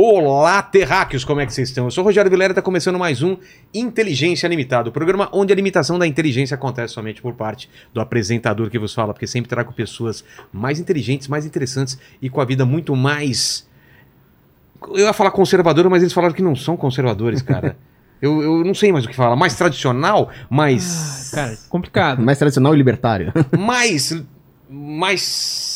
Olá, terráqueos, como é que vocês estão? Eu sou o Rogério Vilera e está começando mais um Inteligência Limitada, o programa onde a limitação da inteligência acontece somente por parte do apresentador que vos fala, porque sempre trago pessoas mais inteligentes, mais interessantes e com a vida muito mais. Eu ia falar conservadora, mas eles falaram que não são conservadores, cara. Eu, eu não sei mais o que falar. Mais tradicional, mais. Ah, cara, complicado. Mais tradicional e libertário. mais. Mais.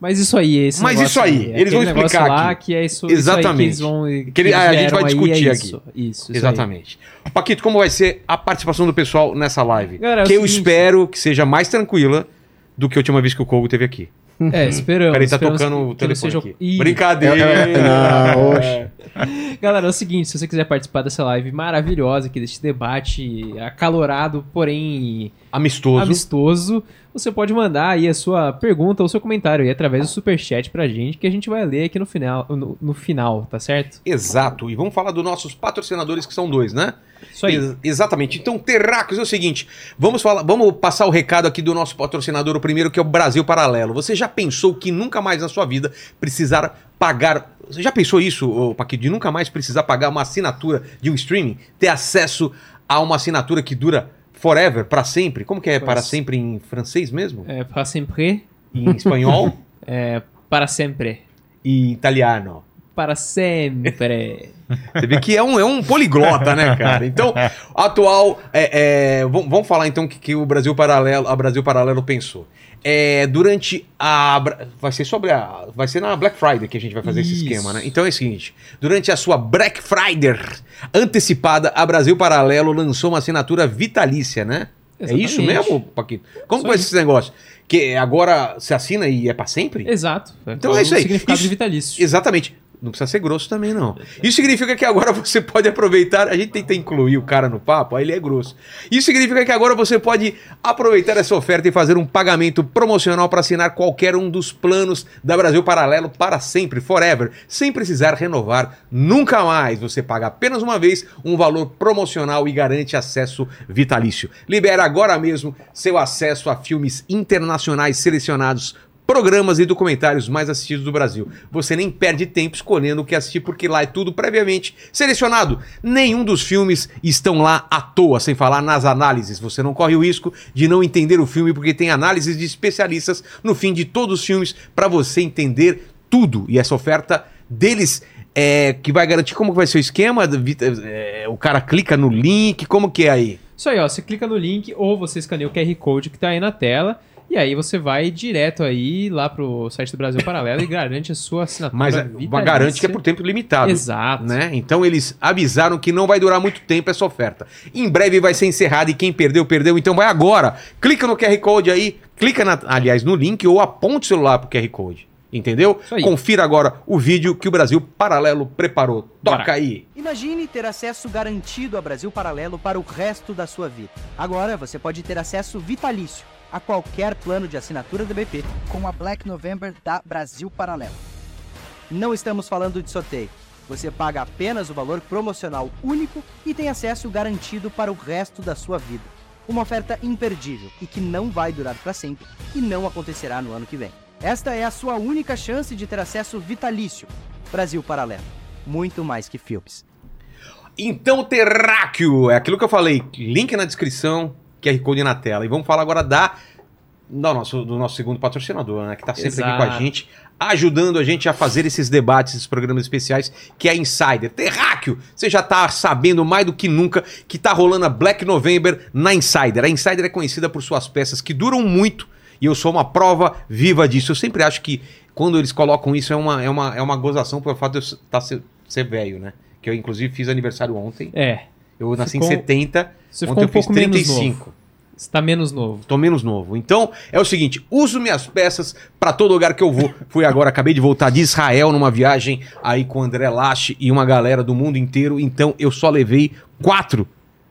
Mas isso aí, esse Mas isso aí, eles vão explicar lá aqui. que é isso, Exatamente. isso aí que eles vão... Que ele- eles a gente vai aí, discutir é aqui. Isso, isso, isso Exatamente. Paquito, como vai ser a participação do pessoal nessa live? Galera, é que eu seguinte- espero que seja mais tranquila do que a última vez que o Kogo teve aqui. aí. É, esperamos. Peraí, tá esperamos tocando que- o telefone seja- aqui. Ih, Brincadeira! Não, oxe. Galera, é o seguinte, se você quiser participar dessa live maravilhosa aqui, deste debate acalorado, porém Amistoso. amistoso, você pode mandar aí a sua pergunta ou seu comentário aí através do superchat pra gente, que a gente vai ler aqui no final, no, no final, tá certo? Exato. E vamos falar dos nossos patrocinadores, que são dois, né? Isso aí. Ex- exatamente. Então, Terracos, é o seguinte: vamos falar, vamos passar o recado aqui do nosso patrocinador, o primeiro, que é o Brasil Paralelo. Você já pensou que nunca mais na sua vida precisar pagar. Você já pensou isso, Paquito, de nunca mais precisar pagar uma assinatura de um streaming? Ter acesso a uma assinatura que dura forever, para sempre? Como que é para sempre em francês mesmo? É, para sempre, Em espanhol? é, para sempre. e em italiano? Para sempre. Você vê que é um, é um poliglota, né, cara? Então, atual. é, é, vamos, vamos falar então o que, que o Brasil Paralelo, a Brasil Paralelo pensou. É, durante a. Vai ser sobre a. Vai ser na Black Friday que a gente vai fazer esse Isso. esquema, né? Então é o seguinte: durante a sua Black Friday antecipada, a Brasil Paralelo lançou uma assinatura vitalícia, né? É isso Exatamente. mesmo, Paquito? Como vai aí. ser esse negócio? Que agora se assina e é pra sempre? Exato. Então é isso aí. O significado Isso- de vitalício. Exatamente. Não precisa ser grosso também, não. Isso significa que agora você pode aproveitar. A gente tenta incluir o cara no papo, aí ele é grosso. Isso significa que agora você pode aproveitar essa oferta e fazer um pagamento promocional para assinar qualquer um dos planos da Brasil Paralelo para sempre, forever, sem precisar renovar nunca mais. Você paga apenas uma vez um valor promocional e garante acesso vitalício. Libera agora mesmo seu acesso a filmes internacionais selecionados programas e documentários mais assistidos do Brasil. Você nem perde tempo escolhendo o que assistir, porque lá é tudo previamente selecionado. Nenhum dos filmes estão lá à toa, sem falar nas análises. Você não corre o risco de não entender o filme, porque tem análises de especialistas no fim de todos os filmes para você entender tudo. E essa oferta deles é que vai garantir como vai ser o esquema. É, o cara clica no link, como que é aí? Isso aí, ó. Você clica no link ou você escaneia o QR Code que tá aí na tela. E aí você vai direto aí lá pro site do Brasil Paralelo e garante a sua assinatura Mas vitalícia. garante que é por tempo limitado. Exato. né? Então eles avisaram que não vai durar muito tempo essa oferta. Em breve vai ser encerrada e quem perdeu, perdeu. Então vai agora. Clica no QR Code aí, clica, na- aliás, no link ou aponte o celular pro QR Code. Entendeu? Confira agora o vídeo que o Brasil Paralelo preparou. Toca Bora. aí. Imagine ter acesso garantido a Brasil Paralelo para o resto da sua vida. Agora você pode ter acesso vitalício a qualquer plano de assinatura da BP com a Black November da Brasil Paralelo. Não estamos falando de sorteio. Você paga apenas o valor promocional único e tem acesso garantido para o resto da sua vida. Uma oferta imperdível e que não vai durar para sempre e não acontecerá no ano que vem. Esta é a sua única chance de ter acesso vitalício. Brasil Paralelo. Muito mais que filmes. Então, Terráqueo, é aquilo que eu falei. Link na descrição, QR Code na tela. E vamos falar agora da, do, nosso, do nosso segundo patrocinador, né? Que tá sempre aqui com a Exato. gente, ajudando a gente a fazer esses debates, esses programas especiais, que é a Insider. Terráqueo, você já tá sabendo mais do que nunca que tá rolando a Black November na Insider. A Insider é conhecida por suas peças que duram muito. E eu sou uma prova viva disso. Eu sempre acho que quando eles colocam isso é uma, é uma, é uma gozação pelo fato de eu tá, ser, ser velho, né? Que eu, inclusive, fiz aniversário ontem. É. Eu nasci Ficou- em 70, Você ontem ficou um eu fiz pouco menos 35. Novo. Você tá menos novo. Tô menos novo. Então, é o seguinte, uso minhas peças pra todo lugar que eu vou. Fui agora, acabei de voltar de Israel numa viagem aí com o André Lache e uma galera do mundo inteiro. Então, eu só levei quatro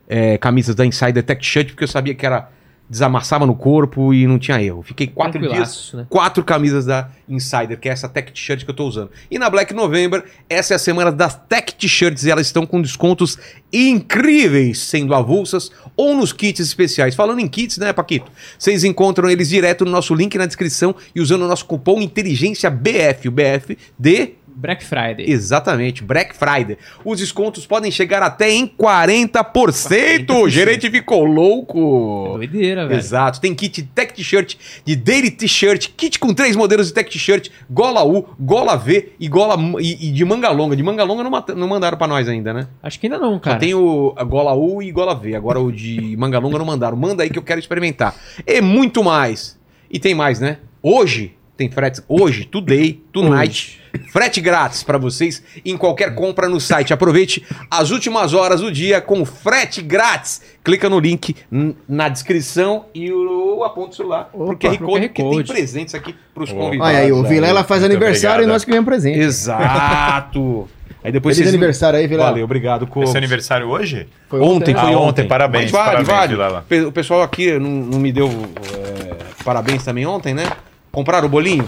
é, camisas da Insider Tech Shirt, porque eu sabia que era desamassava no corpo e não tinha erro. Fiquei quatro dias né? quatro camisas da Insider, que é essa Tech T-shirt que eu tô usando. E na Black November, essa é a semana das Tech T-shirts e elas estão com descontos incríveis, sendo avulsas ou nos kits especiais. Falando em kits, né, Paquito? Vocês encontram eles direto no nosso link na descrição e usando o nosso cupom Inteligência BF, o BF de Black Friday. Exatamente, Black Friday. Os descontos podem chegar até em 40%. O gerente ficou louco. Doideira, velho. Exato. Tem kit Tech T-shirt, de Daily T-shirt, kit com três modelos de Tech T-shirt, gola U, gola V e gola e, e de manga longa. De manga longa não, não mandaram pra nós ainda, né? Acho que ainda não, Só cara. tem o gola U e gola V. Agora o de manga longa não mandaram. Manda aí que eu quero experimentar. E muito mais. E tem mais, né? Hoje tem frete. Hoje, today, tonight. Frete grátis pra vocês em qualquer compra no site. Aproveite as últimas horas do dia com frete grátis. Clica no link na descrição e o aponta o celular pro Opa, QR pro Code, que tem presentes aqui pros Opa. convidados. Olha aí, o Vilela faz Muito aniversário obrigado. e nós que ganhamos presente. Exato. Aí depois Feliz vocês... aniversário aí, Vilela. Valeu, obrigado, Esse é aniversário hoje? Foi Ontem, Ah, foi ontem, ontem. parabéns, Mas vale, parabéns, vale. Vilela. O pessoal aqui não, não me deu é, parabéns também ontem, né? Compraram o bolinho?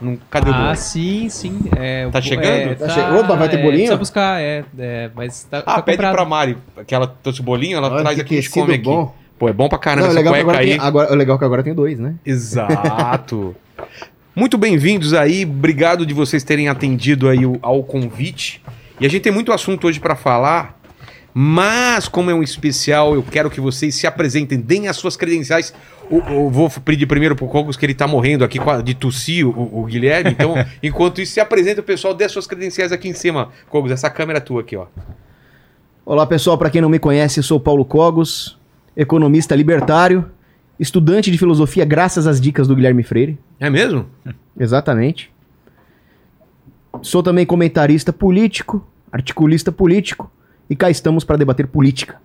Não- cadê o Ah, sim, sim. É, Tá chegando? é, Tá che- Opa, vai ter é, bolinho? Precisa buscar, é, é, mas tá, Ah, tá pede comprado. pra Mari, que ela trouxe o bolinho, ela Olha traz que aqui, a gente come aqui. bom. Pô, é bom pra caramba Não, é essa legal cueca agora aí. tem, agora, é legal que agora tem dois, né? Exato. Muito bem-vindos aí, obrigado de vocês terem atendido aí o- ao convite. E a gente tem muito assunto hoje pra falar, mas como é um especial, eu quero que vocês se apresentem, deem as suas credenciais. Eu vou pedir primeiro pro Cogos que ele tá morrendo aqui de tossir, o, o Guilherme. Então, enquanto isso, se apresenta o pessoal, dê as suas credenciais aqui em cima. Cogos, essa câmera é tua aqui, ó. Olá, pessoal. Para quem não me conhece, eu sou Paulo Cogos, economista libertário, estudante de filosofia graças às dicas do Guilherme Freire. É mesmo? Exatamente. Sou também comentarista político, articulista político e cá estamos para debater política.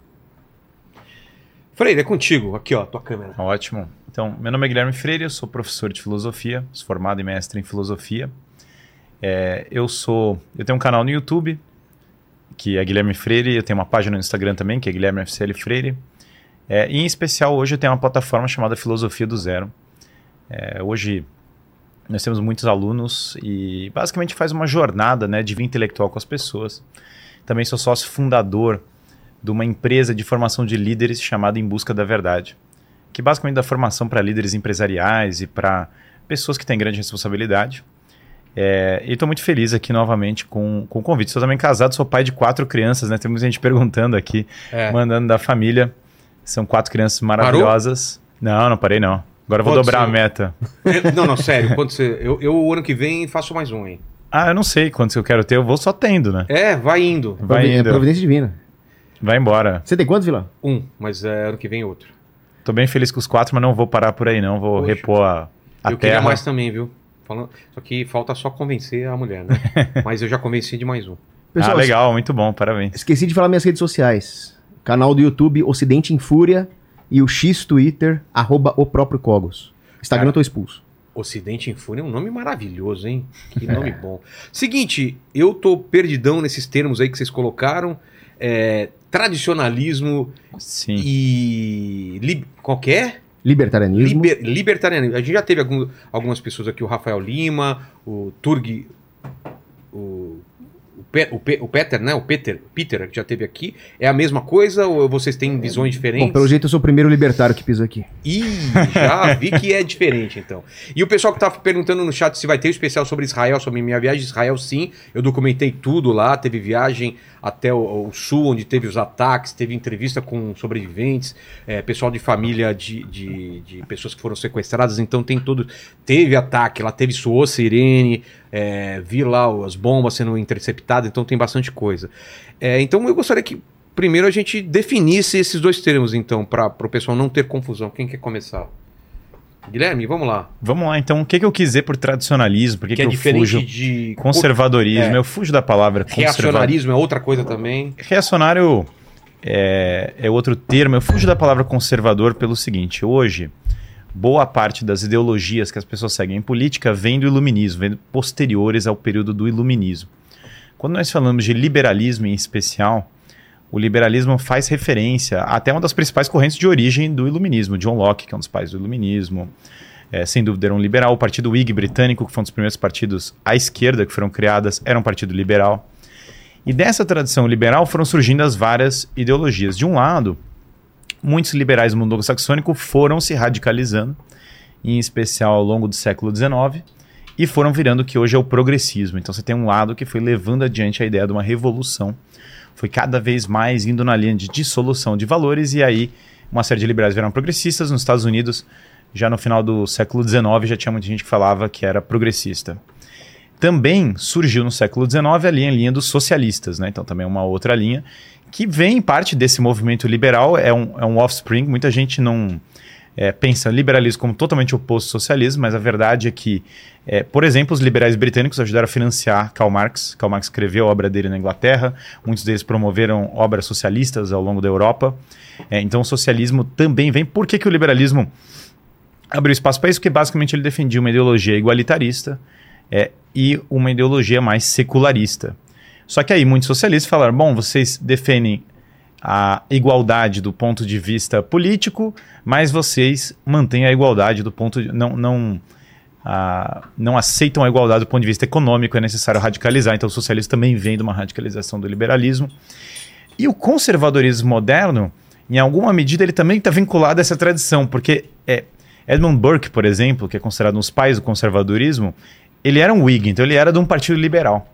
Freire, é contigo. Aqui, ó, tua câmera. Ótimo. Então, meu nome é Guilherme Freire, eu sou professor de filosofia, sou formado e mestre em filosofia. É, eu sou, eu tenho um canal no YouTube que é Guilherme Freire, eu tenho uma página no Instagram também que é Guilherme FCL Freire. É, e em especial hoje eu tenho uma plataforma chamada Filosofia do Zero. É, hoje nós temos muitos alunos e basicamente faz uma jornada né, de vida intelectual com as pessoas. Também sou sócio fundador de uma empresa de formação de líderes chamada Em Busca da Verdade, que basicamente dá formação para líderes empresariais e para pessoas que têm grande responsabilidade. É, e estou muito feliz aqui novamente com, com o convite. Sou também casado, sou pai de quatro crianças, né? Temos gente perguntando aqui, É. mandando da família. São quatro crianças maravilhosas. Não, não parei não. Agora eu vou Pode dobrar ser. a meta. Não, não, sério. Quando você, eu, eu, o ano que vem, faço mais um, hein? Ah, eu não sei quantos eu quero ter, eu vou só tendo, né? É, vai indo. Vai Provi- é indo. Providência divina. Vai embora. Você tem quantos, Vila? Um, mas é, ano que vem outro. Tô bem feliz com os quatro, mas não vou parar por aí não. Vou Poxa. repor a, a eu queria terra. mais também, viu? Falando, só que falta só convencer a mulher, né? mas eu já convenci de mais um. ah, legal, muito bom, parabéns. Esqueci de falar minhas redes sociais. Canal do YouTube Ocidente em Fúria e o X Twitter, arroba o próprio Cogos. Instagram Cara. eu tô expulso. Ocidente em Fúria é um nome maravilhoso, hein? Que nome bom. Seguinte, eu tô perdidão nesses termos aí que vocês colocaram. É, tradicionalismo Sim. e. Li, qualquer? Libertarianismo. Liber, libertarianismo. A gente já teve algum- algumas pessoas aqui, o Rafael Lima, o Turg. Pe- o Pe- o Peter, né? O Peter, Peter, que já teve aqui. É a mesma coisa ou vocês têm visões diferentes? Bom, pelo jeito eu sou o primeiro libertário que pisa aqui. Ih, já vi que é diferente, então. E o pessoal que tá perguntando no chat se vai ter um especial sobre Israel, sobre minha viagem de Israel, sim. Eu documentei tudo lá. Teve viagem até o, o sul, onde teve os ataques, teve entrevista com sobreviventes, é, pessoal de família de, de, de pessoas que foram sequestradas. Então tem tudo. Teve ataque, lá teve soou sirene, é, vi lá as bombas sendo interceptadas, então tem bastante coisa. É, então eu gostaria que primeiro a gente definisse esses dois termos, então, para o pessoal não ter confusão. Quem quer começar? Guilherme, vamos lá. Vamos lá, então, o que, que eu quis dizer por tradicionalismo? Por que, que que, é eu fujo? de Conservadorismo, É. eu fujo da palavra conservadorismo. reacionarismo, é outra coisa também. Reacionário é, é outro termo. Eu fujo da palavra conservador pelo seguinte: hoje, boa parte das ideologias que as pessoas seguem em política vem do iluminismo, vem posteriores ao período do iluminismo. Quando nós falamos de liberalismo em especial, o liberalismo faz referência até uma das principais correntes de origem do iluminismo, John Locke, que é um dos pais do iluminismo. É, sem dúvida era um liberal. O Partido Whig britânico, que foi um dos primeiros partidos à esquerda que foram criadas, era um partido liberal. E dessa tradição liberal foram surgindo as várias ideologias. De um lado, muitos liberais do mundo saxônico foram se radicalizando, em especial ao longo do século XIX, e foram virando o que hoje é o progressismo. Então você tem um lado que foi levando adiante a ideia de uma revolução, foi cada vez mais indo na linha de dissolução de valores, e aí uma série de liberais viraram progressistas. Nos Estados Unidos, já no final do século XIX, já tinha muita gente que falava que era progressista. Também surgiu no século XIX a linha, a linha dos socialistas, né? então também é uma outra linha, que vem parte desse movimento liberal, é um, é um offspring, muita gente não é, pensa liberalismo como totalmente oposto ao socialismo, mas a verdade é que, é, por exemplo, os liberais britânicos ajudaram a financiar Karl Marx. Karl Marx escreveu a obra dele na Inglaterra, muitos deles promoveram obras socialistas ao longo da Europa. É, então o socialismo também vem. Por que, que o liberalismo abriu espaço para isso? Porque basicamente ele defendia uma ideologia igualitarista é, e uma ideologia mais secularista. Só que aí muitos socialistas falaram: bom, vocês defendem a igualdade do ponto de vista político, mas vocês mantêm a igualdade do ponto de. Não, não, a, não aceitam a igualdade do ponto de vista econômico, é necessário radicalizar. Então, o socialismo também vem de uma radicalização do liberalismo. E o conservadorismo moderno, em alguma medida, ele também está vinculado a essa tradição, porque é, Edmund Burke, por exemplo, que é considerado um dos pais do conservadorismo, ele era um Whig, então ele era de um partido liberal.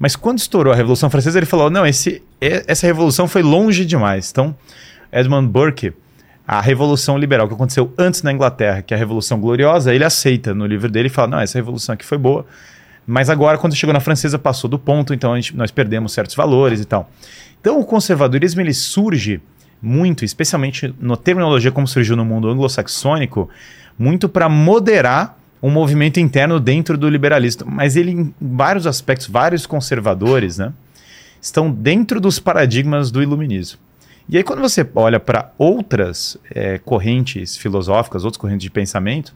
Mas quando estourou a Revolução Francesa, ele falou: não, esse, essa revolução foi longe demais. Então, Edmund Burke, a Revolução Liberal que aconteceu antes na Inglaterra, que é a Revolução Gloriosa, ele aceita no livro dele e fala: não, essa revolução aqui foi boa. Mas agora, quando chegou na francesa, passou do ponto, então gente, nós perdemos certos valores e tal. Então, o conservadorismo ele surge muito, especialmente na terminologia como surgiu no mundo anglo-saxônico, muito para moderar um movimento interno dentro do liberalismo. Mas ele, em vários aspectos, vários conservadores, né, estão dentro dos paradigmas do iluminismo. E aí, quando você olha para outras é, correntes filosóficas, outras correntes de pensamento,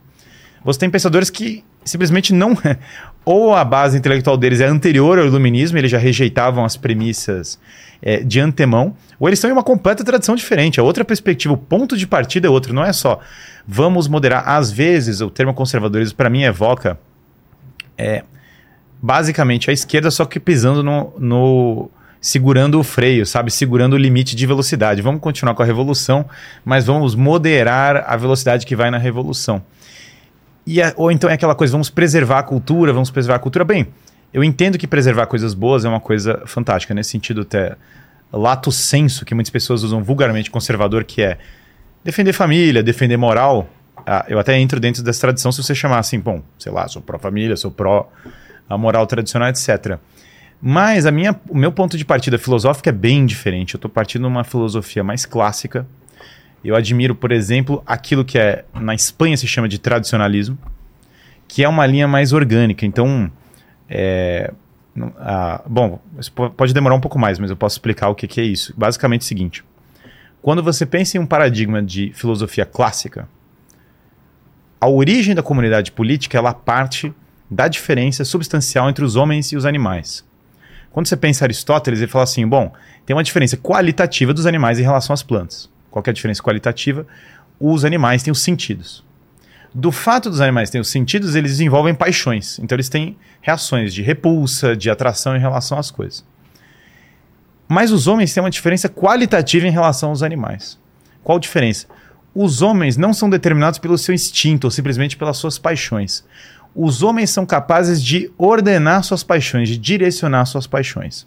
você tem pensadores que simplesmente não. ou a base intelectual deles é anterior ao iluminismo, eles já rejeitavam as premissas é, de antemão, ou eles estão em uma completa tradição diferente. A outra perspectiva, o ponto de partida é outro, não é só vamos moderar. Às vezes, o termo conservadorismo para mim evoca é, basicamente a esquerda, só que pisando no, no. segurando o freio, sabe? Segurando o limite de velocidade. Vamos continuar com a revolução, mas vamos moderar a velocidade que vai na revolução. A, ou então é aquela coisa, vamos preservar a cultura, vamos preservar a cultura. Bem, eu entendo que preservar coisas boas é uma coisa fantástica, nesse sentido até lato senso, que muitas pessoas usam vulgarmente conservador, que é Defender família, defender moral, ah, eu até entro dentro dessa tradição se você chamar assim, bom, sei lá, sou pró-família, sou pró a moral tradicional, etc. Mas a minha, o meu ponto de partida filosófico é bem diferente. Eu estou partindo de uma filosofia mais clássica. Eu admiro, por exemplo, aquilo que é na Espanha se chama de tradicionalismo, que é uma linha mais orgânica. Então, é, bom, pode demorar um pouco mais, mas eu posso explicar o que, que é isso. Basicamente é o seguinte: quando você pensa em um paradigma de filosofia clássica, a origem da comunidade política ela parte da diferença substancial entre os homens e os animais. Quando você pensa em Aristóteles, ele fala assim: bom, tem uma diferença qualitativa dos animais em relação às plantas. Qual é a diferença qualitativa? Os animais têm os sentidos. Do fato dos animais terem os sentidos, eles desenvolvem paixões. Então, eles têm reações de repulsa, de atração em relação às coisas. Mas os homens têm uma diferença qualitativa em relação aos animais. Qual diferença? Os homens não são determinados pelo seu instinto ou simplesmente pelas suas paixões. Os homens são capazes de ordenar suas paixões, de direcionar suas paixões.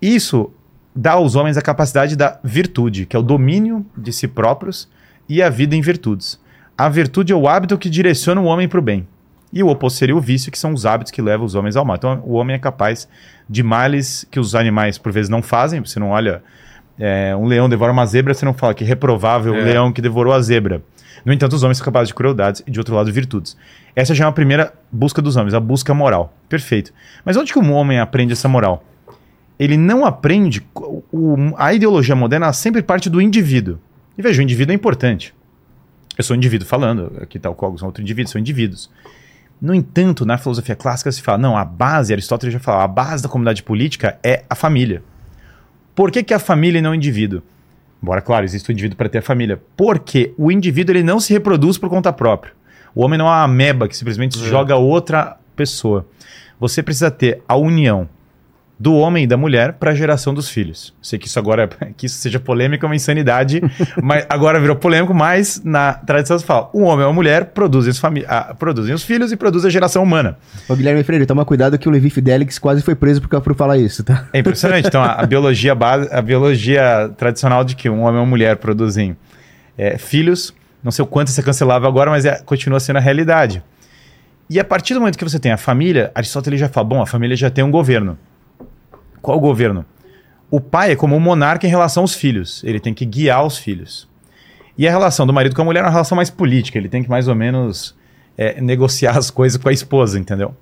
Isso dá aos homens a capacidade da virtude, que é o domínio de si próprios e a vida em virtudes. A virtude é o hábito que direciona o homem para o bem. E o oposto seria o vício, que são os hábitos que levam os homens ao mal. Então, o homem é capaz de males que os animais, por vezes, não fazem. Você não olha é, um leão devora uma zebra, você não fala que reprovável é. o leão que devorou a zebra. No entanto, os homens são capazes de crueldades e, de outro lado, virtudes. Essa já é uma primeira busca dos homens, a busca moral. Perfeito. Mas onde que um homem aprende essa moral? Ele não aprende. O, a ideologia moderna sempre parte do indivíduo. E veja, o indivíduo é importante. Eu sou um indivíduo falando, aqui está o Cogos, são outro indivíduo, são indivíduos. No entanto, na filosofia clássica se fala, não, a base, Aristóteles já falava, a base da comunidade política é a família. Por que, que a família e não o indivíduo? Embora, claro, existe o indivíduo para ter a família. Porque o indivíduo ele não se reproduz por conta própria. O homem não é uma ameba que simplesmente é. joga outra pessoa. Você precisa ter a união do homem e da mulher para a geração dos filhos. Sei que isso agora que isso seja polêmico é uma insanidade, mas agora virou polêmico, mas na tradição se fala, um homem e uma mulher produzem ah, produzem os filhos e produzem a geração humana. Ô, Guilherme Freire, toma cuidado que o Levi Fidelix quase foi preso por, por falar isso, tá? É impressionante. Então, a, a biologia base, a biologia tradicional de que um homem e uma mulher produzem é, filhos, não sei o quanto isso é cancelável agora, mas é- continua sendo a realidade. E a partir do momento que você tem a família, Aristóteles já fala, bom, a família já tem um governo. Qual governo? O pai é como um monarca em relação aos filhos. Ele tem que guiar os filhos. E a relação do marido com a mulher é uma relação mais política. Ele tem que mais ou menos é, negociar as coisas com a esposa, entendeu?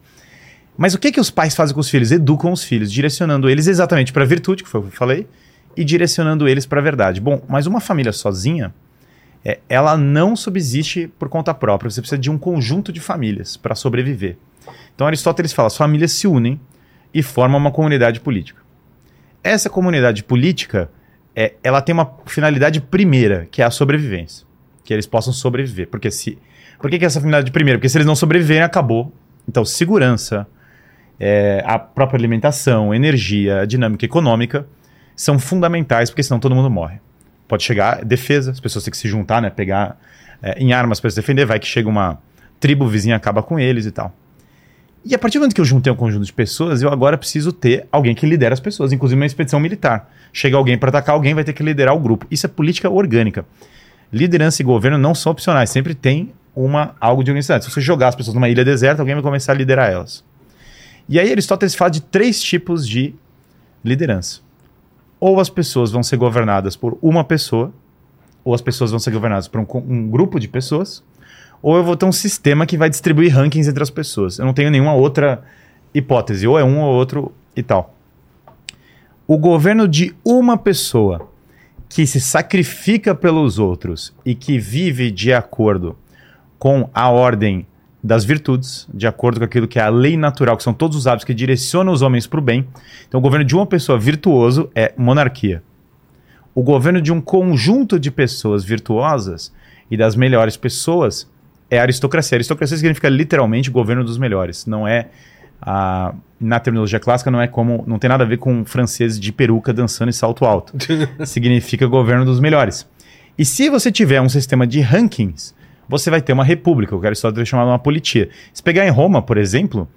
Mas o que, que os pais fazem com os filhos? Educam os filhos, direcionando eles exatamente para a virtude, que foi o que eu falei, e direcionando eles para a verdade. Bom, mas uma família sozinha, é, ela não subsiste por conta própria. Você precisa de um conjunto de famílias para sobreviver. Então Aristóteles fala: as famílias se unem e formam uma comunidade política. Essa comunidade política, é, ela tem uma finalidade primeira, que é a sobrevivência, que eles possam sobreviver. Porque se, por que, que essa finalidade primeira? Porque se eles não sobreviverem, acabou. Então segurança, é, a própria alimentação, energia, a dinâmica econômica são fundamentais, porque senão todo mundo morre. Pode chegar defesa, as pessoas têm que se juntar, né, pegar é, em armas para se defender, vai que chega uma tribo vizinha acaba com eles e tal. E a partir do momento que eu juntei um conjunto de pessoas, eu agora preciso ter alguém que lidera as pessoas, inclusive uma expedição militar. Chega alguém para atacar alguém, vai ter que liderar o grupo. Isso é política orgânica. Liderança e governo não são opcionais, sempre tem uma algo de organicidade. Se você jogar as pessoas numa ilha deserta, alguém vai começar a liderar elas. E aí Aristóteles fala de três tipos de liderança. Ou as pessoas vão ser governadas por uma pessoa, ou as pessoas vão ser governadas por um, um grupo de pessoas, ou eu vou ter um sistema que vai distribuir rankings entre as pessoas. Eu não tenho nenhuma outra hipótese, ou é um ou outro e tal. O governo de uma pessoa que se sacrifica pelos outros e que vive de acordo com a ordem das virtudes, de acordo com aquilo que é a lei natural, que são todos os hábitos que direcionam os homens para o bem. Então, o governo de uma pessoa virtuoso é monarquia. O governo de um conjunto de pessoas virtuosas e das melhores pessoas é aristocracia. Aristocracia significa literalmente governo dos melhores. Não é a, na terminologia clássica não é como não tem nada a ver com franceses de peruca dançando em salto alto. significa governo dos melhores. E se você tiver um sistema de rankings, você vai ter uma república, o que Aristóteles chamava uma politia. Se pegar em Roma, por exemplo,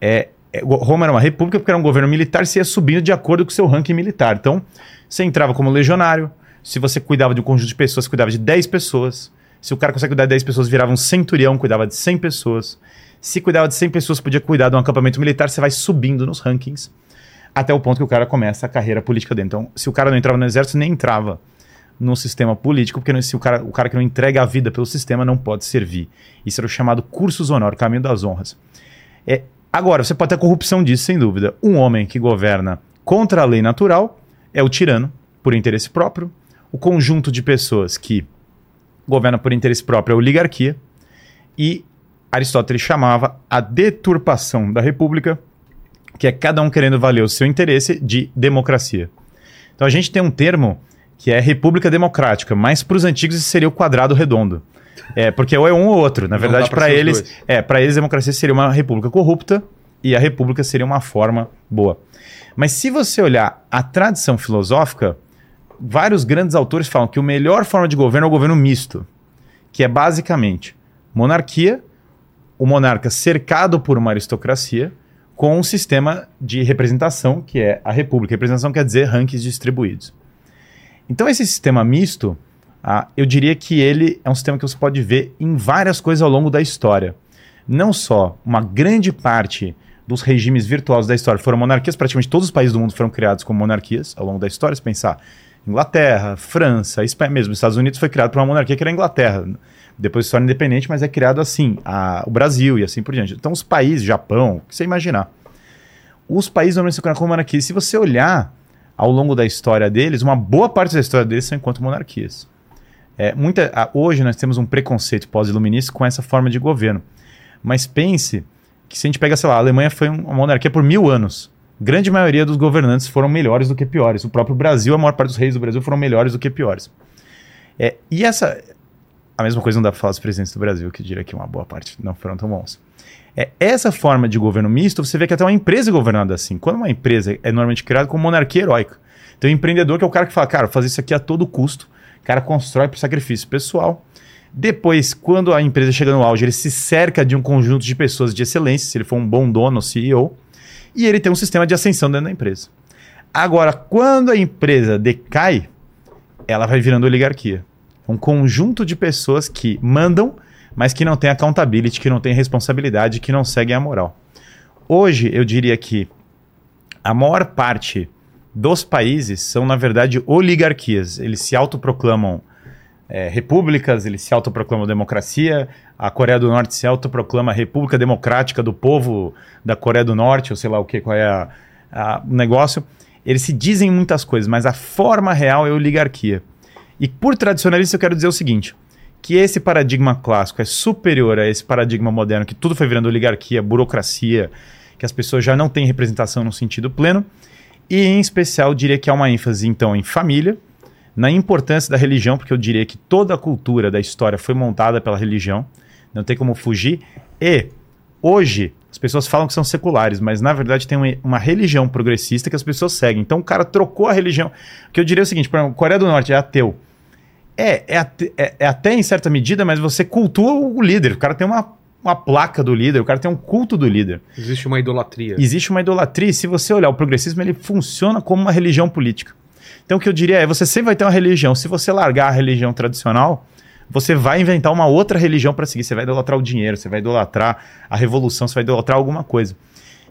é, é, Roma era uma república porque era um governo militar, você ia subindo de acordo com o seu ranking militar. Então, você entrava como legionário, se você cuidava de um conjunto de pessoas, você cuidava de 10 pessoas. Se o cara consegue cuidar de 10 pessoas, virava um centurião, cuidava de 100 pessoas. Se cuidava de 100 pessoas, podia cuidar de um acampamento militar, você vai subindo nos rankings até o ponto que o cara começa a carreira política dele. Então, se o cara não entrava no exército, nem entrava no sistema político, porque se o cara, o cara que não entrega a vida pelo sistema não pode servir. Isso era o chamado cursus honor, caminho das honras. É, agora, você pode ter corrupção disso, sem dúvida. Um homem que governa contra a lei natural é o tirano, por interesse próprio. O conjunto de pessoas que governa por interesse próprio a oligarquia. E Aristóteles chamava a deturpação da república, que é cada um querendo valer o seu interesse, de democracia. Então a gente tem um termo que é república democrática, mas para os antigos isso seria o quadrado redondo. É, porque ou é um ou outro. Na verdade, para eles, dois. é, para eles a democracia seria uma república corrupta e a república seria uma forma boa. Mas se você olhar a tradição filosófica, vários grandes autores falam que a melhor forma de governo é o governo misto, que é basicamente monarquia, o monarca cercado por uma aristocracia, com um sistema de representação, que é a república. Representação quer dizer rankings distribuídos. Então, esse sistema misto, ah, eu diria que ele é um sistema que você pode ver em várias coisas ao longo da história. Não só uma grande parte dos regimes virtuosos da história foram monarquias, praticamente todos os países do mundo foram criados como monarquias ao longo da história. Se pensar Inglaterra, França, Espanha mesmo, os Estados Unidos foi criado por uma monarquia que era a Inglaterra. Depois se torna independente, mas é criado assim, a- o Brasil e assim por diante. Então, os países, Japão, o que você imaginar. Os países normalmente se como monarquias. Se você olhar ao longo da história deles, uma boa parte da história deles são enquanto monarquias. É, muita, a- hoje nós temos um preconceito pós-iluminista com essa forma de governo. Mas pense que se a gente pega, sei lá, a Alemanha foi um- uma monarquia por mil anos. Grande maioria dos governantes foram melhores do que piores. O próprio Brasil, a maior parte dos reis do Brasil foram melhores do que piores. É, e essa. A mesma coisa não dá para falar dos presidentes do Brasil, que diria que uma boa parte não foram tão bons. É, essa forma de governo misto, você vê que até uma empresa é governada assim. Quando uma empresa é normalmente criada com monarquia heróica. Então, o empreendedor que é o cara que fala, cara, fazer isso aqui a todo custo. O cara constrói por sacrifício pessoal. Depois, quando a empresa chega no auge, ele se cerca de um conjunto de pessoas de excelência, se ele for um bom dono, CEO, e ele tem um sistema de ascensão dentro da empresa. Agora, quando a empresa decai, ela vai virando oligarquia. Um conjunto de pessoas que mandam, mas que não tem accountability, que não tem responsabilidade, que não seguem a moral. Hoje, eu diria que a maior parte dos países são, na verdade, oligarquias. Eles se autoproclamam é, repúblicas, eles se autoproclamam democracia. A Coreia do Norte se autoproclama República Democrática do Povo da Coreia do Norte, ou sei lá o que, qual é o negócio. Eles se dizem muitas coisas, mas a forma real é oligarquia. E por tradicionalista eu quero dizer o seguinte, que esse paradigma clássico é superior a esse paradigma moderno, que tudo foi virando oligarquia, burocracia, que as pessoas já não têm representação no sentido pleno, e, em especial, diria que há uma ênfase, então, em família, na importância da religião, porque eu diria que toda a cultura da história foi montada pela religião, não tem como fugir. E, hoje, as pessoas falam que são seculares, mas na verdade tem uma, religião progressista que as pessoas seguem. Então o cara trocou a religião. Que eu diria o seguinte: por exemplo, Coreia do Norte é ateu. É, é, é, é, até em certa medida, mas você cultua o líder. O cara tem uma uma placa do líder, o cara tem um culto do líder. Existe uma idolatria. Existe uma idolatria, e se você olhar o progressismo, ele funciona como uma religião política. Então o que eu diria é, você sempre vai ter uma religião. Se você largar a religião tradicional, você vai inventar uma outra religião para seguir. Você vai idolatrar o dinheiro, você vai idolatrar a revolução, você vai idolatrar alguma coisa.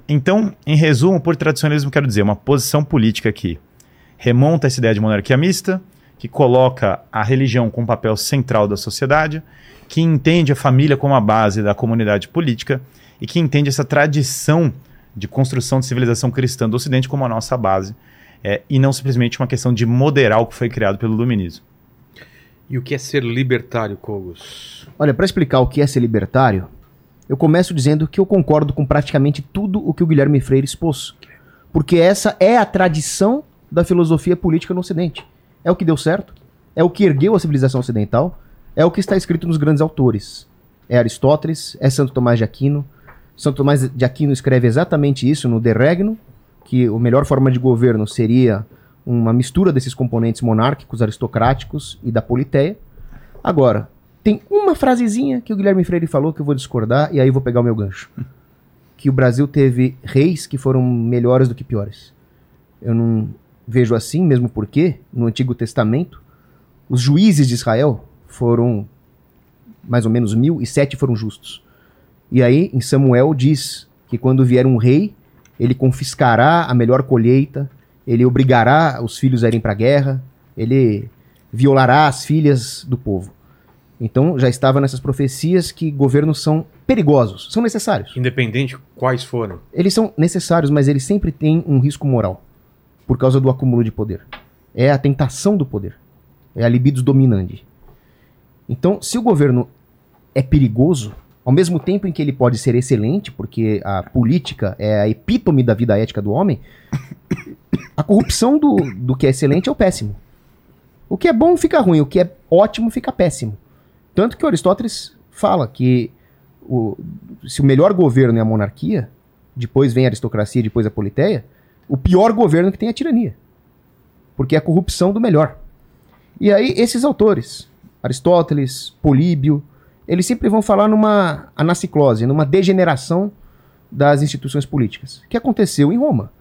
Então, em resumo, por tradicionalismo, quero dizer, uma posição política que remonta essa ideia de monarquia mista, que coloca a religião como papel central da sociedade, que entende a família como a base da comunidade política e que entende essa tradição de construção de civilização cristã do Ocidente como a nossa base, é, e não simplesmente uma questão de moderar o que foi criado pelo Iluminismo. E o que é ser libertário, Cogos? Olha, para explicar o que é ser libertário, eu começo dizendo que eu concordo com praticamente tudo o que o Guilherme Freire expôs. Porque essa é a tradição da filosofia política no Ocidente. É o que deu certo, é o que ergueu a civilização ocidental, é o que está escrito nos grandes autores. É Aristóteles, é Santo Tomás de Aquino. Santo Tomás de Aquino escreve exatamente isso no De Regno, que a melhor forma de governo seria uma mistura desses componentes monárquicos, aristocráticos e da politeia. Agora, tem uma frasezinha que o Guilherme Freire falou que eu vou discordar e aí vou pegar o meu gancho. Que o Brasil teve reis que foram melhores do que piores. Eu não vejo assim, mesmo porque no Antigo Testamento os juízes de Israel foram mais ou menos mil e sete foram justos. E aí, em Samuel, diz que quando vier um rei, ele confiscará a melhor colheita, ele obrigará os filhos a irem para a guerra, ele violará as filhas do povo. Então já estava nessas profecias que governos são perigosos, são necessários. Independente quais foram. Eles são necessários, mas eles sempre têm um risco moral por causa do acúmulo de poder. É a tentação do poder. É a libido dominante. Então, se o governo é perigoso, ao mesmo tempo em que ele pode ser excelente, porque a política é a epítome da vida ética do homem, a corrupção do, do que é excelente é o péssimo. O que é bom fica ruim, o que é ótimo fica péssimo. Tanto que Aristóteles fala que o, se o melhor governo é a monarquia, depois vem a aristocracia, depois a politeia, o pior governo que tem é a tirania. Porque é a corrupção do melhor. E aí, esses autores, Aristóteles, Políbio, eles sempre vão falar numa anaciclose, numa degeneração das instituições políticas, que aconteceu em Roma.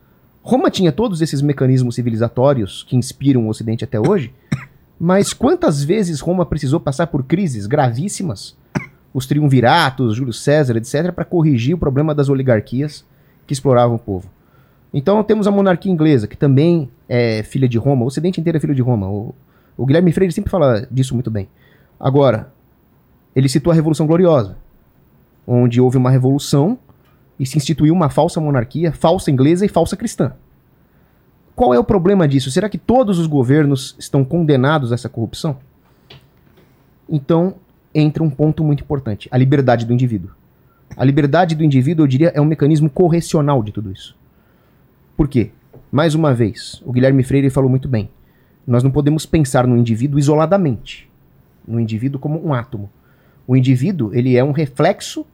Roma tinha todos esses mecanismos civilizatórios que inspiram o Ocidente até hoje, mas quantas vezes Roma precisou passar por crises gravíssimas, os triunviratos, Júlio César, etc., para corrigir o problema das oligarquias que exploravam o povo? Então temos a monarquia inglesa, que também é filha de Roma, o Ocidente inteiro é filho de Roma. O, o Guilherme Freire sempre fala disso muito bem. Agora, ele citou a Revolução Gloriosa, onde houve uma revolução e se instituiu uma falsa monarquia, falsa inglesa e falsa cristã. Qual é o problema disso? Será que todos os governos estão condenados a essa corrupção? Então, entra um ponto muito importante: a liberdade do indivíduo. A liberdade do indivíduo, eu diria, é um mecanismo correcional de tudo isso. Por quê? Mais uma vez, o Guilherme Freire falou muito bem. Nós não podemos pensar no indivíduo isoladamente. no indivíduo como um átomo. O indivíduo, ele é um reflexo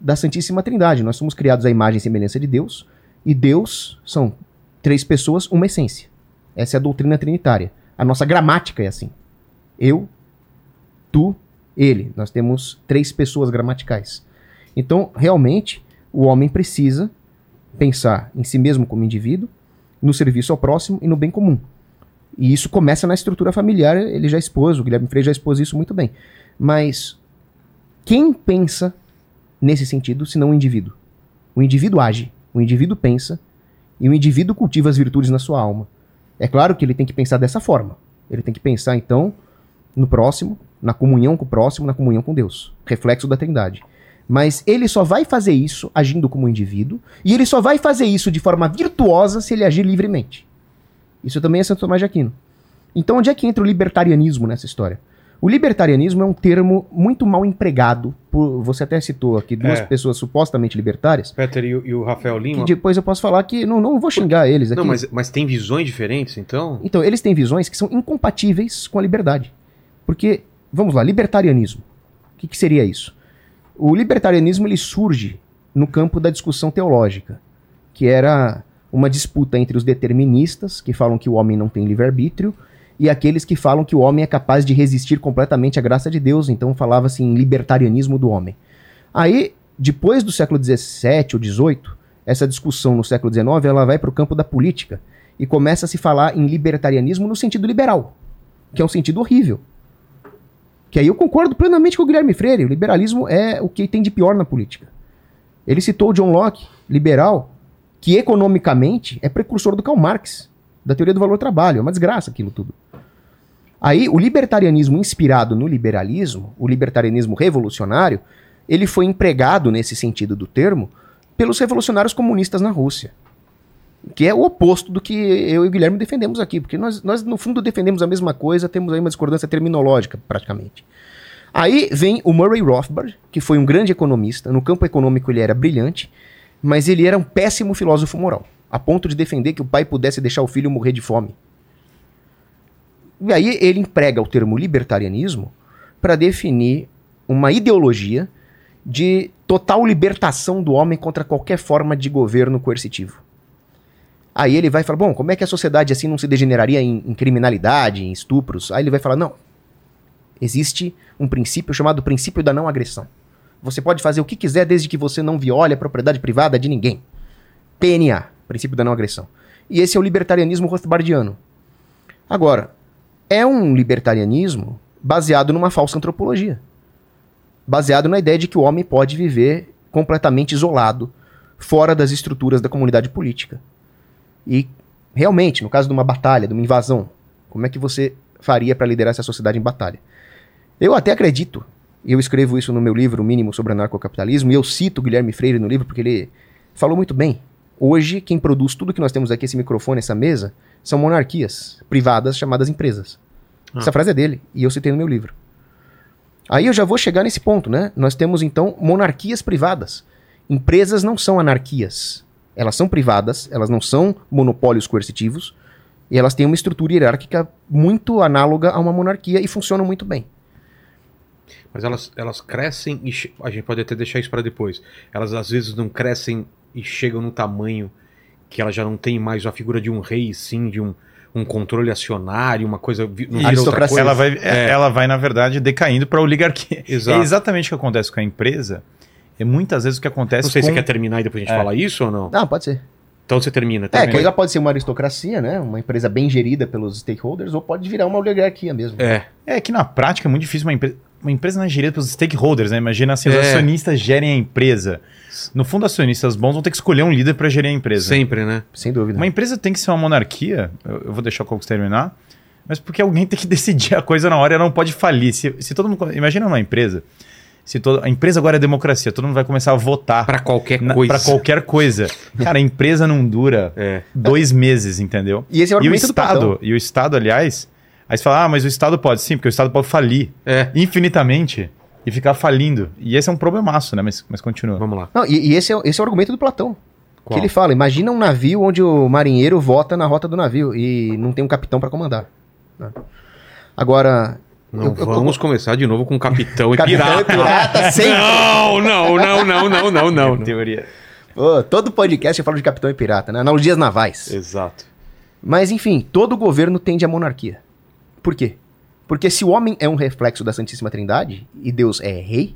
da Santíssima Trindade. Nós somos criados à imagem e semelhança de Deus, e Deus são três pessoas, uma essência. Essa é a doutrina trinitária. A nossa gramática é assim. Eu, tu, ele. Nós temos três pessoas gramaticais. Então, realmente, o homem precisa pensar em si mesmo como indivíduo, no serviço ao próximo e no bem comum. E isso começa na estrutura familiar, ele já expôs, o Guilherme Freire já expôs isso muito bem. Mas quem pensa nesse sentido senão o indivíduo? O indivíduo age, o indivíduo pensa e o indivíduo cultiva as virtudes na sua alma. É claro que ele tem que pensar dessa forma. Ele tem que pensar, então, no próximo, na comunhão com o próximo, na comunhão com Deus. Reflexo da Trindade. Mas ele só vai fazer isso agindo como indivíduo, e ele só vai fazer isso de forma virtuosa se ele agir livremente. Isso também é Santo Tomás de Aquino. Então, onde é que entra o libertarianismo nessa história? O libertarianismo é um termo muito mal empregado. Por, você até citou aqui duas É. pessoas supostamente libertárias. Peter e, o- e o Rafael Que Lima. depois eu posso falar que não, não vou xingar eles aqui. Não, mas, mas tem visões diferentes, então? Então, eles têm visões que são incompatíveis com a liberdade. Porque, vamos lá, libertarianismo. O que, que seria isso? O libertarianismo ele surge no campo da discussão teológica, que era uma disputa entre os deterministas, que falam que o homem não tem livre-arbítrio, e aqueles que falam que o homem é capaz de resistir completamente à graça de Deus, então falava-se em libertarianismo do homem. Aí, depois do século XVII ou XVIII, essa discussão no século XIX ela vai para o campo da política e começa a se falar em libertarianismo no sentido liberal, que é um sentido horrível. Que aí eu concordo plenamente com o Guilherme Freire, o liberalismo é o que tem de pior na política. Ele citou o John Locke, liberal, que economicamente é precursor do Karl Marx, da teoria do valor-trabalho, é uma desgraça aquilo tudo. Aí, o libertarianismo inspirado no liberalismo, o libertarianismo revolucionário, ele foi empregado nesse sentido do termo pelos revolucionários comunistas na Rússia. Que é o oposto do que eu e o Guilherme defendemos aqui, porque nós, nós no fundo defendemos a mesma coisa, temos aí uma discordância terminológica, praticamente. Aí vem o Murray Rothbard, que foi um grande economista, no campo econômico ele era brilhante, mas ele era um péssimo filósofo moral, a ponto de defender que o pai pudesse deixar o filho morrer de fome. E aí ele emprega o termo libertarianismo para definir uma ideologia de total libertação do homem contra qualquer forma de governo coercitivo. Aí ele vai falar, bom, como é que a sociedade assim não se degeneraria em, em criminalidade, em estupros? Aí ele vai falar, não, existe um princípio chamado princípio da não agressão. Você pode fazer o que quiser desde que você não viole a propriedade privada de ninguém. PNA, princípio da não agressão. E esse é o libertarianismo rothbardiano. Agora, é um libertarianismo baseado numa falsa antropologia. Baseado na ideia de que o homem pode viver completamente isolado, fora das estruturas da comunidade política. E realmente, no caso de uma batalha, de uma invasão, como é que você faria para liderar essa sociedade em batalha? Eu até acredito, e eu escrevo isso no meu livro, Mínimo sobre Anarcocapitalismo, e eu cito Guilherme Freire no livro porque ele falou muito bem. Hoje, quem produz tudo que nós temos aqui, esse microfone, essa mesa, são monarquias privadas chamadas empresas. Ah. Essa frase é dele, e eu citei no meu livro. Aí eu já vou chegar nesse ponto, né? Nós temos então monarquias privadas. Empresas não são anarquias. Elas são privadas, elas não são monopólios coercitivos, e elas têm uma estrutura hierárquica muito análoga a uma monarquia e funcionam muito bem. Mas elas, elas crescem e. A gente pode até deixar isso para depois. Elas às vezes não crescem e chegam no tamanho que ela já não tem mais a figura de um rei, sim, de um, um controle acionário, uma coisa. Não vira outra Aristocracia. coisa. Ela vai, É. ela vai, na verdade, decaindo para a oligarquia. Exato. É exatamente o que acontece com a empresa. É muitas vezes o que acontece Não sei se com... você quer terminar e depois a gente É. fala isso ou não. Ah, pode ser. Então você termina. É, termina. que ela pode ser uma aristocracia, né? Uma empresa bem gerida pelos stakeholders, ou pode virar uma oligarquia mesmo. É. É que na prática é muito difícil uma empresa. Uma empresa não é gerida pelos stakeholders, né? Imagina assim, os É. acionistas gerem a empresa. No fundo, acionistas bons vão ter que escolher um líder para gerir a empresa. Sempre, né? Sem dúvida. Uma empresa tem que ser uma monarquia, eu, eu vou deixar o Cocos terminar, mas porque alguém tem que decidir a coisa na hora e ela não pode falir. Se, se todo mundo. Imagina uma empresa. Se todo, a empresa agora é democracia, todo mundo vai começar a votar Pra qualquer na- coisa. pra qualquer coisa. Cara, a empresa não dura É. dois meses, entendeu? E esse é o E o argumento do Estado, e o Estado, aliás, aí você fala, ah, mas o Estado pode sim, porque o Estado pode falir É. infinitamente e ficar falindo. E esse é um problemaço, né? Mas, mas continua. Vamos lá. Não, e, e esse, é, esse é o argumento do Platão. Qual? Que ele fala: imagina um navio onde o marinheiro vota na rota do navio e não tem um capitão para comandar. né? Agora, Não Eu- eu- vamos começar de novo com Capitão e Capitão e Pirata. pirata sempre. Não, não, não, não, não, não, não. Teoria. Todo podcast eu falo de capitão e pirata, né? Analogias navais. Exato. Mas enfim, todo governo tende à monarquia. Por quê? Porque se o homem é um reflexo da Santíssima Trindade e Deus é rei,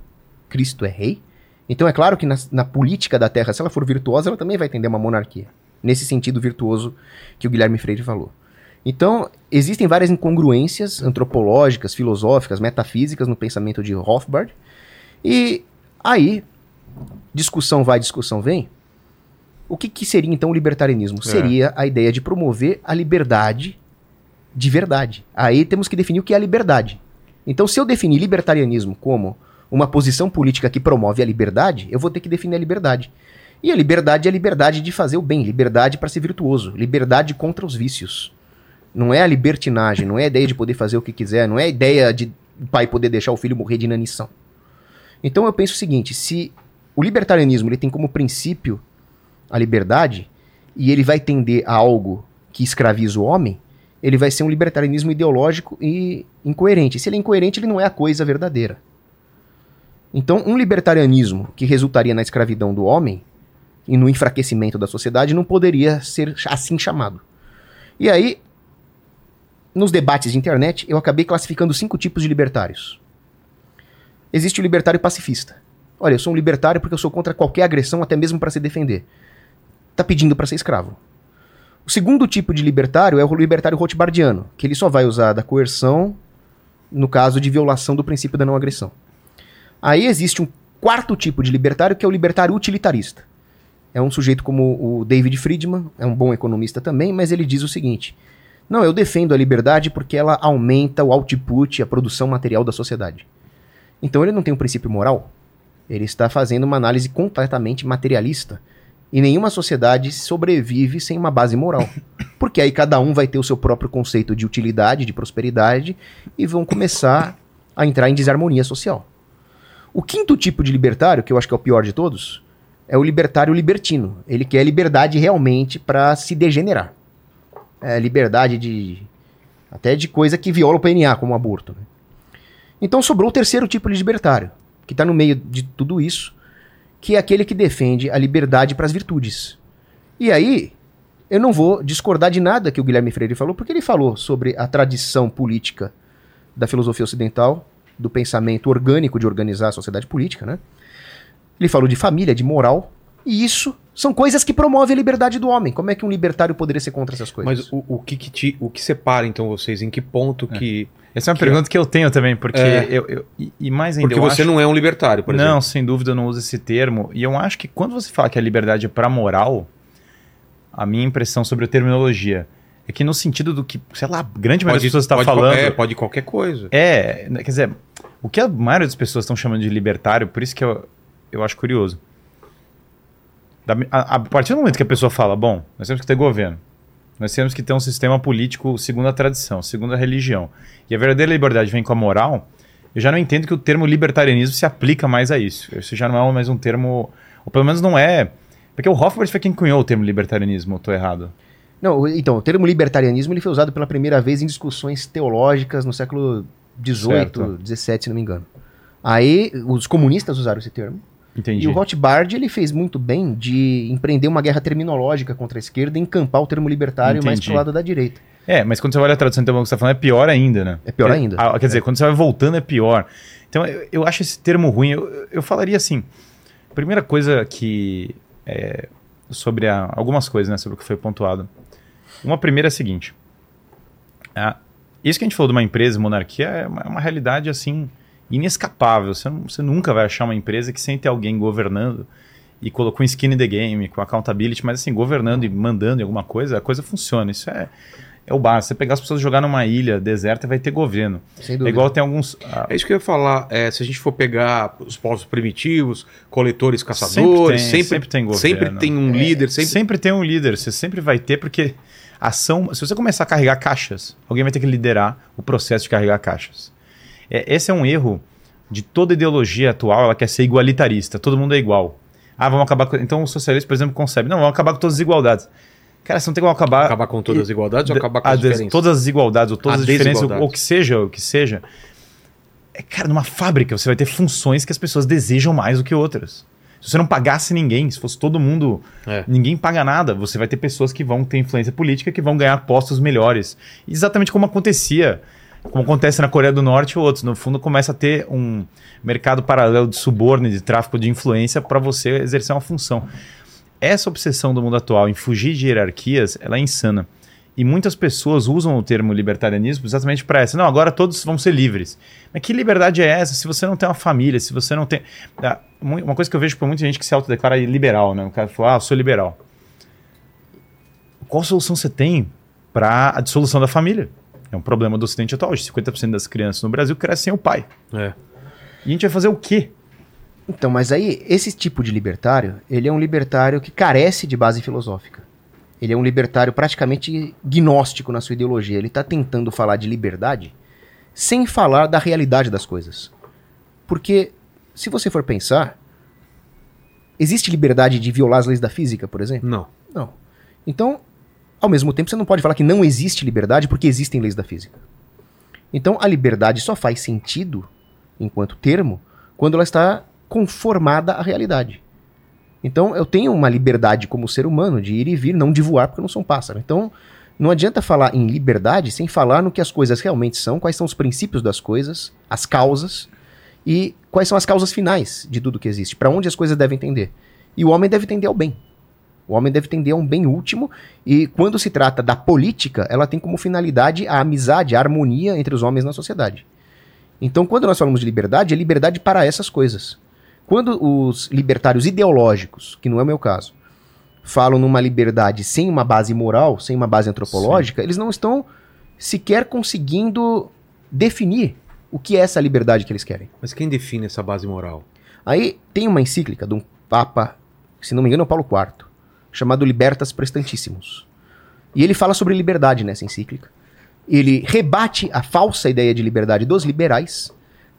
Cristo é rei, então é claro que na, na política da Terra, se ela for virtuosa, ela também vai tender uma monarquia. Nesse sentido virtuoso que o Guilherme Freire falou. Então, existem várias incongruências antropológicas, filosóficas, metafísicas no pensamento de Rothbard. E aí, discussão vai, discussão vem. O que, que seria então o libertarianismo? Seria a ideia de promover a liberdade de verdade. Aí temos que definir o que é a liberdade. Então, se eu definir libertarianismo como uma posição política que promove a liberdade, eu vou ter que definir a liberdade. E a liberdade é a liberdade de fazer o bem, liberdade para ser virtuoso, liberdade contra os vícios. Não é a libertinagem, não é a ideia de poder fazer o que quiser, não é a ideia de pai poder deixar o filho morrer de inanição. Então eu penso o seguinte, se o libertarianismo ele tem como princípio a liberdade e ele vai tender a algo que escraviza o homem, ele vai ser um libertarianismo ideológico e incoerente. Se ele é incoerente, ele não é a coisa verdadeira. Então, um libertarianismo que resultaria na escravidão do homem e no enfraquecimento da sociedade não poderia ser assim chamado. E aí, nos debates de internet, eu acabei classificando cinco tipos de libertários. Existe o libertário pacifista. Olha, eu sou um libertário porque eu sou contra qualquer agressão, até mesmo para se defender. Tá pedindo para ser escravo. O segundo tipo de libertário é o libertário rothbardiano, que ele só vai usar da coerção no caso de violação do princípio da não agressão. Aí existe um quarto tipo de libertário que é o libertário utilitarista. É um sujeito como o David Friedman, é um bom economista também, mas ele diz o seguinte: Não, eu defendo a liberdade porque ela aumenta o output, a produção material da sociedade. Então ele não tem um princípio moral. Ele está fazendo uma análise completamente materialista. E nenhuma sociedade sobrevive sem uma base moral. Porque aí cada um vai ter o seu próprio conceito de utilidade, de prosperidade, e vão começar a entrar em desarmonia social. O quinto tipo de libertário, que eu acho que é o pior de todos, é o libertário libertino. Ele quer liberdade realmente para se degenerar. É liberdade de. até de coisa que viola o PNA, como o aborto. né? Então sobrou o terceiro tipo de libertário, que está no meio de tudo isso, que é aquele que defende a liberdade para as virtudes. E aí, eu não vou discordar de nada que o Guilherme Freire falou, porque ele falou sobre a tradição política da filosofia ocidental, do pensamento orgânico de organizar a sociedade política, né? Ele falou de família, de moral, e isso são coisas que promovem a liberdade do homem. Como é que um libertário poderia ser contra essas coisas? Mas o, o que, que te- o que separa, então, vocês? Em que ponto que. Essa é uma Que- pergunta que eu tenho também, porque É. eu, eu- e, mais ainda Porque eu você acho... não é um libertário, por não, exemplo. sem dúvida eu não uso esse termo. E eu acho que quando você fala que a liberdade é para moral, a minha impressão sobre a terminologia é que no sentido do que, sei lá, a grande maioria das pessoas está pode, falando. É, pode qualquer coisa. É, quer dizer, o que a maioria das pessoas estão chamando de libertário, por isso que eu, eu acho curioso. Da- a, a partir do momento que a pessoa fala, bom, nós temos que ter governo, nós temos que ter um sistema político segundo a tradição, segundo a religião, e a verdadeira liberdade vem com a moral, eu já não entendo que o termo libertarianismo se aplica mais a isso. Isso já não é mais um termo, ou pelo menos não é. Porque o Hofbard foi quem cunhou o termo libertarianismo, eu tô errado. Não, então, o termo libertarianismo ele foi usado pela primeira vez em discussões teológicas no século XVIII. XVII, se não me engano. Aí, os comunistas usaram esse termo. Entendi. E o Rothbard, ele fez muito bem de empreender uma guerra terminológica contra a esquerda e encampar o termo libertário mais Entendi. pro lado da direita. É, mas quando você olha a tradução então, que você está falando, é pior ainda, né? É pior ainda. ah, quer dizer, quando você vai voltando é pior. Então, eu, eu acho esse termo ruim. Eu, eu falaria assim: a primeira coisa que. é, sobre a- algumas coisas, né? Sobre o que foi pontuado. Uma primeira é a seguinte: ah, isso que a gente falou de uma empresa, monarquia, é uma, é uma realidade assim inescapável. Você, não- você nunca vai achar uma empresa que sem ter alguém governando e colocou um skin in the game, com accountability, mas assim, governando e mandando em alguma coisa, a coisa funciona. Isso é, é o básico. Você pegar as pessoas e jogar numa ilha deserta, vai ter governo. Sem É dúvida. igual tem alguns. ah, É isso que eu ia falar. é, se a gente for pegar os povos primitivos, coletores, caçadores, Sempre tem, sempre, sempre tem governo. sempre tem um líder, sempre... sempre. tem um líder, você sempre vai ter, porque ação. Se você começar a carregar caixas, alguém vai ter que liderar o processo de carregar caixas. É, esse é um erro de toda ideologia atual, ela quer ser igualitarista, todo mundo é igual. Ah, vamos acabar com. Então o socialista, por exemplo, concebe. Não, vamos acabar com todas as desigualdades. Cara, você não tem como acabar. Acabar com todas as igualdades ou acabar com as diferenças? Todas as desigualdades, ou todas as diferenças, ou, ou que seja, o que seja. é, cara, numa fábrica você vai ter funções que as pessoas desejam mais do que outras. Se você não pagasse ninguém, se fosse todo mundo, É. ninguém paga nada, você vai ter pessoas que vão ter influência política, que vão ganhar postos melhores. Exatamente como acontecia, como acontece na Coreia do Norte ou outros. No fundo, começa a ter um mercado paralelo de suborno, e de tráfico de influência para você exercer uma função. Essa obsessão do mundo atual em fugir de hierarquias, ela é insana. E muitas pessoas usam o termo libertarianismo exatamente para essa. Não, agora todos vão ser livres. Mas que liberdade é essa se você não tem uma família, se você não tem. Ah, Uma coisa que eu vejo por muita gente que se autodeclara liberal, né? O cara fala, ah, eu sou liberal. Qual solução você tem para a dissolução da família? É um problema do Ocidente atual. Hoje, 50% das crianças no Brasil crescem sem o pai. É. E a gente vai fazer o quê? Então, mas aí, esse tipo de libertário, ele é um libertário que carece de base filosófica. Ele é um libertário praticamente gnóstico na sua ideologia. Ele está tentando falar de liberdade sem falar da realidade das coisas. Porque, se você for pensar, existe liberdade de violar as leis da física, por exemplo? Não. Não. Então, ao mesmo tempo, você não pode falar que não existe liberdade porque existem leis da física. Então, a liberdade só faz sentido, enquanto termo, quando ela está conformada à realidade. Então, eu tenho uma liberdade como ser humano de ir e vir, não de voar porque eu não sou um pássaro. Então, não adianta falar em liberdade sem falar no que as coisas realmente são, quais são os princípios das coisas, as causas e quais são as causas finais de tudo que existe, para onde as coisas devem tender. E o homem deve tender ao bem. O homem deve tender a um bem último, e quando se trata da política, ela tem como finalidade a amizade, a harmonia entre os homens na sociedade. Então, quando nós falamos de liberdade, é liberdade para essas coisas. Quando os libertários ideológicos, que não é o meu caso, falam numa liberdade sem uma base moral, sem uma base antropológica, eles não estão sequer conseguindo definir o que é essa liberdade que eles querem. Mas quem define essa base moral? Aí tem uma encíclica de um Papa, se não me engano é o Paulo IV, chamado Libertas Prestantissimus. E ele fala sobre liberdade nessa encíclica. Ele rebate a falsa ideia de liberdade dos liberais,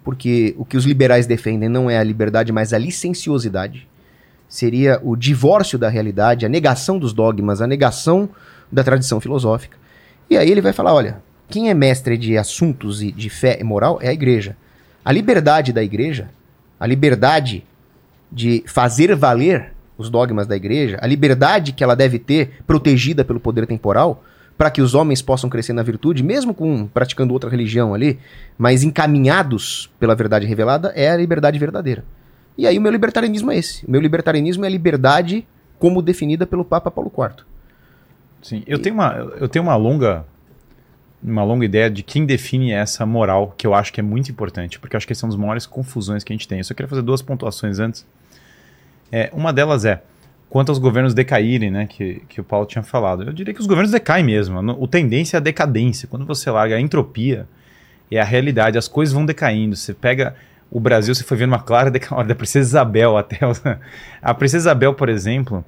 porque o que os liberais defendem não é a liberdade, mas a licenciosidade. Seria o divórcio da realidade, a negação dos dogmas, a negação da tradição filosófica. E aí ele vai falar: olha, quem é mestre de assuntos e de fé e moral é a igreja. A liberdade da igreja, a liberdade de fazer valer os dogmas da igreja, a liberdade que ela deve ter protegida pelo poder temporal, para que os homens possam crescer na virtude, mesmo com praticando outra religião ali, mas encaminhados pela verdade revelada, é a liberdade verdadeira. E aí o meu libertarianismo é esse. O meu libertarianismo é a liberdade como definida pelo Papa Paulo IV. Sim, eu tenho uma, eu tenho uma longa uma longa ideia de quem define essa moral, que eu acho que é muito importante, porque eu acho que essa é uma das maiores confusões que a gente tem. Eu só queria fazer duas pontuações antes. É, uma delas é quanto aos governos decaírem, né, que, que o Paulo tinha falado. Eu diria que os governos decaem mesmo. O tendência é a decadência. Quando você larga a entropia, é a realidade, as coisas vão decaindo. Você pega o Brasil, você foi vendo uma clara decadência da Princesa Isabel até. A Princesa Isabel, por exemplo,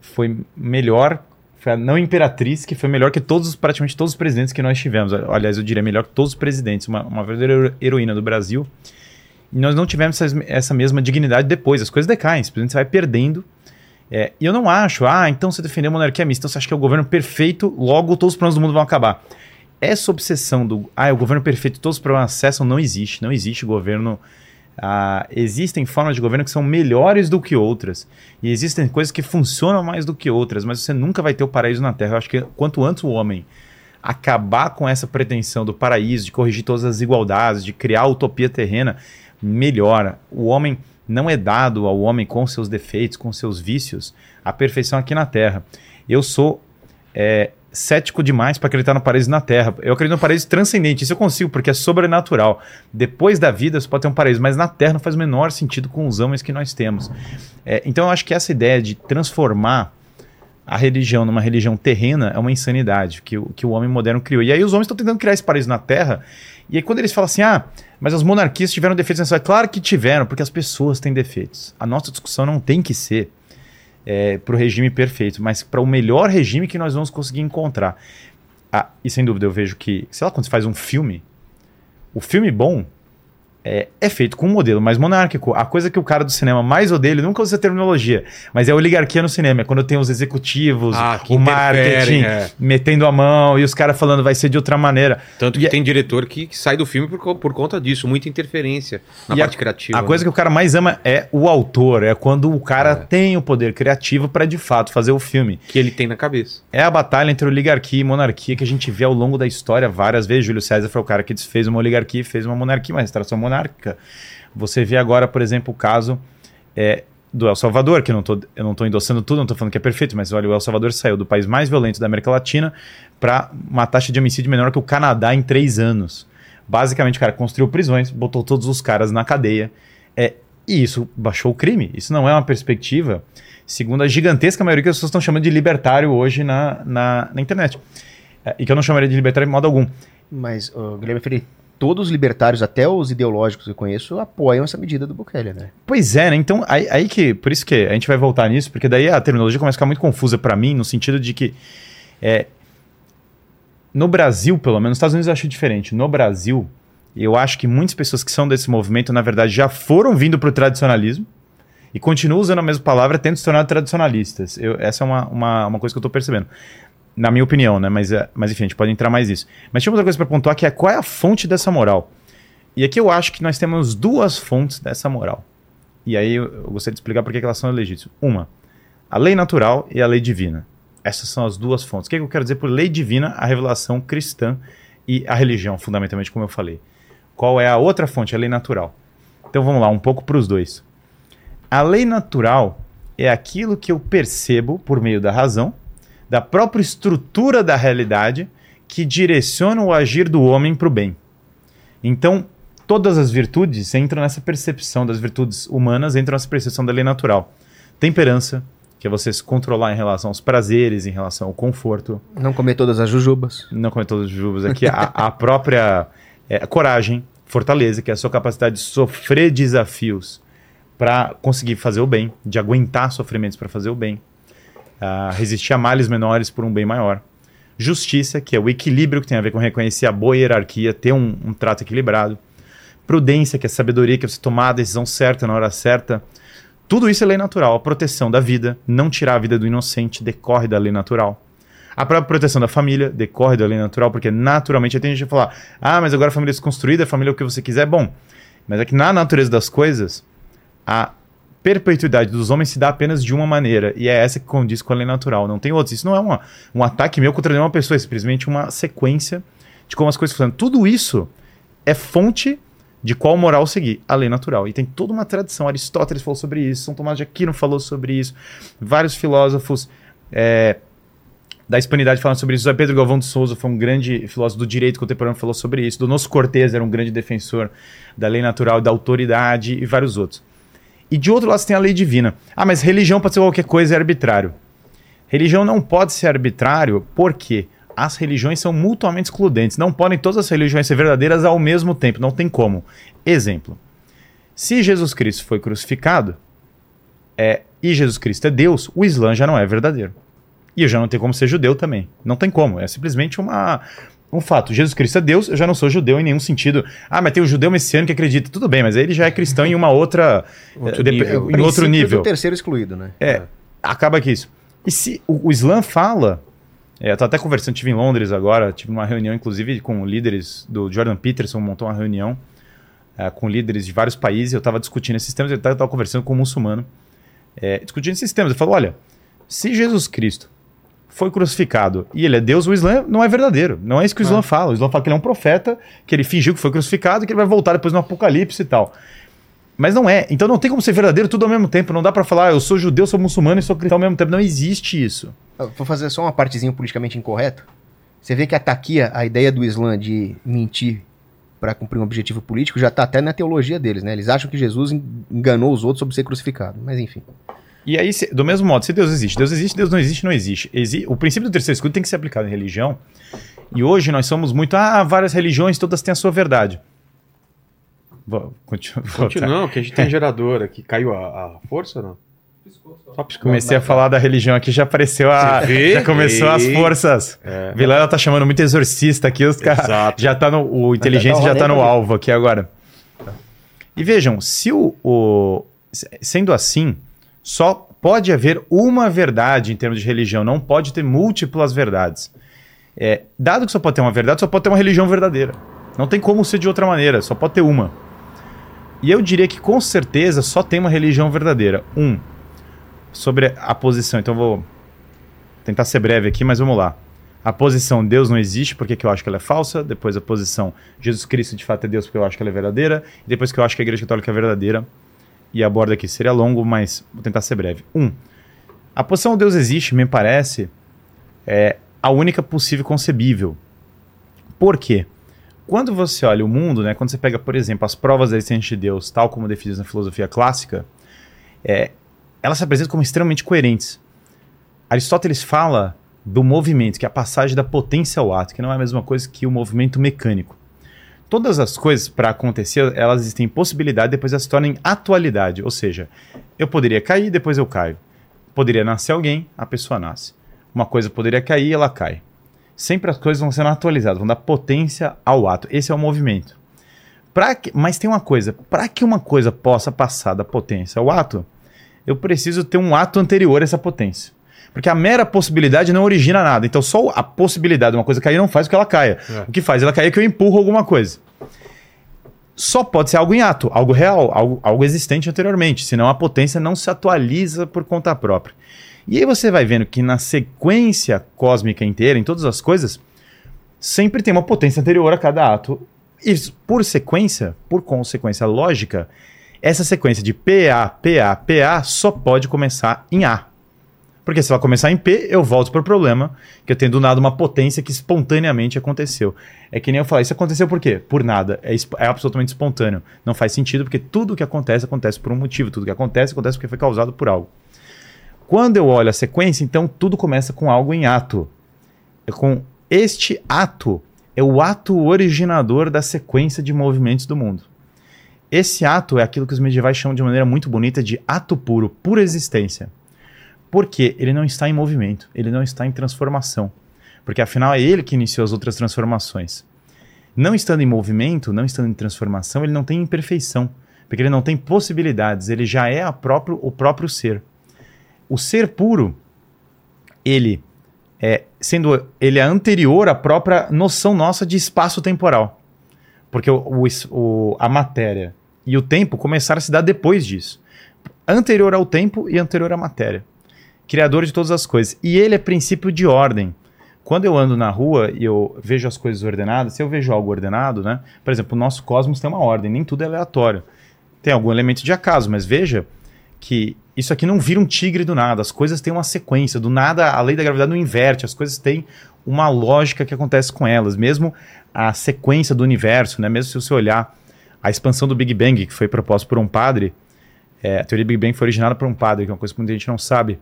foi melhor, foi a não imperatriz que foi melhor que todos, os- praticamente todos os presidentes que nós tivemos. Aliás, eu diria melhor que todos os presidentes, uma, uma verdadeira hero- heroína do Brasil. E nós não tivemos essa, essa mesma dignidade depois, as coisas decaem, simplesmente você vai perdendo. É, e eu não acho, ah, então você defendeu a monarquia mista, então você acha que é o governo perfeito, logo todos os problemas do mundo vão acabar. Essa obsessão do, ah, é o governo perfeito, todos os problemas cessam, não existe. Não existe governo ah, existem formas de governo que são melhores do que outras. E existem coisas que funcionam mais do que outras, mas você nunca vai ter o paraíso na Terra. Eu acho que quanto antes o homem acabar com essa pretensão do paraíso, de corrigir todas as desigualdades, de criar utopia terrena, melhora. O homem não é dado ao homem com seus defeitos, com seus vícios, a perfeição aqui na Terra. Eu sou é, cético demais para acreditar no paraíso na Terra. Eu acredito no paraíso transcendente, isso eu consigo, porque é sobrenatural. Depois da vida você pode ter um paraíso, mas na Terra não faz o menor sentido com os homens que nós temos. É, então eu acho que essa ideia de transformar a religião numa religião terrena é uma insanidade que, que o homem moderno criou. E aí os homens estão tentando criar esse paraíso na Terra, e aí quando eles falam assim, ah, mas as monarquias tiveram defeitos nessa Claro que tiveram, porque as pessoas têm defeitos. A nossa discussão não tem que ser é, para o regime perfeito, mas para o melhor regime que nós vamos conseguir encontrar. Ah, e sem dúvida eu vejo que, sei lá, quando você faz um filme, o filme bom é, é feito com um modelo mais monárquico. A coisa que o cara do cinema mais odeia, ele nunca usa a terminologia, mas é oligarquia no cinema. É quando tem os executivos, Ah, o marketing, é. metendo a mão e os caras falando vai ser de outra maneira. Tanto que E a- tem diretor que, que sai do filme por, por conta disso, muita interferência na E a- parte criativa. A coisa né? que o cara mais ama é o autor, é quando o cara tem o poder criativo para de fato fazer o filme. que ele tem na cabeça. É a batalha entre oligarquia e monarquia que a gente vê ao longo da história várias vezes. Júlio César foi o cara que desfez uma oligarquia e fez uma monarquia, uma restauração monárquica. Você vê agora, por exemplo, o caso é, do El Salvador, que eu não tô, eu não tô endossando tudo, não tô falando que é perfeito, mas olha, o El Salvador saiu do país mais violento da América Latina para uma taxa de homicídio menor que o Canadá em três anos. Basicamente, o cara construiu prisões, botou todos os caras na cadeia. É, e isso baixou o crime. Isso não é uma perspectiva, segundo a gigantesca maioria que as pessoas estão chamando de libertário hoje na, na, na internet. É, e que eu não chamaria de libertário de modo algum. Mas, ô, Guilherme Freire, todos os libertários, até os ideológicos que eu conheço, apoiam essa medida do Bukele, né? Pois é, né? Então, aí, aí que. Por isso que a gente vai voltar nisso, porque daí a terminologia começa a ficar muito confusa pra mim, no sentido de que. É, no Brasil, pelo menos, nos Estados Unidos eu acho diferente. No Brasil, eu acho que muitas pessoas que são desse movimento, na verdade, já foram vindo pro tradicionalismo e continuam usando a mesma palavra, tendo se tornado tradicionalistas. Eu- essa é uma, uma, uma coisa que eu tô percebendo. Na minha opinião, né? Mas, é, mas enfim, a gente pode entrar mais nisso. Mas tinha outra coisa pra pontuar que é qual é a fonte dessa moral. E aqui eu acho que nós temos duas fontes dessa moral. E aí eu, gostaria de explicar por que elas são legítimas. Uma, a lei natural e a lei divina. Essas são as duas fontes. O que, que eu quero dizer por lei divina? A revelação cristã e a religião, fundamentalmente, como eu falei. Qual é a outra fonte? A lei natural. Então vamos lá, um pouco para os dois. A lei natural é aquilo que eu percebo por meio da razão, da própria estrutura da realidade, que direciona o agir do homem para o bem. Então, todas as virtudes entram nessa percepção das virtudes humanas, entram nessa percepção da lei natural. Temperança, que é você se controlar em relação aos prazeres, em relação ao conforto, Não comer todas as jujubas. não comer todos os jujubas aqui, a, a própria é, coragem, fortaleza, que é a sua capacidade de sofrer desafios para conseguir fazer o bem, de aguentar sofrimentos para fazer o bem, a resistir a males menores por um bem maior. Justiça, que é o equilíbrio que tem a ver com reconhecer a boa hierarquia, ter um, um trato equilibrado. Prudência, que é sabedoria, que é você tomar a decisão certa na hora certa. Tudo isso é lei natural. A proteção da vida, não tirar a vida do inocente, decorre da lei natural. A própria proteção da família decorre da lei natural, porque naturalmente tem gente que falar: ah, mas agora a família é desconstruída, a família é o que você quiser. Bom, mas é que na natureza das coisas, a perpetuidade dos homens se dá apenas de uma maneira, e é essa que condiz com a lei natural, não tem outros. Isso não é uma, um ataque meu contra nenhuma pessoa, é simplesmente uma sequência de como as coisas funcionam. Tudo isso é fonte de qual moral seguir, a lei natural. E tem toda uma tradição. Aristóteles falou sobre isso, São Tomás de Aquino falou sobre isso, vários filósofos é, da hispanidade falam sobre isso. José Pedro Galvão de Souza foi um grande filósofo do direito contemporâneo falou sobre isso. Donoso Cortez era um grande defensor da lei natural, da autoridade e vários outros. E de outro lado você tem a lei divina. Ah, mas religião pode ser qualquer coisa, é arbitrário. Religião não pode ser arbitrário porque as religiões são mutuamente excludentes. Não podem todas as religiões ser verdadeiras ao mesmo tempo. Não tem como. Exemplo. Se Jesus Cristo foi crucificado é, e Jesus Cristo é Deus, o Islã já não é verdadeiro. E eu já não tenho como ser judeu também. Não tem como. É simplesmente uma, um fato. Jesus Cristo é Deus, eu já não sou judeu em nenhum sentido. Ah, mas tem o judeu messiânico que acredita. Tudo bem, mas ele já é cristão em uma outra. Outro eh, dep- nível. Em outro nível. terceiro excluído, né? É, acaba que isso. E se o, o Islã fala. É, eu tô até conversando, estive em Londres agora, tive uma reunião, inclusive, com líderes do Jordan Peterson, montou uma reunião é, com líderes de vários países. Eu estava discutindo esses temas, eu estava conversando com um muçulmano, é, discutindo esses temas. Eu falo: olha, se Jesus Cristo foi crucificado e ele é Deus, o Islã não é verdadeiro. Não é isso que o Islã fala. O Islã fala que ele é um profeta, que ele fingiu que foi crucificado e que ele vai voltar depois no Apocalipse e tal. Mas não é. Então não tem como ser verdadeiro tudo ao mesmo tempo. Não dá pra falar, "Ah, eu sou judeu, sou muçulmano e sou cristão ao mesmo tempo. Não existe isso. Eu Vou fazer só uma partezinha politicamente incorreta. Você vê que a taquia, a ideia do Islã de mentir para cumprir um objetivo político, já tá até na teologia deles, né? Eles acham que Jesus en- enganou os outros sobre ser crucificado. Mas enfim. E aí, se- do mesmo modo, se Deus existe, Deus existe, Deus não existe, não existe. Exi- o princípio do terceiro escudo tem que ser aplicado em religião. E hoje nós somos muito, ah, várias religiões, todas têm a sua verdade. Vou, continu- vou- Continua, não, que a gente tem gerador aqui. Caiu a, a força ou não? Só piscou. Comecei a falar da religião aqui, já apareceu a. Já começou as forças. É. Vilela tá chamando muito exorcista aqui, os caras. Exato. Já tá no. O inteligência Tá- tá já tá no alvo aqui agora. E vejam, se o, o- sendo assim, só pode haver uma verdade em termos de religião, não pode ter múltiplas verdades. É, dado que só pode ter uma verdade, só pode ter uma religião verdadeira. Não tem como ser de outra maneira, só pode ter uma. E eu diria que com certeza só tem uma religião verdadeira. Um, sobre a posição. Então vou tentar ser breve aqui, mas vamos lá. A posição Deus não existe porque que eu acho que ela é falsa. Depois a posição Jesus Cristo de fato é Deus porque eu acho que ela é verdadeira. E depois que eu acho que a Igreja Católica é verdadeira. E aborda aqui. Seria longo, mas vou tentar ser breve. Um, a posição Deus existe, me parece, é a única possível concebível. Por quê? Quando você olha o mundo, né, quando você pega, por exemplo, as provas da existência de Deus, tal como definidas na filosofia clássica, é, elas se apresentam como extremamente coerentes. Aristóteles fala do movimento, que é a passagem da potência ao ato, que não é a mesma coisa que o movimento mecânico. Todas as coisas, para acontecer, elas existem possibilidade, depois elas se tornam atualidade. Ou seja, eu poderia cair, depois eu caio. Poderia nascer alguém, a pessoa nasce. Uma coisa poderia cair, ela cai. Sempre as coisas vão sendo atualizadas, vão dar potência ao ato. Esse é o movimento. Que, mas tem uma coisa, para que uma coisa possa passar da potência ao ato, eu preciso ter um ato anterior a essa potência. Porque a mera possibilidade não origina nada. Então só a possibilidade de uma coisa cair não faz com que ela caia. É. O que faz ela cair é que eu empurro alguma coisa. Só pode ser algo em ato, algo real, algo, algo existente anteriormente. Senão a potência não se atualiza por conta própria. E aí você vai vendo que na sequência cósmica inteira, em todas as coisas, sempre tem uma potência anterior a cada ato. E por sequência, por consequência lógica, essa sequência de PA, PA, PA só pode começar em A. Porque se ela começar em P, eu volto para o problema, que eu tenho do nada uma potência que espontaneamente aconteceu. É que nem eu falei, isso aconteceu por quê? Por nada. É, é absolutamente espontâneo. Não faz sentido, porque tudo que acontece, acontece por um motivo. Tudo que acontece, acontece porque foi causado por algo. Quando eu olho a sequência, então tudo começa com algo em ato. É com este ato, é o ato originador da sequência de movimentos do mundo. Esse ato é aquilo que os medievais chamam de maneira muito bonita de ato puro, pura existência. Porque ele não está em movimento, ele não está em transformação. Porque afinal é ele que iniciou as outras transformações. Não estando em movimento, não estando em transformação, ele não tem imperfeição. Porque ele não tem possibilidades, ele já é próprio, o próprio ser. O ser puro, ele é sendo ele é anterior à própria noção nossa de espaço temporal. Porque o, o o- a matéria e o tempo começaram a se dar depois disso. Anterior ao tempo e anterior à matéria. Criador de todas as coisas. E ele é princípio de ordem. Quando eu ando na rua e eu vejo as coisas ordenadas, se eu vejo algo ordenado, né? Por exemplo, o nosso cosmos tem uma ordem, nem tudo é aleatório. Tem algum elemento de acaso, mas veja que isso aqui não vira um tigre do nada. As coisas têm uma sequência. Do nada, a lei da gravidade não inverte. As coisas têm uma lógica que acontece com elas. Mesmo a sequência do universo, né? Mesmo se você olhar a expansão do Big Bang, que foi proposta por um padre, é, a teoria do Big Bang foi originada por um padre, que é uma coisa que muita gente não sabe.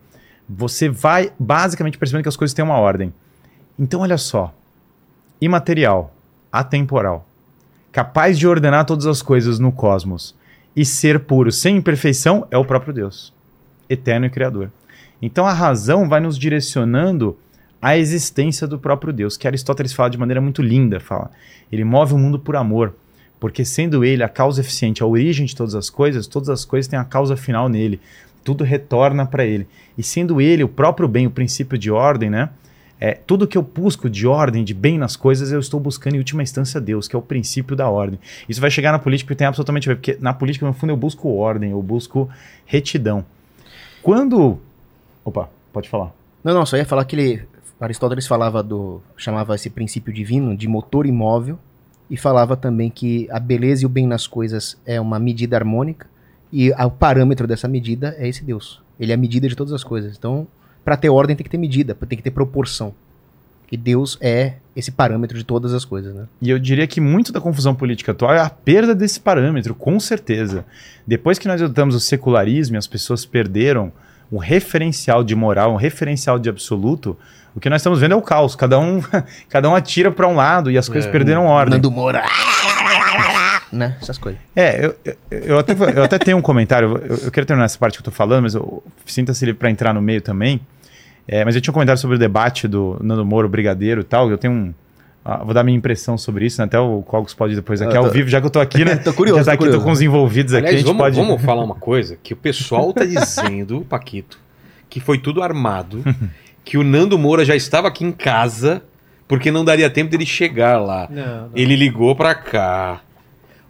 Você vai basicamente percebendo que as coisas têm uma ordem. Então, olha só. Imaterial, atemporal, capaz de ordenar todas as coisas no cosmos e ser puro, sem imperfeição, é o próprio Deus, eterno e criador. Então a razão vai nos direcionando à existência do próprio Deus, que Aristóteles fala de maneira muito linda, fala. Ele move o mundo por amor, porque sendo ele a causa eficiente, a origem de todas as coisas, todas as coisas têm a causa final nele. Tudo retorna para ele. E sendo ele o próprio bem, o princípio de ordem, né? É, tudo que eu busco de ordem, de bem nas coisas, eu estou buscando em última instância Deus, que é o princípio da ordem. Isso vai chegar na política e tem absolutamente a ver, porque na política, no fundo, eu busco ordem, eu busco retidão. Quando. Opa, pode falar. Não, não, só ia falar que ele, Aristóteles falava do. chamava esse princípio divino de motor imóvel e falava também que a beleza e o bem nas coisas é uma medida harmônica e o parâmetro dessa medida é esse Deus. Ele é a medida de todas as coisas. Então, para ter ordem tem que ter medida, tem que ter proporção. E Deus é esse parâmetro de todas as coisas, né? E eu diria que muito da confusão política atual é a perda desse parâmetro, com certeza. Depois que nós adotamos o secularismo e as pessoas perderam um referencial de moral, um referencial de absoluto, o que nós estamos vendo é o caos. Cada um, cada um atira para um lado e as coisas É. perderam ordem. Nando Moura. Né? Essas coisas. É, eu, eu, eu até, eu até tenho um comentário, eu, eu quero terminar essa parte que eu tô falando, mas sinta-se livre para entrar no meio também. É, mas eu tinha um comentário sobre o debate do Nando Moro Brigadeiro e tal. Eu tenho um, ah, vou dar minha impressão sobre isso, né? Até o Cogos pode depois aqui Eu ao tô- vivo, já que eu tô aqui, né? Tô curioso, Já tá tô aqui, curioso. tô com os envolvidos aqui, a Aliás, gente vamos, pode... vamos falar uma coisa que o pessoal tá dizendo, Paquito, que foi tudo armado, que o Nando Moura já estava aqui em casa, porque não daria tempo dele chegar lá. Não, não. Ele ligou pra cá.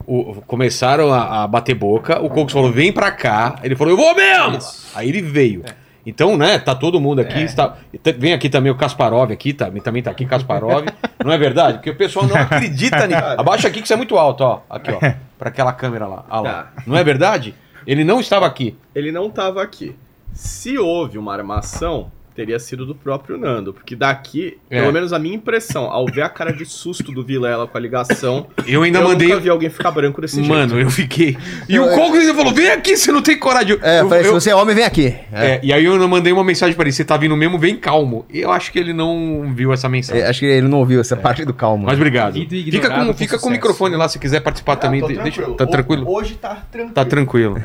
O- começaram a, a bater boca. O Cocos falou: vem pra cá. Ele falou: eu vou mesmo. Aí ele veio. Então, né, tá todo mundo aqui. Está, te- vem aqui também o Kasparov aqui, tá, também tá aqui Kasparov. não é verdade? Porque o pessoal não acredita nisso. Abaixa aqui que isso é muito alto, ó. Aqui, ó. Pra aquela câmera lá. Ah, lá. Não é verdade? Ele não estava aqui. Ele não tava aqui. Se houve uma armação, teria sido do próprio Nando. Porque daqui, É. pelo menos a minha impressão, ao ver a cara de susto do Vilela com a ligação, Eu ainda eu mandei. nunca vi alguém ficar branco desse Mano, jeito. eu fiquei. E o Cocos ainda falou: vem aqui, você não tem coragem. É, eu falei, eu, se você é homem, vem aqui. É. É, e aí eu mandei uma mensagem pra ele: você tá vindo mesmo, vem calmo. E eu acho que ele não viu essa mensagem. É, acho que ele não ouviu essa parte do calmo. Mas obrigado. Fica com, com fica com o microfone lá se quiser participar também. tô de- deixa- tranquilo. tá tranquilo? Hoje tá tranquilo. Tá tranquilo.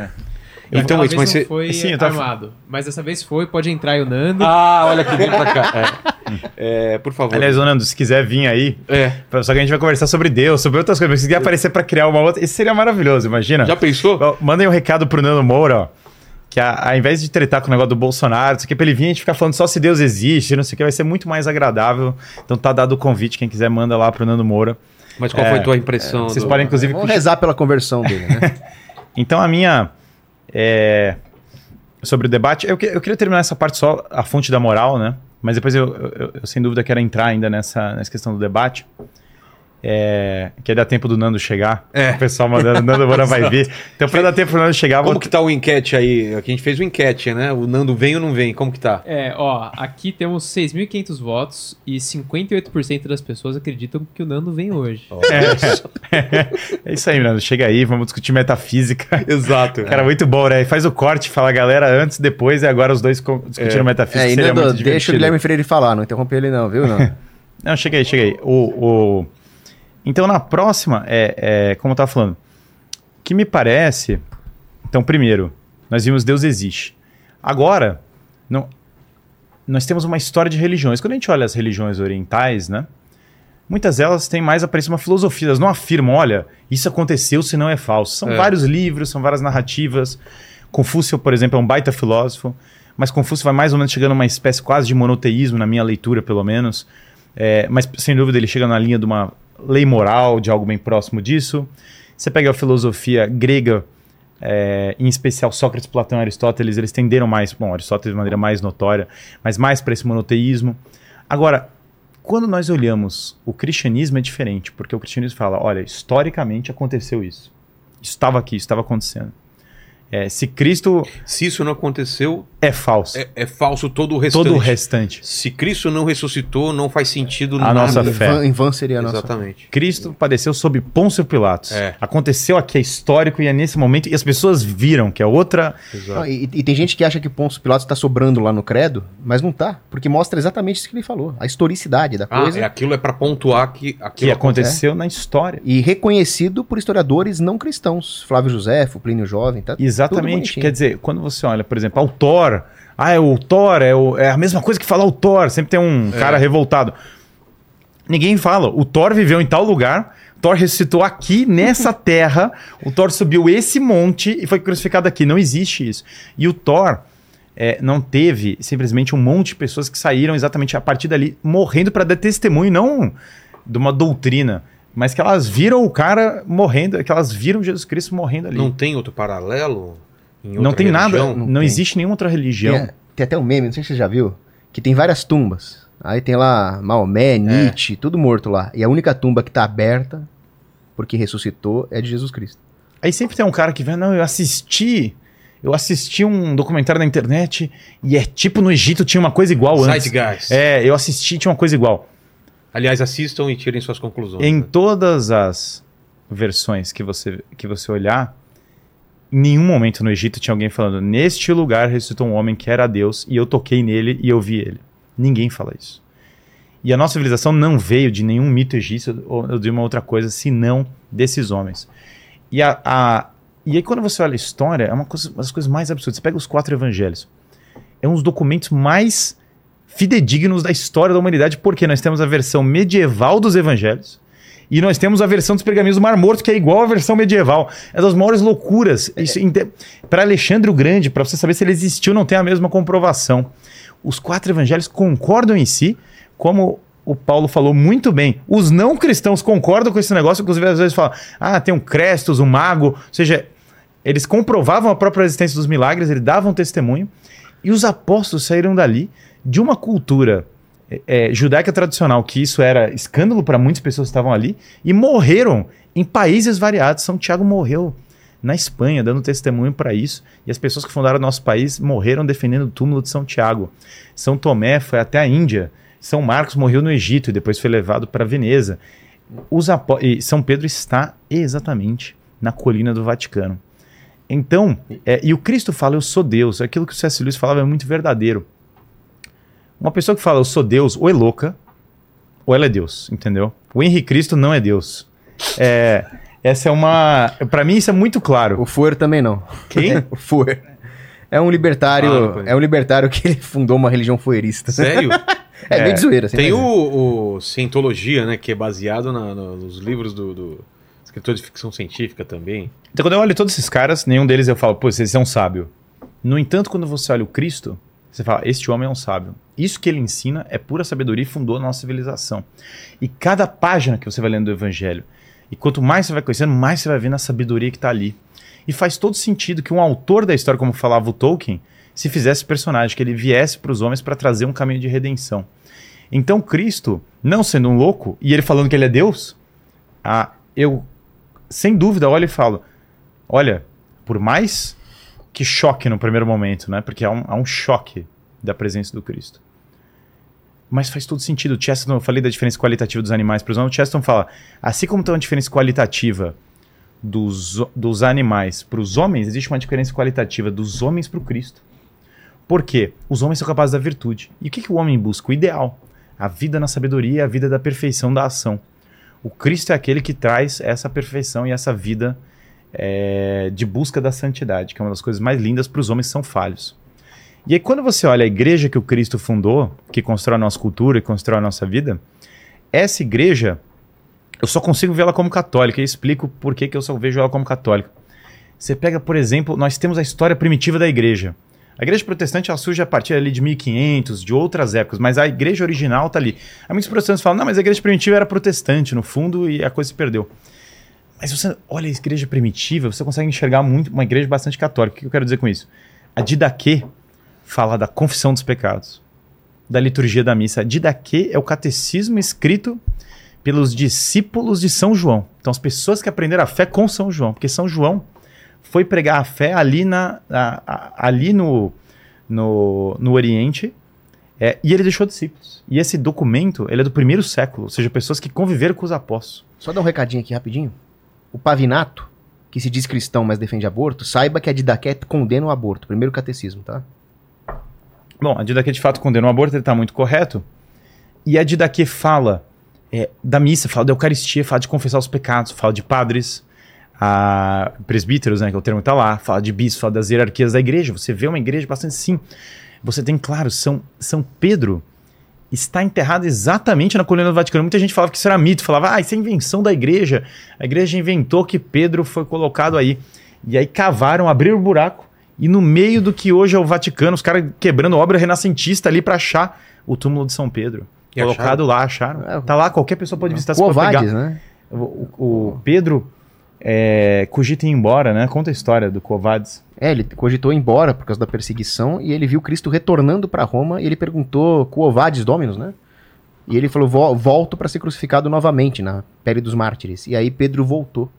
Então, isso, vez mas você. foi Sim, tava- armado. Mas dessa vez foi, pode entrar aí o Nando. Ah, olha aqui, vem pra cá. É, É, por favor. Aliás, ô Nando, se quiser vir aí, é. só que a gente vai conversar sobre Deus, sobre outras coisas. Se quiser aparecer pra criar uma outra, isso seria maravilhoso, imagina. Já pensou? Mandem um recado pro Nando Moura, ó. Que a- ao invés de tretar com o negócio do Bolsonaro, isso aqui, pra ele vir a gente ficar falando só se Deus existe, não sei o que, vai ser muito mais agradável. Então tá dado o convite, quem quiser manda lá pro Nando Moura. Mas qual É, foi a tua impressão? Vocês do- podem, inclusive, Vamos rezar pela conversão dele, né? Então a minha. É, sobre o debate, eu, eu queria terminar essa parte só, a fonte da moral, né? Mas depois eu, eu- eu, sem dúvida quero entrar ainda nessa, nessa questão do debate. É, que aí dá tempo do Nando chegar. É. O pessoal mandando, Nando Moura vai vir. Então, pra dar tempo pro Nando chegar, Como vou... que tá o enquete aí? Aqui a gente fez o enquete, né? O Nando vem ou não vem? Como que tá? É, ó, aqui temos 6.500 votos e 58% das pessoas acreditam que o Nando vem hoje. É isso aí, Nando. Chega aí, vamos discutir metafísica. Exato. Cara, muito bom, né? Faz o corte, fala galera antes, depois, e agora os dois discutindo metafísica. É, e Nando, deixa o. Guilherme Freire falar, não interrompe ele não, viu? Não. Não, chega aí, chega aí. O, o... Então, na próxima, é, é, como eu tava falando, que me parece. Então, primeiro, nós vimos Deus existe. Agora, não, nós temos uma história de religiões. Quando a gente olha as religiões orientais, né? Muitas delas têm mais aparência uma filosofia, elas não afirmam, olha, isso aconteceu, senão é falso. São É. vários livros, são várias narrativas. Confúcio, por exemplo, é um baita filósofo, mas Confúcio vai mais ou menos chegando a uma espécie quase de monoteísmo, na minha leitura, pelo menos. É, mas, sem dúvida, ele chega na linha de uma lei moral, de algo bem próximo disso. Você pega a filosofia grega, é, em especial Sócrates, Platão e Aristóteles, eles tenderam mais, bom, Aristóteles de maneira mais notória, mas mais para esse monoteísmo. Agora, quando nós olhamos o cristianismo é diferente, porque o cristianismo fala, olha, historicamente aconteceu isso. Estava aqui, estava acontecendo. É, se Cristo Se isso não aconteceu, é falso, é, é falso todo o restante. todo o restante. Se Cristo não ressuscitou, não faz sentido A nada. nossa em, fé. vão, em vão seria a nossa Exatamente. Cristo padeceu sob Pôncio Pilatos. É. Aconteceu aqui, é histórico e é nesse momento, e as pessoas viram que é outra. Não, e, e tem gente que acha que Pôncio Pilatos está sobrando lá no credo, mas não tá, porque mostra exatamente isso que ele falou, a historicidade da Ah, coisa. é, aquilo é pra pontuar que Que aquilo aconteceu na história. E reconhecido por historiadores não cristãos. Flávio Josefo, Plínio Jovem, tá? tudo Exatamente. Quer dizer, quando você olha, por exemplo, ao Thor, ah, é o Thor, é, o- é a mesma coisa que falar o Thor, sempre tem um cara revoltado. Ninguém fala, o Thor viveu em tal lugar, o Thor ressuscitou aqui nessa terra, o Thor subiu esse monte e foi crucificado aqui. Não existe isso. E o Thor é, não teve simplesmente um monte de pessoas que saíram exatamente a partir dali morrendo para dar testemunho, não de uma doutrina, mas que elas viram o cara morrendo, que elas viram Jesus Cristo morrendo ali. Não tem outro paralelo? Em Não tem nada, religião? não, Não tem. existe nenhuma outra religião. Tem, tem até um meme, não sei se você já viu, que tem várias tumbas. Aí tem lá Maomé, Nietzsche, tudo morto lá. E a única tumba que tá aberta, porque ressuscitou, é de Jesus Cristo. Aí sempre tem um cara que vem, não, eu assisti, eu assisti um documentário na internet e é tipo no Egito tinha uma coisa igual antes. Zeitgeist. É, eu assisti tinha uma coisa igual. Aliás, assistam e tirem suas conclusões. Em né? todas as versões que você que você olhar, em nenhum momento no Egito tinha alguém falando, neste lugar ressuscitou um homem que era Deus e eu toquei nele e eu vi ele. Ninguém fala isso. E a nossa civilização não veio de nenhum mito egípcio ou de uma outra coisa, senão desses homens. E, a, a- e aí, quando você olha a história, é uma, coisa, uma das coisas mais absurdas. Você pega os quatro evangelhos. É um dos documentos mais fidedignos da história da humanidade, porque nós temos a versão medieval dos evangelhos e nós temos a versão dos pergaminhos do Mar Morto, que é igual à versão medieval. É das maiores loucuras. Para Alexandre o Grande, para você saber se ele existiu, não tem a mesma comprovação. Os quatro evangelhos concordam em si, como o Paulo falou muito bem. Os não cristãos concordam com esse negócio, inclusive às vezes falam, ah, tem um Crestos, um mago. Ou seja, eles comprovavam a própria existência dos milagres, eles davam testemunho. E os apóstolos saíram dali de uma cultura é, é, judaica tradicional, que isso era escândalo para muitas pessoas que estavam ali, e morreram em países variados. São Tiago morreu na Espanha, dando testemunho para isso, e as pessoas que fundaram o nosso país morreram defendendo o túmulo de São Tiago. São Tomé foi até a Índia. São Marcos morreu no Egito e depois foi levado para Veneza. São Pedro está exatamente na colina do Vaticano. Então, é, e o Cristo fala, eu sou Deus. Aquilo que o C.S. Lewis falava é muito verdadeiro. Uma pessoa que fala eu sou Deus, ou é louca, ou ela é Deus, entendeu? O Henrique Cristo não é Deus. É, essa é uma. Para mim, isso é muito claro. O Fuer também não. Quem? o Fuer. É um libertário. Ah, é um libertário que ele fundou uma religião fuerista. Sério? é, é, bem de zoeira. Assim, Tem o, o Cientologia, né? Que é baseado na, no, nos livros do, do, escritor de ficção científica também. Então, quando eu olho todos esses caras, nenhum deles eu falo, pô, esse é um sábio. No entanto, quando você olha o Cristo, você fala, este homem é um sábio. Isso que ele ensina é pura sabedoria e fundou a nossa civilização. E cada página que você vai lendo do Evangelho, e quanto mais você vai conhecendo, mais você vai vendo a sabedoria que está ali. E faz todo sentido que um autor da história, como falava o Tolkien, se fizesse personagem, que ele viesse para os homens para trazer um caminho de redenção. Então Cristo, não sendo um louco, e ele falando que ele é Deus, ah, eu, sem dúvida, olho e falo: olha, por mais que choque no primeiro momento, né? Porque há um, há um choque da presença do Cristo. Mas faz todo sentido. O Chesterton, eu falei da diferença qualitativa dos animais para os homens. O Chesterton fala: assim como tem uma diferença qualitativa dos, dos animais para os homens, existe uma diferença qualitativa dos homens para o Cristo. Por quê? Os homens são capazes da virtude. E o que, que o homem busca? O ideal. A vida na sabedoria, a vida da perfeição da ação. O Cristo é aquele que traz essa perfeição e essa vida é, de busca da santidade, que é uma das coisas mais lindas para os homens que são falhos. E aí, quando você olha a igreja que o Cristo fundou, que constrói a nossa cultura e constrói a nossa vida, essa igreja, eu só consigo vê-la como católica. E explico por que, que eu só vejo ela como católica. Você pega, por exemplo, nós temos a história primitiva da igreja. A igreja protestante ela surge a partir ali de 1500, de outras épocas, mas a igreja original está ali. Aí muitos protestantes falam, não, mas a igreja primitiva era protestante, no fundo, e a coisa se perdeu. Mas você olha a igreja primitiva, você consegue enxergar muito uma igreja bastante católica. O que eu quero dizer com isso? A Didaquê fala da confissão dos pecados, da liturgia da missa. A Didaquê é o catecismo escrito pelos discípulos de São João. Então, as pessoas que aprenderam a fé com São João, porque São João foi pregar a fé ali, na, a, a, ali no, no, no Oriente é, e ele deixou discípulos. E esse documento ele é do primeiro século, ou seja, pessoas que conviveram com os apóstolos. Só dar um recadinho aqui rapidinho o Pavinato, que se diz cristão, mas defende aborto, saiba que a Didaqué condena o aborto. Primeiro catecismo, tá? Bom, a Didaqué de fato condena o aborto, ele está muito correto. E a Didaqué fala é, da missa, fala da Eucaristia, fala de confessar os pecados, fala de padres, a, presbíteros, né, que é o termo que está lá, fala de bispos, fala das hierarquias da igreja. Você vê uma igreja bastante sim. Você tem, claro, São, São Pedro está enterrado exatamente na colina do Vaticano. Muita gente falava que isso era mito, falava, ah, isso é invenção da igreja. A igreja inventou que Pedro foi colocado aí. E aí cavaram, abriram o buraco, e no meio do que hoje é o Vaticano, os caras quebrando obra renascentista ali para achar o túmulo de São Pedro. E colocado acharam? lá, acharam. É, tá lá, qualquer pessoa pode visitar. Covades, pegar. né? O, o, o Pedro é, cogita ir embora, né? Conta a história do Covades. É, ele cogitou ir embora por causa da perseguição e ele viu Cristo retornando para Roma e ele perguntou Covades Dominus, né? E ele falou: volto para ser crucificado novamente na pele dos mártires. E aí Pedro voltou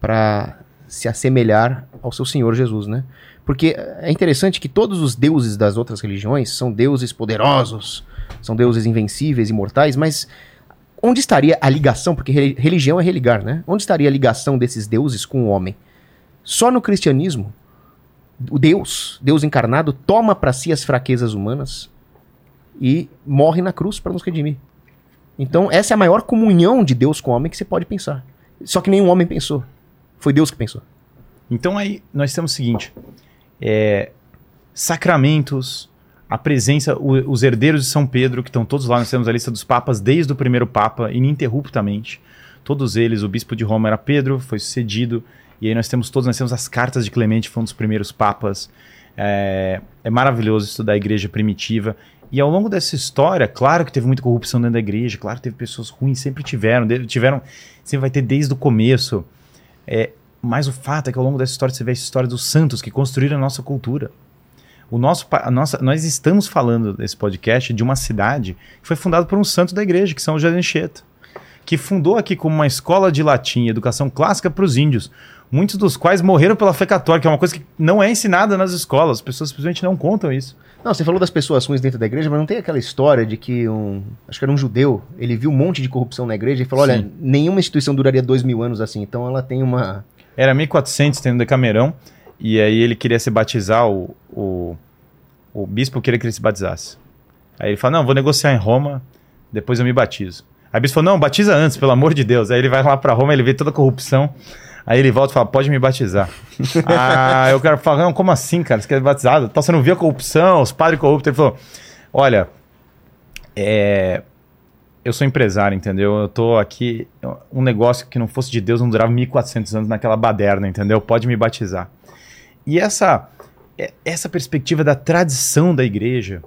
para se assemelhar ao seu Senhor Jesus, né? Porque é interessante que todos os deuses das outras religiões são deuses poderosos, são deuses invencíveis, imortais, mas onde estaria a ligação? Porque religião é religar, né? Onde estaria a ligação desses deuses com o homem? Só no cristianismo, o Deus, Deus encarnado, toma para si as fraquezas humanas e morre na cruz para nos redimir. Então, essa é a maior comunhão de Deus com o homem que você pode pensar. Só que nenhum homem pensou. Foi Deus que pensou. Então aí nós temos o seguinte: é, sacramentos, a presença, o- os herdeiros de São Pedro, que estão todos lá, nós temos a lista dos papas desde o primeiro papa, ininterruptamente. Todos eles, o bispo de Roma era Pedro, foi sucedido, e aí nós temos todos, nós temos as cartas de Clemente, foi um dos primeiros papas. É, é maravilhoso estudar a igreja primitiva. E ao longo dessa história, claro que teve muita corrupção dentro da igreja, claro que teve pessoas ruins, sempre tiveram, tiveram, sempre vai ter desde o começo. É, mas o fato é que ao longo dessa história você vê a história dos santos que construíram a nossa cultura. O nosso, a nossa, nós estamos falando nesse podcast de uma cidade que foi fundada por um santo da igreja, que São José de Anchieta, que fundou aqui como uma escola de latim educação clássica para os índios, muitos dos quais morreram pela fé católica, que é uma coisa que não é ensinada nas escolas, as pessoas simplesmente não contam isso. Não, você falou das pessoas ruins dentro da igreja, mas não tem aquela história de que um. Acho que era um judeu, ele viu um monte de corrupção na igreja e falou: olha, Sim. nenhuma instituição duraria dois mil anos assim, então ela tem uma. Era 1400, tem no Decamerão, e aí ele queria se batizar, o, o, o bispo queria que ele se batizasse. Aí ele falou, não, vou negociar em Roma, depois eu me batizo. Aí o bispo falou, não, batiza antes, pelo amor de Deus. Aí ele vai lá pra Roma, ele vê toda a corrupção, aí ele volta e fala, pode me batizar. ah, eu quero falar, não, como assim, cara, você quer ser batizado? Então você não viu a corrupção, os padres corruptos? Ele falou, olha, é, eu sou empresário, entendeu? Eu tô aqui. Um negócio que não fosse de Deus não durava 1400 anos naquela baderna, entendeu? Pode me batizar. E essa, é- essa perspectiva da tradição da igreja,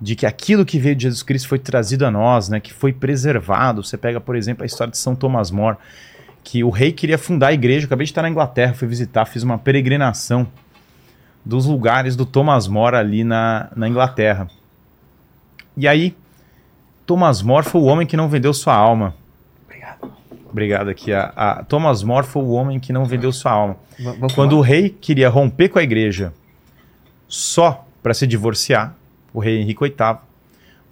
de que aquilo que veio de Jesus Cristo foi trazido a nós, né? Que foi preservado. Você pega, por exemplo, a história de São Tomás More, que o rei queria fundar a igreja. Acabei de estar na Inglaterra, fui visitar, fiz uma peregrinação dos lugares do Thomas More ali na, na Inglaterra. E aí, Thomas More foi o homem que não vendeu sua alma. Obrigado. Aqui. A, a- Thomas More foi o homem que não vendeu sua alma. Quando o rei queria romper com a igreja só para se divorciar, o rei Henrique VIII,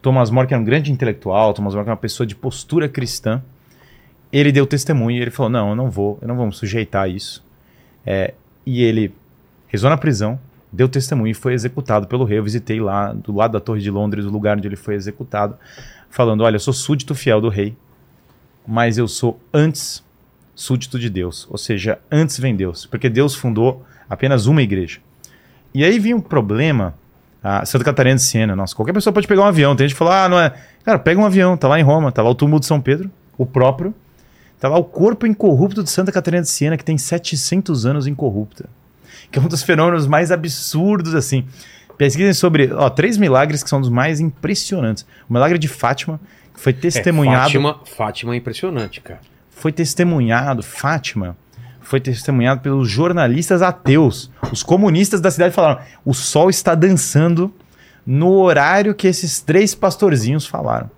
Thomas More, que era um grande intelectual, Thomas More, que era uma pessoa de postura cristã, ele deu testemunho e ele falou: Não, eu não vou, eu não vou me sujeitar a isso. É, e ele rezou na prisão, deu testemunho e foi executado pelo rei. Eu visitei lá, do lado da Torre de Londres, o lugar onde ele foi executado, falando: Olha, eu sou súdito fiel do rei, mas eu sou antes súdito de Deus, ou seja, antes vem Deus, porque Deus fundou apenas uma igreja. E aí vinha um problema, a Santa Catarina de Siena, nossa, qualquer pessoa pode pegar um avião, tem gente que fala, ah, não é, cara, pega um avião, tá lá em Roma, tá lá o túmulo de São Pedro, o próprio, tá lá o corpo incorrupto de Santa Catarina de Siena, que tem 700 anos incorrupta, que é um dos fenômenos mais absurdos, assim. Pesquisem sobre, ó, três milagres que são dos mais impressionantes. O milagre de Fátima, foi testemunhado Fátima, Fátima é impressionante, cara. foi testemunhado, Fátima, foi testemunhado pelos jornalistas ateus. Os comunistas da cidade falaram: o sol está dançando no horário que esses três pastorzinhos falaram.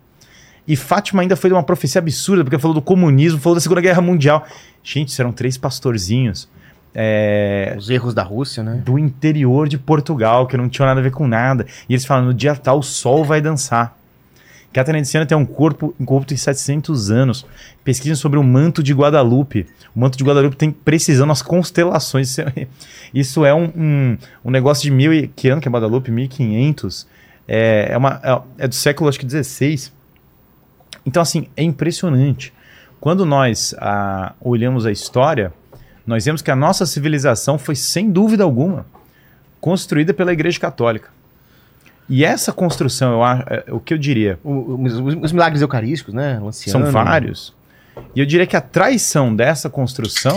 E Fátima ainda foi de uma profecia absurda, porque falou do comunismo, falou da Segunda Guerra Mundial. Gente, serão três pastorzinhos é, Os erros da Rússia, né? do interior de Portugal, que não tinham nada a ver com nada. E eles falam: no dia tal, o sol vai dançar. Catarina de Siena tem um corpo incorrupto em 700 anos. Pesquisem sobre o manto de Guadalupe. O manto de Guadalupe tem precisão nas constelações. Isso é, isso é um, um, um negócio de mil e... Que ano que é Guadalupe? 1500. É, é, uma, é, é do século, acho que 16. Então, assim, é impressionante. Quando nós ah, olhamos a história, nós vemos que a nossa civilização foi, sem dúvida alguma, construída pela Igreja Católica. E essa construção, eu acho, é, o que eu diria, O- os, os milagres eucarísticos, né? Lanciano. são vários. E eu diria que a traição dessa construção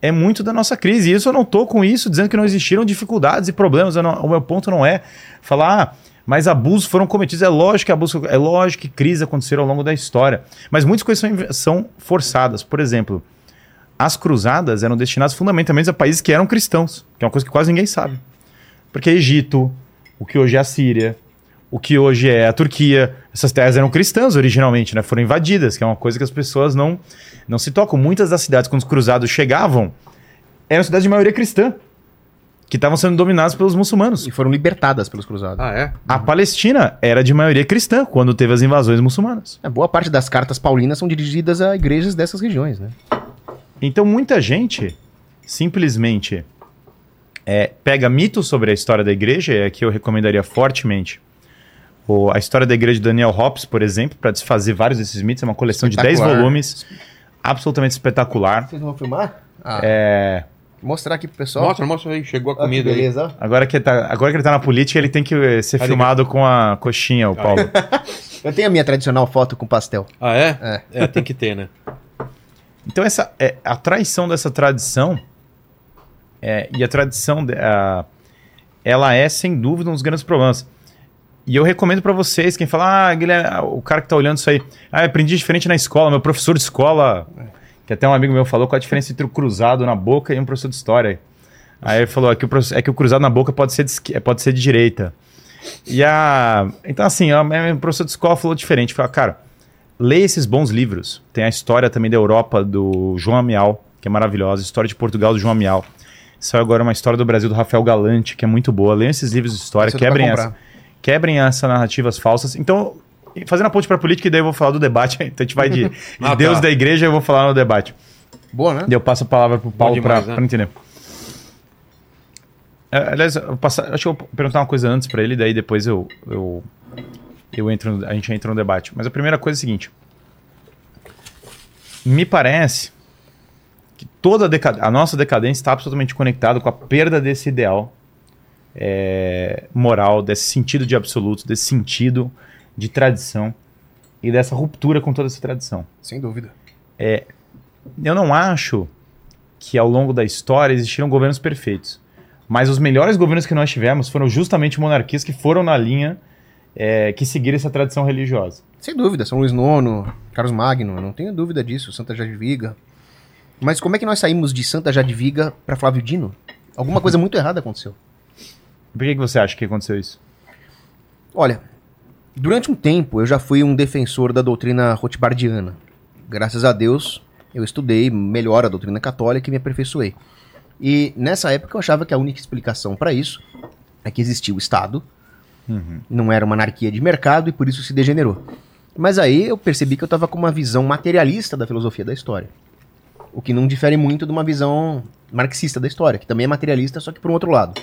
é muito da nossa crise. E isso eu não estou com isso dizendo que não existiram dificuldades e problemas. Não- o meu ponto não é falar, ah, mas abusos foram cometidos. É lógico que abuso, é lógico que crises aconteceram ao longo da história. Mas muitas coisas são, são forçadas. Por exemplo, as cruzadas eram destinadas fundamentalmente a países que eram cristãos, que é uma coisa que quase ninguém sabe. Porque Egito, o que hoje é a Síria, o que hoje é a Turquia, essas terras eram cristãs originalmente, né? Foram invadidas, que é uma coisa que as pessoas não, não se tocam. Muitas das cidades, quando os cruzados chegavam, eram cidades de maioria cristã, que estavam sendo dominadas pelos muçulmanos. E foram libertadas pelos cruzados. Ah, é? A Palestina era de maioria cristã quando teve as invasões muçulmanas. É, boa parte das cartas paulinas são dirigidas a igrejas dessas regiões, né? Então muita gente simplesmente é, pega mitos sobre a história da igreja, e aqui eu recomendaria fortemente o- a história da igreja de Daniel Hobbes, por exemplo, para desfazer vários desses mitos. É uma coleção de 10 Espetacular. volumes, absolutamente espetacular. Vocês vão filmar? Ah, É, Mostrar aqui pro pessoal. Mostra, mostra aí, chegou a que comida aí. beleza. ó. Agora que, ele tá, agora que ele tá na política, ele tem que eh, ser Cadê? filmado com a coxinha, o Paulo. Eu tenho a minha tradicional foto com pastel. Ah, é? É. É, tem que ter, né? Então, essa, é, a traição dessa tradição, é, e a tradição, a- ela é, sem dúvida, um dos grandes problemas. E eu recomendo pra vocês, quem fala, ah, Guilherme, ah, o cara que tá olhando isso aí, ah, aprendi diferente na escola, meu professor de escola, que até um amigo meu falou, qual a diferença entre o cruzado na boca e um professor de história. Aí ele falou, é que o, é que o cruzado na boca pode ser de, pode ser de direita. E a... Então, assim, a minha professor de escola falou diferente, falou, cara, leia esses bons livros. Tem a história também da Europa do João Amial, que é maravilhosa. História de Portugal do João Amial. Saiu agora uma história do Brasil do Rafael Galante, que é muito boa. Leiam esses livros de história, quebrem, essa, quebrem essas narrativas falsas. Então, fazendo a ponte para política, e daí eu vou falar do debate. Então a gente vai de, de Ah, Deus tá. da igreja, eu vou falar no debate. Boa, né? Eu passo a palavra pro Paulo demais, para né? entender. É, aliás, eu passar, acho que eu vou perguntar uma coisa antes para ele, daí depois eu, eu, eu entro, a gente entra no debate. Mas a primeira coisa é a seguinte: me parece que toda a, a nossa decadência está absolutamente conectada com a perda desse ideal é, moral, desse sentido de absoluto, desse sentido de tradição e dessa ruptura com toda essa tradição. Sem dúvida. Eu não acho que ao longo da história existiram governos perfeitos. Mas os melhores governos que nós tivemos foram justamente monarquias que foram na linha é, que seguiram essa tradição religiosa. Sem dúvida. São Luís IX, Carlos Magno, não tenho dúvida disso. Santa Jadviga. Mas como é que nós saímos de Santa Jadviga pra Flávio Dino? Alguma coisa muito errada aconteceu. Por que, que você acha que aconteceu isso? Olha, durante um tempo eu já fui um defensor da doutrina rothbardiana. Graças a Deus, eu estudei melhor a doutrina católica e me aperfeiçoei. E nessa época eu achava que a única explicação para isso é que existia o Estado, não era uma anarquia de mercado e por isso se degenerou. Mas aí eu percebi que eu estava com uma visão materialista da filosofia da história. O que não difere muito de uma visão marxista da história, que também é materialista, só que por um outro lado,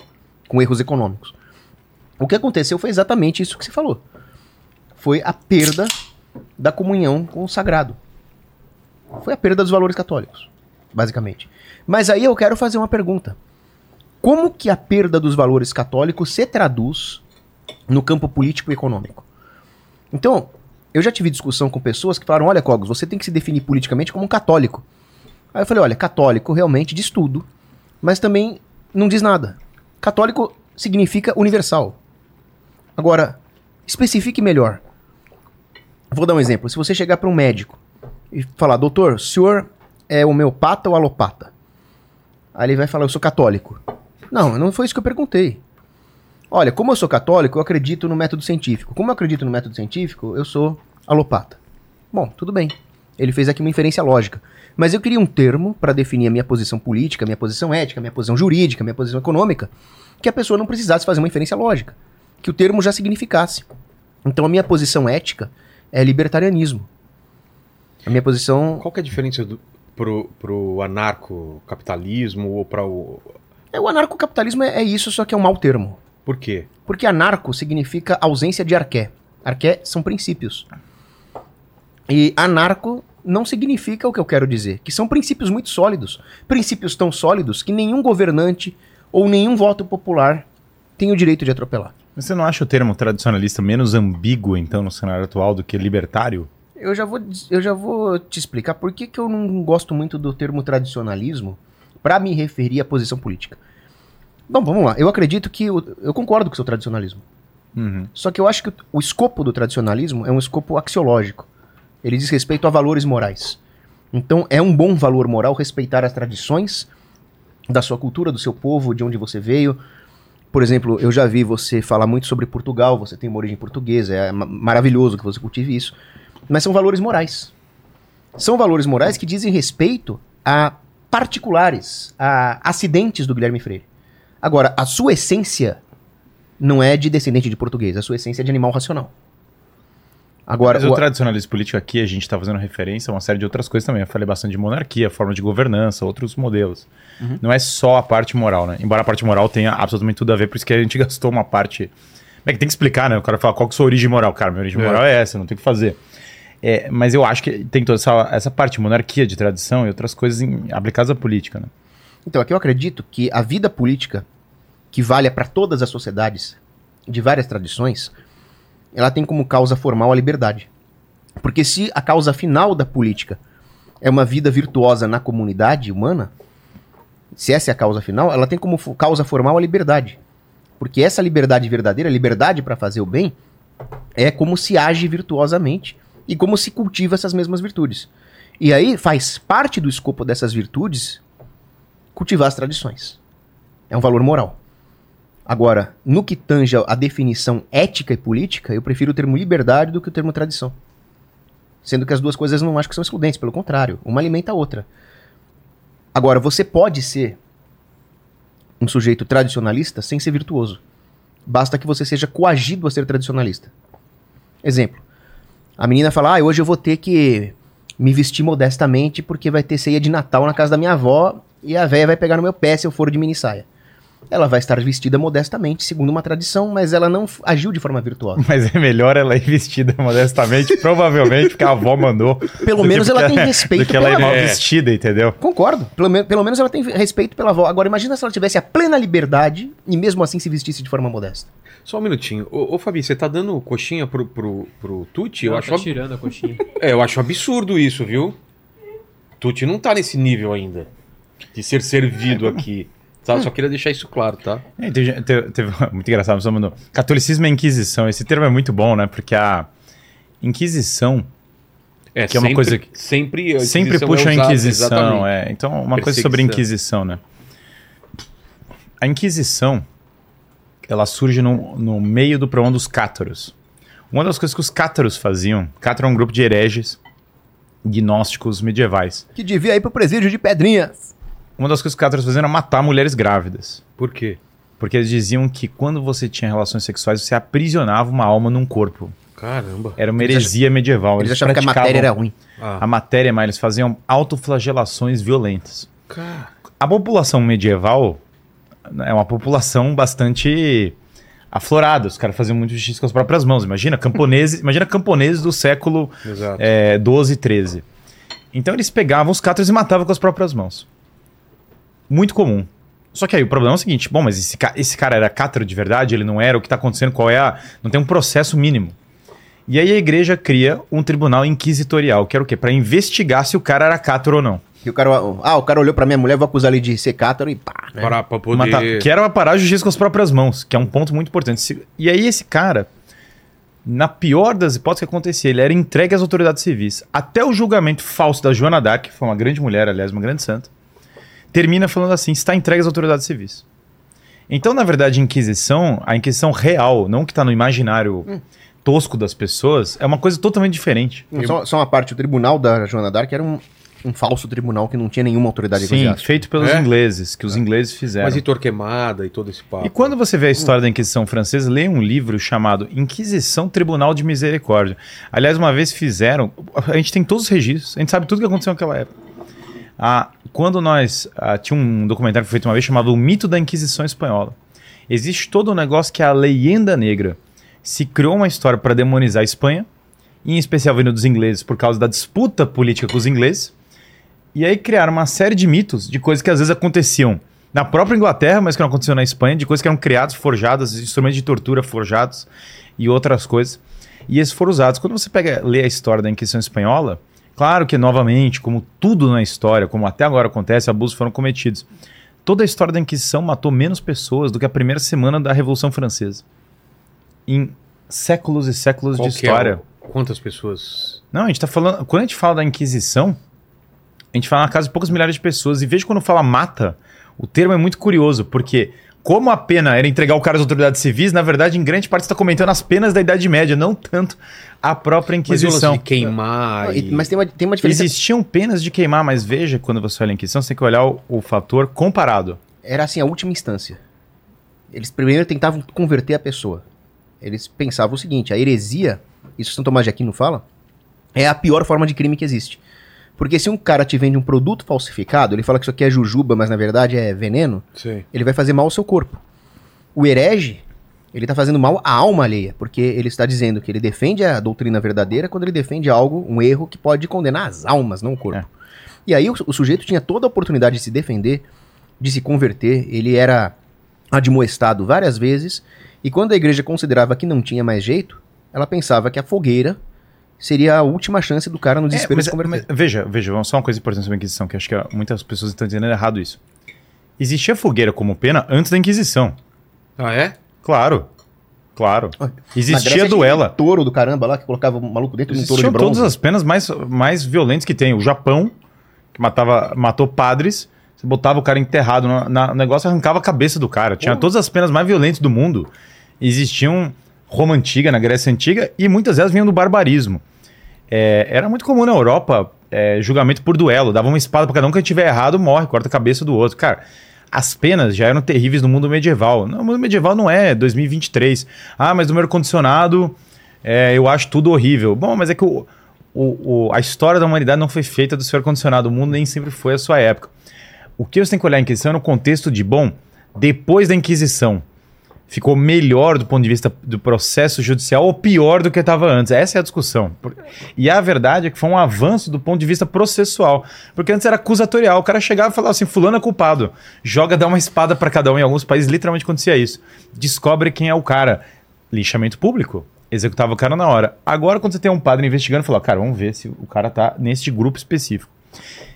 com erros econômicos. O que aconteceu foi exatamente isso que você falou. Foi a perda da comunhão com o sagrado. Foi a perda dos valores católicos, basicamente. Mas aí eu quero fazer uma pergunta. Como que a perda dos valores católicos se traduz no campo político e econômico? Então, eu já tive discussão com pessoas que falaram: olha, Cogos, você tem que se definir politicamente como um católico. Aí eu falei: olha, católico realmente diz tudo, mas também não diz nada. Católico significa universal. Agora, especifique melhor. Vou dar um exemplo. Se você chegar para um médico e falar, doutor, o senhor é homeopata ou alopata? Aí ele vai falar, eu sou católico. Não, não foi isso que eu perguntei. Olha, como eu sou católico, eu acredito no método científico. Como eu acredito no método científico, eu sou alopata. Bom, tudo bem. Ele fez aqui uma inferência lógica. Mas eu queria um termo para definir a minha posição política, a minha posição ética, a minha posição jurídica, a minha posição econômica, que a pessoa não precisasse fazer uma inferência lógica. Que o termo já significasse. Então a minha posição ética é libertarianismo. A minha posição. Qual que é a diferença do, pro, pro anarcocapitalismo ou para o. É, o anarcocapitalismo é, é isso, só que é um mau termo. Por quê? Porque anarco significa ausência de arqué. Arqué são princípios. E anarco não significa o que eu quero dizer, que são princípios muito sólidos. Princípios tão sólidos que nenhum governante ou nenhum voto popular tem o direito de atropelar. Você não acha o termo tradicionalista menos ambíguo, então, no cenário atual do que libertário? Eu já vou, eu já vou te explicar por que, que eu não gosto muito do termo tradicionalismo para me referir à posição política. Bom, vamos lá. Eu acredito que. o- eu concordo com o seu tradicionalismo. Uhum. Só que eu acho que o- o escopo do tradicionalismo é um escopo axiológico. Ele diz respeito a valores morais. Então é um bom valor moral respeitar as tradições da sua cultura, do seu povo, de onde você veio. Por exemplo, eu já vi você falar muito sobre Portugal, você tem uma origem portuguesa, é ma- maravilhoso que você cultive isso. Mas são valores morais. São valores morais que dizem respeito a particulares, a acidentes do Guilherme Freire. Agora, a sua essência não é de descendente de português, a sua essência é de animal racional. Agora, Mas o o- tradicionalismo político aqui, a gente está fazendo referência a uma série de outras coisas também. Eu falei bastante de monarquia, forma de governança, outros modelos. Não é só a parte moral, né? Embora a parte moral tenha absolutamente tudo a ver, por isso que a gente gastou uma parte. É que tem que explicar, né? O cara fala qual que é a sua origem moral. Cara, minha origem É. moral é essa, não tem o que fazer. É, mas eu acho que tem toda essa, essa parte, monarquia de tradição e outras coisas em- aplicadas à política, né? Então, aqui eu acredito que a vida política, que valha para todas as sociedades de várias tradições, ela tem como causa formal a liberdade. Porque se a causa final da política é uma vida virtuosa na comunidade humana, se essa é a causa final, ela tem como causa formal a liberdade. Porque essa liberdade verdadeira, liberdade para fazer o bem, é como se age virtuosamente e como se cultiva essas mesmas virtudes. E aí faz parte do escopo dessas virtudes cultivar as tradições. É um valor moral. Agora, no que tange a definição ética e política, eu prefiro o termo liberdade do que o termo tradição. Sendo que as duas coisas não acho que são excludentes, pelo contrário, uma alimenta a outra. Agora, você pode ser um sujeito tradicionalista sem ser virtuoso. Basta que você seja coagido a ser tradicionalista. Exemplo. A menina fala: "Ah, hoje eu vou ter que me vestir modestamente porque vai ter ceia de Natal na casa da minha avó e a véia vai pegar no meu pé se eu for de mini saia." Ela vai estar vestida modestamente, segundo uma tradição, mas ela não agiu de forma virtuosa. Mas é melhor ela ir vestida modestamente, provavelmente, porque a avó mandou. Pelo menos ela tem respeito Do que ela pela ir mal avó. vestida, entendeu? Concordo. Pelo, men- pelo menos ela tem respeito pela avó. Agora, imagina se ela tivesse a plena liberdade e mesmo assim se vestisse de forma modesta. Só um minutinho. Ô, ô Fabi, você tá dando coxinha pro, pro, pro Tuti? Eu Ela acho, tá ab- tirando a coxinha. é, eu acho absurdo isso, viu? Tuti não tá nesse nível ainda. De ser servido aqui. Tá? Só queria deixar isso claro, tá? É, teve, teve- teve- muito engraçado, você mandou. Catolicismo é Inquisição. Esse termo é muito bom, né? Porque a Inquisição É, Que é uma sempre, coisa que- Sempre, a sempre Inquisição puxa é a Inquisição. exatamente. É. Então, uma coisa sobre a. Inquisição, né? A Inquisição, ela surge no, no meio do problema dos cátaros. Uma das coisas que os cátaros faziam, cátaro é um grupo de hereges gnósticos medievais. Que devia ir pro presídio de Pedrinhas. Uma das coisas que os cátaros faziam era matar mulheres grávidas. Por quê? Porque eles diziam que quando você tinha relações sexuais, você aprisionava uma alma num corpo. Caramba. Era uma Eles heresia medieval. Eles achavam que a matéria era ruim. Ah, A matéria, mas eles faziam autoflagelações violentas. cara. A população medieval é uma população bastante aflorada. Os caras faziam muito justiça com as próprias mãos. Imagina camponeses, imagina camponeses do século Exato. é, 12, 13. Então eles pegavam os cátaros e matavam com as próprias mãos. Muito comum. Só que aí o problema é o seguinte: bom, mas esse, ca- esse cara era cátaro de verdade? Ele não era? O que está acontecendo? Qual é a. Não tem um processo mínimo. E aí a igreja cria um tribunal inquisitorial, que era o quê? Para investigar se o cara era cátaro ou não. E o cara, ah, o cara olhou pra minha mulher, vou acusar ele de ser cátaro e pá, né? Para, pra poder... Matar, que era parar a justiça com as próprias mãos, que é um ponto muito importante. Se- E aí esse cara, na pior das hipóteses que acontecia, ele era entregue às autoridades civis. Até o julgamento falso da Joana d'Arc, que foi uma grande mulher, aliás, uma grande santa, termina falando assim, está entregue às autoridades civis. Então, na verdade, a Inquisição, a Inquisição real, não que está no imaginário tosco das pessoas, é uma coisa totalmente diferente. Só, só uma parte, o tribunal da Joana d'Arc era um, um falso tribunal que não tinha nenhuma autoridade Sim, feito pelos É? ingleses, que os ingleses fizeram. Mas e Torquemada e todo esse papo? E quando você vê a história da Inquisição Francesa, leia um livro chamado Inquisição Tribunal de Misericórdia. Aliás, uma vez fizeram. A gente tem todos os registros, a gente sabe tudo que aconteceu naquela época. Ah, quando nós. ah, tinha um documentário feito uma vez chamado O Mito da Inquisição Espanhola. Existe todo um negócio que é a leyenda negra. Se criou uma história para demonizar a Espanha, em especial vindo dos ingleses, por causa da disputa política com os ingleses. E aí criaram uma série de mitos de coisas que às vezes aconteciam na própria Inglaterra, mas que não aconteciam na Espanha, de coisas que eram criadas, forjadas, instrumentos de tortura forjados e outras coisas. E esses foram usados. Quando você pega, lê a história da Inquisição Espanhola, claro que, novamente, como tudo na história, como até agora acontece, abusos foram cometidos. Toda a história da Inquisição matou menos pessoas do que a primeira semana da Revolução Francesa. Em séculos e séculos Qual de é história. o- Quantas pessoas? Não, a gente tá falando. Quando a gente fala da Inquisição, a gente fala na casa de poucas milhares de pessoas. E veja quando fala mata, o termo é muito curioso, porque como a pena era entregar o cara às autoridades civis, na verdade, em grande parte, está comentando as penas da Idade Média, não tanto a própria Mas Inquisição. de queimar e... e- Mas tem uma, tem uma diferença. Existiam penas de queimar, mas veja, quando você olha a Inquisição, você tem que olhar o, o fator comparado. Era assim, a última instância. Eles primeiro tentavam converter a pessoa. Eles pensavam o seguinte: a heresia, isso São Tomás de Aquino fala, é a pior forma de crime que existe. Porque se um cara te vende um produto falsificado, ele fala que isso aqui é jujuba, mas na verdade é veneno, Sim. ele vai fazer mal ao seu corpo. O herege, ele está fazendo mal à alma alheia, porque ele está dizendo que ele defende a doutrina verdadeira quando ele defende algo, um erro que pode condenar as almas, não o corpo. É. E aí o, o sujeito tinha toda a oportunidade de se defender de se converter, ele era admoestado várias vezes, e quando a igreja considerava que não tinha mais jeito, ela pensava que a fogueira seria a última chance do cara no É, desespero mas- de se converter. mas veja, veja, vamos- só uma coisa importante sobre a Inquisição, que acho que muitas pessoas estão entendendo errado isso. Existia fogueira como pena antes da Inquisição. Ah, é? Claro. Claro. Na Existia duela. um touro do caramba lá, que colocava o maluco dentro de um touro de bronze. todas as penas mais, mais violentas que tem. O Japão, que matava, matou padres, você botava o cara enterrado no, na- no negócio e arrancava a cabeça do cara. Tinha todas as penas mais violentas do mundo. Existiam Roma Antiga, na Grécia Antiga, e muitas delas vinham do barbarismo. É, era muito comum na Europa é, julgamento por duelo. Dava uma espada pra cada um que tiver errado, morre, corta a cabeça do outro. Cara, as penas já eram terríveis no mundo medieval. No mundo medieval não é 2023. Ah, mas no meu ar-condicionado é, eu acho tudo horrível. Bom, mas é que o, o- o- a história da humanidade não foi feita do seu ar-condicionado. O mundo nem sempre foi a sua época. O que você tem que olhar a Inquisição é no contexto de, bom, depois da Inquisição, ficou melhor do ponto de vista do processo judicial ou pior do que estava antes? Essa é a discussão. E a verdade é que foi um avanço do ponto de vista processual. Porque antes era acusatorial. O cara chegava e falava assim: Fulano é culpado. Joga, dá uma espada para cada um. Em alguns países, literalmente acontecia isso. Descobre quem é o cara. Lixamento público. Executava o cara na hora. Agora, quando você tem um padre investigando, fala: Cara, vamos ver se o cara tá neste grupo específico.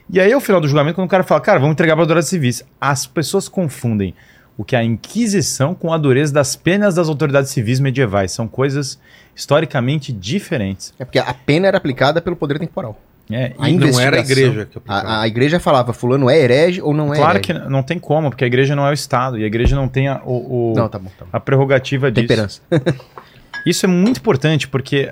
E aí, ao final do julgamento, quando o cara fala, cara, vamos entregar para autoridades civis, as pessoas confundem o que é a Inquisição com a dureza das penas das autoridades civis medievais. São coisas historicamente diferentes. É porque a pena era aplicada pelo poder temporal. É, A não era a igreja que aplicava. A, a igreja falava, fulano é herege ou não é claro herege. que não tem como, porque a igreja não é o Estado e a igreja não tem a, o, o- Não, tá bom, tá bom. a prerrogativa disso. Temperança. Isso é muito importante porque,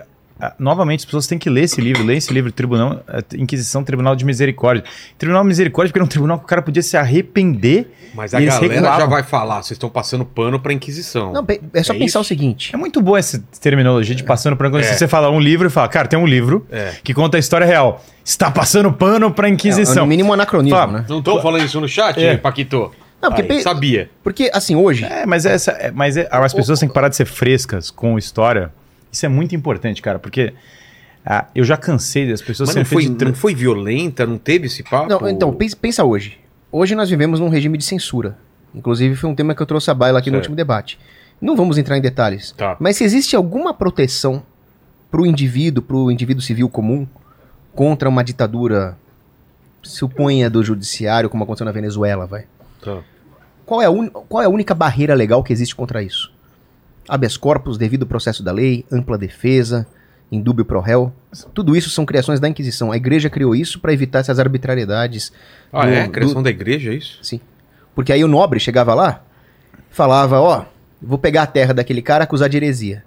novamente, as pessoas têm que ler esse livro, ler esse livro, Tribunal, eh, Inquisição, Tribunal de Misericórdia. Tribunal de Misericórdia porque era um tribunal que o cara podia se arrepender. Mas a E galera regulavam. já vai falar, vocês estão passando pano pra Inquisição. Não, é só É pensar isso? o seguinte. É muito boa essa terminologia de passando por quando É. você fala um livro e fala, cara, tem um livro É. que conta a história real. Está passando pano pra É, Inquisição. no mínimo anacronismo, Fala. né? Não estão falando isso no chat, É. Paquito? Não, porque, Aí, Sabia. porque assim, hoje, É, mas essa, é- mas é- as pessoas têm que parar de ser frescas com história. Isso é muito importante, cara, porque ah, eu já cansei das pessoas Mas não foi, de não foi violenta, não teve esse papo? Não, então, pensa, pensa hoje. Hoje nós vivemos num regime de censura. Inclusive, foi um tema que eu trouxe à baila aqui no Certo. último debate. Não vamos entrar em detalhes. Tá. Mas se existe alguma proteção para o indivíduo, para o indivíduo civil comum, contra uma ditadura, suponha do judiciário, como aconteceu na Venezuela, vai. Tá. Qual é, a un- qual é a única barreira legal que existe contra isso? Habeas corpus, devido processo da lei, ampla defesa, indúbio pro réu. Tudo isso são criações da Inquisição. A igreja criou isso para evitar essas arbitrariedades. Ah, do- é? do- Criação da igreja, é isso? Sim. Porque aí o nobre chegava lá, falava, ó, vou pegar a terra daquele cara e acusar de heresia.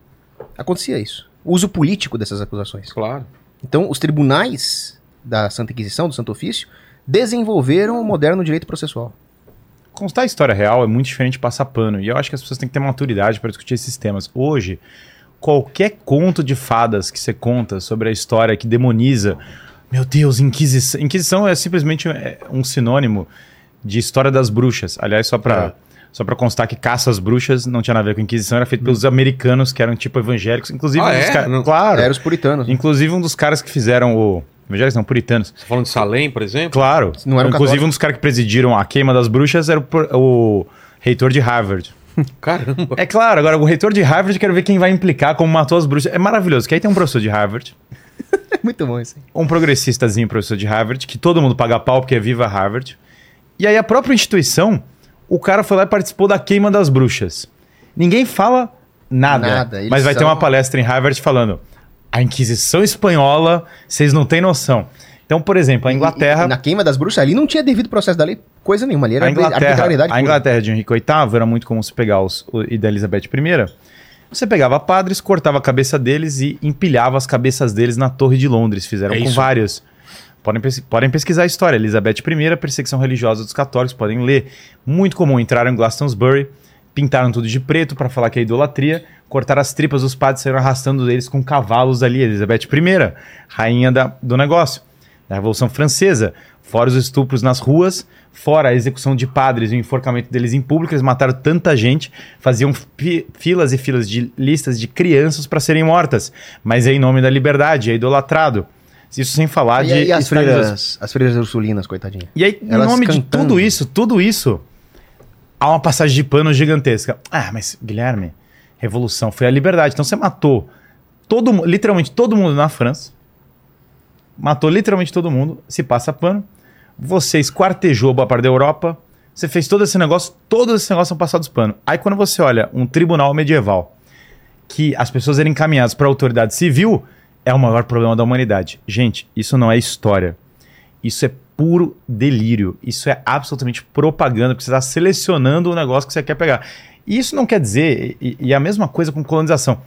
Acontecia isso. O uso político dessas acusações. Claro. Então, os tribunais da Santa Inquisição, do Santo Ofício, desenvolveram o moderno direito processual. Contar a história real é muito diferente de passar pano. E eu acho que as pessoas têm que ter maturidade para discutir esses temas. Hoje, qualquer conto de fadas que você conta sobre a história que demoniza. Meu Deus, Inquisição. Inquisição é simplesmente é, um sinônimo de história das bruxas. Aliás, só para. É. Só pra constar que caça às bruxas não tinha nada a ver com Inquisição, era feito pelos americanos, que eram tipo evangélicos. Inclusive, Ah, um é? Não- Claro. Eram os puritanos. né? Inclusive, um dos caras que fizeram o. Evangélicos não, puritanos. Você tá falando de Salem, por exemplo? Claro. Não eram Inclusive, católicos. um dos caras que presidiram a queima das bruxas era o, o reitor de Harvard. Caramba. É claro, agora o reitor de Harvard, quero ver quem vai implicar como matou as bruxas. É maravilhoso, que aí tem um professor de Harvard, Muito bom isso. aí. um progressistazinho professor de Harvard, que todo mundo paga pau porque é viva Harvard. E aí a própria instituição, o cara foi lá e participou da queima das bruxas. Ninguém fala nada, Nada, mas vai ter são- uma palestra em Harvard falando a Inquisição Espanhola, vocês não têm noção. Então, por exemplo, a Inglaterra... E- e na queima das bruxas ali não tinha devido processo da lei, coisa nenhuma. Ali era a Inglaterra, arbitrariedade. a pura. Inglaterra de Henrique VIII era muito comum você pegar os o- e da Elizabeth I. Você pegava padres, cortava a cabeça deles e empilhava as cabeças deles na Torre de Londres. Fizeram É com isso. vários. Podem, podem pesquisar a história. Elizabeth I, perseguição religiosa dos católicos, podem ler. Muito comum. Entraram em Glastonbury, pintaram tudo de preto para falar que é idolatria, cortaram as tripas dos padres, saíram arrastando eles com cavalos ali. Elizabeth I, rainha da- do negócio da Revolução Francesa, fora os estupros nas ruas, fora a execução de padres e o enforcamento deles em público, eles mataram tanta gente, faziam fi- filas e filas de listas de crianças para serem mortas, mas é em nome da liberdade, é idolatrado. Isso sem falar E, de aí as freiras, as freiras ursulinas, coitadinha. E aí, em Elas nome de cantando. tudo isso, tudo isso, há uma passagem de pano gigantesca. Ah, mas Guilherme, revolução foi a liberdade. Então você matou todo, literalmente todo mundo na França. Matou literalmente todo mundo, se passa pano. Você esquartejou boa parte da Europa. Você fez todo esse negócio, todos esses negócios são passados pano. Aí quando você olha um tribunal medieval que as pessoas eram encaminhadas para a autoridade civil, é o maior problema da humanidade. Gente, isso não é história. Isso é puro delírio. Isso é absolutamente propaganda, porque você está selecionando o negócio que você quer pegar. E isso não quer dizer, e, e a mesma coisa com colonização.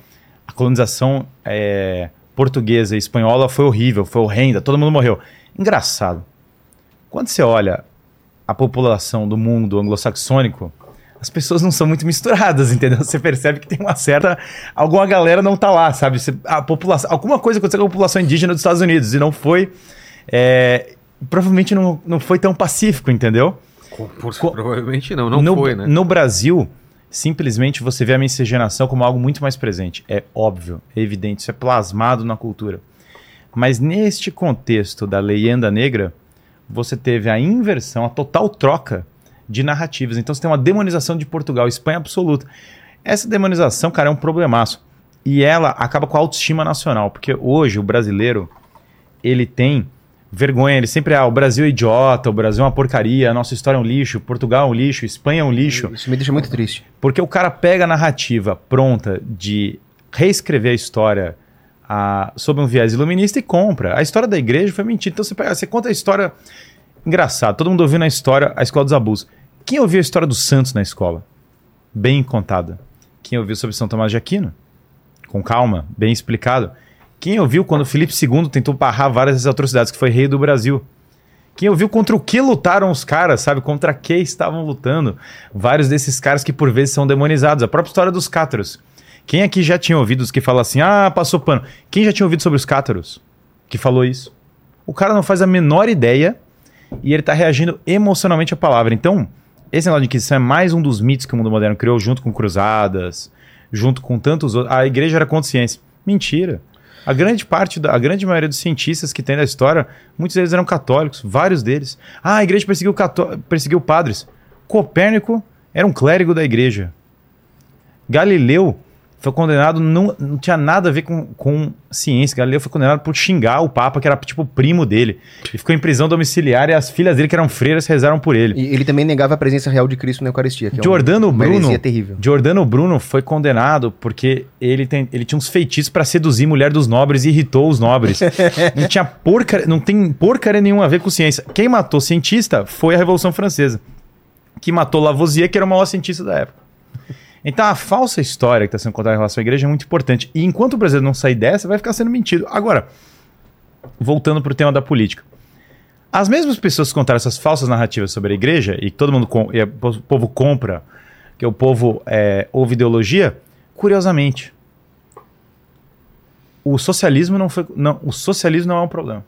A colonização é, portuguesa e espanhola foi horrível, foi horrenda, todo mundo morreu. Engraçado. Quando você olha a população do mundo anglo-saxônico, as pessoas não são muito misturadas, entendeu? Você percebe que tem uma certa. Alguma galera não tá lá, sabe? Você- a população, alguma coisa aconteceu com a população indígena dos Estados Unidos e não foi. é, provavelmente não, não foi tão pacífico, entendeu? Por- Co- provavelmente não, não no, foi, né? No Brasil, simplesmente você vê a miscigenação como algo muito mais presente. É óbvio, é evidente, isso é plasmado na cultura. Mas neste contexto da leyenda negra, você teve a inversão, a total troca de narrativas. Então você tem uma demonização de Portugal, Espanha absoluta. Essa demonização, cara, é um problemaço. E ela acaba com a autoestima nacional, porque hoje o brasileiro, ele tem vergonha, ele sempre, ah, o Brasil é idiota, o Brasil é uma porcaria, a nossa história é um lixo, Portugal é um lixo, Espanha é um lixo. Isso me deixa muito triste. Porque o cara pega a narrativa pronta de reescrever a história ah, sob um viés iluminista e compra. A história da igreja foi mentira. Então você, pega, você conta a história. Engraçado, todo mundo ouviu na história a escola dos abusos. Quem ouviu a história dos santos na escola? Bem contada. Quem ouviu sobre São Tomás de Aquino? Com calma, bem explicado. Quem ouviu quando Felipe II tentou barrar várias atrocidades, que foi rei do Brasil? Quem ouviu contra o que lutaram os caras, sabe? Contra que estavam lutando? Vários desses caras que por vezes são demonizados. A própria história dos cátaros. Quem aqui já tinha ouvido os que falam assim, ah, passou pano? Quem já tinha ouvido sobre os cátaros que falou isso? O cara não faz a menor ideia e ele tá reagindo emocionalmente à palavra. Então, esse negócio de Inquisição é mais um dos mitos que o mundo moderno criou, junto com cruzadas, junto com tantos outros. A igreja era consciência. Mentira. A grande parte, da, a grande maioria dos cientistas que tem da história, muitos deles eram católicos, vários deles. Ah, a igreja perseguiu, cató- perseguiu padres. Copérnico era um clérigo da igreja. Galileu foi condenado, não, não tinha nada a ver com, com ciência. Galileu foi condenado por xingar o Papa, que era tipo primo dele. E ficou em prisão domiciliar e as filhas dele, que eram freiras, rezaram por ele. E ele também negava a presença real de Cristo na Eucaristia. Que é Giordano uma Bruno. heresia terrível. Giordano Bruno foi condenado porque ele, tem, ele tinha uns feitiços pra seduzir mulher dos nobres e irritou os nobres. não tinha porcaria, não tem porcaria nenhuma a ver com ciência. Quem matou cientista foi a Revolução Francesa, que matou Lavoisier, que era o maior cientista da época. Então a falsa história que está sendo contada em relação à igreja é muito importante. E enquanto o brasileiro não sair dessa, vai ficar sendo mentido. Agora, voltando para o tema da política. As mesmas pessoas que contaram essas falsas narrativas sobre a igreja, e todo mundo e o povo compra, que o povo é, ouve ideologia, curiosamente, o socialismo não foi. Não, o socialismo não é um problema.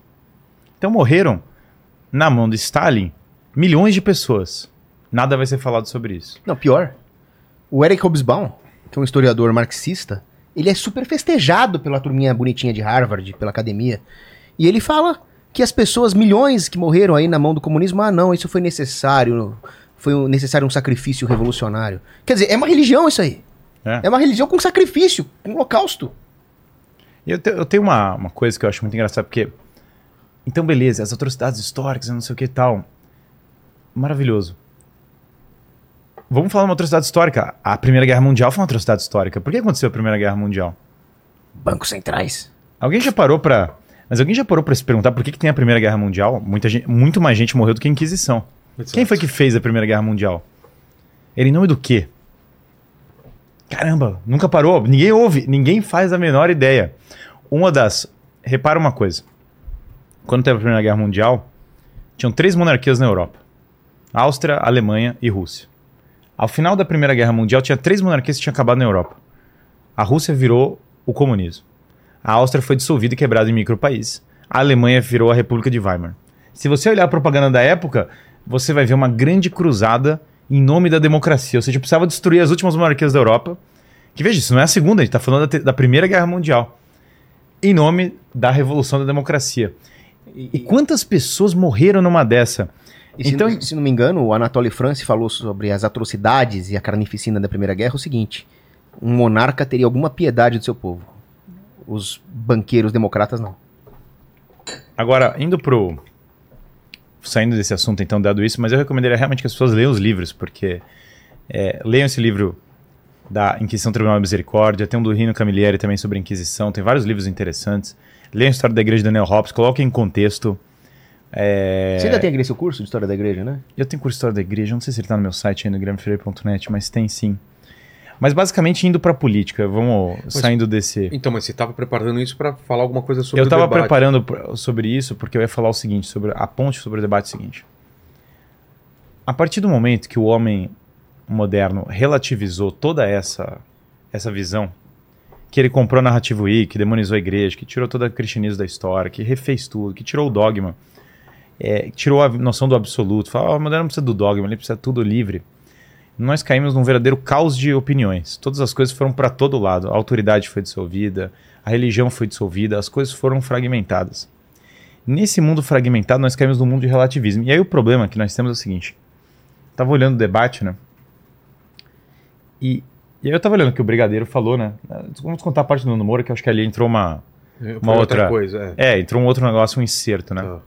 Então morreram na mão de Stalin milhões de pessoas. Nada vai ser falado sobre isso. Não, pior. O Eric Hobsbawm, que é um historiador marxista, ele é super festejado pela turminha bonitinha de Harvard, pela academia. E ele fala que as pessoas, milhões que morreram aí na mão do comunismo, ah, não, isso foi necessário. Foi necessário um sacrifício revolucionário. Quer dizer, é uma religião isso aí. É. É uma religião com sacrifício, com holocausto. Eu, te- eu tenho uma, uma coisa que eu acho muito engraçada, porque. Então, beleza, as atrocidades históricas, não sei o que e tal. Maravilhoso. Vamos falar de uma atrocidade histórica. A Primeira Guerra Mundial foi uma atrocidade histórica. Por que aconteceu a Primeira Guerra Mundial? Bancos centrais. Alguém já parou pra. Mas alguém já parou pra se perguntar por que, que tem a Primeira Guerra Mundial? Muita gente, muito mais gente morreu do que a Inquisição. Quem foi que fez a Primeira Guerra Mundial? Era em nome do quê? Caramba, nunca parou. Ninguém ouve, ninguém faz a menor ideia. Uma das. Repara uma coisa. Quando teve a Primeira Guerra Mundial, tinham três monarquias na Europa: Áustria, Alemanha e Rússia. Ao final da Primeira Guerra Mundial, tinha três monarquias que tinham acabado na Europa. A Rússia virou o comunismo. A Áustria foi dissolvida e quebrada em micropaíses. A Alemanha virou a República de Weimar. Se você olhar a propaganda da época, você vai ver uma grande cruzada em nome da democracia. Ou seja, precisava destruir as últimas monarquias da Europa. Que veja, isso não é a segunda, a gente está falando da, da Primeira Guerra Mundial. Em nome da Revolução da Democracia. E quantas pessoas morreram numa dessa? E se, Então- se não me engano, o Anatoly France falou sobre as atrocidades e a carnificina da Primeira Guerra o seguinte: um monarca teria alguma piedade do seu povo. Os banqueiros democratas não. Agora, indo pro. Saindo desse assunto, então, dado isso, mas eu recomendaria realmente que as pessoas leiam os livros, porque é, leiam esse livro da Inquisição Tribunal da Misericórdia, tem um do Rino Camilleri também sobre a Inquisição, tem vários livros interessantes. Leiam a história da igreja de Daniel Hobbes, coloquem em contexto. É, Você ainda tem aquele seu curso de História da Igreja, né? Eu tenho curso de História da Igreja, não sei se ele tá no meu site aí no guilhermefreire.net, mas tem sim. Mas basicamente indo pra política, vamos saindo desse. Então, mas você estava preparando isso para falar alguma coisa sobre eu o estava debate. preparando pra- sobre isso porque eu ia falar o seguinte, sobre a ponte sobre o debate seguinte. A partir do momento que o homem moderno relativizou toda essa essa visão, que ele comprou a narrativa Wiki, que demonizou a igreja, que tirou todo o cristianismo da história, que refez tudo, que tirou o dogma, é, tirou a noção do absoluto, falou, "Ah, o moderno não precisa do dogma, ele precisa tudo livre. Nós caímos num verdadeiro caos de opiniões. Todas as coisas foram para todo lado. A autoridade foi dissolvida, a religião foi dissolvida, as coisas foram fragmentadas. Nesse mundo fragmentado, nós caímos num mundo de relativismo. E aí o problema que nós temos é o seguinte: tava olhando o debate, né? E, e aí eu tava olhando o que o Brigadeiro falou, né? Vamos contar a parte do Nando Moura, que acho que ali entrou uma. Uma outra- coisa. É. É, entrou um outro negócio, um inserto, né? Tá.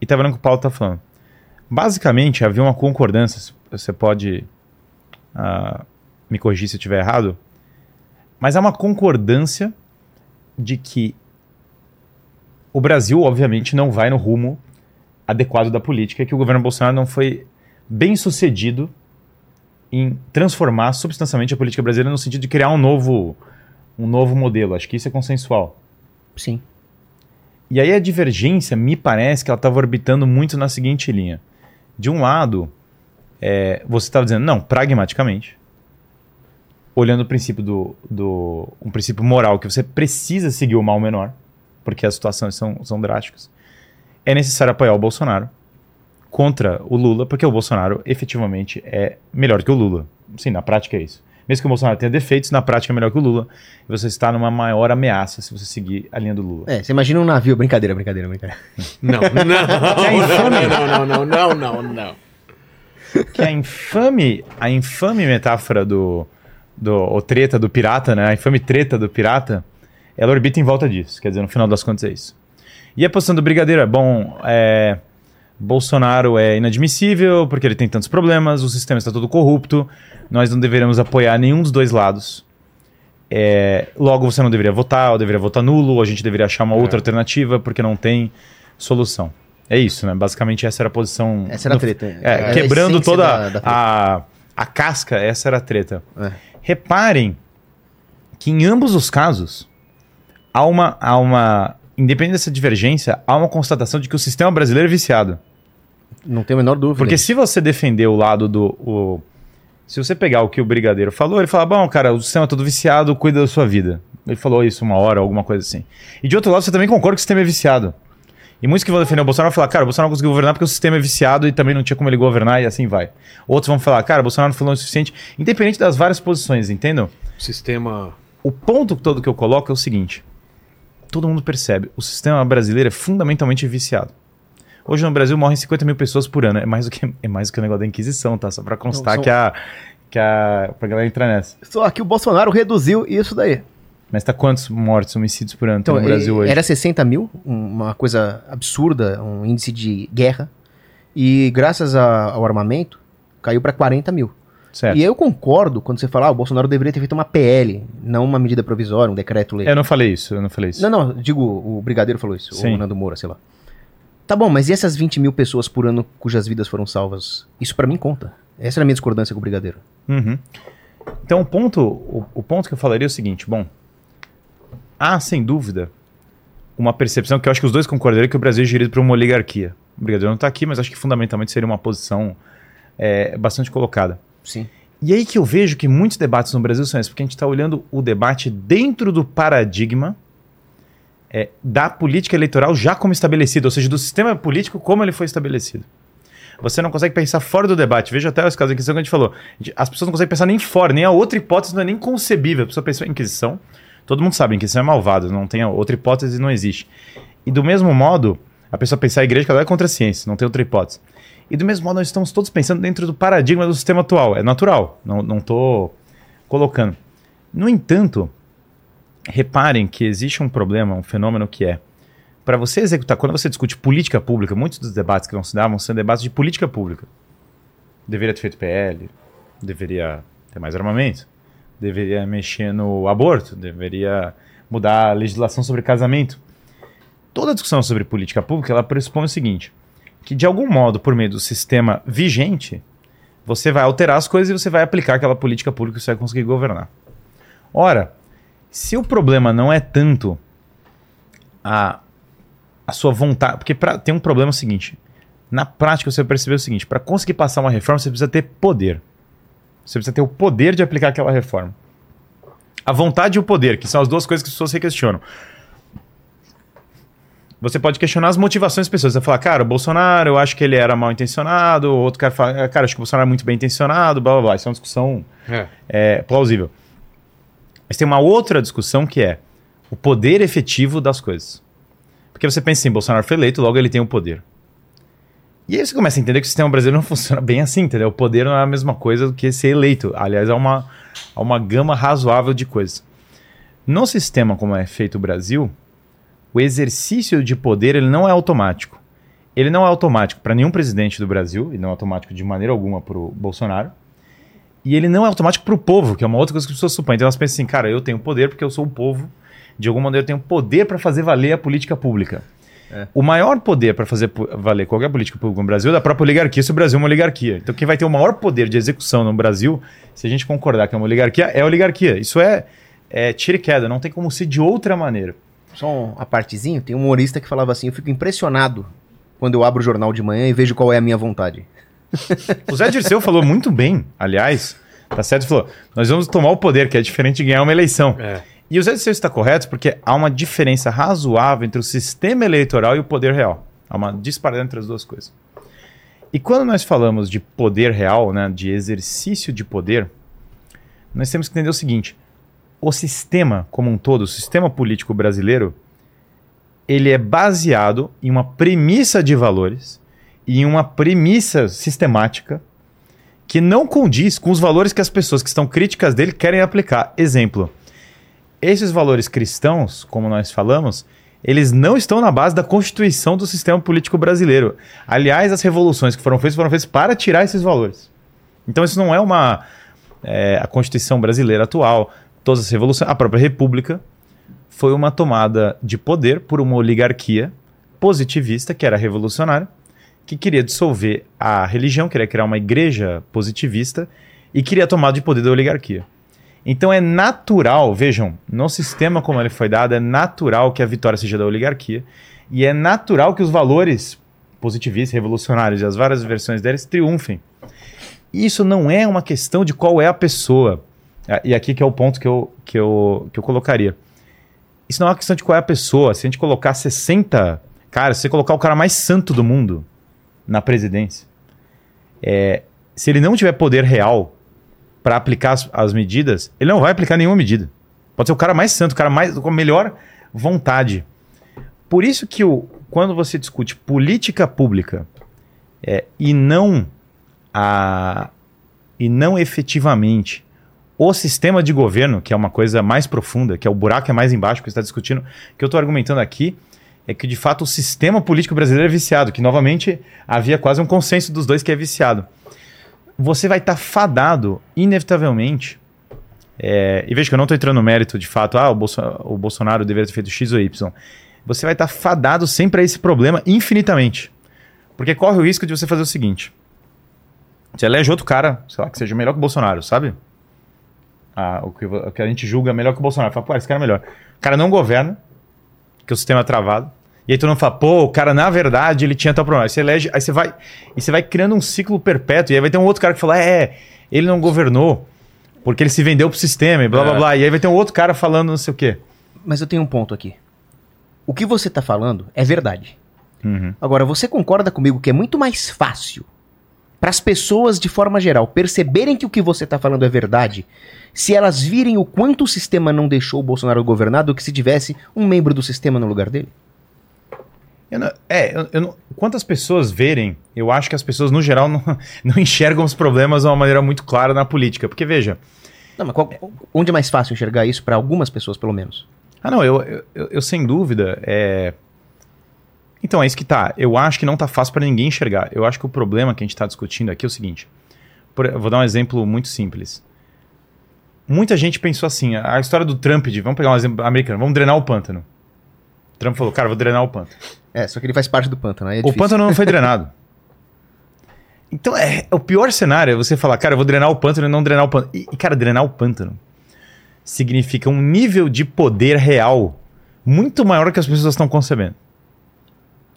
E tava vendo o que o Paulo tá falando. Basicamente, havia uma concordância, você pode ah, me corrigir se eu estiver errado, mas há uma concordância de que o Brasil, obviamente, não vai no rumo adequado da política, que o governo Bolsonaro não foi bem sucedido em transformar substancialmente a política brasileira no sentido de criar um novo, um novo modelo. Acho que isso é consensual. Sim. E aí a divergência me parece que ela estava orbitando muito na seguinte linha. De um lado, é, você estava dizendo, não, pragmaticamente, olhando o princípio do, do. um princípio moral, que você precisa seguir o mal menor, porque as situações são, são drásticas. É necessário apoiar o Bolsonaro contra o Lula, porque o Bolsonaro efetivamente é melhor que o Lula. Sim, na prática é isso. Mesmo que o Bolsonaro tenha defeitos, na prática é melhor que o Lula. E você está numa maior ameaça se você seguir a linha do Lula. É, você imagina um navio. Brincadeira, brincadeira, brincadeira. Não, não, não, não, não, não, não, não. que a infame, a infame metáfora do, do o treta do pirata, né? A infame treta do pirata, ela orbita em volta disso. Quer dizer, no final das contas é isso. E a posição do Brigadeiro é bom, é, Bolsonaro é inadmissível porque ele tem tantos problemas, o sistema está todo corrupto, nós não deveríamos apoiar nenhum dos dois lados. É, logo você não deveria votar, ou deveria votar nulo, ou a gente deveria achar uma outra alternativa porque não tem solução. É isso, né? Basicamente essa era a posição. Essa era a treta. é, a quebrando essência toda da- da a, a casca, essa era a treta. É. Reparem que em ambos os casos há uma, há uma. Independente dessa divergência, há uma constatação de que o sistema brasileiro é viciado. Não tem a menor dúvida. Porque se você defender o lado do. o- se você pegar o que o Brigadeiro falou, ele fala: bom, cara, o sistema é todo viciado, cuida da sua vida. Ele falou isso uma hora, alguma coisa assim. E de outro lado, você também concorda que o sistema é viciado. E muitos que vão defender o Bolsonaro vão falar, cara, o Bolsonaro não conseguiu governar porque o sistema é viciado e também não tinha como ele governar e assim vai. Outros vão falar, cara, o Bolsonaro não falou o suficiente. Independente das várias posições, entendam? Sistema. O ponto todo que eu coloco é o seguinte: todo mundo percebe, o sistema brasileiro é fundamentalmente viciado. Hoje no Brasil morrem 50 mil pessoas por ano. É mais do que, é mais do que o negócio da Inquisição, tá? Só pra constar são- que a. Que a. Pra galera entrar nessa. Só que o Bolsonaro reduziu isso daí. Mas tá quantos mortes, homicídios por ano tem Então, no Brasil e- hoje? era 60 mil, uma coisa absurda, um índice de guerra. E graças a- ao armamento, caiu para 40 mil. Certo. E eu concordo quando você fala, ah, o Bolsonaro deveria ter feito uma PL, não uma medida provisória, um decreto-lei. Eu não falei isso, eu não falei isso. Não, não, digo, o Brigadeiro falou isso, Sim. o Nando Moura, sei lá. Tá bom, mas e essas 20 mil pessoas por ano cujas vidas foram salvas? Isso pra mim conta. Essa era a minha discordância com o Brigadeiro. Uhum. Então, o ponto, o, o ponto que eu falaria é o seguinte: bom, há sem dúvida uma percepção que eu acho que os dois concordariam que o Brasil é gerido por uma oligarquia. O Brigadeiro não está aqui, mas acho que fundamentalmente seria uma posição é, bastante colocada. Sim. E aí que eu vejo que muitos debates no Brasil são esses, porque a gente está olhando o debate dentro do paradigma é, da política eleitoral já como estabelecida, ou seja, do sistema político como ele foi estabelecido. Você não consegue pensar fora do debate. Veja até os casos da Inquisição que a gente falou. As pessoas não conseguem pensar nem fora, nem a outra hipótese não é nem concebível. A pessoa pensou em Inquisição. Todo mundo sabe, Inquisição é malvada, não tem outra hipótese, não existe. E do mesmo modo, a pessoa pensar a igreja é contra a ciência, não tem outra hipótese. E do mesmo modo, nós estamos todos pensando dentro do paradigma do sistema atual. É natural, não estou colocando. No entanto, reparem que existe um problema, um fenômeno que é para você executar, quando você discute política pública, muitos dos debates que vão se dar vão ser debates de política pública. Deveria ter feito PL, deveria ter mais armamento, deveria mexer no aborto, deveria mudar a legislação sobre casamento. Toda discussão sobre política pública, ela pressupõe o seguinte, que de algum modo, por meio do sistema vigente, você vai alterar as coisas e você vai aplicar aquela política pública que você vai conseguir governar. Ora, se o problema não é tanto a a sua vontade. Porque pra, tem um problema seguinte. Na prática, você vai perceber o seguinte: para conseguir passar uma reforma, você precisa ter poder. Você precisa ter o poder de aplicar aquela reforma. A vontade e o poder, que são as duas coisas que as pessoas se questionam. Você pode questionar as motivações das pessoas. Você fala, cara, o Bolsonaro, eu acho que ele era mal intencionado. O outro cara fala, cara, acho que o Bolsonaro é muito bem intencionado, blá blá blá. Isso é uma discussão é. É, plausível. Mas tem uma outra discussão que é o poder efetivo das coisas. Porque você pensa assim, Bolsonaro foi eleito, logo ele tem o poder. E aí você começa a entender que o sistema brasileiro não funciona bem assim, entendeu? O poder não é a mesma coisa do que ser eleito. Aliás, há uma, uma gama razoável de coisas. No sistema como é feito o Brasil, o exercício de poder ele não é automático. Ele não é automático para nenhum presidente do Brasil, e não é automático de maneira alguma para o Bolsonaro. E ele não é automático para o povo, que é uma outra coisa que as pessoas supõem. Então elas pensam assim, cara, eu tenho poder porque eu sou o povo de alguma maneira, tem um poder para fazer valer a política pública. É. O maior poder para fazer valer qualquer política pública no Brasil é da própria oligarquia, se o Brasil é uma oligarquia. Então, quem vai ter o maior poder de execução no Brasil, se a gente concordar que é uma oligarquia, é a oligarquia. Isso é, é tira e queda, não tem como ser de outra maneira. Só uma partezinha, tem um humorista que falava assim: eu fico impressionado quando eu abro o jornal de manhã e vejo qual é a minha vontade. o Zé Dirceu falou muito bem, aliás, tá certo? Ele falou: nós vamos tomar o poder, que é diferente de ganhar uma eleição. É. E o Zé Dirceu está correto porque há uma diferença razoável entre o sistema eleitoral e o poder real. Há uma disparidade entre as duas coisas. E quando nós falamos de poder real, né, de exercício de poder, nós temos que entender o seguinte: o sistema como um todo, o sistema político brasileiro, ele é baseado em uma premissa de valores em uma premissa sistemática que não condiz com os valores que as pessoas que estão críticas dele querem aplicar. Exemplo: esses valores cristãos, como nós falamos, eles não estão na base da constituição do sistema político brasileiro. Aliás, as revoluções que foram feitas foram feitas para tirar esses valores. Então, isso não é uma. É, a Constituição brasileira atual, todas as revoluções, a própria República, foi uma tomada de poder por uma oligarquia positivista, que era revolucionária, que queria dissolver a religião, queria criar uma igreja positivista e queria tomar de poder da oligarquia. Então é natural, vejam, no sistema como ele foi dado, é natural que a vitória seja da oligarquia e é natural que os valores positivistas, revolucionários e as várias versões deles triunfem. Isso não é uma questão de qual é a pessoa. Ah, e aqui que é o ponto que eu, que eu, que eu colocaria. Isso não é uma questão de qual é a pessoa. Se a gente colocar 60 cara, se você colocar o cara mais santo do mundo na presidência, é, se ele não tiver poder real para aplicar as, as, medidas, ele não vai aplicar nenhuma medida. Pode ser o cara mais santo, o cara mais com a melhor vontade. Por isso que o, quando você discute política pública é, e não a e não efetivamente o sistema de governo, que é uma coisa mais profunda, que é o buraco é mais embaixo que está discutindo, que eu estou argumentando aqui é que de fato o sistema político brasileiro é viciado, que novamente havia quase um consenso dos dois que é viciado você vai estar tá fadado, inevitavelmente. É, e veja que eu não estou entrando no mérito de fato, ah, o, Bolso o Bolsonaro deveria ter feito X ou Y. Você vai estar tá fadado sempre a esse problema infinitamente. Porque corre o risco de você fazer o seguinte: você elege outro cara, sei lá, que seja melhor que o Bolsonaro, sabe? Ah, o, que, o que a gente julga melhor que o Bolsonaro. Fala, pô, esse cara é melhor. O cara não governa, que o sistema é travado. E aí tu não fala, pô, o cara, na verdade, ele tinha tal problema. Aí você elege, aí você vai. E você vai criando um ciclo perpétuo. E aí vai ter um outro cara que fala, é, ele não governou. Porque ele se vendeu pro sistema e blá é. blá blá. E aí vai ter um outro cara falando não sei o quê. Mas eu tenho um ponto aqui. O que você tá falando é verdade. Uhum. Agora, você concorda comigo que é muito mais fácil para as pessoas, de forma geral, perceberem que o que você está falando é verdade, se elas virem o quanto o sistema não deixou o Bolsonaro governar do que se tivesse um membro do sistema no lugar dele? Eu não- é, eu, eu não- quantas pessoas verem, eu acho que as pessoas, no geral, não, não enxergam os problemas de uma maneira muito clara na política. Porque, veja, Não, mas qual- onde é mais fácil enxergar isso para algumas pessoas, pelo menos? Ah, não, eu, eu, eu- sem dúvida. É... Então, é isso que tá. Eu acho que não tá fácil para ninguém enxergar. Eu acho que o problema que a gente tá discutindo aqui é o seguinte. Por- eu vou dar um exemplo muito simples. Muita gente pensou assim: a história do Trump, de vamos pegar um exemplo americano, vamos drenar o pântano. Trump falou, cara, vou drenar o pântano. É, só que ele faz parte do pântano, aí é o difícil. pântano não foi drenado. Então, é, o pior cenário é você falar, cara, eu vou drenar o pântano e não drenar o pântano. E, cara, drenar o pântano significa um nível de poder real muito maior que as pessoas estão concebendo.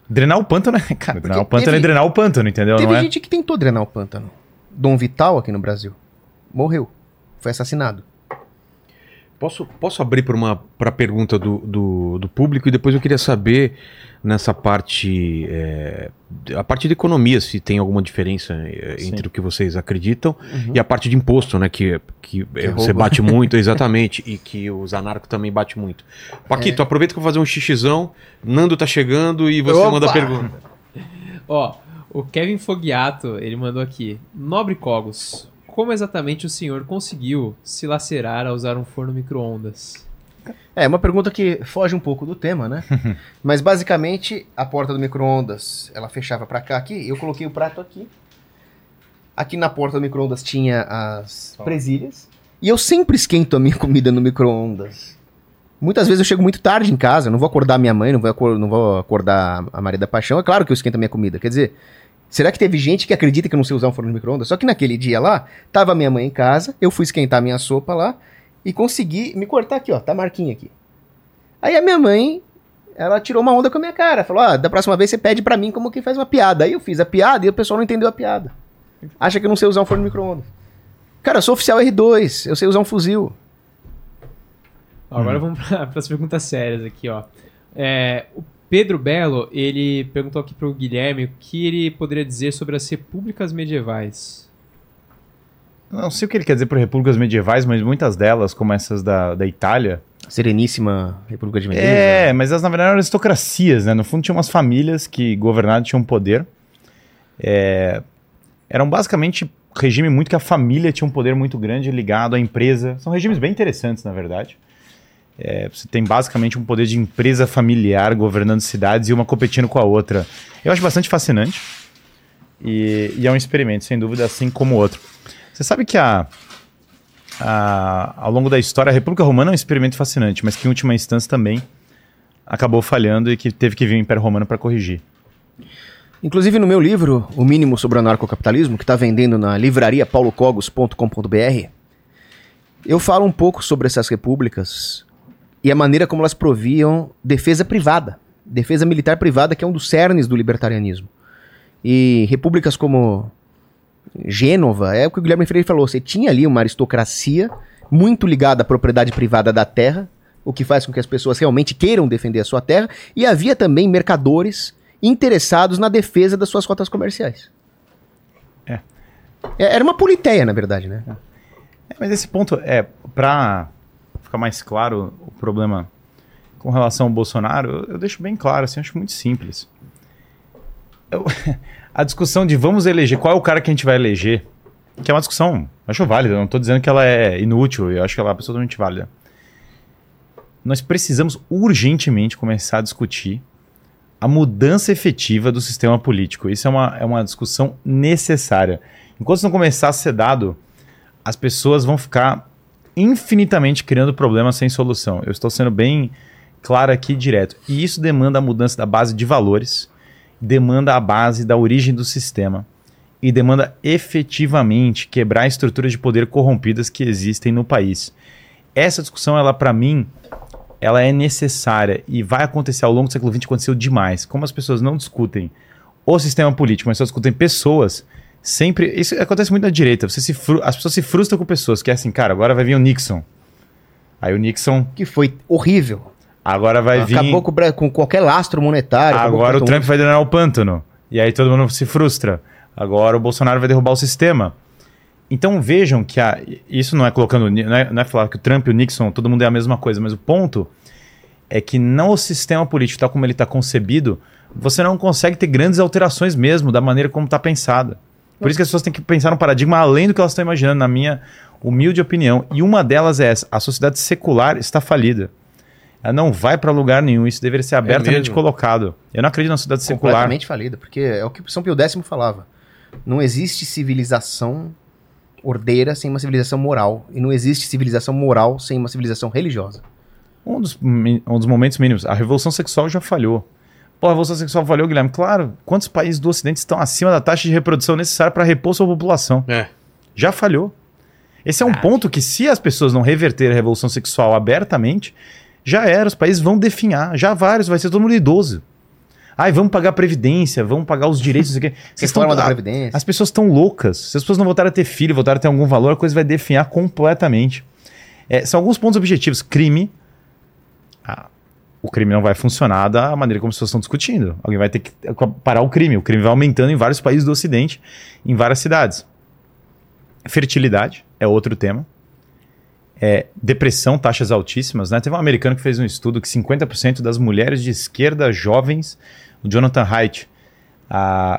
Drenar o pântano é. Cara, drenar o pântano teve- é drenar o pântano, entendeu? Teve não é? gente que tentou drenar o pântano. Dom Vital, aqui no Brasil, morreu. Foi assassinado. Posso, posso abrir para uma pra pergunta do, do, do público e depois eu queria saber nessa parte é, a parte de economia se tem alguma diferença é, Sim. entre o que vocês acreditam e a parte de imposto, né? Que, que, é, rouba. você bate muito, exatamente, e que os anarcos também bate muito. Paquito, aproveita que eu vou fazer um xixizão. Nando tá chegando e você Opa! manda a pergunta. Ó, o Kevin Fogiato, ele mandou aqui. Nobre Cogos, como exatamente o senhor conseguiu se lacerar ao usar um forno micro-ondas? É, uma pergunta que foge um pouco do tema, né? Mas basicamente, a porta do micro-ondas, ela fechava pra cá aqui, eu coloquei o prato aqui. Aqui na porta do micro-ondas tinha as presilhas. E eu sempre esquento a minha comida no micro-ondas. Muitas vezes eu chego muito tarde em casa, não vou acordar minha mãe, não vou, não vou acordar a Maria da Paixão. É claro que eu esquento a minha comida. Quer dizer, será que teve gente que acredita que eu não sei usar um forno de micro-ondas? Só que naquele dia lá, tava minha mãe em casa, eu fui esquentar minha sopa lá e consegui me cortar aqui, ó, tá a marquinha aqui. Aí a minha mãe, ela tirou uma onda com a minha cara, falou: "Ah, da próxima vez você pede pra mim como que faz uma piada". Aí eu fiz a piada e o pessoal não entendeu a piada. Acha que eu não sei usar um forno de micro-ondas. Cara, eu sou oficial R2, eu sei usar um fuzil. Agora vamos para as perguntas sérias aqui, ó. É, Pedro Belo, ele perguntou aqui pro Guilherme o que ele poderia dizer sobre as repúblicas medievais. Não sei o que ele quer dizer por repúblicas medievais, mas muitas delas, como essas da, da Itália. Sereníssima República de Veneza. É, mas elas na verdade eram aristocracias, né? No fundo tinham umas famílias que governavam, tinham poder. É, eram basicamente regime muito que a família tinha um poder muito grande ligado à empresa. São regimes bem interessantes, na verdade. É, você tem basicamente um poder de empresa familiar governando cidades e uma competindo com a outra. Eu acho bastante fascinante. E, e é um experimento, sem dúvida, assim como o outro. Você sabe que a, a- ao longo da história, a República Romana é um experimento fascinante, mas que em última instância também acabou falhando e que teve que vir o Império Romano para corrigir. Inclusive no meu livro, O Mínimo sobre o Anarcocapitalismo, que está vendendo na livraria paulocogos.com.br, eu falo um pouco sobre essas repúblicas e a maneira como elas proviam defesa privada, defesa militar privada, que é um dos cernes do libertarianismo. E repúblicas como Gênova, é o que o Guilherme Freire falou, você tinha ali uma aristocracia muito ligada à propriedade privada da terra, o que faz com que as pessoas realmente queiram defender a sua terra, e havia também mercadores interessados na defesa das suas rotas comerciais. É. É, Era uma politeia, na verdade, né? É, mas esse ponto é para ficar mais claro o problema com relação ao Bolsonaro, eu, eu deixo bem claro, assim, acho muito simples. Eu- a discussão de vamos eleger, qual é o cara que a gente vai eleger, que é uma discussão, acho válida, não estou dizendo que ela é inútil, eu acho que ela é absolutamente válida. Nós precisamos urgentemente começar a discutir a mudança efetiva do sistema político. Isso é uma, é uma discussão necessária. Enquanto isso não começar a ser dado, as pessoas vão ficar infinitamente criando problemas sem solução. Eu estou sendo bem claro aqui direto. E isso demanda a mudança da base de valores, demanda a base da origem do sistema e demanda efetivamente quebrar estruturas de poder corrompidas que existem no país. Essa discussão, ela para mim, ela é necessária e vai acontecer ao longo do século XX, aconteceu demais. Como as pessoas não discutem o sistema político, mas só discutem pessoas, sempre. Isso acontece muito na direita. Você se fru- as pessoas se frustram com pessoas, que é assim, cara, agora vai vir o Nixon. Aí o Nixon, Que foi horrível. agora vai vir. Acabou com, com qualquer lastro monetário. acabou Agora o Trump vai drenar o pântano. E aí todo mundo se frustra. Agora o Bolsonaro vai derrubar o sistema. Então vejam que a, isso não é colocando. Não é, não é falar que o Trump e o Nixon, todo mundo é a mesma coisa, mas o ponto é que não o sistema político, tal como ele está concebido, você não consegue ter grandes alterações mesmo da maneira como está pensada. Por isso que as pessoas têm que pensar num paradigma além do que elas estão imaginando, na minha humilde opinião. E uma delas é essa: a sociedade secular está falida. Ela não vai para lugar nenhum. Isso deveria ser abertamente mesmo? colocado. Eu não acredito na sociedade secular. Completamente falida, porque é o que São Pio X falava. Não existe civilização ordeira sem uma civilização moral. E não existe civilização moral sem uma civilização religiosa. Um dos, um dos momentos mínimos. A revolução sexual já falhou. Pô, a revolução sexual falhou, Guilherme. Claro, quantos países do Ocidente estão acima da taxa de reprodução necessária para repor sua população? É. Já falhou. Esse é um ponto que, se as pessoas não reverterem a revolução sexual abertamente, já era. Os países vão definhar. Já vários, vai ser todo mundo idoso. Ai, vamos pagar previdência, vamos pagar os direitos. não sei o quê. Vocês estão- da Previdência. as pessoas estão loucas. Se as pessoas não voltarem a ter filho, voltarem a ter algum valor, a coisa vai definhar completamente. É, são alguns pontos objetivos. Crime. Ah, o crime não vai funcionar da maneira como as pessoas estão discutindo. Alguém vai ter que parar o crime. O crime vai aumentando em vários países do Ocidente, em várias cidades. Fertilidade é outro tema. É, depressão, taxas altíssimas. Né? Teve um americano que fez um estudo que 50% das mulheres de esquerda jovens, o Jonathan Haidt,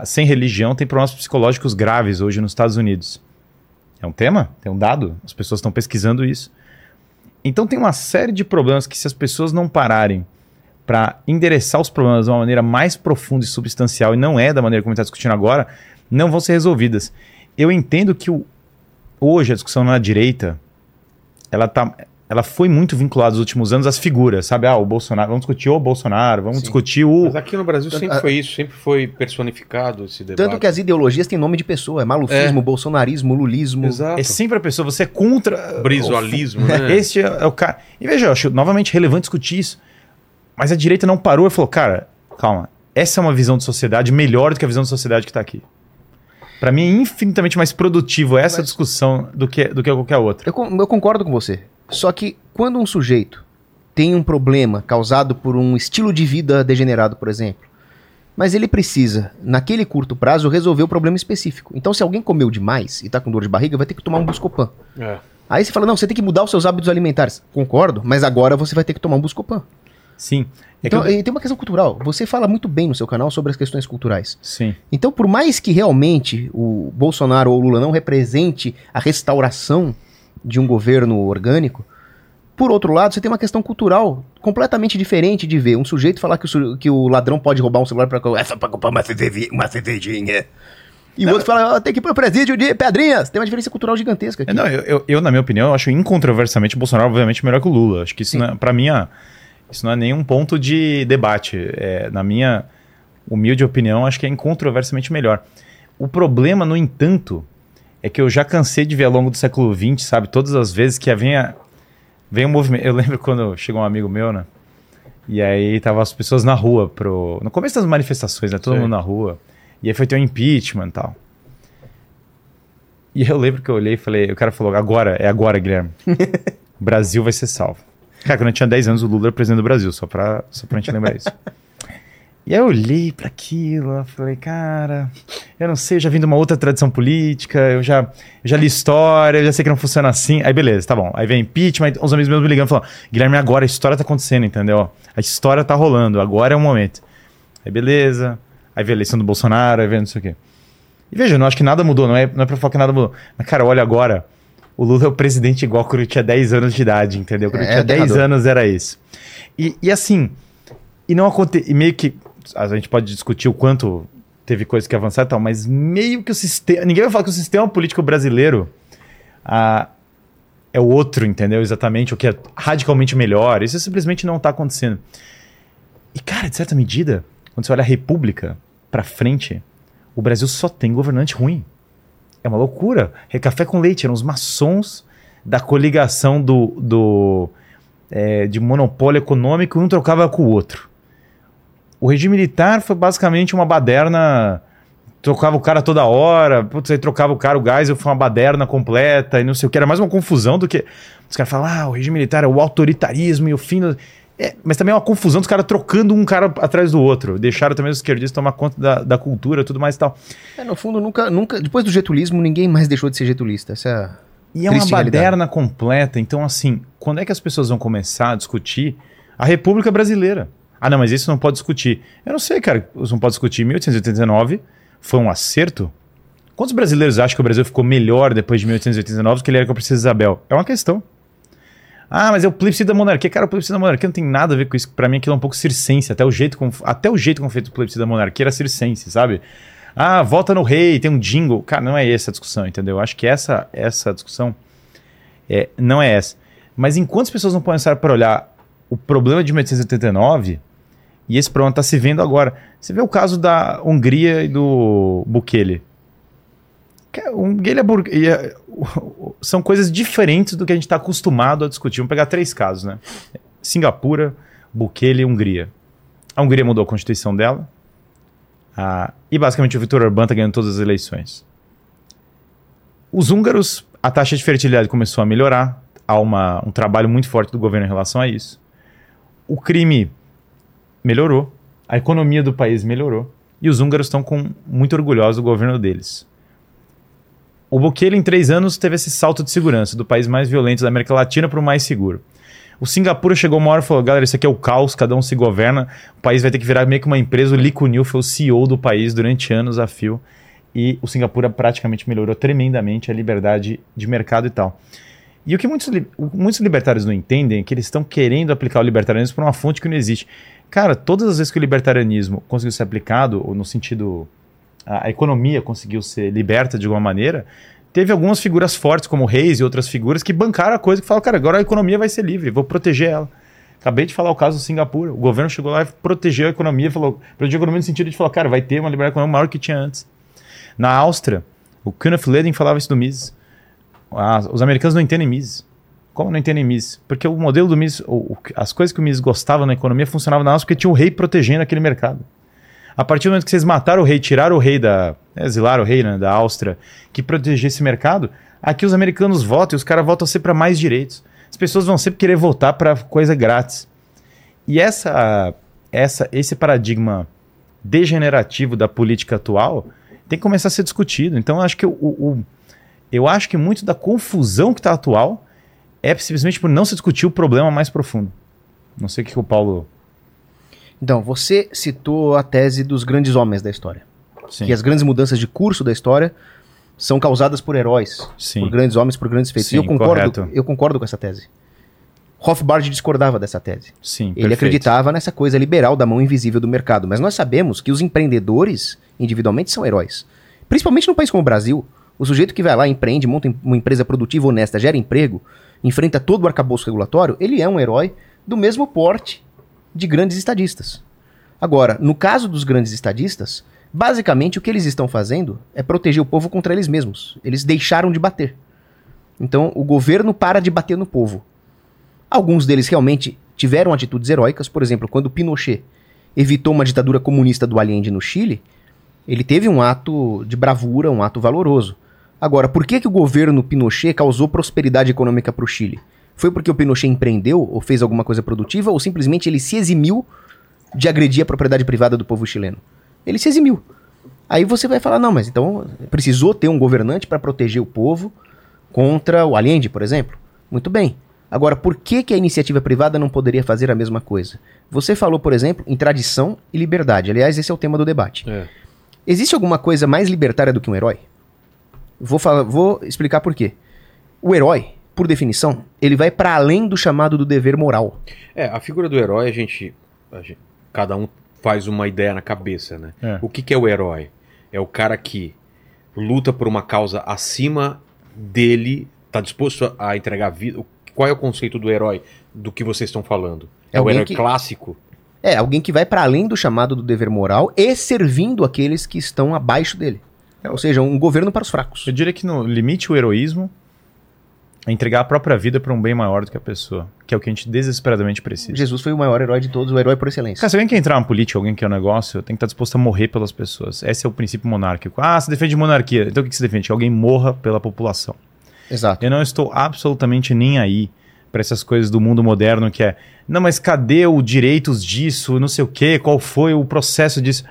sem religião, tem problemas psicológicos graves hoje nos Estados Unidos. É um tema? Tem um dado? As pessoas estão pesquisando isso. Então tem uma série de problemas que, se as pessoas não pararem para endereçar os problemas de uma maneira mais profunda e substancial, e não é da maneira como está discutindo agora, não vão ser resolvidas. Eu entendo que o- hoje a discussão na direita ela, tá, ela foi muito vinculada nos últimos anos às figuras, sabe? Ah, o Bolsonaro, vamos discutir o Bolsonaro, vamos Sim. discutir o. Mas aqui no Brasil Tanto- sempre a- foi isso, sempre foi personificado esse debate. Tanto que as ideologias têm nome de pessoa. É malufismo, bolsonarismo, lulismo. Exato. É sempre a pessoa, você é contra. Brizoalismo, né? Este é, é o cara. E veja, eu acho novamente relevante discutir isso. Mas a direita não parou e falou, cara, calma, essa é uma visão de sociedade melhor do que a visão de sociedade que está aqui. Para mim é infinitamente mais produtivo essa Mas- discussão do que, do que qualquer outra. Eu, eu concordo com você. Só que quando um sujeito tem um problema causado por um estilo de vida degenerado, por exemplo, mas ele precisa, naquele curto prazo, resolver o problema específico. Então, se alguém comeu demais e tá com dor de barriga, vai ter que tomar um Buscopan. É. Aí você fala, não, você tem que mudar os seus hábitos alimentares. Concordo, mas agora você vai ter que tomar um Buscopan. Sim. É Então, eu- e tem uma questão cultural. Você fala muito bem no seu canal sobre as questões culturais. Sim. Então, por mais que realmente o Bolsonaro ou o Lula não represente a restauração de um governo orgânico, por outro lado, você tem uma questão cultural completamente diferente de ver um sujeito falar que o, que o ladrão pode roubar um celular para é só pra comprar uma, cerveji- uma cervejinha. E o outro fala, "Ah, tem que ir pro presídio de pedrinhas. Tem uma diferença cultural gigantesca aqui. É, Não, eu, eu- eu, na minha opinião, acho incontroversialmente o Bolsonaro, obviamente, melhor que o Lula. Acho que isso, não é, pra mim, ah, isso não é nenhum ponto de debate. É, na minha humilde opinião, acho que é incontroversialmente melhor. O problema, no entanto, é que eu já cansei de ver ao longo do século XX, sabe, todas as vezes que vem, a, vem um movimento. Eu lembro quando chegou um amigo meu, né? E aí tava as pessoas na rua pro. No começo das manifestações, né? Todo Sim. mundo na rua. E aí foi ter um impeachment e tal. E eu lembro que eu olhei e falei, o cara falou, agora, é agora, Guilherme. o Brasil vai ser salvo. Cara, quando eu tinha 10 anos, o Lula era presidente do Brasil, só pra, só pra gente lembrar isso. E aí eu olhei pra aquilo, falei, cara, eu não sei, eu já vim de uma outra tradição política, eu já, eu já li história, eu já sei que não funciona assim. Aí beleza, tá bom. Aí vem impeachment, uns amigos meus me ligando, falando, Guilherme, agora a história tá acontecendo, entendeu? A história tá rolando, agora é o momento. Aí beleza, aí vem a eleição do Bolsonaro, aí vem não sei o quê. E veja, eu não acho que nada mudou, não é, não é pra falar que nada mudou. Mas, cara, olha agora, o Lula é o presidente igual quando eu tinha 10 anos de idade, entendeu? Quando eu É, tinha 10 aterrador. anos era isso. E, e assim, e não aconteceu, e meio que, a gente pode discutir o quanto teve coisa que avançar e tal, mas meio que o sistema, ninguém vai falar que o sistema político brasileiro ah, é o outro, entendeu? Exatamente, o que é radicalmente melhor. Isso simplesmente não tá acontecendo. E, cara, de certa medida, quando você olha a República pra frente, o Brasil só tem governante ruim. É uma loucura. É café com leite, eram os maçons da coligação do, do é, de monopólio econômico, um trocava com o outro. O regime militar foi basicamente uma baderna. Trocava o cara toda hora, putz, aí trocava o cara, o gás, foi uma baderna completa e não sei o que. Era mais uma confusão do que. Os caras falam, ah, o regime militar é o autoritarismo e o fim. do-" É, mas também é uma confusão dos caras trocando um cara atrás do outro. Deixaram também os esquerdistas tomar conta da, da cultura e tudo mais e tal. É, no fundo, nunca, nunca. Depois do getulismo, ninguém mais deixou de ser getulista. Essa é a... E é uma Triste realidade. baderna completa. Então, assim, quando é que as pessoas vão começar a discutir a República Brasileira? Ah, não, mas isso não pode discutir. Eu não sei, cara. Você não pode discutir. 1889 foi um acerto? Quantos brasileiros acham que o Brasil ficou melhor depois de 1889 do que ele era com a Princesa Isabel? É uma questão. Ah, mas é o plebiscito da monarquia. Cara, o plebiscito da monarquia não tem nada a ver com isso. Pra mim aquilo é um pouco circense. Até o jeito como, até o jeito como feito o plebiscito da monarquia era circense, sabe? Ah, vota no rei, tem um jingle. Cara, não é essa a discussão, entendeu? Eu acho que essa, essa discussão é, não é essa. Mas enquanto as pessoas não começarem para olhar o problema de 1889, e esse problema está se vendo agora. Você vê o caso da Hungria e do Bukele. Hungria é, são coisas diferentes do que a gente está acostumado a discutir. Vamos pegar três casos, né? Singapura, Bukele e Hungria. A Hungria mudou a constituição dela. Ah, e basicamente o Viktor Orbán está ganhando todas as eleições. Os húngaros, a taxa de fertilidade começou a melhorar. Há uma, um trabalho muito forte do governo em relação a isso. O crime melhorou. A economia do país melhorou. E os húngaros estão com, muito orgulhosos do governo deles. O Bukele, em três anos, teve esse salto de segurança do país mais violento da América Latina para o mais seguro. O Singapura chegou uma hora e falou: galera, isso aqui é o caos, cada um se governa, o país vai ter que virar meio que uma empresa. O Lee Kuan Yew foi o CEO do país durante anos a fio. E o Singapura praticamente melhorou tremendamente a liberdade de mercado e tal. E o que muitos, muitos libertários não entendem é que eles estão querendo aplicar o libertarianismo para uma fonte que não existe. Cara, todas as vezes que o libertarianismo conseguiu ser aplicado, ou no sentido a, economia conseguiu ser liberta de alguma maneira, teve algumas figuras fortes, como Reis e outras figuras, que bancaram a coisa, que falaram, cara, agora a economia vai ser livre, vou proteger ela. Acabei de falar o caso do Singapura. O governo chegou lá e protegeu a economia, falou, protegeu a economia no sentido de falar, cara, vai ter uma liberdade econômica maior que tinha antes. Na Áustria, o Kenneth Leden falava isso do Mises. Os americanos não entendem Mises. Como não entendem Mises? Porque o modelo do Mises, as coisas que o Mises gostava na economia funcionavam na Áustria porque tinha o rei protegendo aquele mercado. A partir do momento que vocês mataram o rei, tiraram o rei da. É, exilaram o rei né, da Áustria, que protegia esse mercado, aqui os americanos votam e os caras votam sempre para mais direitos. As pessoas vão sempre querer votar para coisa grátis. E essa, essa, esse paradigma degenerativo da política atual tem que começar a ser discutido. Então, eu acho que o, o eu acho que muito da confusão que está atual é simplesmente por não se discutir o problema mais profundo. Não sei o que o Paulo então, você citou a tese dos grandes homens da história. Sim. Que as grandes mudanças de curso da história são causadas por heróis, Sim. por grandes homens, por grandes feitos. Sim, e eu concordo, correto. eu concordo com essa tese. Rothbard discordava dessa tese. Sim, Ele perfeito. acreditava nessa coisa liberal da mão invisível do mercado. Mas nós sabemos que os empreendedores, individualmente, são heróis. Principalmente num país como o Brasil. O sujeito que vai lá, empreende, monta uma empresa produtiva, honesta, gera emprego, enfrenta todo o arcabouço regulatório, ele é um herói do mesmo porte de grandes estadistas. Agora, no caso dos grandes estadistas, basicamente o que eles estão fazendo é proteger o povo contra eles mesmos. Eles deixaram de bater. Então, o governo para de bater no povo. Alguns deles realmente tiveram atitudes heróicas, por exemplo, quando Pinochet evitou uma ditadura comunista do Allende no Chile, ele teve um ato de bravura, um ato valoroso. Agora, por que, que o governo Pinochet causou prosperidade econômica para o Chile? Foi porque o Pinochet empreendeu ou fez alguma coisa produtiva ou simplesmente ele se eximiu de agredir a propriedade privada do povo chileno? Ele se eximiu. Aí você vai falar, não, mas então precisou ter um governante para proteger o povo contra o Allende, por exemplo? Muito bem. Agora, por que, que a iniciativa privada não poderia fazer a mesma coisa? Você falou, por exemplo, em tradição e liberdade. Aliás, esse é o tema do debate. É. Existe alguma coisa mais libertária do que um herói? Vou, falar, vou explicar por quê. O herói, por definição, ele vai para além do chamado do dever moral. É, a figura do herói, a gente, a gente- Cada um faz uma ideia na cabeça, né? É. O que, que é o herói? É o cara que luta por uma causa acima dele, tá disposto a, a entregar a vida. Qual é o conceito do herói do que vocês estão falando? É É, o herói que- clássico? É, alguém que vai para além do chamado do dever moral e servindo aqueles que estão abaixo dele. Ou seja, um governo para os fracos. Eu diria que no limite o heroísmo é entregar a própria vida para um bem maior do que a pessoa, que é o que a gente desesperadamente precisa. Jesus foi o maior herói de todos, o herói por excelência. Cara, se alguém quer entrar na política, alguém quer um negócio, tem que estar disposto a morrer pelas pessoas. Esse é o princípio monárquico. Ah, você defende monarquia. Então o que você defende? Que alguém morra pela população. Exato. Eu não estou absolutamente nem aí para essas coisas do mundo moderno que é, não, mas cadê o direitos disso, não sei o quê, qual foi o processo disso?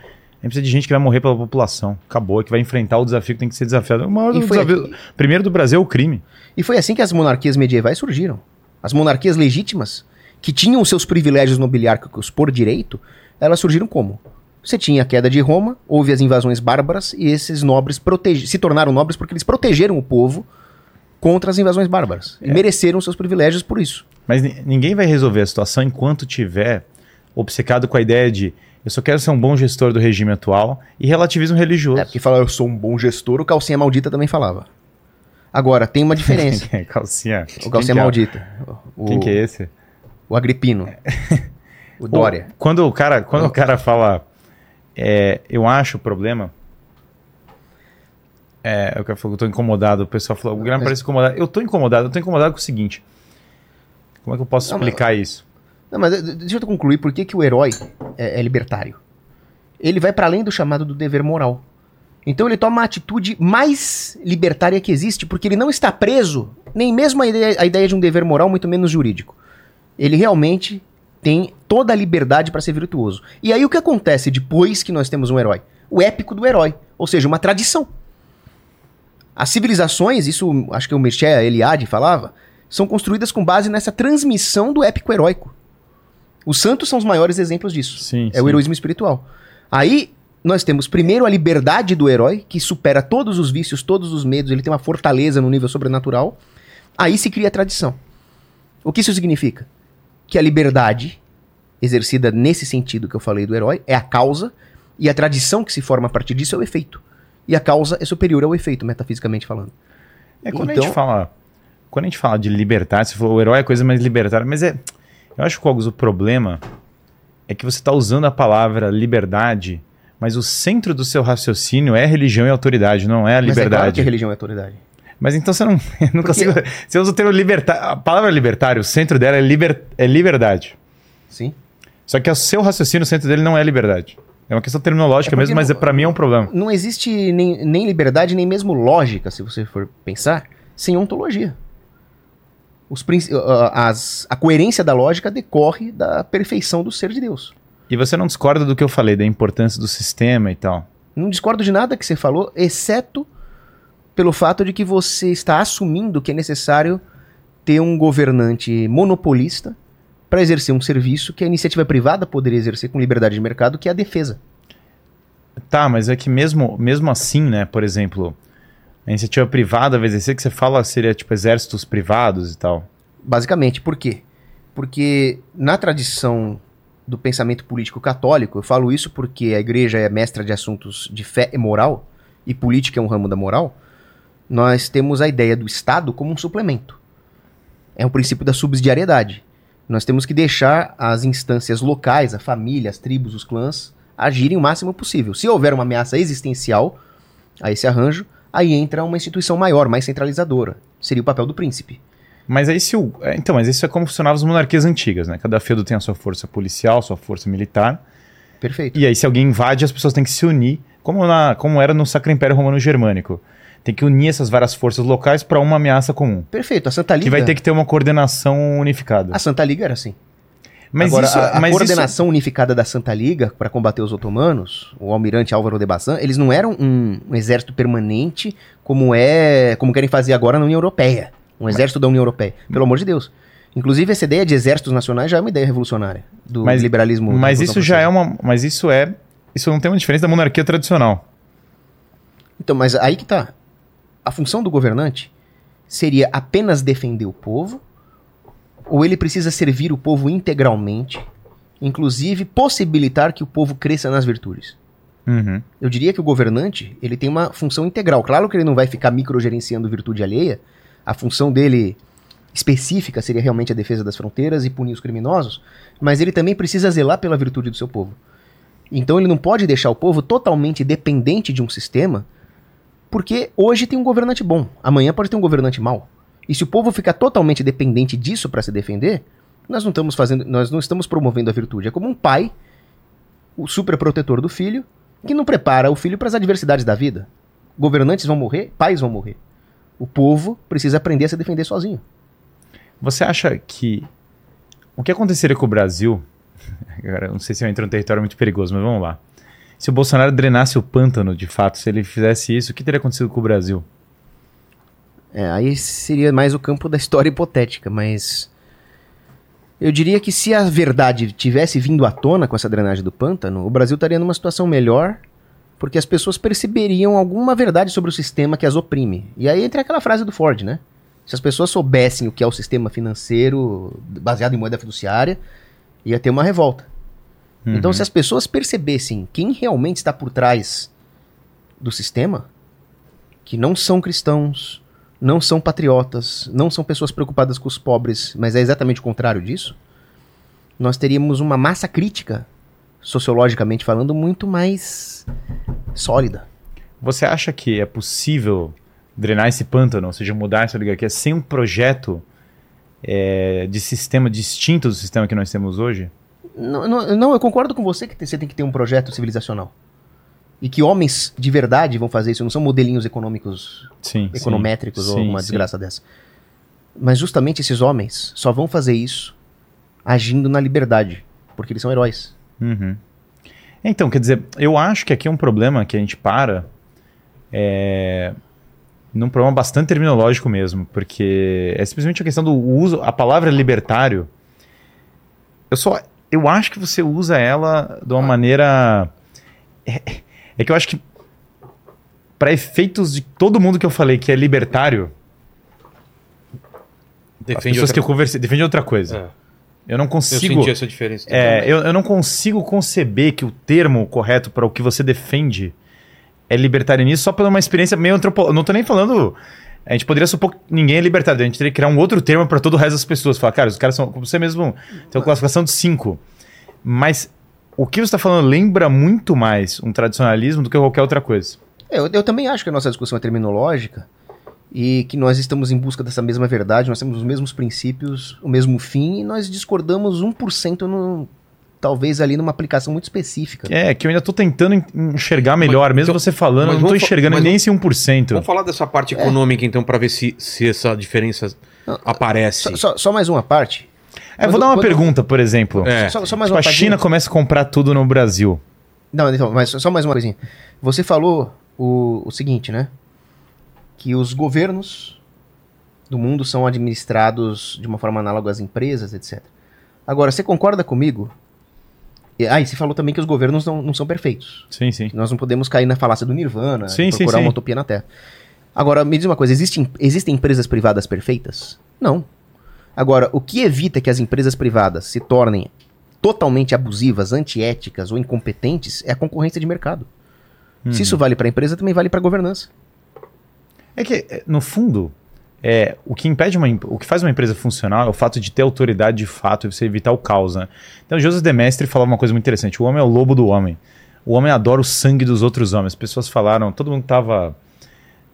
A gente precisa de gente que vai morrer pela população. Acabou, que vai enfrentar o desafio que tem que ser desafiado. O maior desafio, primeiro do Brasil é o crime. E foi assim que as monarquias medievais surgiram. As monarquias legítimas, que tinham seus privilégios nobiliárquicos por direito, elas surgiram como? Você tinha a queda de Roma, houve as invasões bárbaras e esses nobres protege- se tornaram nobres porque eles protegeram o povo contra as invasões bárbaras. E mereceram seus privilégios por isso. Mas ni- ninguém vai resolver a situação enquanto tiver obcecado com a ideia de eu só quero ser um bom gestor do regime atual e relativismo religioso. É, porque falar eu sou um bom gestor, o calcinha maldita também falava. Agora, tem uma diferença. Calcinha. o calcinha Quem que é? maldita. O, Quem que é esse? O Agripino. O Dória. O- Quando o cara, quando o cara fala, é, eu acho o problema. É, eu, falar, eu tô incomodado. O pessoal falou, o Guilherme Mas- parece incomodado. Eu tô incomodado, eu tô incomodado com o seguinte. Como é que eu posso Não, mas- explicar isso? Não, mas eh, deixa eu concluir por que, que o herói é, é libertário. Ele vai para além do chamado do dever moral. Então ele toma a atitude mais libertária que existe, porque ele não está preso nem mesmo a ideia, a ideia de um dever moral, muito menos jurídico. Ele realmente tem toda a liberdade para ser virtuoso. E aí o que acontece depois que nós temos um herói? O épico do herói, ou seja, uma tradição. As civilizações, isso acho que o Mircea Eliade falava, são construídas com base nessa transmissão do épico heróico. Os santos são os maiores exemplos disso. Sim, É o heroísmo espiritual. Aí nós temos primeiro a liberdade do herói, que supera todos os vícios, todos os medos, ele tem uma fortaleza no nível sobrenatural. Aí se cria a tradição. O que isso significa? Que a liberdade, exercida nesse sentido que eu falei do herói, é a causa, e a tradição que se forma a partir disso é o efeito. E a causa é superior ao efeito, metafisicamente falando. É quando a Então- gente fala. Quando a gente fala de liberdade, você falou o herói é coisa mais libertária, mas é. Eu acho que Cogos, o problema é que você está usando a palavra liberdade, mas o centro do seu raciocínio é religião e autoridade, não é a Mas é claro liberdade. que a religião é autoridade. Mas então você não, não consigo. Você usa o termo libertário. A palavra libertário, o centro dela é, liber, é liberdade. Sim. Só que o seu raciocínio, o centro dele não é liberdade. É uma questão terminológica É mesmo, mas é, pra mim é um problema. Não existe nem, nem liberdade, nem mesmo lógica, se você for pensar, sem ontologia. Os, as- a coerência da lógica decorre da perfeição do ser de Deus. E você não discorda do que eu falei, da importância do sistema e tal. Não discordo de nada que você falou, exceto pelo fato de que você está assumindo que é necessário ter um governante monopolista para exercer um serviço que a iniciativa privada poderia exercer com liberdade de mercado, que é a defesa. Tá, mas é que mesmo, mesmo assim, né, por exemplo, a iniciativa privada exercer que você fala seria tipo exércitos privados e tal. Basicamente, por quê? Porque na tradição do pensamento político católico, eu falo isso porque a igreja é mestra de assuntos de fé e moral, e política é um ramo da moral, nós temos a ideia do Estado como um suplemento. É um princípio da subsidiariedade. Nós temos que deixar as instâncias locais, a família, as tribos, os clãs, agirem o máximo possível. Se houver uma ameaça existencial a esse arranjo, aí entra uma instituição maior, mais centralizadora. Seria o papel do príncipe. Mas aí se o. é, Então, mas isso é como funcionavam as monarquias antigas, né? Cada feudo tem a sua força policial, sua força militar. Perfeito. E aí, se alguém invade, as pessoas têm que se unir, como, na, como era no Sacro Império Romano Germânico. Tem que unir essas várias forças locais para uma ameaça comum. Perfeito. A Santa Liga. Que vai ter que ter uma coordenação unificada. A Santa Liga era assim. Mas Agora, isso, a, a mas isso- coordenação unificada da Santa Liga para combater os otomanos, o almirante Álvaro de Bazan, eles não eram um, um exército permanente como é, como querem fazer agora na União Europeia, um exército da União Europeia. Pelo amor de Deus. Inclusive essa ideia de exércitos nacionais já é uma ideia revolucionária do Mas- liberalismo. Mas isso já é uma. Mas isso é. Isso não tem uma diferença da monarquia tradicional. Então, mas aí que tá. A função do governante seria apenas defender o povo, ou ele precisa servir o povo integralmente, inclusive possibilitar que o povo cresça nas virtudes? Uhum. Eu diria que o governante, ele tem uma função integral. Claro que ele não vai ficar microgerenciando virtude alheia. A função dele específica seria realmente a defesa das fronteiras e punir os criminosos, mas ele também precisa zelar pela virtude do seu povo. Então ele não pode deixar o povo totalmente dependente de um sistema, porque hoje tem um governante bom, amanhã pode ter um governante mau. E se o povo ficar totalmente dependente disso para se defender, nós não estamos fazendo, nós não estamos promovendo a virtude. É como um pai, o superprotetor do filho, que não prepara o filho para as adversidades da vida. Governantes vão morrer, pais vão morrer. O povo precisa aprender a se defender sozinho. Você acha que. O que aconteceria com o Brasil? Agora, não sei se eu entro num território muito perigoso, mas vamos lá. Se o Bolsonaro drenasse o pântano, de fato, se ele fizesse isso, o que teria acontecido com o Brasil? É, aí seria mais o campo da história hipotética, mas Eu diria que se a verdade tivesse vindo à tona com essa drenagem do pântano, o Brasil estaria numa situação melhor, porque as pessoas perceberiam alguma verdade sobre o sistema que as oprime. E aí entra aquela frase do Ford, né? Se as pessoas soubessem o que é o sistema financeiro baseado em moeda fiduciária, ia ter uma revolta. Então, se as pessoas percebessem quem realmente está por trás do sistema, que não são cristãos, não são patriotas, não são pessoas preocupadas com os pobres, mas é exatamente o contrário disso, nós teríamos uma massa crítica, sociologicamente falando, muito mais sólida. Você acha que é possível drenar esse pântano, ou seja, mudar essa oligarquia sem um projeto é, de sistema distinto do sistema que nós temos hoje? Não, não, não, eu concordo com você que você tem que ter um projeto civilizacional. E que homens de verdade vão fazer isso, não são modelinhos econômicos, Sim. econométricos ou Sim, alguma sim. desgraça dessa. Mas justamente esses homens só vão fazer isso agindo na liberdade, porque eles são heróis. Uhum. Então, quer dizer, eu acho que aqui é um problema que a gente para é, num problema bastante terminológico mesmo, porque é simplesmente a questão do uso, a palavra libertário, eu só, eu acho que você usa ela de uma maneira, é, é que eu acho que para efeitos de todo mundo que eu falei que é libertário, as Defende pessoas outra... que eu conversei, defende outra coisa. É, Eu não eu consigo senti essa diferença. é, eu, eu não consigo conceber que o termo correto para o que você defende é libertarianismo só pela uma experiência meio antropológica. Não tô nem falando. A gente poderia supor que ninguém é libertário. A gente teria que criar um outro termo para todo o resto das pessoas. Falar, cara, os caras são. Como você mesmo tem uma classificação de cinco. Mas o que você está falando lembra muito mais um tradicionalismo do que qualquer outra coisa. É, Eu, eu também acho que a nossa discussão é terminológica e que nós estamos em busca dessa mesma verdade, nós temos os mesmos princípios, o mesmo fim, e nós discordamos 1% no, talvez ali numa aplicação muito específica. É, que eu ainda tô tentando en- enxergar melhor. Mas, mesmo então, você falando, eu não fa- enxergando nem esse 1%. Vamos falar dessa parte econômica, então, para ver se, se essa diferença aparece. Só, só- só mais uma parte. É, vou dar uma quando- pergunta, por exemplo. É. Só, só mais Tipo, uma a. China começa a comprar tudo no Brasil. Não, então, mas só mais uma coisinha. Você falou o, o seguinte, né? Que os governos do mundo são administrados de uma forma análoga às empresas, etc. Agora, você concorda comigo? E- Ah, e você falou também que os governos não, não são perfeitos. Sim, sim. Nós não podemos cair na falácia do Nirvana, Sim, e sim, procurar sim. uma utopia na Terra. Agora, me diz uma coisa, existem, existem empresas privadas perfeitas? Não. Agora, o que evita que as empresas privadas se tornem totalmente abusivas, antiéticas ou incompetentes é a concorrência de mercado. Uhum. Se isso vale para a empresa, também vale para a governança. É que, é, no fundo, é, o que impede uma, o que faz uma empresa funcionar é o fato de ter autoridade de fato e você evitar o caos, né? Então, Joseph de Mestre falava uma coisa muito interessante: o homem é o lobo do homem. O homem adora o sangue dos outros homens. As pessoas falaram, todo mundo tava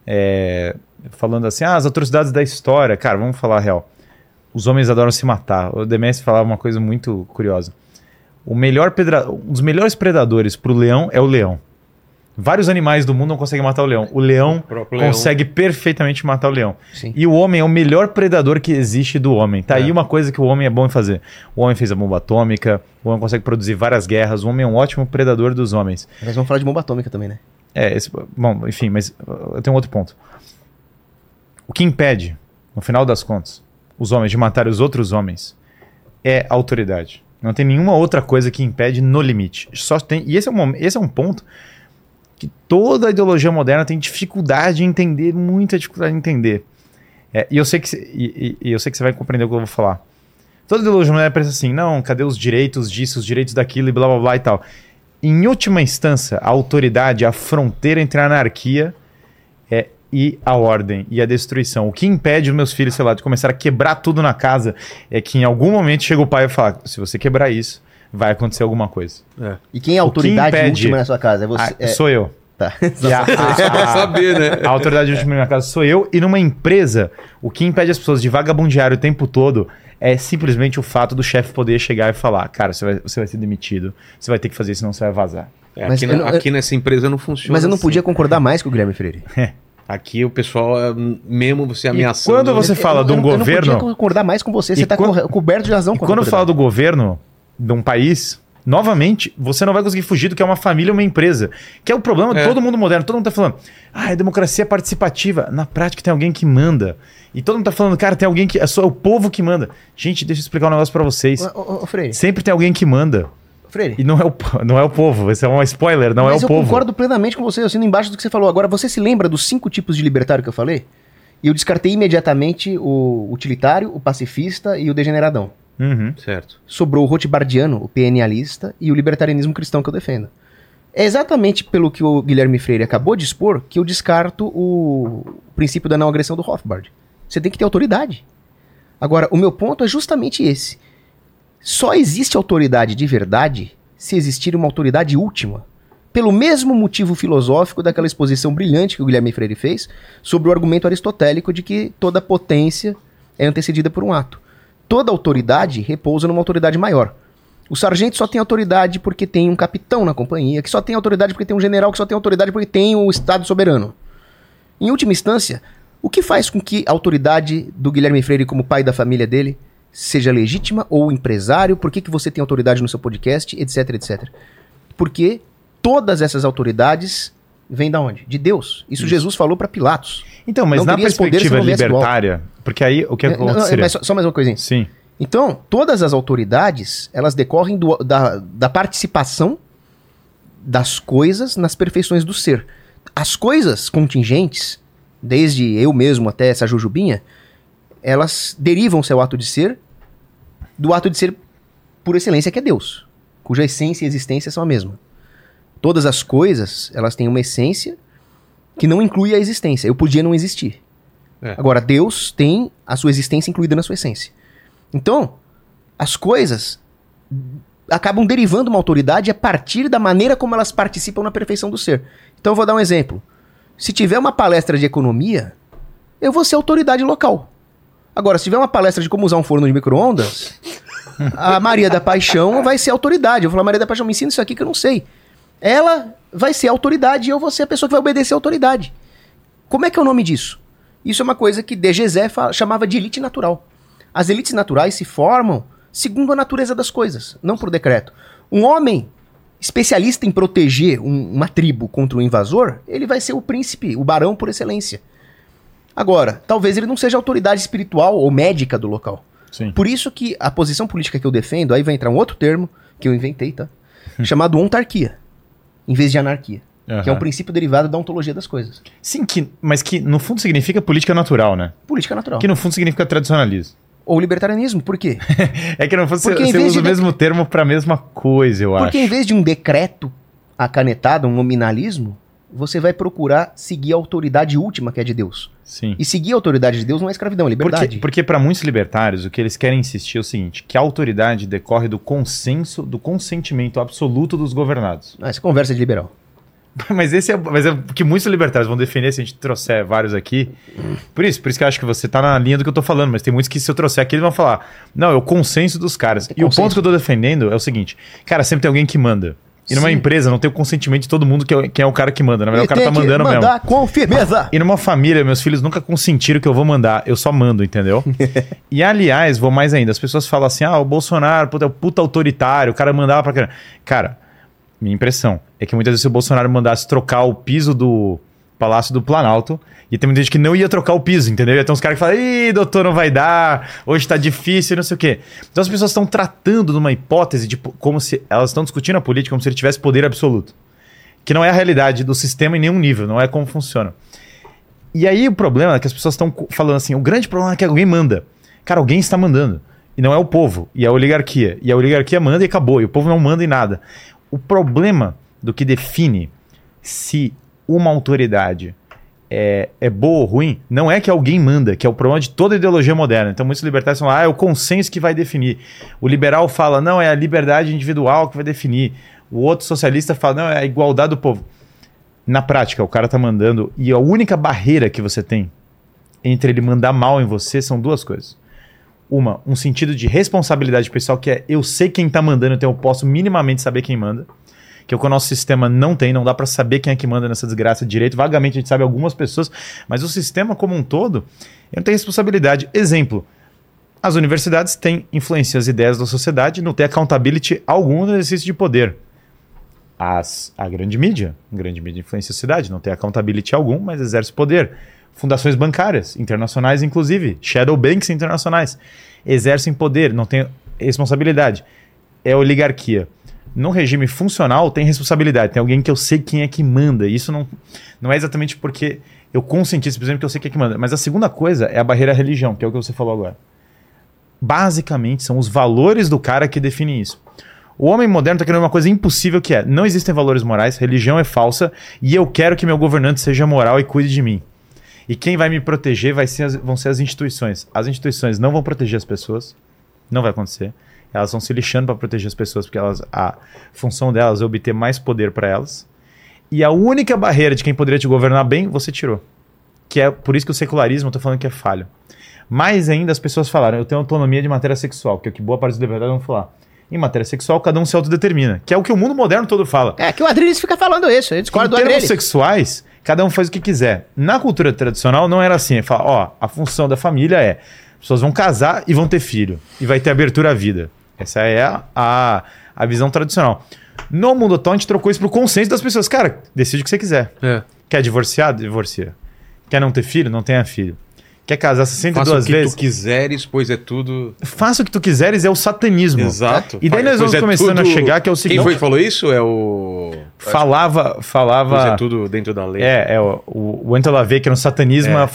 é, falando assim, ah, as atrocidades da história. Cara, vamos falar a real. Os homens adoram se matar. O Demestre falava uma coisa muito curiosa. O melhor pedra... Um dos melhores predadores pro leão é o leão. Vários animais do mundo não conseguem matar o leão. O leão leão. consegue perfeitamente matar o leão. Sim. E o homem é o melhor predador que existe do homem. Tá É. aí uma coisa que o homem é bom em fazer. O homem fez a bomba atômica, o homem consegue produzir várias guerras, o homem é um ótimo predador dos homens. Nós vamos falar de bomba atômica também, né? É, esse, bom, enfim, mas eu tenho um outro ponto. O que impede, no final das contas, os homens de matar os outros homens é autoridade. Não tem nenhuma outra coisa que impede no limite. Só tem, e esse é, um, esse é um ponto que toda a ideologia moderna tem dificuldade em entender, muita dificuldade em entender. É, e, eu sei que, e, e- eu sei que você vai compreender o que eu vou falar. Toda ideologia moderna pensa assim, não, cadê os direitos disso, os direitos daquilo e blá blá blá e tal. Em última instância, a autoridade, a fronteira entre a anarquia e a ordem e a destruição. O que impede os meus filhos, sei lá, de começar a quebrar tudo na casa é que em algum momento chega o pai e fala: se você quebrar isso, vai acontecer alguma coisa. E quem é a autoridade impede- última na sua casa? É você. Ah, é- Sou eu. Tá. A- a- saber, né? a autoridade última na minha casa sou eu. E numa empresa, o que impede as pessoas de vagabundear o tempo todo é simplesmente o fato do chefe poder chegar e falar: cara, você vai, você vai ser demitido, você vai ter que fazer, senão você vai vazar. É, Mas aqui, eu na- não- aqui nessa empresa não funciona. Mas eu não assim. podia concordar mais com o Guilherme Freire. Aqui o pessoal, é, mesmo você ameaçando. quando você fala Eu- de um eu, Eu governo- não podia concordar mais com você. E Você tá quando- co- coberto de razão E com a quando eu falo do governo de um país, novamente, você não vai conseguir fugir do que é uma família ou uma empresa. Que é o problema de É. todo mundo moderno. Todo mundo tá falando, ah, é democracia participativa. Na prática tem alguém que manda. E todo mundo tá falando, cara, tem alguém que. É só o povo que manda. Gente, deixa eu explicar um negócio pra vocês. Ô, ô, ô, Freire, Sempre tem alguém que manda. Freire. E não é o, não é o povo. Esse é um spoiler, não Mas é eu o povo. concordo plenamente com você, eu assino embaixo do que você falou. Agora, você se lembra dos cinco tipos de libertário que eu falei? E eu descartei imediatamente o utilitário, o pacifista e o degeneradão. Uhum. Certo. Sobrou o rotibardiano, o PNalista e o libertarianismo cristão que eu defendo. É exatamente pelo que o Guilherme Freire acabou de expor que eu descarto o princípio da não agressão do Rothbard. Você tem que ter autoridade. Agora, o meu ponto é justamente esse. Só existe autoridade de verdade se existir uma autoridade última. Pelo mesmo motivo filosófico daquela exposição brilhante que o Guilherme Freire fez sobre o argumento aristotélico de que toda potência é antecedida por um ato. Toda autoridade repousa numa autoridade maior. O sargento só tem autoridade porque tem um capitão na companhia, que só tem autoridade porque tem um general, que só tem autoridade porque tem o Estado soberano. Em última instância, o que faz com que a autoridade do Guilherme Freire como pai da família dele seja legítima ou empresário? Por que, que você tem autoridade no seu podcast, etc, etc? Porque todas essas autoridades vêm da onde? De Deus. Isso, Jesus falou para Pilatos. Então, mas Não na perspectiva não libertária, porque aí o que É, não, não, aconteceria? mas só, só mais uma coisinha. Sim. Então, todas as autoridades, elas decorrem do- da, da participação das coisas nas perfeições do ser. As coisas contingentes, desde eu mesmo até essa jujubinha, elas derivam seu ato de ser do ato de ser por excelência que é Deus, cuja essência e existência são a mesma. Todas as coisas, elas têm uma essência que não inclui a existência. Eu podia não existir. É. Agora, Deus tem a sua existência incluída na sua essência. Então, as coisas acabam derivando uma autoridade a partir da maneira como elas participam na perfeição do ser. Então eu vou dar um exemplo. Se tiver uma palestra de economia, eu vou ser autoridade local. Agora, se tiver uma palestra de como usar um forno de micro-ondas, a Maria da Paixão vai ser autoridade. Eu vou falar, Maria da Paixão, me ensina isso aqui que eu não sei. Ela vai ser autoridade e eu vou ser a pessoa que vai obedecer a autoridade. Como é que é o nome disso? Isso é uma coisa que fa- chamava de elite natural. As elites naturais se formam segundo a natureza das coisas, não por decreto. Um homem especialista em proteger um- uma tribo contra um invasor, ele vai ser o príncipe, o barão por excelência. Agora, talvez ele não seja autoridade espiritual ou médica do local. Sim. Por isso que a posição política que eu defendo, aí vai entrar um outro termo que eu inventei, tá? Chamado ontarquia, em vez de anarquia. Que é um princípio derivado da ontologia das coisas. Sim, que, mas que no fundo significa política natural, né? Política natural. Que no fundo significa tradicionalismo. Ou libertarianismo, por quê? É que no fundo você, Porque você vez usa o de mesmo termo pra mesma coisa, eu Porque acho. em vez de um decreto acanetado, um nominalismo, você vai procurar seguir a autoridade última, que é de Deus. Sim. E seguir a autoridade de Deus não é escravidão, é liberdade. Porque, para muitos libertários, o que eles querem insistir é o seguinte: que a autoridade decorre do consenso, do consentimento absoluto dos governados. Ah, essa conversa de liberal. Mas esse é, mas é o que muitos libertários vão defender se a gente trouxer vários aqui. Por isso, por isso que eu acho que você tá na linha do que eu tô falando, mas tem muitos que se eu trouxer aqui, eles vão falar: "Não, é o consenso dos caras". É e o ponto que eu tô defendendo é o seguinte: cara, sempre tem alguém que manda. E numa Sim. empresa não tem o consentimento de todo mundo que é, quem é o cara que manda. Na verdade, o cara tá mandando mesmo. mandar com firmeza. E numa família, meus filhos nunca consentiram que eu vou mandar, eu só mando, entendeu? e aliás, vou mais ainda, as pessoas falam assim: ah, o Bolsonaro puta, é o puta autoritário, o cara mandava pra caramba. Cara, minha impressão é que muitas vezes se o Bolsonaro mandasse trocar o piso do Palácio do Planalto, ia ter muita gente que não ia trocar o piso, entendeu? Ia ter uns caras que falam, ih, doutor, não vai dar, hoje tá difícil, não sei o quê. Então as pessoas estão tratando numa hipótese de como se elas estão discutindo a política como se ele tivesse poder absoluto. Que não é a realidade do sistema em nenhum nível, não é como funciona. E aí o problema é que as pessoas estão falando assim: o grande problema é que alguém manda. Cara, alguém está mandando. E não é o povo, e é a oligarquia. E a oligarquia manda e acabou, e o povo não manda em nada. O problema do que define se uma autoridade é, é boa ou ruim, não é que alguém manda, que é o problema de toda ideologia moderna. Então muitos libertários falam, ah, é o consenso que vai definir. O liberal fala, não, é a liberdade individual que vai definir. O outro socialista fala, não, é a igualdade do povo. Na prática, o cara tá mandando, e a única barreira que você tem entre ele mandar mal em você são duas coisas. Uma, um sentido de responsabilidade pessoal, que é eu sei quem tá mandando, então eu posso minimamente saber quem manda. Que o nosso sistema não tem, não dá pra saber quem é que manda nessa desgraça direito. Vagamente a gente sabe algumas pessoas, mas o sistema como um todo, não tenho responsabilidade. Exemplo, As universidades têm influência as ideias da sociedade, não tem accountability algum no exercício de poder. As, a grande mídia, a grande mídia influencia a sociedade, não tem accountability algum, mas exerce poder. Fundações bancárias, internacionais inclusive, shadow banks internacionais, exercem poder, não tem responsabilidade. É oligarquia. No regime funcional tem responsabilidade, tem alguém que eu sei quem é que manda. Isso não, não é exatamente porque eu consenti simplesmente que eu sei quem é que manda. Mas a segunda coisa é a barreira à religião, que é o que você falou agora. Basicamente, são os valores do cara que definem isso. O homem moderno está querendo uma coisa impossível que é: não existem valores morais, religião é falsa e eu quero que meu governante seja moral e cuide de mim. E quem vai me proteger vai ser as- vão ser as instituições. As instituições não vão proteger as pessoas, não vai acontecer. Elas vão se lixando para proteger as pessoas porque elas, a função delas é obter mais poder para elas. E a única barreira de quem poderia te governar bem, você tirou. Que é por isso que o secularismo eu tô falando que é falho. Mais ainda, as pessoas falaram, eu tenho autonomia de matéria sexual, que é o que boa parte dos libertários vão falar. Em matéria sexual, cada um se autodetermina, que é o que o mundo moderno todo fala. É, que o Adriles fica falando isso, eu discordo em do termos Adriles. sexuais, cada um faz o que quiser. Na cultura tradicional não era assim. É falar, ó, a função da família é, as pessoas vão casar e vão ter filho. E vai ter abertura à vida. Essa é a, a, a visão tradicional. No mundo atual, a gente trocou isso pro consenso das pessoas. Cara, decide o que você quiser. É. Quer divorciar? Divorcia. Quer não ter filho? Não tenha filho. Quer casar Faça 62 o que vezes? tu quiseres, pois é tudo. Faça o que tu quiseres, é o satanismo. Exato. E daí nós Pois vamos é começando a chegar, que é o seguinte- Quem foi que falou isso? É o. Falava, Pois falava. é tudo dentro da lei. É, é o, o, o Anton LaVey, que era um satanismo, É.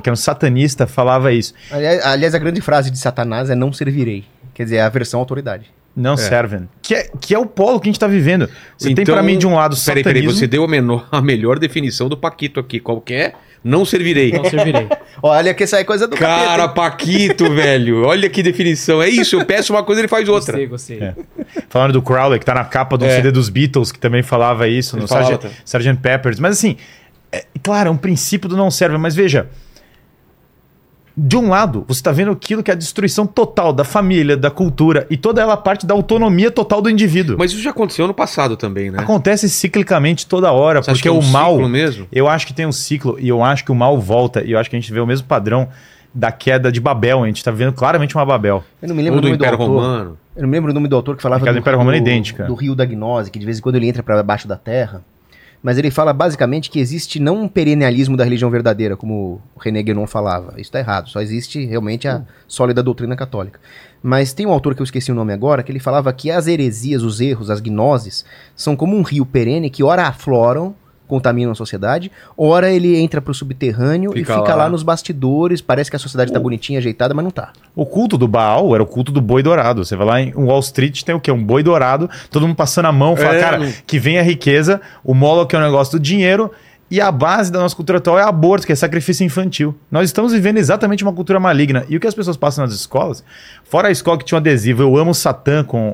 que era um satanista, falava isso. Aliás, aliás, a grande frase de Satanás é não servirei. Quer dizer, é a versão autoridade. Não servem. Que é, que é o polo que a gente tá vivendo. Você tem pra mim de um lado Peraí, satanismo. peraí, você deu a, menor, a melhor definição do Paquito aqui. Qual que é? Não servirei. Não servirei. Olha que essa é coisa do Cara, capeta? Paquito, velho. Olha que definição. É isso, eu peço uma coisa ele faz outra. Gostei, gostei. É. Falando do Crowley, que tá na capa do É. CD dos Beatles, que também falava isso, Ele no falava. Sgt. Peppers. Mas assim, é, claro, é um princípio do não serve, mas veja. De um lado, você está vendo aquilo que é a destruição total da família, da cultura, e toda ela parte da autonomia total do indivíduo. Mas isso já aconteceu no passado também, né? Acontece ciclicamente toda hora, Você acha porque que é um o mal. ciclo mesmo? Eu acho que tem um ciclo, e eu acho que o mal volta, e eu acho que a gente vê o mesmo padrão da queda de Babel. A gente tá vendo claramente uma Babel. Eu não me lembro Ou o do nome do Império autor. Romano. Eu não me lembro o nome do autor que falava Aquela do Império Romano é idêntica. do rio da gnose, que de vez em quando ele entra para baixo da terra. Mas ele fala basicamente que existe não um perennialismo da religião verdadeira, como René Guénon falava. Isso está errado. Só existe realmente a sólida doutrina católica. Mas tem um autor que eu esqueci o nome agora, que ele falava que as heresias, os erros, as gnoses, são como um rio perene que ora afloram, contaminam a sociedade, ora ele entra pro subterrâneo Fica e fica lá. lá. nos bastidores, parece que a sociedade tá bonitinha, ajeitada, mas não tá. O culto do Baal era o culto do boi dourado. Você vai lá em Wall Street, tem o quê? Um boi dourado, todo mundo passando a mão, fala, É, cara, que vem a riqueza, o Moloch é o negócio do dinheiro, e a base da nossa cultura atual é aborto, que é sacrifício infantil. Nós estamos vivendo exatamente uma cultura maligna. E o que as pessoas passam nas escolas, fora a escola que tinha um adesivo, eu amo Satã com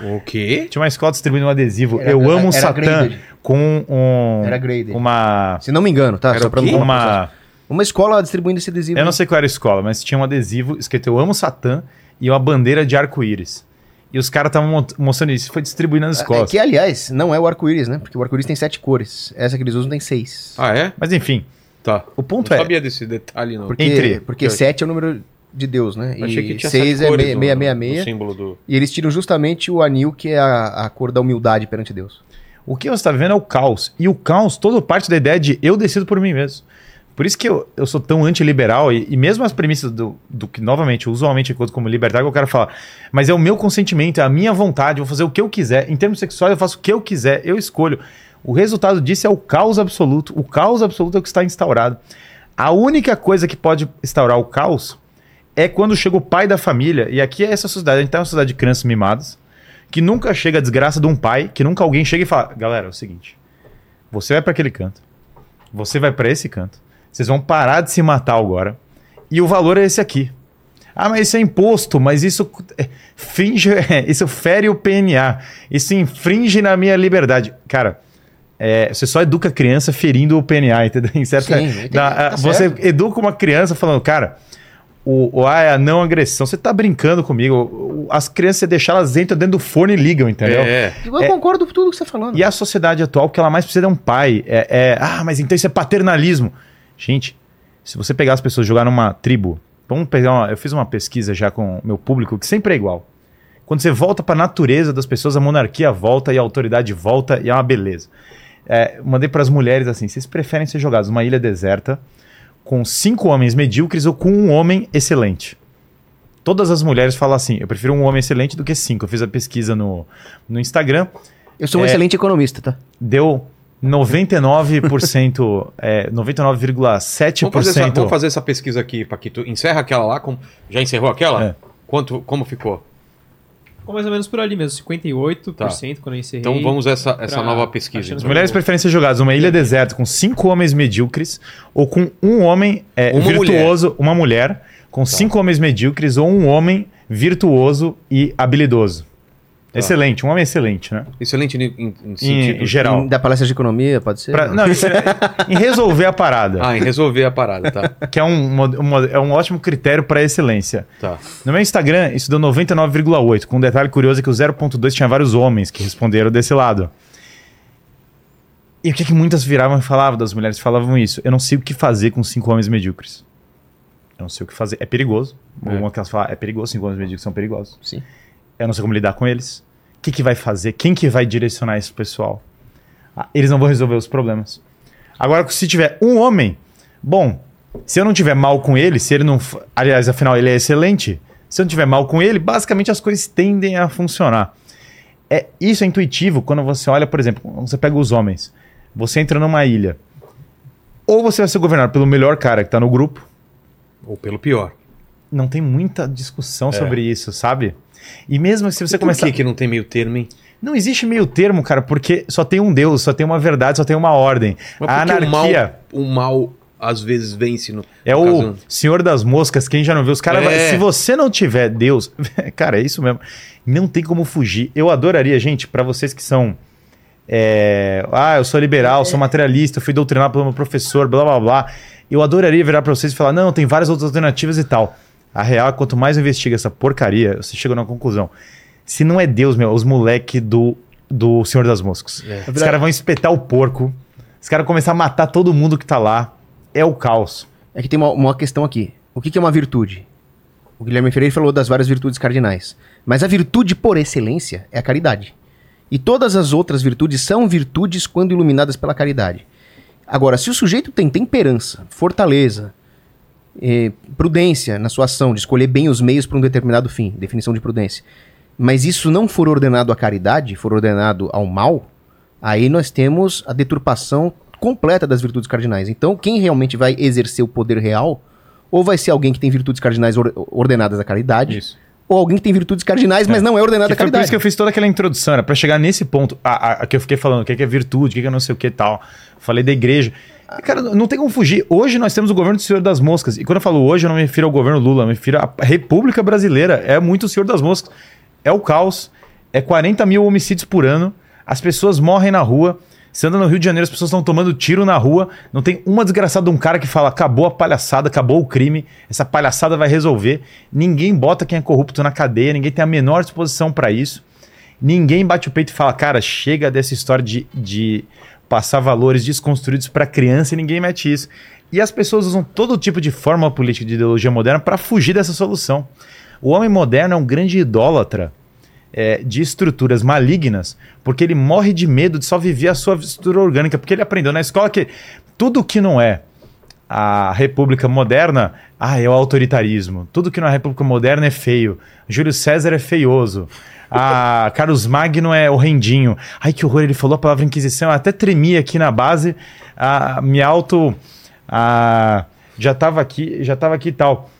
um, O quê? Tinha uma escola distribuindo um adesivo. Era- eu era- amo era Satã graded. com um. Era graded. Uma. Se não me engano, tá? Era Só pra não Uma. Uma escola distribuindo esse adesivo. Eu não sei qual era a escola, mas tinha um adesivo escrito Eu amo Satã e uma bandeira de arco-íris. E os caras estavam mo- mostrando isso. Foi distribuindo nas É, escolas. que, aliás, não é o arco-íris, né? Porque o arco-íris tem sete cores. Essa que eles usam tem seis. Ah, é? Mas enfim, Tá. o ponto Não é. sabia desse detalhe, não. Porque, Entre- porque sete é o número de Deus, né? Eu Achei que E tinha seis sete é cores meia- no- meia, meia, no meia. símbolo do... E eles tiram justamente o anil, que é a, a cor da humildade perante Deus. O que você está vendo é o caos. E o caos, todo parte da ideia de eu decido por mim mesmo. Por isso que eu, eu sou tão antiliberal e, e mesmo as premissas do, do que, novamente, usualmente enquanto como libertário, eu quero falar. Mas é o meu consentimento, é a minha vontade, eu vou fazer o que eu quiser. Em termos sexuais, eu faço o que eu quiser, eu escolho. O resultado disso é o caos absoluto. O caos absoluto é o que está instaurado. A única coisa que pode instaurar o caos é quando chega o pai da família. E aqui é essa sociedade. A gente tá uma sociedade de crianças mimadas, que nunca chega a desgraça de um pai, que nunca alguém chega e fala: galera, é o seguinte. Você vai para aquele canto. Você vai para esse canto. Vocês vão parar de se matar agora. E o valor é esse aqui. Ah, mas isso é imposto, mas isso é, finge, isso fere o PNA. Isso infringe na minha liberdade. Cara, é, você só educa a criança ferindo o PNA, entendeu? Em certa- Sim, entendi, na- tá ah, você certo. educa uma criança falando, cara, o, o A é a não agressão. Você tá brincando comigo. As crianças, você deixar elas entram dentro do forno e ligam, entendeu? É. Eu É- concordo com tudo que você tá falando. E a sociedade atual, o que ela mais precisa é um pai. É, é, ah, mas então isso é paternalismo. Gente, se você pegar as pessoas e jogar numa tribo, Vamos pegar uma, eu fiz uma pesquisa já com o meu público que sempre é igual. Quando você volta para a natureza das pessoas, a monarquia volta e a autoridade volta e é uma beleza. É, mandei para as mulheres assim: vocês preferem ser jogados numa ilha deserta com cinco homens medíocres ou com um homem excelente? Todas as mulheres falam assim: eu prefiro um homem excelente do que cinco. Eu fiz a pesquisa no, no Instagram, Eu sou um É. excelente economista, tá? deu 99%, é, 99,7%. Vamos fazer, essa, vamos fazer essa pesquisa aqui, Paquito. Encerra aquela lá. Com... Já encerrou aquela? É. Quanto, como ficou? Ficou mais ou menos por ali mesmo, 58% quando eu encerrei. Então vamos essa, essa pra- nova pesquisa. As então. mulheres preferem ser jogadas numa ilha deserta com cinco homens medíocres ou com um homem é, Uma virtuoso, uma mulher, com cinco homens medíocres ou um homem virtuoso e habilidoso. Excelente, um homem excelente, né? Excelente em, em- em Em, sentido. em geral. Em- Da palestra de economia, pode ser? Pra- não, isso é- em resolver a parada, Ah, em resolver a parada, tá. que é um, um mo- é um ótimo critério para excelência. tá. No meu Instagram, isso deu 99,8. Com um detalhe curioso é que o 0,2 tinha vários homens que responderam desse lado. E o que, que muitas viravam e falavam das mulheres que falavam isso? Eu não sei o que fazer com cinco homens medíocres. Eu não sei o que fazer. É perigoso. É. Uma que elas falam, é perigoso, cinco homens medíocres são perigosos. Sim. Eu não sei como lidar com eles. O que, que vai fazer? Quem que vai direcionar esse pessoal? Ah, eles não vão resolver os problemas. Agora, se tiver um homem, bom, se eu não tiver mal com ele, se ele não. Aliás, afinal, ele é excelente. Se eu não tiver mal com ele, basicamente as coisas tendem a funcionar. É, isso é intuitivo quando você olha, por exemplo, você pega os homens. Você entra numa ilha. Ou você vai ser governado pelo melhor cara que tá no grupo. Ou pelo pior. Não tem muita discussão sobre isso, sabe? E mesmo se você Por começar. que, que não tem meio termo, hein? Não existe meio termo, cara, porque só tem um Deus, só tem uma verdade, só tem uma ordem. Mas a por anarquia O mal, o mal às vezes vence no. é no o caso- Senhor das Moscas, quem já não viu os caras. É. Se você não tiver Deus, cara, é isso mesmo. Não tem como fugir. Eu adoraria, gente, pra vocês que são. é, ah, eu sou liberal, sou materialista, fui doutrinado pelo meu professor, blá blá blá. Eu adoraria virar pra vocês e falar: não, tem várias outras alternativas e tal. A real é que quanto mais eu investigo essa porcaria, você chega numa conclusão. Se não é Deus, meu, os moleque do, do Senhor das Moscas. É. Os caras vão espetar o porco. Os caras vão começar a matar todo mundo que tá lá. É o caos. É que tem uma, uma questão aqui. O que, que é uma virtude? O Guilherme Freire falou das várias virtudes cardinais. Mas a virtude por excelência é a caridade. E todas as outras virtudes são virtudes quando iluminadas pela caridade. Agora, se o sujeito tem temperança, fortaleza, eh, prudência na sua ação, de escolher bem os meios para um determinado fim, definição de prudência, mas isso não for ordenado à caridade, for ordenado ao mal, aí nós temos a deturpação completa das virtudes cardinais. Então, quem realmente vai exercer o poder real, ou vai ser alguém que tem virtudes cardinais or- ordenadas à caridade, Isso. ou alguém que tem virtudes cardinais, mas não é ordenado Que à foi por caridade. isso que eu fiz toda aquela introdução, era pra chegar nesse ponto, a, a- a que eu fiquei falando, o que que é virtude, o que é não sei o que e tal. Falei da igreja. Cara, não tem como fugir. Hoje nós temos o governo do Senhor das Moscas. E quando eu falo hoje, eu não me refiro ao governo Lula, eu me refiro à República Brasileira. É muito o Senhor das Moscas. É o caos. É 40 mil homicídios por ano. As pessoas morrem na rua. Você anda no Rio de Janeiro, as pessoas estão tomando tiro na rua. Não tem uma desgraçada de um cara que fala: acabou a palhaçada, acabou o crime, essa palhaçada vai resolver. Ninguém bota quem é corrupto na cadeia, ninguém tem a menor disposição para isso. Ninguém bate o peito e fala: cara, chega dessa história de, de passar valores desconstruídos para criança e ninguém mete isso. E as pessoas usam todo tipo de forma política de ideologia moderna para fugir dessa solução. O homem moderno é um grande idólatra é, de estruturas malignas, porque ele morre de medo de só viver a sua estrutura orgânica, porque ele aprendeu na escola que tudo que não é a república moderna, ah, é o autoritarismo. Tudo que não é a república moderna é feio. Júlio César é feioso. Ah, Carlos Magno é horrendinho. Ai, que horror, ele falou a palavra Inquisição, eu até tremi aqui na base, ah, me auto... Ah, já tava aqui, já tava aqui e tal.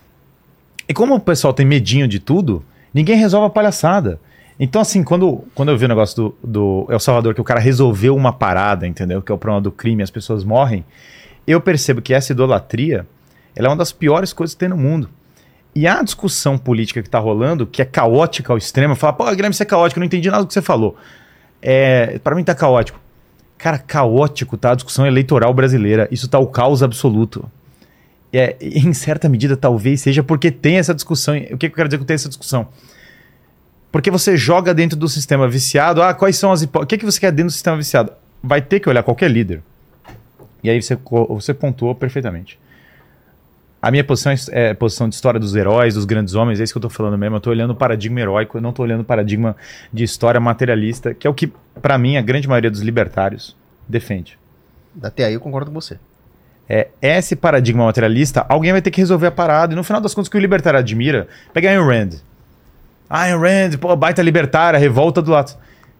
E como o pessoal tem medinho de tudo, ninguém resolve a palhaçada. Então, assim, quando, quando eu vi o negócio do, do El Salvador, que o cara resolveu uma parada, entendeu? Que é o problema do crime, as pessoas morrem, eu percebo que essa idolatria ela é uma das piores coisas que tem no mundo. E a discussão política que tá rolando, que é caótica ao extremo, fala, pô, Guilherme, você é caótico, não entendi nada do que você falou. É, para mim tá caótico. Cara, caótico tá a discussão eleitoral brasileira. Isso tá o caos absoluto. É, em certa medida, talvez seja porque tem essa discussão. O que, que eu quero dizer com tem essa discussão? Porque você joga dentro do sistema viciado. Ah, quais são as hipóteses? O que, que você quer dentro do sistema viciado? Vai ter que olhar qualquer líder. E aí você, você pontuou perfeitamente. A minha posição é, é posição de história dos heróis, dos grandes homens, é isso que eu tô falando mesmo. Eu tô olhando o paradigma heróico, eu não tô olhando o paradigma de história materialista, que é o que, pra mim, a grande maioria dos libertários defende. Até aí eu concordo com você. É, esse paradigma materialista, alguém vai ter que resolver a parada. E no final das contas, o que o libertário admira, pega a Ayn Rand. Ayn Rand, pô, baita libertária, revolta do lado.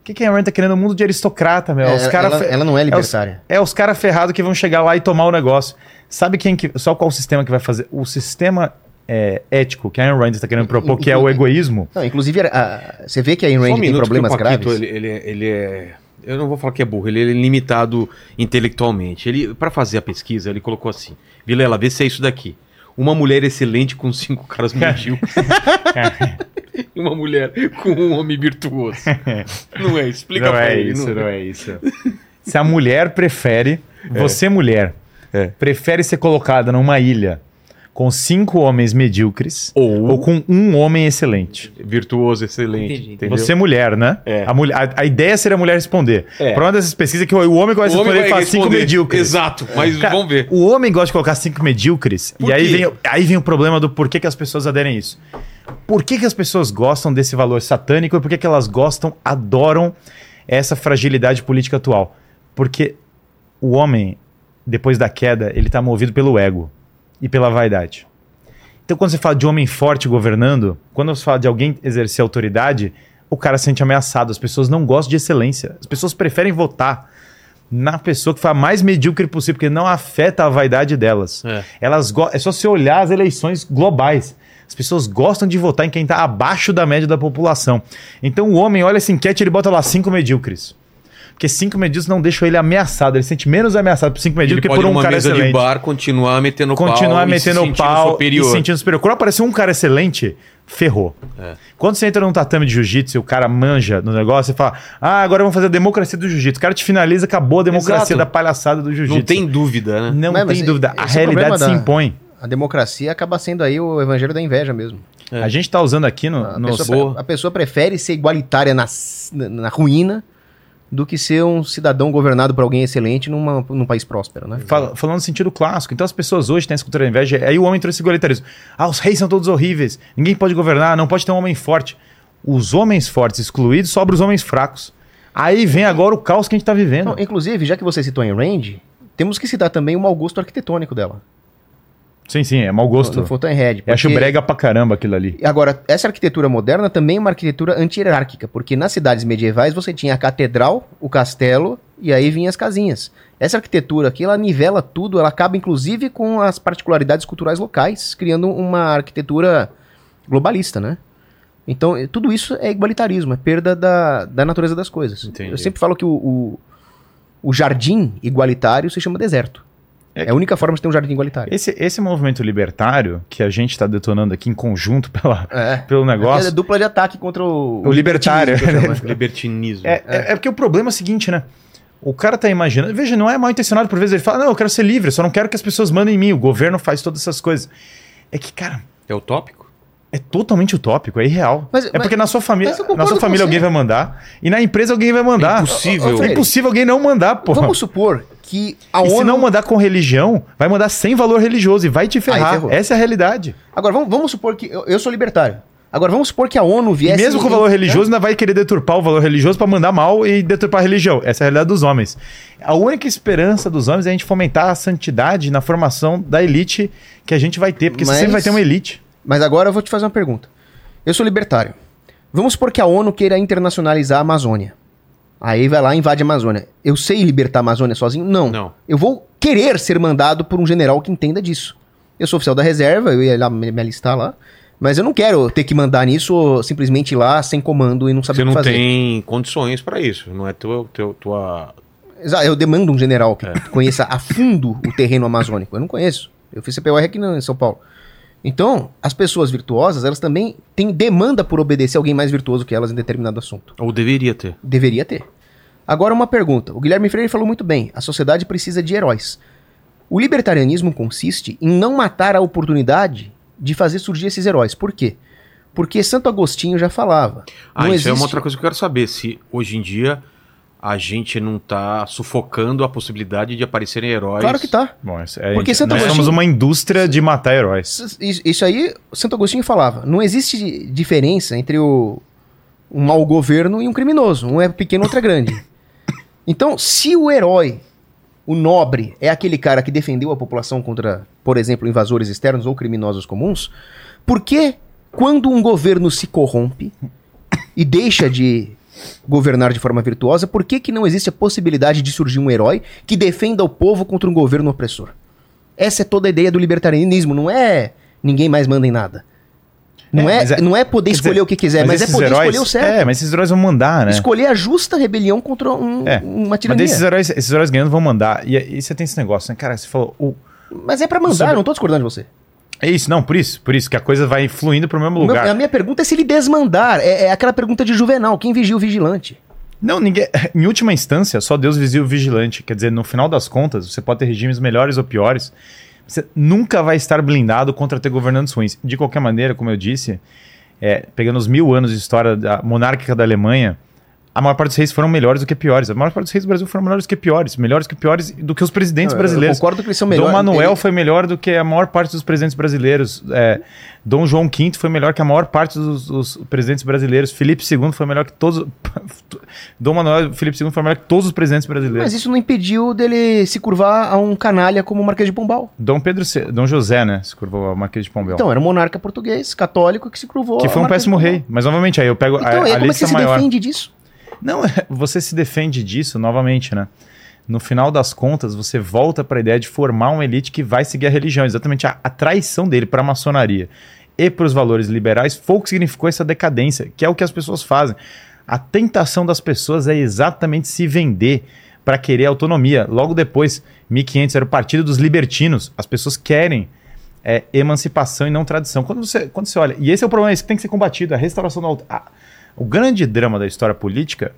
O que, que a Ayn Rand tá querendo? Um mundo de aristocrata, meu. É, os cara ela, fe- ela não é é os, libertária. é os caras ferrados que vão chegar lá e tomar o negócio. Sabe quem que. Só qual o sistema que vai fazer? O sistema é, ético que a Ayn Rand está querendo propor, que é o egoísmo. Não, inclusive, a- a- você vê que a Ayn Rand um tem problemas o Paquito, graves. Ele, ele, é- ele é. Eu não vou falar que é burro, ele é limitado intelectualmente. Ele, para fazer a pesquisa, ele colocou assim: Vilela, vê se é isso daqui. Uma mulher excelente com cinco caras medíocres. e uma mulher com um homem virtuoso. Não é? Explica não pra é ele. isso, não é isso. Se a mulher prefere, você mulher, É. prefere ser colocada numa ilha com cinco homens medíocres Ou, ou com um homem excelente. virtuoso, excelente. Entendi. Você mulher, né? É. A, mulher, a, a ideia seria a mulher responder. É. Para uma dessas pesquisas que o o homem gosta de O homem responder, faz cinco medíocres. Exato, mas Cara, vamos ver. O homem gosta de colocar cinco medíocres. Por e aí vem, aí vem o problema do porquê que as pessoas aderem a isso. Por que, que as pessoas gostam desse valor satânico e por que, que elas gostam, adoram essa fragilidade política atual? Porque o homem, depois da queda, ele está movido pelo ego e pela vaidade. Então, quando você fala de homem forte governando, quando você fala de alguém exercer autoridade, o cara se sente ameaçado. As pessoas não gostam de excelência. As pessoas preferem votar na pessoa que foi a mais medíocre possível, porque não afeta a vaidade delas. É. Elas go- é só você olhar as eleições globais. As pessoas gostam de votar em quem está abaixo da média da população. Então o homem olha essa enquete e ele bota lá cinco medíocres. Porque cinco medíocres não deixam ele ameaçado. Ele se sente menos ameaçado por cinco Ele medíocres que por um cara mesa excelente de bar continuar metendo pau continuar e se metendo sentindo pau superior. e se sentindo superior. Quando aparecer um cara excelente, ferrou. É. Quando você entra num tatame de jiu-jitsu e o cara manja no negócio, você fala: Ah, agora vamos fazer a democracia do jiu-jitsu. O cara te finaliza, acabou a democracia Exato. da palhaçada do jiu-jitsu. Não tem dúvida, né? Não Mas- tem mas dúvida. A é realidade se impõe. A democracia acaba sendo aí o evangelho da inveja mesmo. É. A gente tá usando aqui no. A, no- pessoa, a pessoa prefere ser igualitária na, na, na ruína do que ser um cidadão governado por alguém excelente numa, num país próspero, né? Fal- falando no sentido clássico. Então as pessoas hoje têm essa cultura da inveja. Aí o homem trouxe igualitarismo. Ah, os reis são todos horríveis. Ninguém pode governar, não pode ter um homem forte. Os homens fortes excluídos, sobra os homens fracos. Aí vem agora o caos que a gente tá vivendo. Não, inclusive, já que você citou em Range, temos que citar também o mau gosto arquitetônico dela. Sim, sim, é mau gosto. No, no Fountainhead. Eu acho porque- brega pra caramba aquilo ali. Agora, essa arquitetura moderna também é uma arquitetura anti-hierárquica, porque nas cidades medievais você tinha a catedral, o castelo e aí vinham as casinhas. Essa arquitetura aqui, ela nivela tudo, ela acaba inclusive com as particularidades culturais locais, criando uma arquitetura globalista, né? Então, eh, tudo isso é igualitarismo, é perda da, da natureza das coisas. Entendi. Eu sempre falo que o, o, o jardim igualitário se chama deserto. É É, a única forma de ter um jardim igualitário. Esse, esse movimento libertário que a gente está detonando aqui em conjunto pela, É. pelo É negócio. dupla de ataque contra o, O libertário. libertinismo, né? Libertinismo. É, é, é porque o problema é o seguinte, né? O cara tá imaginando. Veja, não é mal intencionado por vezes. Ele fala, não, eu quero ser livre, eu só não quero que as pessoas mandem em mim. O governo faz todas essas coisas. É que, cara, É utópico? é totalmente utópico, é irreal. Mas- é mas- porque na sua família, na sua família alguém vai mandar. E na empresa alguém vai mandar. É impossível. É impossível alguém não mandar, pô. Vamos supor que a E ONU. se não mandar com religião, vai mandar sem valor religioso e vai te ferrar. Essa é a realidade. Agora, vamos, vamos supor que. Eu, eu sou libertário. Agora, vamos supor que a ONU E viesse. mesmo com o valor religioso, ainda vai querer deturpar o valor religioso pra mandar mal e deturpar a religião. Essa é a realidade dos homens. A única esperança dos homens é a gente fomentar a santidade na formação da elite que a gente vai ter, porque Mas- sempre vai ter uma elite. Mas agora eu vou te fazer uma pergunta. Eu sou libertário. Vamos supor que a ONU queira internacionalizar a Amazônia. Aí vai lá e invade a Amazônia. Eu sei libertar a Amazônia sozinho? Não. Não. Eu vou querer ser mandado por um general que entenda disso. Eu sou oficial da reserva, eu ia lá me, me alistar lá. Mas eu não quero ter que mandar nisso ou simplesmente ir lá sem comando e não saber Você o não que fazer. tem condições pra isso. Não é tua, teu- tua. Exa- Eu demando um general É. que conheça a fundo o terreno amazônico. Eu não conheço. Eu fiz CPOR aqui no- em São Paulo. Então, as pessoas virtuosas, elas também têm demanda por obedecer alguém mais virtuoso que elas em determinado assunto. Ou deveria ter. Deveria ter. Agora, uma pergunta. O Guilherme Freire falou muito bem. A sociedade precisa de heróis. O libertarianismo consiste em não matar a oportunidade de fazer surgir esses heróis. Por quê? Porque Santo Agostinho já falava. Ah, não isso é uma existe- outra coisa que eu quero saber. Se hoje em dia a gente não tá sufocando a possibilidade de aparecerem heróis. Claro que tá. Bom, é, Porque gente- Santo nós Agostinho- somos uma indústria de matar heróis. Isso, isso aí, Santo Agostinho falava. Não existe diferença entre o, um mau governo e um criminoso. Um é pequeno, outro é grande. Então, se o herói, o nobre, é aquele cara que defendeu a população contra, por exemplo, invasores externos ou criminosos comuns, por que quando um governo se corrompe e deixa de governar de forma virtuosa, por que, que não existe a possibilidade de surgir um herói que defenda o povo contra um governo opressor? Essa é toda a ideia do libertarianismo, não é ninguém mais manda em nada. Não É, é, mas é- não é poder escolher dizer, o que quiser, mas, é esses poder heróis- escolher o certo. É, mas esses heróis vão mandar, né? Escolher a justa rebelião contra um- É, uma Mas tirania. esses heróis, esses heróis ganhando vão mandar. E, e você tem esse negócio, né? Cara, você falou. o- Mas é pra mandar, Sobre- não tô discordando de você. É isso, não, por isso. Por isso que a coisa vai fluindo pro mesmo Meu- lugar. a minha pergunta é se ele desmandar. É, é aquela pergunta de Juvenal: quem vigia o vigilante? Não, ninguém. Em última instância, só Deus vigia o vigilante. Quer dizer, no final das contas, você pode ter regimes melhores ou piores. Você nunca vai estar blindado contra ter governantes ruins. De qualquer maneira, como eu disse, é, pegando os mil anos de história da monárquica da Alemanha, a maior parte dos reis foram melhores do que piores. A maior parte dos reis do Brasil foram melhores do que piores. Melhores que piores do que os presidentes Eu- brasileiros. Eu concordo que eles são melhores. Dom Manuel Ele- foi melhor do que a maior parte dos presidentes brasileiros. É, Dom João V foi melhor que a maior parte dos, dos presidentes brasileiros. Felipe II foi melhor que todos. Dom Manuel Felipe II foi melhor que todos os presidentes brasileiros. Mas isso não impediu dele se curvar a um canalha como o Marquês de Pombal. Dom Pedro, C- Dom José, né? Se curvou ao Marquês de Pombal. Então, era um monarca português, católico, que se curvou que foi um péssimo rei. Mas novamente aí eu pego Então, a, aí, a como é que lista você se maior. defende disso? Não, você se defende disso novamente, né? No final das contas, você volta para a ideia de formar uma elite que vai seguir a religião. Exatamente a, a traição dele para a maçonaria e para os valores liberais foi o que significou essa decadência, que é o que as pessoas fazem. A tentação das pessoas é exatamente se vender para querer autonomia. Logo depois, 1500 era o Partido dos Libertinos. As pessoas querem é, emancipação e não tradição. Quando você, quando você olha, e esse é o problema, isso que tem que ser combatido, a restauração da a- O grande drama da história política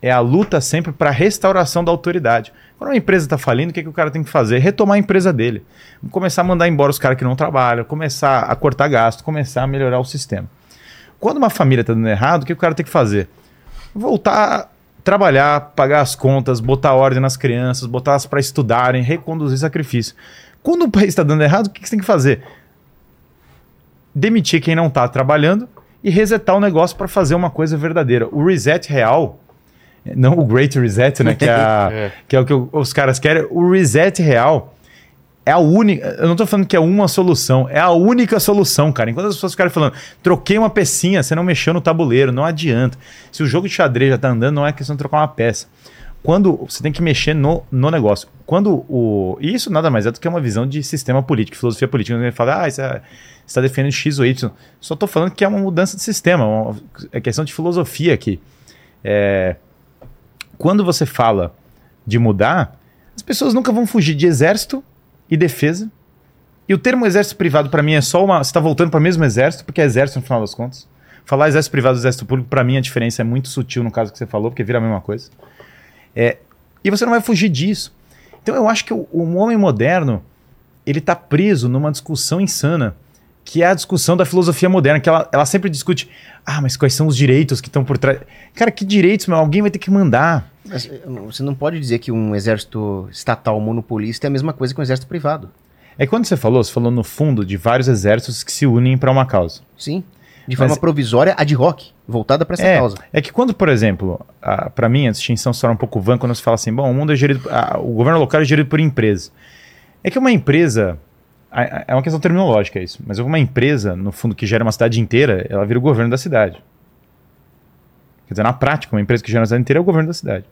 é a luta sempre para a restauração da autoridade. Quando uma empresa está falindo, o que, que o cara tem que fazer? Retomar a empresa dele. Começar a mandar embora os caras que não trabalham, começar a cortar gasto, começar a melhorar o sistema. Quando uma família está dando errado, o que o cara tem que fazer? Voltar a trabalhar, pagar as contas, botar ordem nas crianças, botar elas para estudarem, reconduzir sacrifício. Quando o país está dando errado, o que, que você tem que fazer? Demitir quem não está trabalhando e resetar o negócio para fazer uma coisa verdadeira. O reset real, não o Great Reset, né? Que é, a- que é o que os caras querem. O reset real é a única. Eu não tô falando que é uma solução, é a única solução, cara. Enquanto as pessoas ficarem falando, troquei uma pecinha, você não mexeu no tabuleiro, não adianta. Se o jogo de xadrez já tá andando, não é questão de trocar uma peça. Quando você tem que mexer no, no negócio. Quando o. E isso nada mais é do que uma visão de sistema político, filosofia política. Quando ele fala, ah, é, você está defendendo X ou Y. Só tô falando que é uma mudança de sistema, uma- é questão de filosofia aqui. É, quando você fala de mudar, as pessoas nunca vão fugir de exército e defesa. E o termo exército privado, para mim, é só uma. Você está voltando para o mesmo exército, porque é exército no final das contas. Falar exército privado e exército público, para mim, a diferença é muito sutil no caso que você falou, porque vira a mesma coisa. É, e você não vai fugir disso. Então eu acho que o, o homem moderno ele está preso numa discussão insana, que é a discussão da filosofia moderna, que ela, ela sempre discute, ah, mas quais são os direitos que estão por trás? Cara, que direitos, meu? Alguém vai ter que mandar. Mas, eh, Você não pode dizer que um exército estatal monopolista é a mesma coisa que um exército privado. É quando você falou, você falou no fundo de vários exércitos que se unem para uma causa. Sim. De Mas- forma provisória, ad hoc, voltada para essa é, causa. é que quando, por exemplo, para mim a distinção se torna um pouco vã quando você fala assim, bom, o mundo é gerido, ah, o governo local é gerido por empresa. É que uma empresa, a- a- é uma questão terminológica isso, mas uma empresa, no fundo, que gera uma cidade inteira, ela vira o governo da cidade. Quer dizer, na prática, uma empresa que gera uma cidade inteira é o governo da cidade.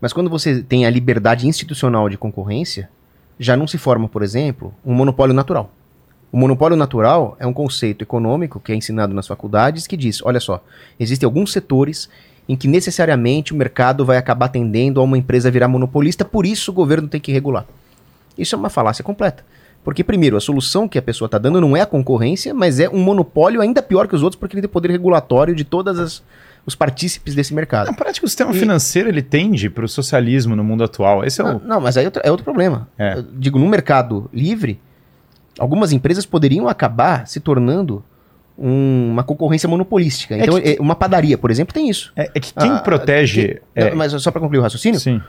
Mas quando você tem a liberdade institucional de concorrência, já não se forma, por exemplo, um monopólio natural. O monopólio natural é um conceito econômico que é ensinado nas faculdades que diz: olha só, existem alguns setores em que necessariamente o mercado vai acabar tendendo a uma empresa virar monopolista, por isso o governo tem que regular. Isso é uma falácia completa. Porque, primeiro, a solução que a pessoa está dando não é a concorrência, mas é um monopólio ainda pior que os outros, porque ele tem poder regulatório de todos os partícipes desse mercado. Na prática, o sistema E- financeiro ele tende para o socialismo no mundo atual. Esse é Não, o. não, mas aí é outro, é outro problema. É. Eu digo, no mercado livre, algumas empresas poderiam acabar se tornando um- uma concorrência monopolística. Então, que- é, uma padaria, por exemplo, tem isso. É, é que quem Ah, protege. Tem- é, mas só para concluir o raciocínio, sim.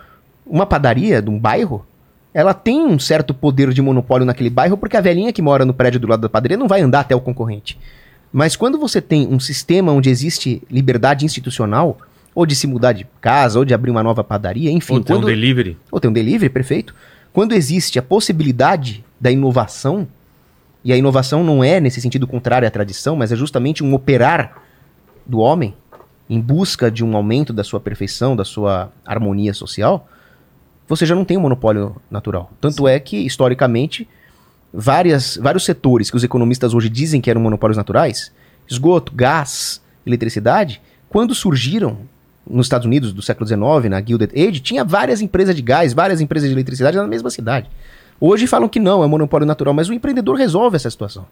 uma padaria de um bairro, ela tem um certo poder de monopólio naquele bairro, porque a velhinha que mora no prédio do lado da padaria não vai andar até o concorrente. Mas quando você tem um sistema onde existe liberdade institucional, ou de se mudar de casa, ou de abrir uma nova padaria, enfim, Ou tem um quando, delivery. ou tem um delivery, perfeito. Quando existe a possibilidade da inovação, e a inovação não é nesse sentido contrário à tradição, mas é justamente um operar do homem em busca de um aumento da sua perfeição, da sua harmonia social, você já não tem um monopólio natural. Tanto é que, historicamente, várias, vários setores que os economistas hoje dizem que eram monopólios naturais, esgoto, gás, eletricidade, quando surgiram nos Estados Unidos do século XIX, na Gilded Age, tinha várias empresas de gás, várias empresas de eletricidade na mesma cidade. Hoje falam que não, é monopólio natural, mas o empreendedor resolve essa situação.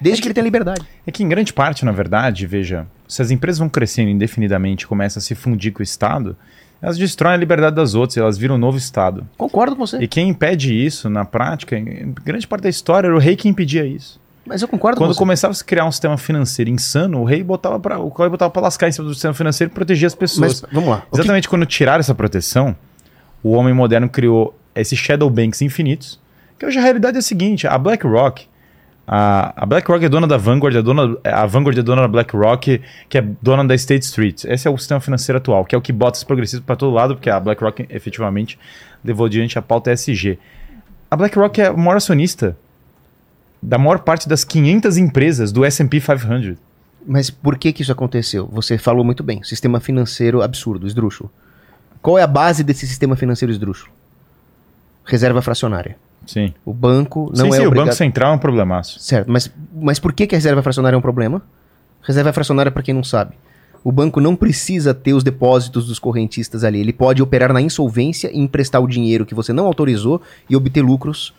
Desde que ele tenha liberdade. É que em grande parte, na verdade, veja, se as empresas vão crescendo indefinidamente e começam a se fundir com o Estado, elas destroem a liberdade das outras, elas viram um novo Estado. Concordo com você. E quem impede isso, na prática, em grande parte da história, era o rei que impedia isso. Mas eu concordo Quando com você. começava a se criar um sistema financeiro insano, o rei botava para o rei botava para lascar em cima do sistema financeiro e proteger as pessoas. Mas vamos lá. O que- Exatamente quando tiraram essa proteção, o homem moderno criou esses shadow banks infinitos, que hoje a realidade é a seguinte, a BlackRock, a, a BlackRock é dona da Vanguard, a, dona, a Vanguard é dona da BlackRock, que é dona da State Street. Esse é o sistema financeiro atual, que é o que bota os progressistas para todo lado, porque a BlackRock efetivamente levou adiante a pauta ESG. A BlackRock é o maior acionista da maior parte das 500 empresas do S&P 500. Mas por que que isso aconteceu? Você falou muito bem. Sistema financeiro absurdo, esdrúxulo. Qual é a base desse sistema financeiro esdrúxulo? Reserva fracionária. Sim. O banco não sim, é sim, o obrigado... Banco Central é um problemaço. Certo, mas, mas por que, que a reserva fracionária é um problema? Reserva fracionária, para quem não sabe, o banco não precisa ter os depósitos dos correntistas ali. Ele pode operar na insolvência e emprestar o dinheiro que você não autorizou e obter lucros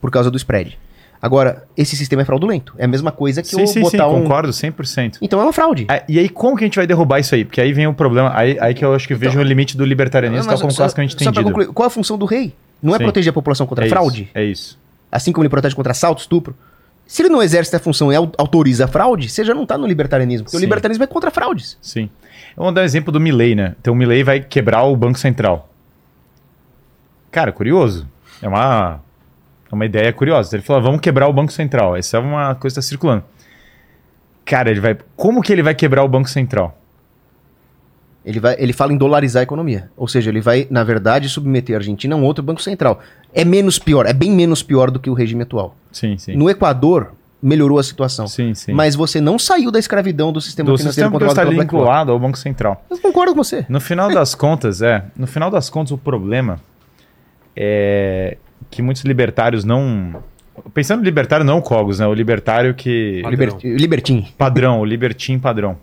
por causa do spread. Agora, esse sistema é fraudulento. É a mesma coisa que Sim, eu sim, sim, botar um. concordo 100%. Então é uma fraude. Ah, E aí, como que a gente vai derrubar isso aí? Porque aí vem o problema, aí, aí que eu acho que eu vejo o limite do libertarianismo, tal como só- classicamente só pra entendido. concluir, qual a função do rei? Não é Sim. proteger a população contra é fraude? Isso, é isso. Assim como ele protege contra assalto, estupro? Se ele não exerce a função e au- autoriza a fraude, você já não tá no libertarianismo. Porque o Sim. libertarianismo é contra fraudes. Sim. Vou dar um exemplo do Milley, né? Então o Milley vai quebrar o Banco Central. Cara, curioso. É uma, é uma ideia curiosa. Ele falou, vamos quebrar o Banco Central. Essa é uma coisa que está circulando. Cara, ele vai. Como que ele vai quebrar o Banco Central? Ele, vai, ele fala em dolarizar a economia. Ou seja, ele vai, na verdade, submeter a Argentina a um outro banco central. É menos pior, é bem menos pior do que o regime atual. Sim, sim. No Equador, melhorou a situação. Sim, sim. Mas você não saiu da escravidão do sistema do financeiro sistema controlado BlackRock. vinculado ao Banco Central. Eu concordo com você. No final das contas, é. No final das contas, o problema é que muitos libertários não. Pensando no libertário, não o Cogos, né? O libertário que. Liber, libertim. Padrão, o libertim padrão.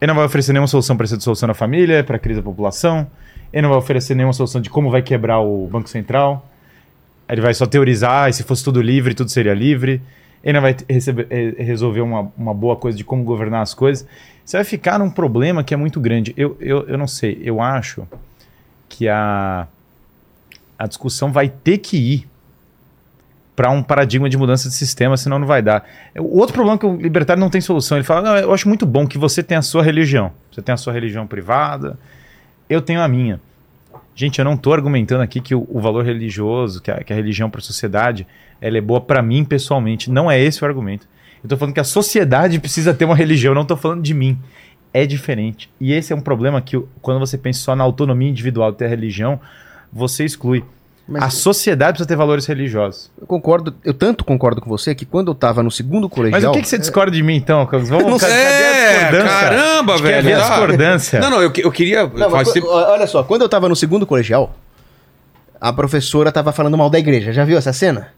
Ele não vai oferecer nenhuma solução para essa solução na família, para a crise da população. Ele não vai oferecer nenhuma solução de como vai quebrar o Banco Central. Ele vai só teorizar, e se fosse tudo livre, tudo seria livre. Ele não vai receber- eh, resolver uma, uma boa coisa de como governar as coisas. Você vai ficar num problema que é muito grande. Eu, eu, eu não sei, eu acho que a, a discussão vai ter que ir para um paradigma de mudança de sistema, senão não vai dar. O outro problema é que o libertário não tem solução. Ele fala: não, eu acho muito bom que você tenha a sua religião. Você tem a sua religião privada, eu tenho a minha. Gente, eu não estou argumentando aqui que o, o valor religioso, que a, que a religião para a sociedade, ela é boa para mim pessoalmente. Não é esse o argumento. Eu estou falando que a sociedade precisa ter uma religião, não estou falando de mim. É diferente. E esse é um problema que, quando você pensa só na autonomia individual de ter religião, você exclui. Mas a sociedade precisa ter valores religiosos. eu concordo, eu tanto concordo com você que quando eu tava no segundo colegial. Mas o que, que você discorda de mim, então? Vamos, Não cadê É, a discordância? caramba, Acho que velho. Cadê a tá? discordância? Não, não, eu, eu queria. Não, Olha só, quando eu tava no segundo colegial, a professora tava falando mal da igreja. Já viu essa cena?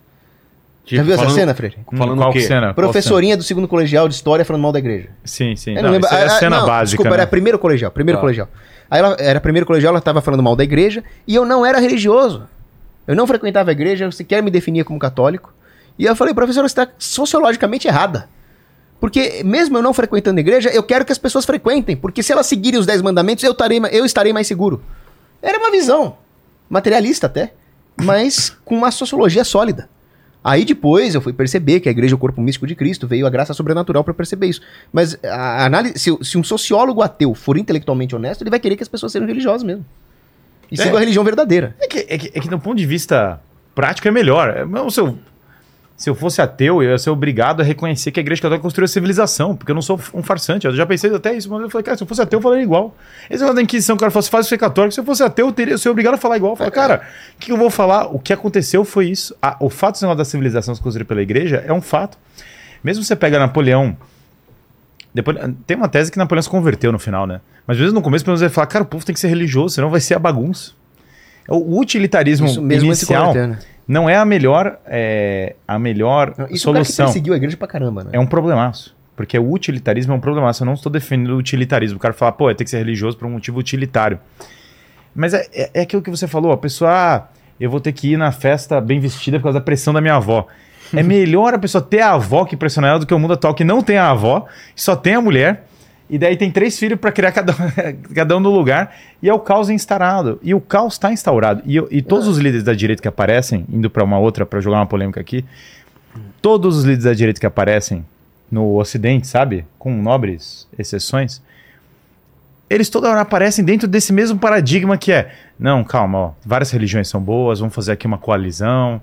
Já tipo, viu essa falando- cena, Freire? Falando qual o quê? cena? Qual Professorinha do segundo colegial de história falando mal da igreja. Sim, sim. Eu Não, lembro- isso é a ah, ah, cena não, básica, Desculpa, né? era primeiro colegial, primeiro Tá. colegial. Aí ela era primeiro colegial, ela tava falando mal da igreja e eu não era religioso. Eu não frequentava a igreja, eu sequer me definia como católico. E eu falei, professora, você está sociologicamente errada. Porque mesmo eu não frequentando a igreja, eu quero que as pessoas frequentem. Porque se elas seguirem os 10 mandamentos, eu, tarei, eu estarei mais seguro. Era uma visão, materialista até, mas com uma sociologia sólida. Aí depois eu fui perceber que a igreja é o corpo místico de Cristo, veio a graça sobrenatural para perceber isso. Mas a análise, se, se um sociólogo ateu for intelectualmente honesto, ele vai querer que as pessoas sejam religiosas mesmo. E É. sigam a religião verdadeira. É que, é, que, é que, do ponto de vista prático, é melhor. É, Não, se, eu, se eu fosse ateu, eu ia ser obrigado a reconhecer que a Igreja Católica construiu a civilização, porque eu não sou um farsante. Eu já pensei até isso, mas eu falei, cara, se eu fosse ateu, eu falaria igual. Esse negócio da Inquisição, o cara fala, faz ser católico. Se eu fosse ateu, eu teria, eu seria obrigado a falar igual. Eu falei, cara, o que eu vou falar? O que aconteceu foi isso. Ah, o fato da civilização ser construída pela Igreja é um fato. Mesmo você pega Napoleão. Depois, tem uma tese que Napoleão se converteu no final, né? Mas mesmo no começo, pelo menos ele fala, cara, o povo tem que ser religioso, senão vai ser a bagunça. O utilitarismo Isso mesmo inicial né? não é a melhor, é, a melhor Não, Isso solução. perseguiu a igreja pra caramba, né? É um problemaço. Porque o utilitarismo é um problemaço. Eu não estou defendendo o utilitarismo. O cara fala, pô, tem que ser religioso por um motivo utilitário. Mas é, é, é aquilo que você falou. A pessoa, ah, eu vou ter que ir na festa bem vestida por causa da pressão da minha avó. É melhor a pessoa ter a avó que pressiona ela do que o mundo atual que não tem a avó, só tem a mulher. E daí tem três filhos para criar cada, um- cada um no lugar. E é o caos instaurado. E o caos está instaurado. E, e todos os líderes da direita que aparecem, indo para uma outra, para jogar uma polêmica aqui, todos os líderes da direita que aparecem no Ocidente, sabe? Com nobres exceções, eles toda hora aparecem dentro desse mesmo paradigma que é: não, calma, ó, várias religiões são boas, vamos fazer aqui uma coalizão,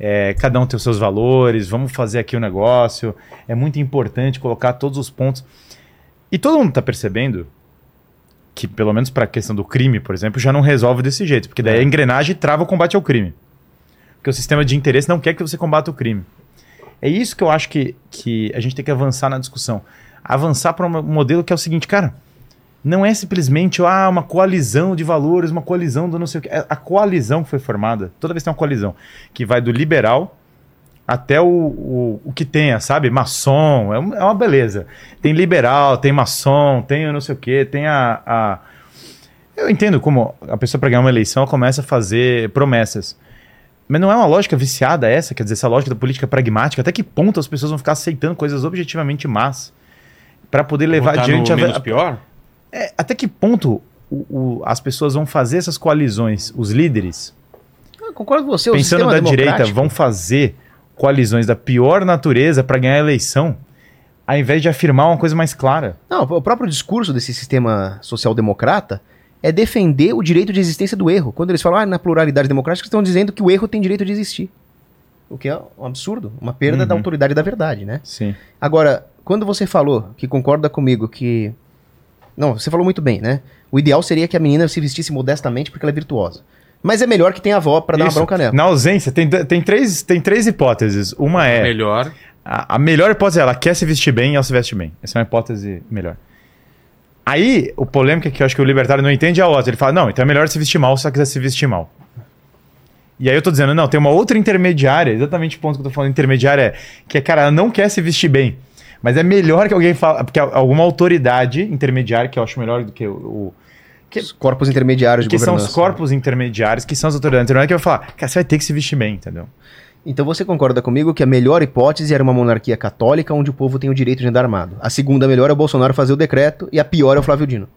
é, cada um tem os seus valores, vamos fazer aqui o negócio, é muito importante colocar todos os pontos. E todo mundo está percebendo que, pelo menos para a questão do crime, por exemplo, já não resolve desse jeito, porque daí a engrenagem trava o combate ao crime. Porque o sistema de interesse não quer que você combata o crime. É isso que eu acho que, que a gente tem que avançar na discussão. Avançar para um modelo que é o seguinte, cara, não é simplesmente ah, uma coalizão de valores, uma coalizão do não sei o que. É a coalizão que foi formada, toda vez tem uma coalizão, que vai do liberal até o, o, o que tenha, sabe? Maçom, é, um- é uma beleza. Tem liberal, tem maçom, tem não sei o que, tem a, a. Eu entendo como a pessoa, para ganhar uma eleição, começa a fazer promessas. Mas não é uma lógica viciada essa, quer dizer, essa lógica da política pragmática. Até que ponto as pessoas vão ficar aceitando coisas objetivamente más para poder levar Botar adiante no a, menos pior? É, até que ponto o- o- as pessoas vão fazer essas coalizões, os líderes, Eu concordo com você. pensando da direita, vão fazer coalizões da pior natureza para ganhar a eleição, ao invés de afirmar uma coisa mais clara? Não, o próprio discurso desse sistema social-democrata é defender o direito de existência do erro. Quando eles falam ah, na pluralidade democrática, estão dizendo que o erro tem direito de existir. O que é um absurdo, uma perda Uhum. da autoridade da verdade, né? Sim. Agora, quando você falou que concorda comigo que. Não, você falou muito bem, né? O ideal seria que a menina se vestisse modestamente porque ela é virtuosa. Mas é melhor que tenha avó pra dar uma bronca nela. Na ausência, tem, tem, três, tem três hipóteses. Uma é. Melhor. A, a melhor hipótese é ela quer se vestir bem e ela se veste bem. Essa é uma hipótese melhor. Aí, o polêmico é que eu acho que o libertário não entende é a outra. Ele fala, não, então é melhor se vestir mal se ela quiser se vestir mal. E aí eu tô dizendo, não, tem uma outra intermediária, exatamente o ponto que eu tô falando, intermediária é que é, cara, ela não quer se vestir bem. Mas é melhor que alguém fala, porque alguma autoridade intermediária, que eu acho melhor do que o. o- que, Os corpos intermediários de que são os governança. corpos intermediários, que são as autoridades intermediárias, que vai falar, cara, você vai ter que se vestir bem, entendeu? Então você concorda comigo que a melhor hipótese era uma monarquia católica onde o povo tem o direito de andar armado. A segunda melhor é o Bolsonaro fazer o decreto e a pior é o Flávio Dino.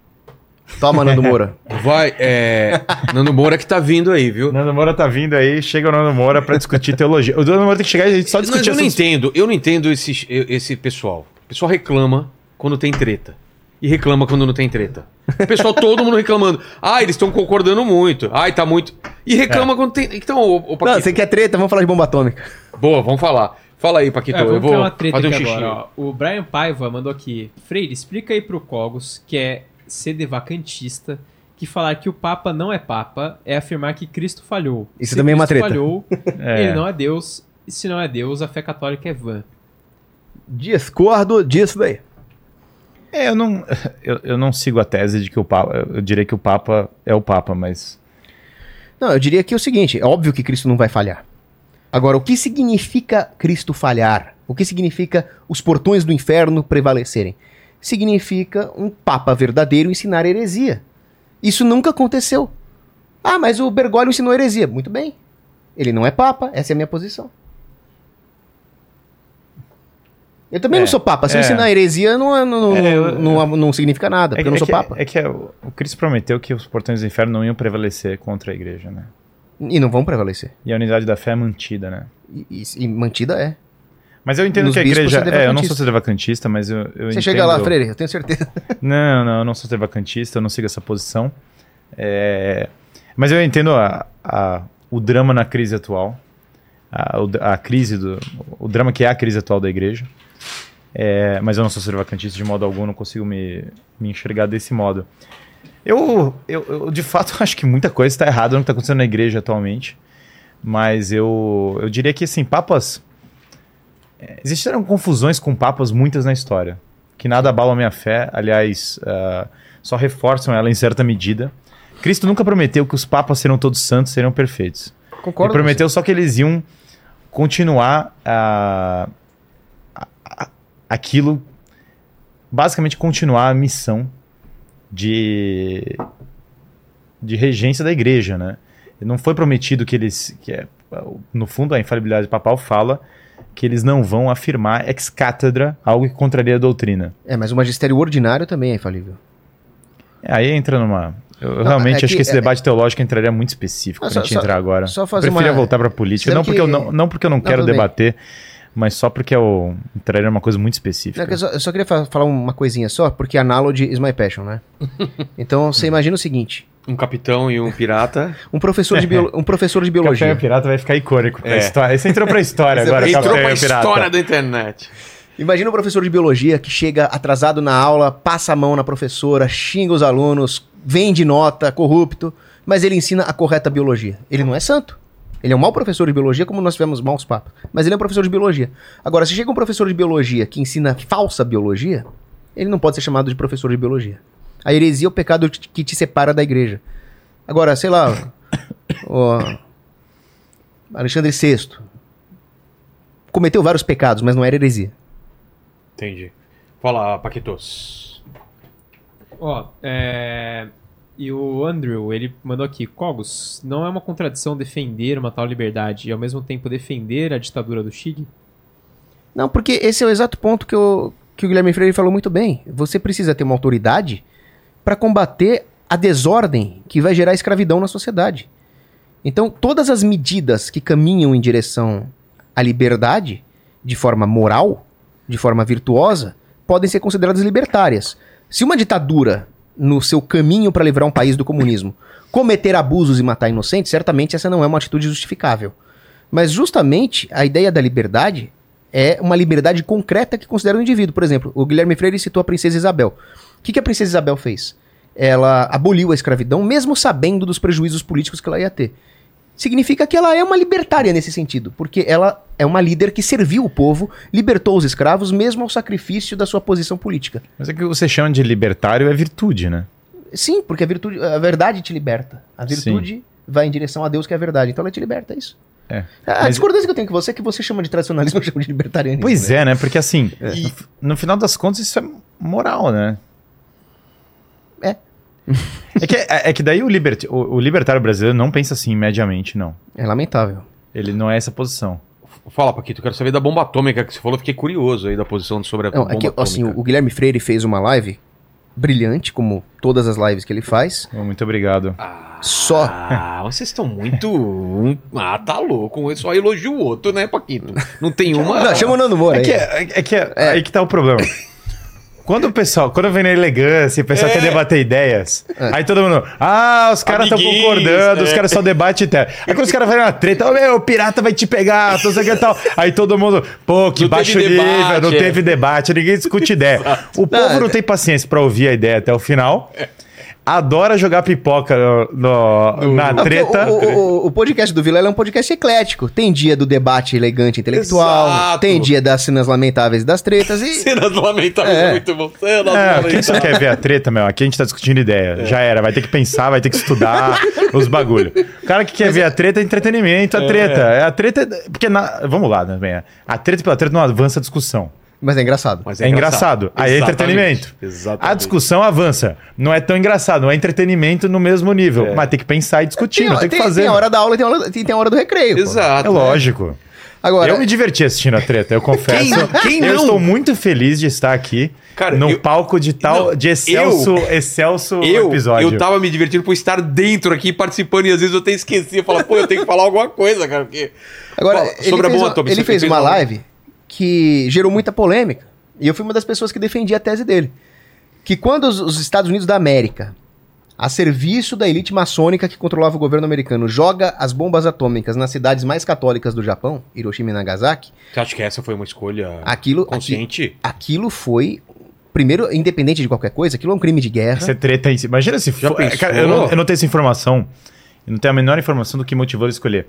Toma, Nando Moura. Vai, é. Nando Moura que tá vindo aí, viu? Nando Moura tá vindo aí, chega o Nando Moura pra discutir teologia. O Nando Moura tem que chegar e a gente só Mas discutir eu não entendo, eu não entendo esse, esse pessoal. O pessoal reclama quando tem treta. E reclama quando não tem treta. O pessoal, todo mundo reclamando. Ah, eles estão concordando muito. Ai, tá muito. E reclama quando tem. Então, ô, ô Não, Paquito. você quer treta? Vamos falar de bomba atômica. Boa, vamos falar. Fala aí, Paquito. É, eu vou criar uma treta fazer um aqui xixi. agora, ó. O Brian Paiva mandou aqui. Freire, explica aí pro Cogos, que é ser devacantista, que falar que o Papa não é Papa é afirmar que Cristo falhou. Isso Se também é uma Cristo treta. falhou, É. ele não é Deus. E se não é Deus, a fé católica é vã. Discordo disso daí. É, eu não, eu, eu não sigo a tese de que o Papa. Eu diria que o Papa é o Papa, mas. Não, eu diria que é o seguinte: é óbvio que Cristo não vai falhar. Agora, o que significa Cristo falhar? O que significa os portões do inferno prevalecerem? Significa um Papa verdadeiro ensinar heresia. Isso nunca aconteceu. Ah, mas o Bergoglio ensinou heresia. Muito bem. Ele não é Papa, essa é a minha posição. Eu também É, não sou Papa. Se eu é. ensinar heresia, não, é- não, É, eu- não, não significa nada, porque eu não sou que, Papa. É que é o o Cristo prometeu que os portões do inferno não iam prevalecer contra a igreja, né? E não vão prevalecer. E a unidade da fé é mantida, né? E, e- e mantida é. Mas eu entendo Nos que a igreja. é É, eu não sou sedevacantista, mas eu, eu Você entendo... chega lá, Freire, eu tenho certeza. Não, não, eu não sou sedevacantista, eu não sigo essa posição. É, Mas eu entendo a- a- o drama na crise atual. A, o, a crise do. O drama que é a crise atual da igreja. É, mas eu não sou sedevacantista de modo algum, não consigo me, me enxergar desse modo. Eu, eu, eu, de fato, acho que muita coisa está errada no que está acontecendo na igreja atualmente. Mas eu, eu diria que, assim, papas. É, Existiram confusões com papas muitas na história. Que nada abalam a minha fé, aliás, ah, só reforçam ela em certa medida. Cristo nunca prometeu que os papas serão todos santos, serão perfeitos. Concordo. Ele prometeu só que eles iam continuar a, a- a- aquilo, basicamente continuar a missão de, de regência da igreja, né? Não foi prometido que eles, que é, no fundo a infalibilidade papal fala que eles não vão afirmar ex cátedra algo que contraria a doutrina. É, mas o magistério ordinário também é infalível. Aí entra numa. Eu Não, realmente é acho que- esse é- debate teológico entraria muito específico Ah, pra só- gente só- entrar agora. só fazer eu preferia uma- voltar pra política. Não porque, eu não, não porque eu não, quero tudo bem. debater, mas só porque eu entraria numa coisa muito específica. Não, é eu, só, eu só queria fa- falar uma coisinha só, porque analogy is my passion, né? Então você imagina o seguinte: Um capitão e um pirata. um professor de, biolo- um professor de Capitão biologia. Pirata vai ficar icônico pra É. história. Esse entrou pra história agora, Entrou Capitão pra Pirata. história da internet. Imagina um professor de biologia que chega atrasado na aula, passa a mão na professora, xinga os alunos, vende nota, corrupto, mas ele ensina a correta biologia. Ele não é santo. Ele é um mau professor de biologia, como nós tivemos maus papas. Mas ele é um professor de biologia. Agora, se chega um professor de biologia que ensina falsa biologia, ele não pode ser chamado de professor de biologia. A heresia é o pecado que te separa da igreja. Agora, sei lá, o Alexandre VI cometeu vários pecados, mas não era heresia. Entendi. Fala, Paquitos. Ó, é... E o Andrew, ele mandou aqui, Cogos, não é uma contradição defender uma tal liberdade e ao mesmo tempo defender a ditadura do Chile? Não, porque esse é o exato ponto que, o que o Guilherme Freire falou muito bem. Você precisa ter uma autoridade para combater a desordem que vai gerar escravidão na sociedade. Então, todas as medidas que caminham em direção à liberdade, de forma moral, de forma virtuosa, podem ser consideradas libertárias. Se uma ditadura, no seu caminho para livrar um país do comunismo, cometer abusos e matar inocentes, certamente essa não é uma atitude justificável. Mas justamente a ideia da liberdade é uma liberdade concreta que considera o indivíduo. Por exemplo, o Guilherme Freire citou a princesa Isabel. O que, que a princesa Isabel fez? Ela aboliu a escravidão, mesmo sabendo dos prejuízos políticos que ela ia ter. Significa que ela é uma libertária nesse sentido, porque ela é uma líder que serviu o povo, libertou os escravos, mesmo ao sacrifício da sua posição política. Mas é que você chama de libertário é virtude, né? Sim, porque a virtude, a verdade te liberta. A virtude vai em direção a Deus, que é a verdade. Então ela te liberta, é isso. É. A discordância que eu tenho com você é que você chama de tradicionalismo, eu chamo de libertarianismo. Pois né? é, né? Porque assim, no, no final das contas, isso é moral, né? É. É que, é, é que daí o, liberti- o, o libertário brasileiro não pensa assim, mediamente, não. É lamentável. Ele não é essa posição. Fala, Paquito, quero saber da bomba atômica que você falou. Fiquei curioso aí da posição sobre a Não, bomba é que, atômica. assim, o Guilherme Freire fez uma live brilhante, como todas as lives que ele faz. Oh, Muito obrigado. Só. Ah, vocês estão muito. Ah, tá louco. Um só elogia o outro, né, Paquito? Não tem uma. Não, chama o Nando Moura É aí. que, é, é que é- aí que tá o problema. Quando o pessoal, quando vem na elegância, o pessoal É. quer debater ideias, aí todo mundo, ah, os caras estão concordando, os é. caras só debatem ideia. Aí quando os caras vão na treta, ô meu, o pirata vai te pegar, tô sei que tal. Aí todo mundo, pô, que Não baixo nível, debate, não é. teve debate, ninguém discute ideia. O povo não tem paciência pra ouvir a ideia até o final. Adora jogar pipoca no- no- na Não, treta. O, o- o- podcast do Vilela é um podcast eclético. Tem dia do debate elegante intelectual, Exato. tem dia das cenas lamentáveis das tretas e. Cenas lamentáveis É. é muito bom. Cenas É, quem só quer ver a treta, meu? Aqui a gente tá discutindo ideia. Já era, vai ter que pensar, vai ter que estudar os bagulho. O cara que quer ver a treta é entretenimento, a treta. É. A treta. é- Porque, na- vamos lá, né? A treta pela treta não avança a discussão. Mas é engraçado. Mas É engraçado. Aí é entretenimento. Exatamente. A discussão avança. Não é tão engraçado, não é entretenimento no mesmo nível. É. Mas tem que pensar e discutir, Tem, não tem que fazer. tem a hora da aula e tem a hora, tem, tem a hora do recreio. pô. Exato. É lógico. Agora, eu me diverti assistindo a treta, eu confesso. Quem- quem eu não? estou muito feliz de estar aqui. Cara, no eu- palco de tal, Não, de excelso, excelso eu, episódio. eu tava me divertindo por estar dentro aqui participando e às vezes eu até esqueci. Eu falo, pô, eu tenho que falar alguma coisa, cara. Porque... Agora, Fala, ele sobre a fez, bomba atômica, ele fez fez uma uma- live que gerou muita polêmica. E eu fui uma das pessoas que defendia a tese dele. Que quando os, os Estados Unidos da América, a serviço da elite maçônica que controlava o governo americano, joga as bombas atômicas nas cidades mais católicas do Japão, Hiroshima e Nagasaki, Você acha que essa foi uma escolha aquilo, aqui- consciente? aquilo foi. Primeiro, independente de qualquer coisa, aquilo é um crime de guerra. Você treta em si. Imagina se for. pensou? Cara, eu não, eu não tenho essa informação. Eu não tenho a menor informação do que motivou ele a escolher.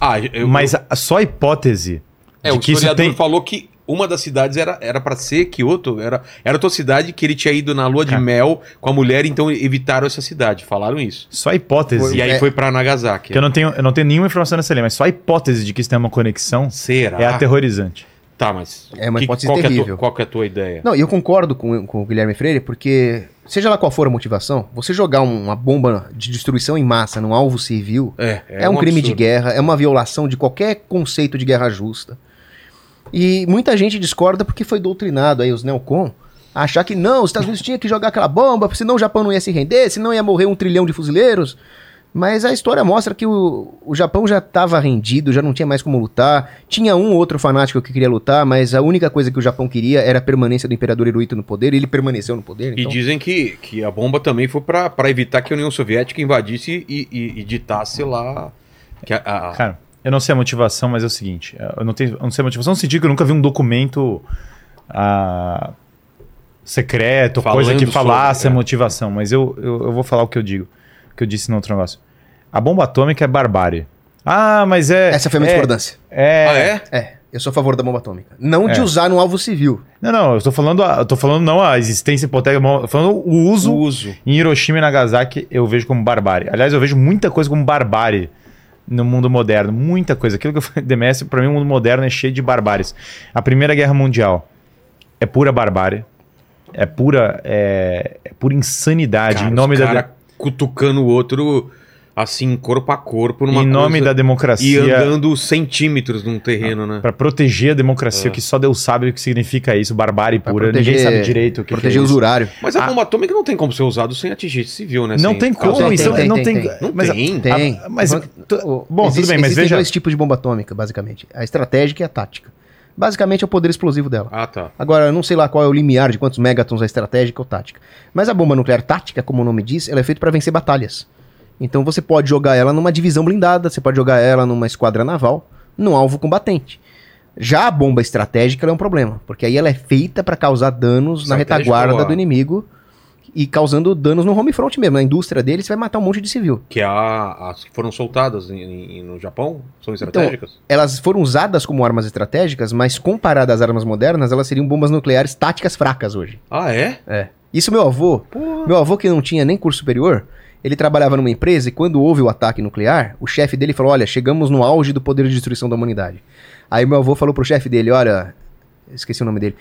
Ah, eu, Mas a, só a hipótese é, o historiador tem. falou que uma das cidades era era para ser Kyoto, era era outra cidade que ele tinha ido na lua de Cara. mel com a mulher, então evitaram essa cidade, falaram isso. Só a hipótese. E aí É. foi pra Nagasaki. Que eu não tenho, eu não tenho nenhuma informação nessa lei, mas só a hipótese de que isso tem uma conexão Será? é aterrorizante. Tá, mas É uma que- hipótese qual que é a tua- terrível. qual que é a tua ideia? Não, e eu concordo com, com o Guilherme Freire, porque, seja lá qual for a motivação, você jogar um- uma bomba de destruição em massa num alvo civil É, é, um, crime de guerra, é uma violação de qualquer conceito de guerra justa. E muita gente discorda porque foi doutrinado aí, os neocon, a achar que não, os Estados Unidos tinham que jogar aquela bomba, senão o Japão não ia se render, senão ia morrer um trilhão de fuzileiros. Mas a história mostra que o, o Japão já estava rendido, já não tinha mais como lutar. Tinha um ou outro fanático que queria lutar, mas a única coisa que o Japão queria era a permanência do imperador Hirohito no poder, e ele permaneceu no poder. E Então, dizem que, que a bomba também foi pra pra evitar que a União Soviética invadisse e, e, e ditasse lá. Que a, a- Cara, eu não sei a motivação, mas é o seguinte: eu não, tenho, eu não sei a motivação no sentido que eu nunca vi um documento ah, secreto, coisa Falando que falasse sobre, a é. motivação, mas eu, eu, eu vou falar o que eu digo, o que eu disse no outro negócio. A bomba atômica é barbárie. Ah, mas é. essa foi a minha é, discordância. É, Ah, é? É, eu sou a favor da bomba atômica. Não de É. usar no alvo civil. Não, não, eu tô falando, a- eu tô falando não a existência hipotética, eu tô falando o uso O uso. em Hiroshima e Nagasaki eu vejo como barbárie. Aliás, eu vejo muita coisa como barbárie no mundo moderno. Muita coisa. Aquilo que eu falei, Demestre, pra mim, o mundo moderno é cheio de barbáries. A Primeira Guerra Mundial é pura barbárie. É pura, é, é pura insanidade. Cara, em nome os da, cara cutucando o outro assim, corpo a corpo, numa em nome da coisa, e democracia. andando centímetros num terreno, né? Pra proteger a democracia, É. que só Deus sabe o que significa isso, barbárie Pra pura. proteger- Ninguém sabe direito o que, que proteger é o usurário. Mas a bomba atômica não tem como ser usado sem atingir civil, né? Não Sem tem como, tem, isso tem, não tem, tem. tem. Não mas, tem. Tem. Mas- bom, tudo bem, mas existem veja- dois tipos de bomba atômica, basicamente. A estratégica e a tática. Basicamente é o poder explosivo dela. Ah, tá. Agora, eu não sei lá qual é o limiar de quantos megatons é estratégica ou tática. Mas a bomba nuclear tática, como o nome diz, ela é feita para vencer batalhas. Então você pode jogar ela numa divisão blindada, você pode jogar ela numa esquadra naval, num alvo combatente. Já a bomba estratégica é um problema, porque aí ela é feita para causar danos na retaguarda do inimigo e causando danos no home front mesmo. Na indústria dele, você vai matar um monte de civil. Que a, as que foram soltadas em- em- no Japão são Então, estratégicas? Elas foram usadas como armas estratégicas, mas comparadas às armas modernas, elas seriam bombas nucleares táticas fracas hoje. Ah, é? É. Isso meu avô, meu avô que não tinha nem curso superior, ele trabalhava numa empresa e quando houve o ataque nuclear, o chefe dele falou: "Olha, chegamos no auge do poder de destruição da humanidade". Aí meu avô falou pro chefe dele: "Olha, esqueci o nome dele.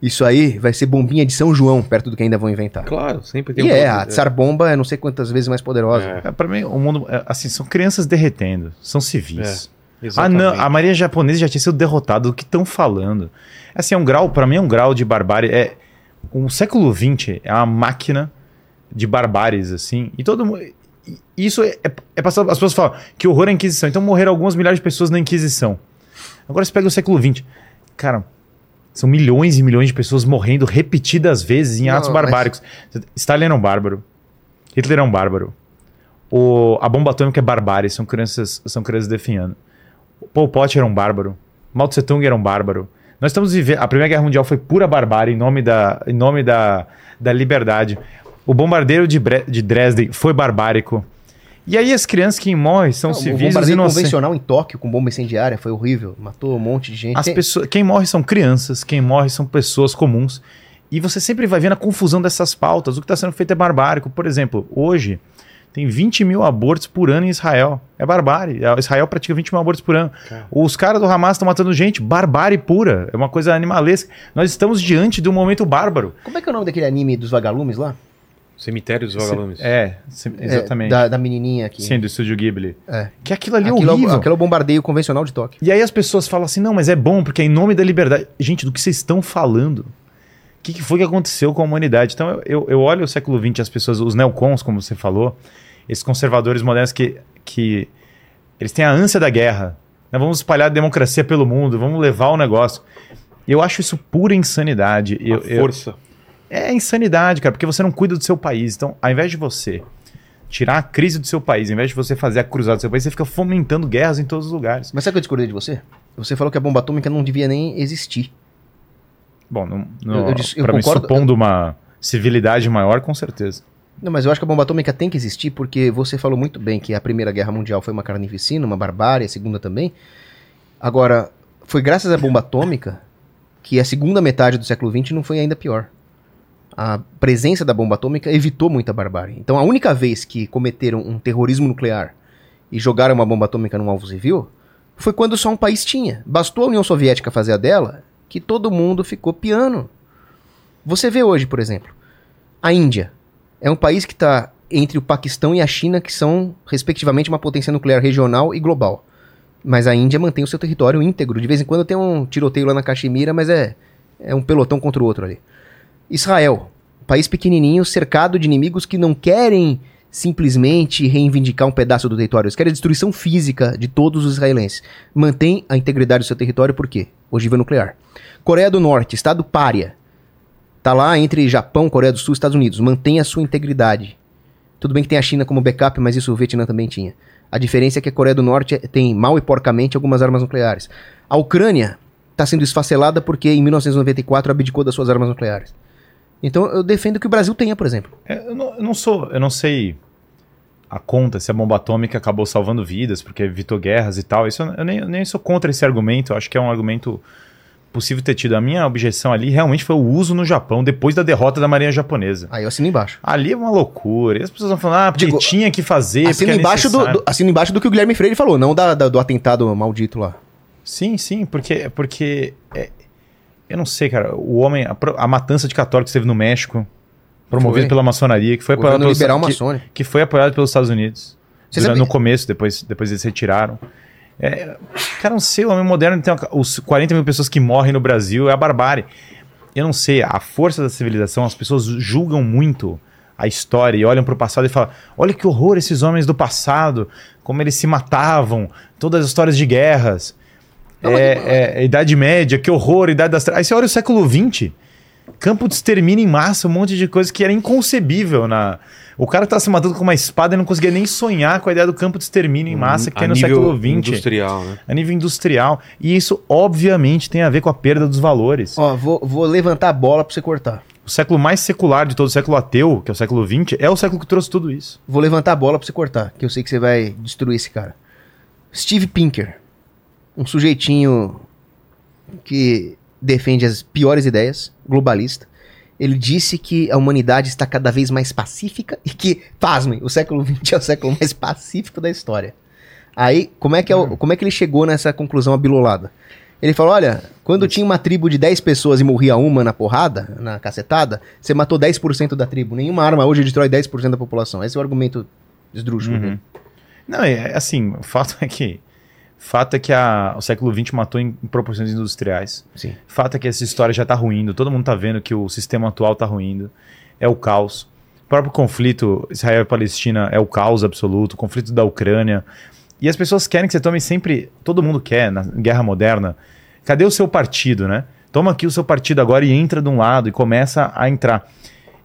Isso aí vai ser bombinha de São João, perto do que ainda vão inventar". Claro, sempre tem E um é, a Tsar Bomba é não sei quantas vezes mais poderosa. É, É, Pra mim, o mundo. é, Assim, são crianças derretendo. São civis. Ah, exatamente. não. A Maria japonesa já tinha sido derrotada. Do que estão falando? Assim, é um grau. Pra mim, é um grau de barbárie. É, o século XX é uma máquina de barbáries, assim. E todo mundo. Isso é, é, é passado. As pessoas falam que horror é a Inquisição. Então morreram algumas milhares de pessoas na Inquisição. Agora você pega o século XX. Cara. São milhões e milhões de pessoas morrendo repetidas vezes em Não, atos mas- barbáricos. Stalin era um bárbaro. Hitler é um bárbaro. O, a bomba atômica é barbárie, são crianças, são crianças definhando. O Pol Pot era um bárbaro. Mao Tse Tung era um bárbaro. Nós estamos vivendo. A Primeira Guerra Mundial foi pura barbárie em nome da, em nome da, da liberdade. O bombardeiro de, Bre- de Dresden foi barbárico. E aí as crianças que morrem são Não, o civis bombardeio inocentes. convencional em Tóquio com bomba incendiária foi horrível, matou um monte de gente. As Tem- pessoas, quem morre são crianças, quem morre são pessoas comuns. E você sempre vai vendo a confusão dessas pautas. O que está sendo feito é barbárico. Por exemplo, hoje tem 20 mil abortos por ano em Israel. É barbárie. Israel pratica 20 mil abortos por ano. Os caras do Hamas estão matando gente. Barbárie pura. É uma coisa animalesca. Nós estamos diante de um momento bárbaro. Como é que é o nome daquele anime dos vagalumes lá? Cemitério dos Vagalumes. É, É, exatamente. da, da menininha aqui. Sim, do estúdio Ghibli. É. Que aquilo ali é Aquilo, horrível. é, o- aquilo é o bombardeio convencional de Tóquio. E aí as pessoas falam assim, não, mas é bom, porque é em nome da liberdade. Gente, do que vocês estão falando? que, que foi que aconteceu com a humanidade? Então eu, eu, eu olho o século XX, as pessoas, os neocons, como você falou, esses conservadores modernos que, que eles têm a ânsia da guerra. Né? Vamos espalhar a democracia pelo mundo, vamos levar o negócio. Eu acho isso pura insanidade. Eu, A eu- força. É insanidade, cara, porque você não cuida do seu país. Então, ao invés de você tirar a crise do seu país, ao invés de você fazer a cruzada do seu país, você fica fomentando guerras em todos os lugares. Mas sabe o que eu discordei de você? Você falou que a bomba atômica não devia nem existir. Bom, não, Eu- eu disse- eu pra mim, concordo- supondo uma civilidade maior, com certeza. Não, mas eu acho que a bomba atômica tem que existir porque você falou muito bem que a Primeira Guerra Mundial foi uma carnificina, uma barbárie, a Segunda também. Agora, foi graças à bomba atômica que a segunda metade do século XX não foi ainda pior. A presença da bomba atômica evitou muita barbárie. Então, a única vez que cometeram um terrorismo nuclear e jogaram uma bomba atômica num alvo civil foi quando só um país tinha. Bastou a União Soviética fazer a dela que todo mundo ficou piano. Você vê hoje, por exemplo, a Índia é um país que está entre o Paquistão e a China, que são, respectivamente, uma potência nuclear regional e global. Mas a Índia mantém o seu território íntegro. De vez em quando tem um tiroteio lá na Caxemira, mas é, é um pelotão contra o outro ali. Israel, país pequenininho, cercado de inimigos que não querem simplesmente reivindicar um pedaço do território. Eles querem a destruição física de todos os israelenses. Mantém a integridade do seu território por quê? Ogiva nuclear. Coreia do Norte, estado pária. Tá lá entre Japão, Coreia do Sul Estados Unidos. Mantém a sua integridade. Tudo bem que tem a China como backup, mas isso o Vietnã também tinha. A diferença é que a Coreia do Norte tem mal e porcamente algumas armas nucleares. A Ucrânia está sendo esfacelada porque em 1994 abdicou das suas armas nucleares. Então eu defendo que o Brasil tenha, por exemplo. É, eu, não, eu não sou, eu não sei a conta se a bomba atômica acabou salvando vidas porque evitou guerras e tal. Isso eu, eu nem, eu nem sou contra esse argumento. Eu acho que é um argumento possível ter tido. A minha objeção ali realmente foi o uso no Japão depois da derrota da marinha japonesa. Aí eu assino embaixo. Ali é uma loucura. E as pessoas vão falando, ah, porque Digo, tinha que fazer. Assino é embaixo, do, do- assino embaixo do que o Guilherme Freire falou, não da, da- do atentado maldito lá. Sim, sim, porque, porque é, eu não sei, cara, o homem, a, a matança de católicos que teve no México, promovida pela maçonaria, que foi apoiada pelos, liberal que, que foi apoiado pelos Estados Unidos. Durante- No começo, depois, depois eles retiraram. É, cara, não sei, o homem moderno tem uma- os 40 mil pessoas que morrem no Brasil, é a barbárie. Eu não sei, a força da civilização, as pessoas julgam muito a história e olham para o passado e falam: olha que horror esses homens do passado, como eles se matavam, todas as histórias de guerras. É, é, Idade Média, que horror, Idade das Trevas. Aí você olha o século XX, campo de extermínio em massa, um monte de coisa que era inconcebível na. O cara tá se matando com uma espada e não conseguia nem sonhar com a ideia do campo de extermínio em massa que A tem no nível século XX. Industrial, né? A nível industrial. E isso, obviamente, tem a ver com a perda dos valores. Ó, vou, vou levantar a bola pra você cortar. O século mais secular de todo o século ateu, que é o século XX, é o século que trouxe tudo isso. Vou levantar a bola pra você cortar, que eu sei que você vai destruir esse cara. Steve Pinker, um sujeitinho que defende as piores ideias, globalista. Ele disse que a humanidade está cada vez mais pacífica e que, pasmem, o século XX é o século mais pacífico da história. Aí, como é que, é o- como é que ele chegou nessa conclusão abilolada? Ele falou: olha, quando tinha uma tribo de 10 pessoas e morria uma na porrada, na cacetada, você matou 10% da tribo. Nenhuma arma hoje destrói 10% da população. Esse é o argumento esdrúxulo. Uhum. Não, é assim, o fato é que. Fato é que a- o século XX matou em, proporções industriais. Sim. Fato é que essa história já tá ruindo, todo mundo tá vendo que o sistema atual tá ruindo. É o caos. O próprio conflito Israel e Palestina é o caos absoluto, o conflito da Ucrânia. E as pessoas querem que você tome sempre. Todo mundo quer, na guerra moderna. Cadê o seu partido, né? Toma aqui o seu partido agora e entra de um lado e começa a entrar.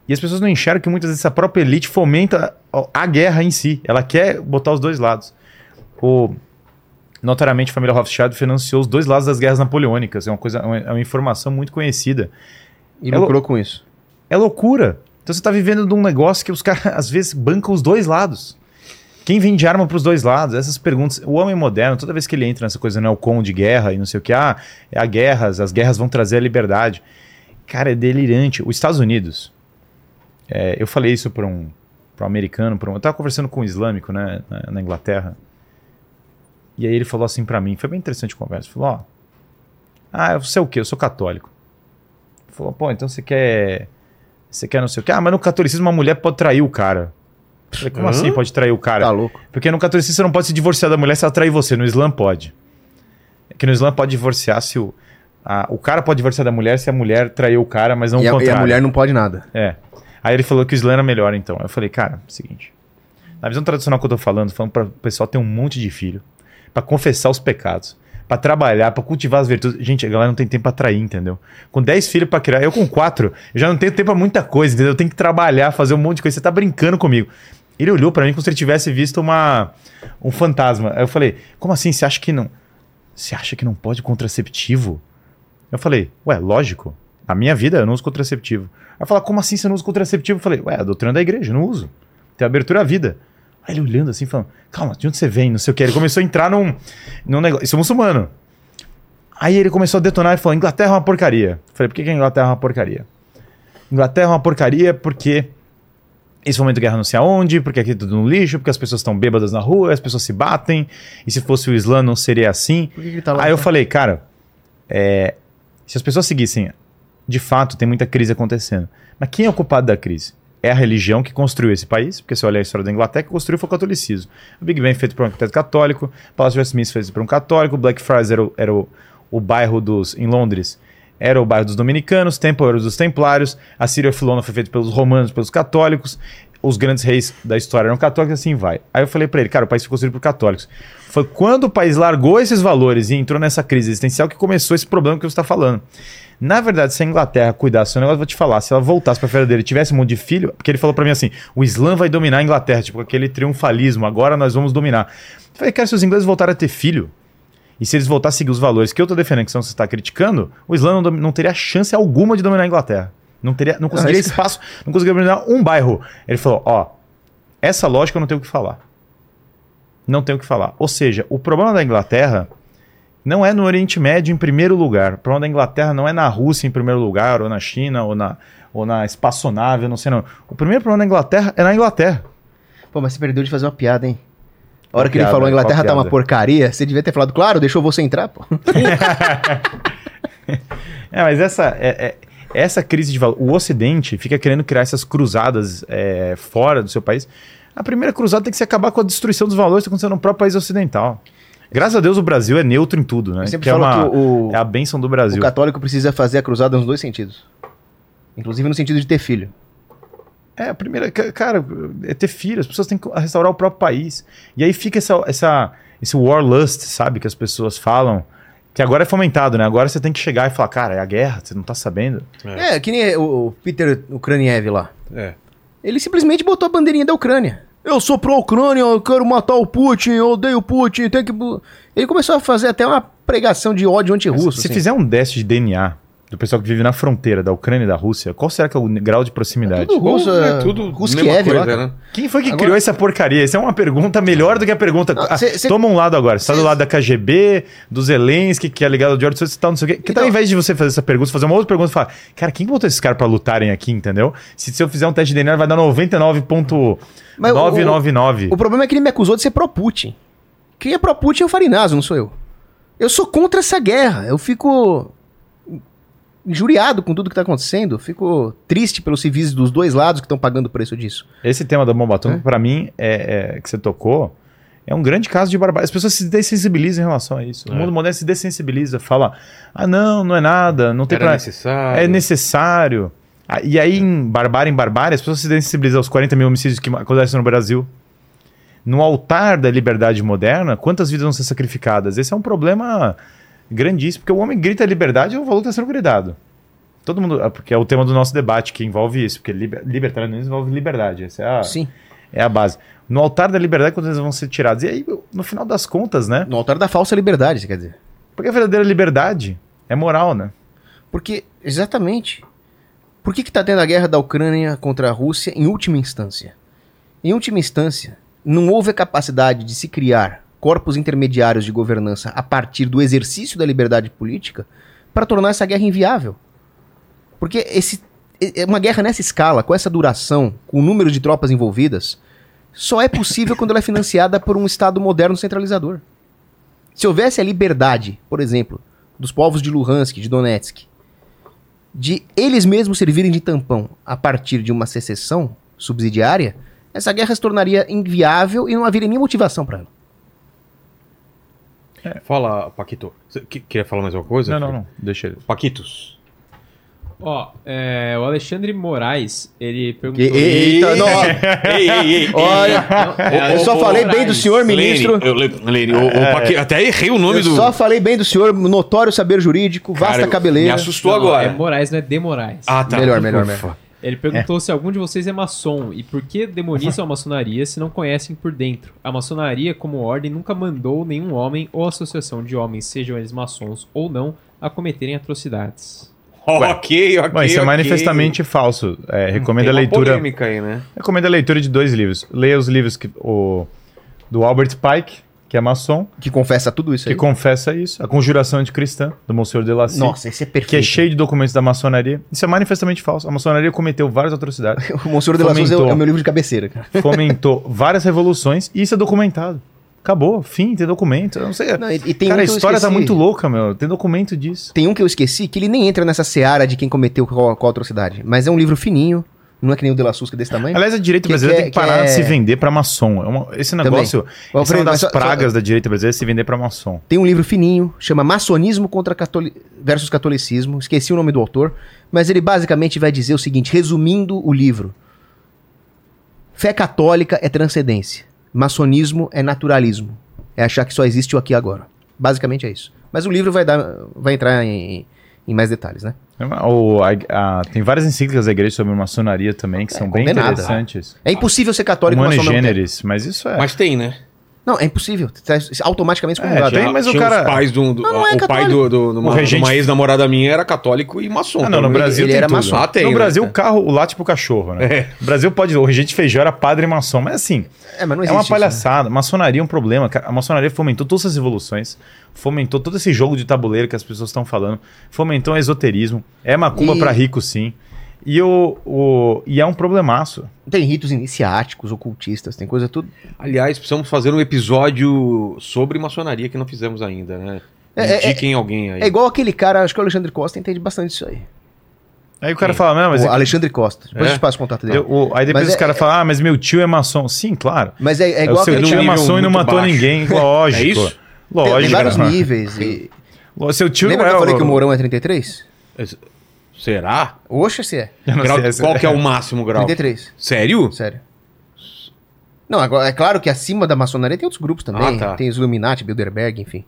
E as pessoas não enxergam que muitas vezes a própria elite fomenta a- a guerra em si. Ela quer botar os dois lados. O, notoriamente, a família Rothschild financiou os dois lados das guerras napoleônicas. É uma coisa, é uma, é informação muito conhecida. E É lucrou com isso. É loucura. Então você está vivendo de um negócio que os caras às vezes bancam os dois lados. Quem vende arma para os dois lados? Essas perguntas. O homem moderno, toda vez que ele entra nessa coisa neocon de guerra e não sei o que, ah, é a guerra, as guerras vão trazer a liberdade. Cara, é delirante. Os Estados Unidos. é, eu falei isso para um, pra um americano, pra um, eu estava conversando com um islâmico né, na, na Inglaterra. E aí ele falou assim para mim, foi bem interessante a conversa. Falou: Ó, ah, você é o quê? Eu sou católico. Falou: pô, então você quer. Você quer não sei o quê? Ah, mas no catolicismo uma mulher pode trair o cara. Eu Falei, como Hã? assim pode trair o cara? Tá louco. Porque no catolicismo você não pode se divorciar da mulher se ela trair você. No Islã pode. É que no Islã pode divorciar se o, a- o cara pode divorciar da mulher se a mulher traiu o cara, mas não e, o a, e a contrário. mulher não pode nada. É. Aí ele falou que o Islã era melhor, então. Eu falei, cara, é o seguinte. Na visão tradicional que eu tô falando, falando para o pessoal ter um monte de filho, pra confessar os pecados, pra trabalhar, pra cultivar as virtudes. Gente, a galera não tem tempo pra trair, entendeu? Com 10 filhos pra criar, eu com 4, eu já não tenho tempo pra muita coisa, entendeu? Eu tenho que trabalhar, fazer um monte de coisa. Você tá brincando comigo. Ele olhou pra mim como se ele tivesse visto uma um fantasma. Aí eu falei: "Como assim? Você acha que não Você acha que não pode contraceptivo?" Eu falei: "Ué, lógico. Na minha vida eu não uso contraceptivo." Aí fala: "Como assim você não usa contraceptivo?" Eu falei: "Ué, a doutrina da igreja, não uso. Tem abertura à vida." Aí ele olhando assim, falando: "Calma, de onde você vem? Não sei o que." Ele começou a entrar num num negócio, isso é muçulmano. Aí ele começou a detonar e falou: "Inglaterra é uma porcaria." Eu falei: "Por que que a Inglaterra é uma porcaria?" Inglaterra é uma porcaria porque esse momento de guerra não sei aonde, porque aqui é tudo no lixo, porque as pessoas estão bêbadas na rua, as pessoas se batem, e se fosse o Islã não seria assim. Por que, que tá lá? Aí eu falei, cara, é, se as pessoas seguissem, de fato tem muita crise acontecendo, mas quem é o culpado da crise? É a religião que construiu esse país, porque se olhar a história da Inglaterra, que construiu foi o catolicismo. O Big Ben feito por um arquiteto católico, o Palácio Westminster feito por um católico, Blackfriars era, o, era o, o bairro dos, em Londres, era o bairro dos dominicanos, Temple era dos templários, a Síria Filona foi feita pelos romanos, pelos católicos, os grandes reis da história eram católicos, assim vai. Aí eu falei pra ele, cara, o país foi construído por católicos. Foi quando o país largou esses valores e entrou nessa crise existencial que começou esse problema que você está falando. Na verdade, se a Inglaterra cuidasse do seu negócio, eu vou te falar, se ela voltasse pra feira dele e tivesse um monte de filho, porque ele falou pra mim assim: o Islã vai dominar a Inglaterra, tipo aquele triunfalismo, agora nós vamos dominar. Eu falei, cara, se os ingleses voltarem a ter filho, e se eles voltarem a seguir os valores que eu tô defendendo, que são você está criticando, o Islã não, não teria chance alguma de dominar a Inglaterra. Não, teria, não conseguiria isso- espaço, não conseguiria dominar um bairro. Ele falou: ó, essa lógica eu não tenho o que falar. Não tenho o que falar. Ou seja, o problema da Inglaterra não é no Oriente Médio em primeiro lugar. O problema da Inglaterra não é na Rússia em primeiro lugar, ou na China, ou na, ou na espaçonave, não sei não. O primeiro problema da Inglaterra é na Inglaterra. Pô, mas você perdeu de fazer uma piada, hein? A hora que ele piada? falou a Inglaterra tá uma porcaria, você devia ter falado, claro, deixou você entrar, pô. É, mas essa, é, é- essa crise de valor. O Ocidente fica querendo criar essas cruzadas é, fora do seu país. A primeira cruzada tem que ser acabar com a destruição dos valores que está acontecendo no próprio país ocidental. Graças a Deus o Brasil é neutro em tudo, né? Eu sempre Que é, uma, que o, é a benção do o Brasil. católico precisa fazer a cruzada nos dois sentidos. Inclusive no sentido de ter filho. É, a primeira, ca- cara, é ter filho, as pessoas têm que restaurar o próprio país. E aí fica essa, essa, esse warlust, sabe, que as pessoas falam, que agora é fomentado, né? Agora você tem que chegar e falar, cara, é a guerra, você não tá sabendo. É, que nem o o Peter Ukrainiev lá. É. Ele simplesmente botou a bandeirinha da Ucrânia. Eu sou pró-Ucrânia, eu quero matar o Putin, eu odeio o Putin, tem que... bu-" Ele começou a fazer até uma pregação de ódio anti-russo. Se assim. fizer um teste de DNA do pessoal que vive na fronteira da Ucrânia e da Rússia, qual será que é o grau de proximidade? tudo russo, é, é tudo Ruskiev mesma lá, coisa, né? Quem foi que Agora- criou essa porcaria? Essa é uma pergunta melhor do que a pergunta. Não, Ah, cê- cê- Toma um lado agora. Você tá do lado da KGB, do Zelensky, que é ligado ao George Soros e tal, não sei o quê. Que tal, Então- ao invés de você fazer essa pergunta, você fazer uma outra pergunta e falar, cara, quem que botou esses caras pra lutarem aqui, entendeu? Se, se eu fizer um teste de DNA, vai dar 99,999. O problema é que ele me acusou de ser pró-Putin. Quem é pró-Putin é o Farinazo, não sou eu. Eu sou contra essa guerra. Eu fico injuriado com tudo que tá acontecendo. Fico triste pelos civis dos dois lados que estão pagando o preço disso. Esse tema da bomba atômica, É. pra mim, é, é- que você tocou, é um grande caso de barbárie. As pessoas se dessensibilizam em relação a isso. O É. mundo moderno se dessensibiliza, fala, ah, não, não é nada, não tem Era pra... necessário. É necessário. Ah, E aí, em barbárie em barbárie, as pessoas se sensibilizam aos 40 mil homicídios que acontecem no Brasil. No altar da liberdade moderna, quantas vidas vão ser sacrificadas? Esse é um problema grandíssimo, porque o homem grita liberdade e o valor está sendo gritado. Todo mundo, ah, porque é o tema do nosso debate que envolve isso, porque liber, libertarianismo envolve liberdade, essa é a, Sim. é a base. No altar da liberdade, quantas vezes vão ser tiradas? E aí, no final das contas, né? No altar da falsa liberdade, você quer dizer. Porque a verdadeira liberdade é moral, né? Porque, exatamente. Por que, que tá tendo a guerra da Ucrânia contra a Rússia em última instância? Em última instância, não houve a capacidade de se criar corpos intermediários de governança a partir do exercício da liberdade política para tornar essa guerra inviável. Porque esse, uma guerra nessa escala, com essa duração, com o número de tropas envolvidas, só é possível quando ela é financiada por um Estado moderno centralizador. Se houvesse a liberdade, por exemplo, dos povos de Luhansk, de Donetsk, de eles mesmos servirem de tampão a partir de uma secessão subsidiária, essa guerra se tornaria inviável e não haveria nem motivação para ela. Fala, Paquito. Você que- queria falar mais alguma coisa? Não, não, não. Deixa ele. Paquitos. Ó, é, o Alexandre Moraes, ele perguntou... E- e- Eita, não, ei, ei, ei. Olha, É, eu só falei bem do senhor, ministro. Lene, eu le- Lene, o- o Paqui- até errei o nome Eu do. só falei bem do senhor, notório saber jurídico, vasta Cara, eu- cabeleira. Me assustou Não, agora. É Moraes, não é de Moraes. Ah, tá. Melhor, melhor, Ufa. Ele perguntou se algum de vocês é maçom e por que demonizam a maçonaria se não conhecem por dentro. A maçonaria, como ordem, nunca mandou nenhum homem ou associação de homens, sejam eles maçons ou não, a cometerem atrocidades. Ok, ok. Bom, isso é ok. manifestamente falso. É, recomendo Tem a uma leitura. polêmica aí, né? Recomendo a leitura de dois livros. Leia os livros que, o, do Albert Pike, que é maçom, Que confessa tudo isso que aí. confessa isso. A Conjuração Anticristã, do Monsenhor de Lacy. Nossa, esse é perfeito. Que é cheio de documentos da maçonaria. Isso é manifestamente falso. A maçonaria cometeu várias atrocidades, O Monsenhor de la Souza é o- meu livro de cabeceira, cara. fomentou várias revoluções e isso é documentado. Acabou, fim, tem documento. Eu não sei. Não, e, e Cara, um a história tá muito louca, meu. Tem documento disso. Tem um que eu esqueci, que ele nem entra nessa seara de quem cometeu qual, qual atrocidade. Mas é um livro fininho, não é que nem o de la Susca desse tamanho. Aliás, a direita Que- brasileira que tem que é- parar que de é- se vender pra maçom. É uma- esse negócio. Essa é uma das só- pragas só- da direita brasileira se vender pra maçom. Tem um livro fininho, chama Maçonismo contra Catoli... versus Catolicismo. Esqueci o nome do autor, mas ele basicamente vai dizer o seguinte, resumindo o livro. Fé católica é transcendência. Maçonismo é naturalismo. É achar que só existe o aqui e agora. Basicamente é isso. Mas o livro vai dar, vai entrar em, em mais detalhes, né? O- a- a- tem várias encíclicas da igreja sobre maçonaria também que são bem interessantes. É impossível ser católico Humano e e generis, mas isso é. Mas tem, né? Não, é impossível. Tá automaticamente É, tem, mas o cara- Os pais do, do- Não, não é o pai do, do, do, uma, regente- de uma ex-namorada minha era católico e maçom. Ah, não, no. Brasil ele tem era tudo. maçom. Ah, tem, no né? Brasil, o carro, o late pro cachorro, né? É. O Brasil pode. O regente Feijó era padre maçom, mas assim, É, mas não é uma isso, né? palhaçada. Maçonaria é um problema. A maçonaria fomentou todas essas evoluções, fomentou todo esse jogo de tabuleiro que as pessoas estão falando, fomentou o esoterismo. É macumba E- pra rico, sim. E, o, o, e é um problemaço. Tem ritos iniciáticos, ocultistas, tem coisa tudo. Aliás, precisamos fazer um episódio sobre maçonaria que não fizemos ainda, né? É, é, Indiquem alguém aí. É igual aquele cara, acho que o Alexandre Costa entende bastante disso aí. Aí o cara fala, não, mas. o Alexandre Costa. Depois É? eu te passo o contato dele. eu- o- aí depois Mas os é- caras falam, ah, mas meu tio é maçom. Sim, claro. Mas é, é É igual o seu tio é maçom e não matou baixo. ninguém. Lógico. É isso? Tem, tem Lógico. vários né? níveis. E... Seu tio Lembra não que é eu falei o- que o Mourão é 33? Será? Oxa, se é. Grau- sei, qual que é o máximo grau? 33. Sério? Sério. Não, agora, é claro que acima da maçonaria tem outros grupos também. Ah, tá. Tem os Illuminati, Bilderberg, enfim.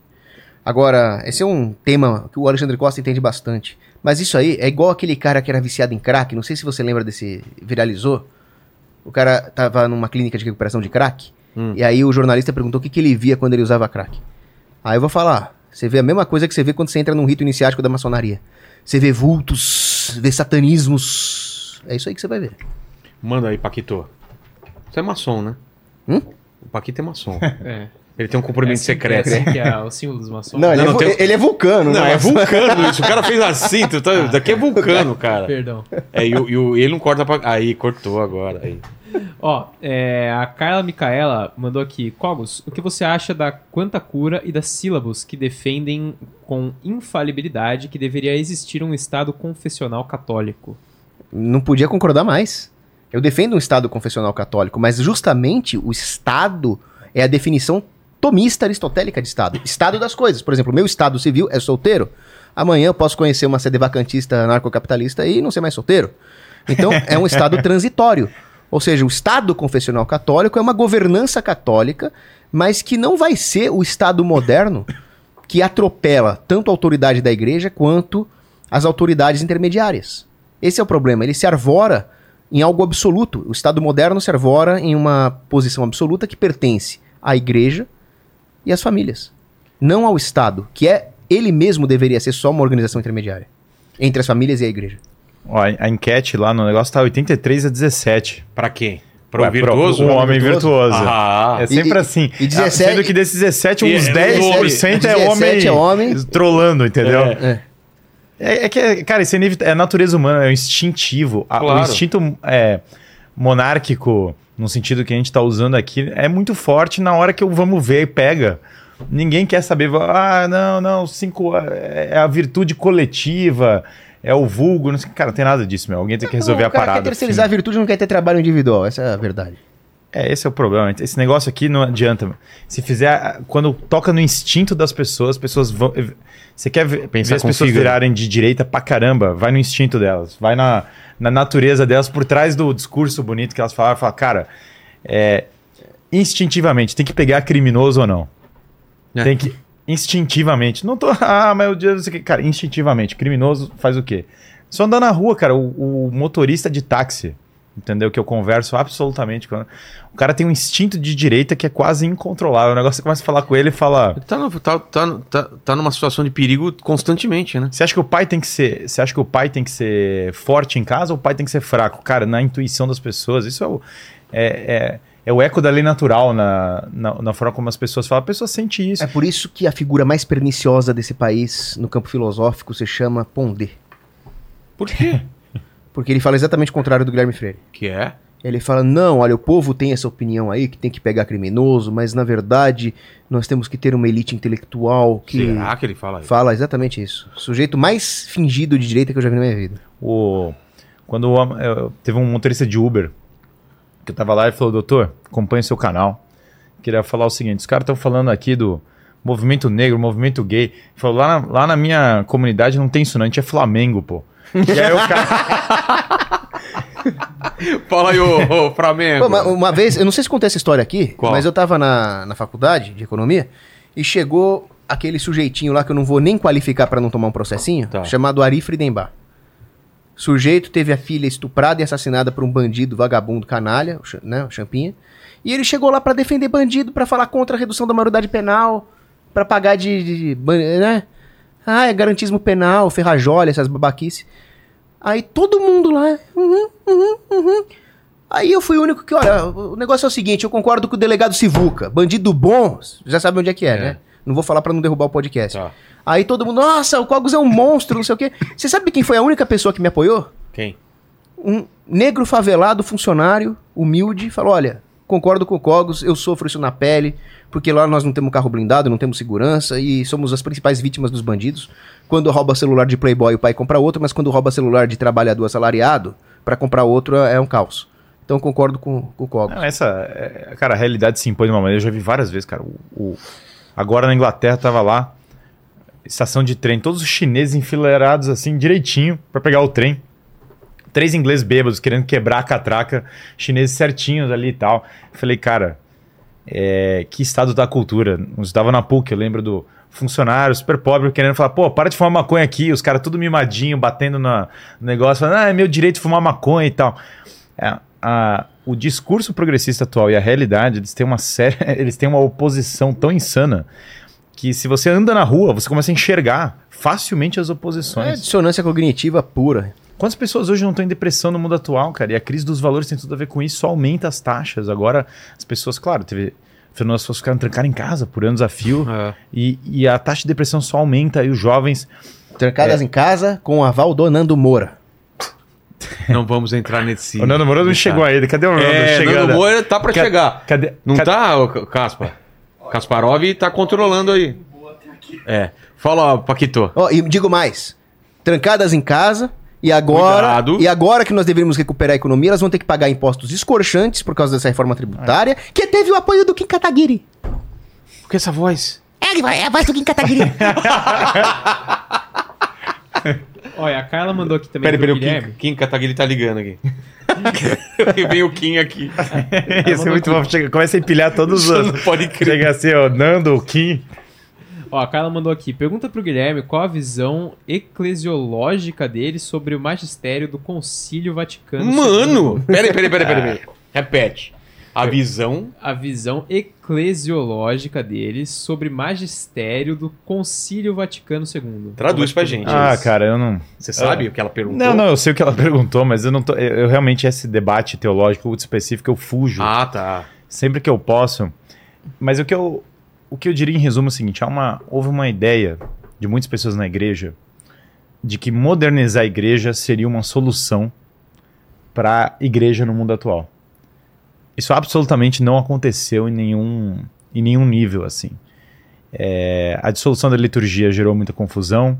Agora, esse é um tema que o Alexandre Costa entende bastante. Mas isso aí é igual aquele cara que era viciado em crack. Não sei se você lembra desse. Viralizou. O cara tava numa clínica de recuperação de crack. Hum. E aí o jornalista perguntou o que, que ele via quando ele usava crack. Aí eu vou falar. Você vê a mesma coisa que você vê quando você entra num rito iniciático da maçonaria. Você vê vultos, vê satanismos. É isso aí que você vai ver. Manda aí, Paquito. Você é maçom, né? Hum? O Paquito é maçom. É. Ele tem um cumprimento Assim secreto. Que é, assim que é o símbolo dos maçons. Não, ele, Não, é, não, tem- ele é vulcano. Não, né? é vulcano isso. O cara fez assim. Tu tá... Daqui é vulcano, cara. Perdão. É, e, o- e o- e ele não corta pra. Aí, cortou agora. Aí. Ó, é, a Carla Micaela mandou aqui. Cogos, o que você acha da quanta cura e das sílabos que defendem com infalibilidade que deveria existir um Estado confessional católico? Não podia concordar mais. Eu defendo um Estado confessional católico, mas justamente o Estado é a definição tomista aristotélica de Estado. Estado das coisas. Por exemplo, meu Estado civil é solteiro. Amanhã eu posso conhecer uma sede vacantista anarcocapitalista e não ser mais solteiro. Então, é um Estado transitório. Ou seja, o Estado confessional católico é uma governança católica, mas que não vai ser o Estado moderno que atropela tanto a autoridade da igreja quanto as autoridades intermediárias. Esse é o problema. Ele se arvora em algo absoluto. O Estado moderno se arvora em uma posição absoluta que pertence à igreja e às famílias. Não ao Estado, que é ele mesmo deveria ser só uma organização intermediária entre as famílias e a igreja. Ó, a, enquete lá no negócio tá 83 a 17. Pra quem? Pro Ué, virtuoso? Um homem virtuoso. Ah, É sempre E- assim. e 17 Sendo que desses 17, uns E- 10% é 17 homem, é homem. trolando, entendeu? É. É. É, é que, cara, isso é, inevit- é a natureza humana, é o instintivo. A- O Claro. instinto é, monárquico, no sentido que a gente tá usando aqui, é muito forte na hora que o vamos ver e pega. Ninguém quer saber, ah, não, não, cinco, é a virtude coletiva, é o vulgo, não sei, cara, não tem nada disso, meu. Alguém tem que resolver Não, a o cara parada. quer terceirizar a virtude não quer ter trabalho individual, essa é a verdade. É, esse é o problema. Esse negócio aqui não adianta. Se fizer. Quando toca no instinto das pessoas, as pessoas vão. Você quer ver, Pensar ver as pessoas virarem de direita pra caramba? Vai no instinto delas. Vai na, na natureza delas, por trás do discurso bonito que elas falaram. Fala, cara, é, instintivamente, tem que pegar criminoso ou não? É. Tem que. Instintivamente. Não tô. Ah, meu Deus, não sei o que. Cara, instintivamente. Criminoso faz o quê? Só andar na rua, cara. O, o motorista de táxi, entendeu? Que eu converso absolutamente com. O cara tem um instinto de direita que é quase incontrolável. O negócio você começa a falar com ele e fala. Tá, no- tá, tá, tá, tá numa situação de perigo constantemente, né? Você acha que o pai tem que ser. Você acha que o pai tem que ser forte em casa ou o pai tem que ser fraco? Cara, na intuição das pessoas, isso é o. É, é, é o eco da lei natural na, na, na forma como as pessoas falam. A pessoa sente isso. É por isso que a figura mais perniciosa desse país, no campo filosófico, se chama Pondé. Por quê? Porque ele fala exatamente o contrário do Guilherme Freire. que é? Ele fala: não, olha, o povo tem essa opinião aí que tem que pegar criminoso, mas na verdade nós temos que ter uma elite intelectual que. Será que ele fala isso? Fala exatamente isso. O sujeito mais fingido de direita que eu já vi na minha vida. O, quando o- eu- teve um motorista de Uber que eu tava lá e falou, doutor, acompanhe o seu canal. Queria falar o seguinte, os caras estão falando aqui do movimento negro, movimento gay. Ele falou, lá na, lá na minha comunidade não tem isso não, a gente é Flamengo, pô. E aí o cara... Fala aí, ô, ô Flamengo. Pô, uma, uma vez, eu não sei se contei essa história aqui, Qual? mas eu tava na, na faculdade de economia e chegou aquele sujeitinho lá que eu não vou nem qualificar pra não tomar um processinho, Tá. chamado Ari Friedenbach. Sujeito teve a filha estuprada e assassinada por um bandido vagabundo canalha, o, né, o Champinha. E ele chegou lá pra defender bandido, pra falar contra a redução da maioridade penal, pra pagar de, de- de né? Ah, é garantismo penal, ferrajólia, essas babaquices. Aí todo mundo lá, uhum, uhum, uhum. Aí eu fui o único que, olha, o negócio é o seguinte, eu concordo com o delegado Sivuca. Bandido bom, já sabe onde é que é, né? Não vou falar pra não derrubar o podcast. Tá. Aí todo mundo, nossa, o Cogos é um monstro, não sei o quê. Você sabe quem foi a única pessoa que me apoiou? Quem? Um negro favelado, funcionário, humilde, falou: olha, concordo com o Cogos, eu sofro isso na pele, porque lá nós não temos carro blindado, não temos segurança e somos as principais vítimas dos bandidos. Quando rouba celular de playboy, o pai compra outro, mas quando rouba celular de trabalhador assalariado, pra comprar outro é é um caos. Então concordo com, com o Cogos. Não, essa, é, cara, a realidade se impõe de uma maneira, eu já vi várias vezes, cara. O, o- agora na Inglaterra tava lá, estação de trem, todos os chineses enfileirados assim, direitinho, pra pegar o trem. Três ingleses bêbados querendo quebrar a catraca, chineses certinhos ali e tal. Falei, cara, é, que estado da cultura. Eu estava na PUC, eu lembro do funcionário super pobre querendo falar, pô, para de fumar maconha aqui, os caras tudo mimadinho, batendo na- no negócio, falando, ah, é meu direito de fumar maconha e tal. É, a- o discurso progressista atual e a realidade, eles têm uma série, eles têm uma oposição tão insana que se você anda na rua, você começa a enxergar facilmente as É oposições. dissonância cognitiva pura. Quantas pessoas hoje não estão em depressão no mundo atual, cara? E a crise dos valores tem tudo a ver com isso, só aumenta as taxas. Agora, as pessoas, claro, teve. Afinal, as pessoas ficaram trancadas em casa por anos a fio. É. E, e a taxa de depressão só aumenta. E os jovens. Trancadas em casa com o aval do Nando Moura. Não vamos entrar nesse. o Nando Moura não chegou ainda. Cadê o Nando É, chegando? Nando Moura tá pra Ca- chegar. Cadê? Não cadê- tá, ô, Caspar? Kasparov tá controlando aí. É. Fala, ó, Paquito. Ó, e digo mais. Trancadas em casa. E agora, Cuidado. e agora que nós deveríamos recuperar a economia, elas vão ter que pagar impostos escorchantes por causa dessa reforma tributária, que teve o apoio do Kim Kataguiri. Por que essa voz? É, é a voz do Kim Kataguiri. Olha, a Carla mandou aqui também Peraí, peraí, o Guilherme. Kim, Kim Kataguiri tá ligando aqui. Vem o Kim aqui. Isso é muito bom. Chega, começa a empilhar todos os. Não pode crer. Chega assim, ó, Nando, o Kim. Ó, a Carla mandou aqui. Pergunta pro Guilherme qual a visão eclesiológica dele sobre o magistério do Concílio Vaticano. Mano! Peraí, peraí, peraí, peraí. peraí. Repete. A visão. A visão eclesiológica dele sobre magistério do Concílio Vaticano II. Traduz pra gente. Ah, cara, eu não. Você sabe o que ela perguntou? Não, não, eu sei o que ela perguntou, mas eu não tô. Eu, eu realmente, esse debate teológico específico, eu fujo. Ah, tá. sempre que eu posso. Mas o que eu, o que eu diria em resumo é o seguinte: há uma, houve uma ideia de muitas pessoas na igreja de que modernizar a igreja seria uma solução para a igreja no mundo atual. Isso absolutamente não aconteceu em nenhum, em nenhum nível assim. É, a dissolução da liturgia gerou muita confusão.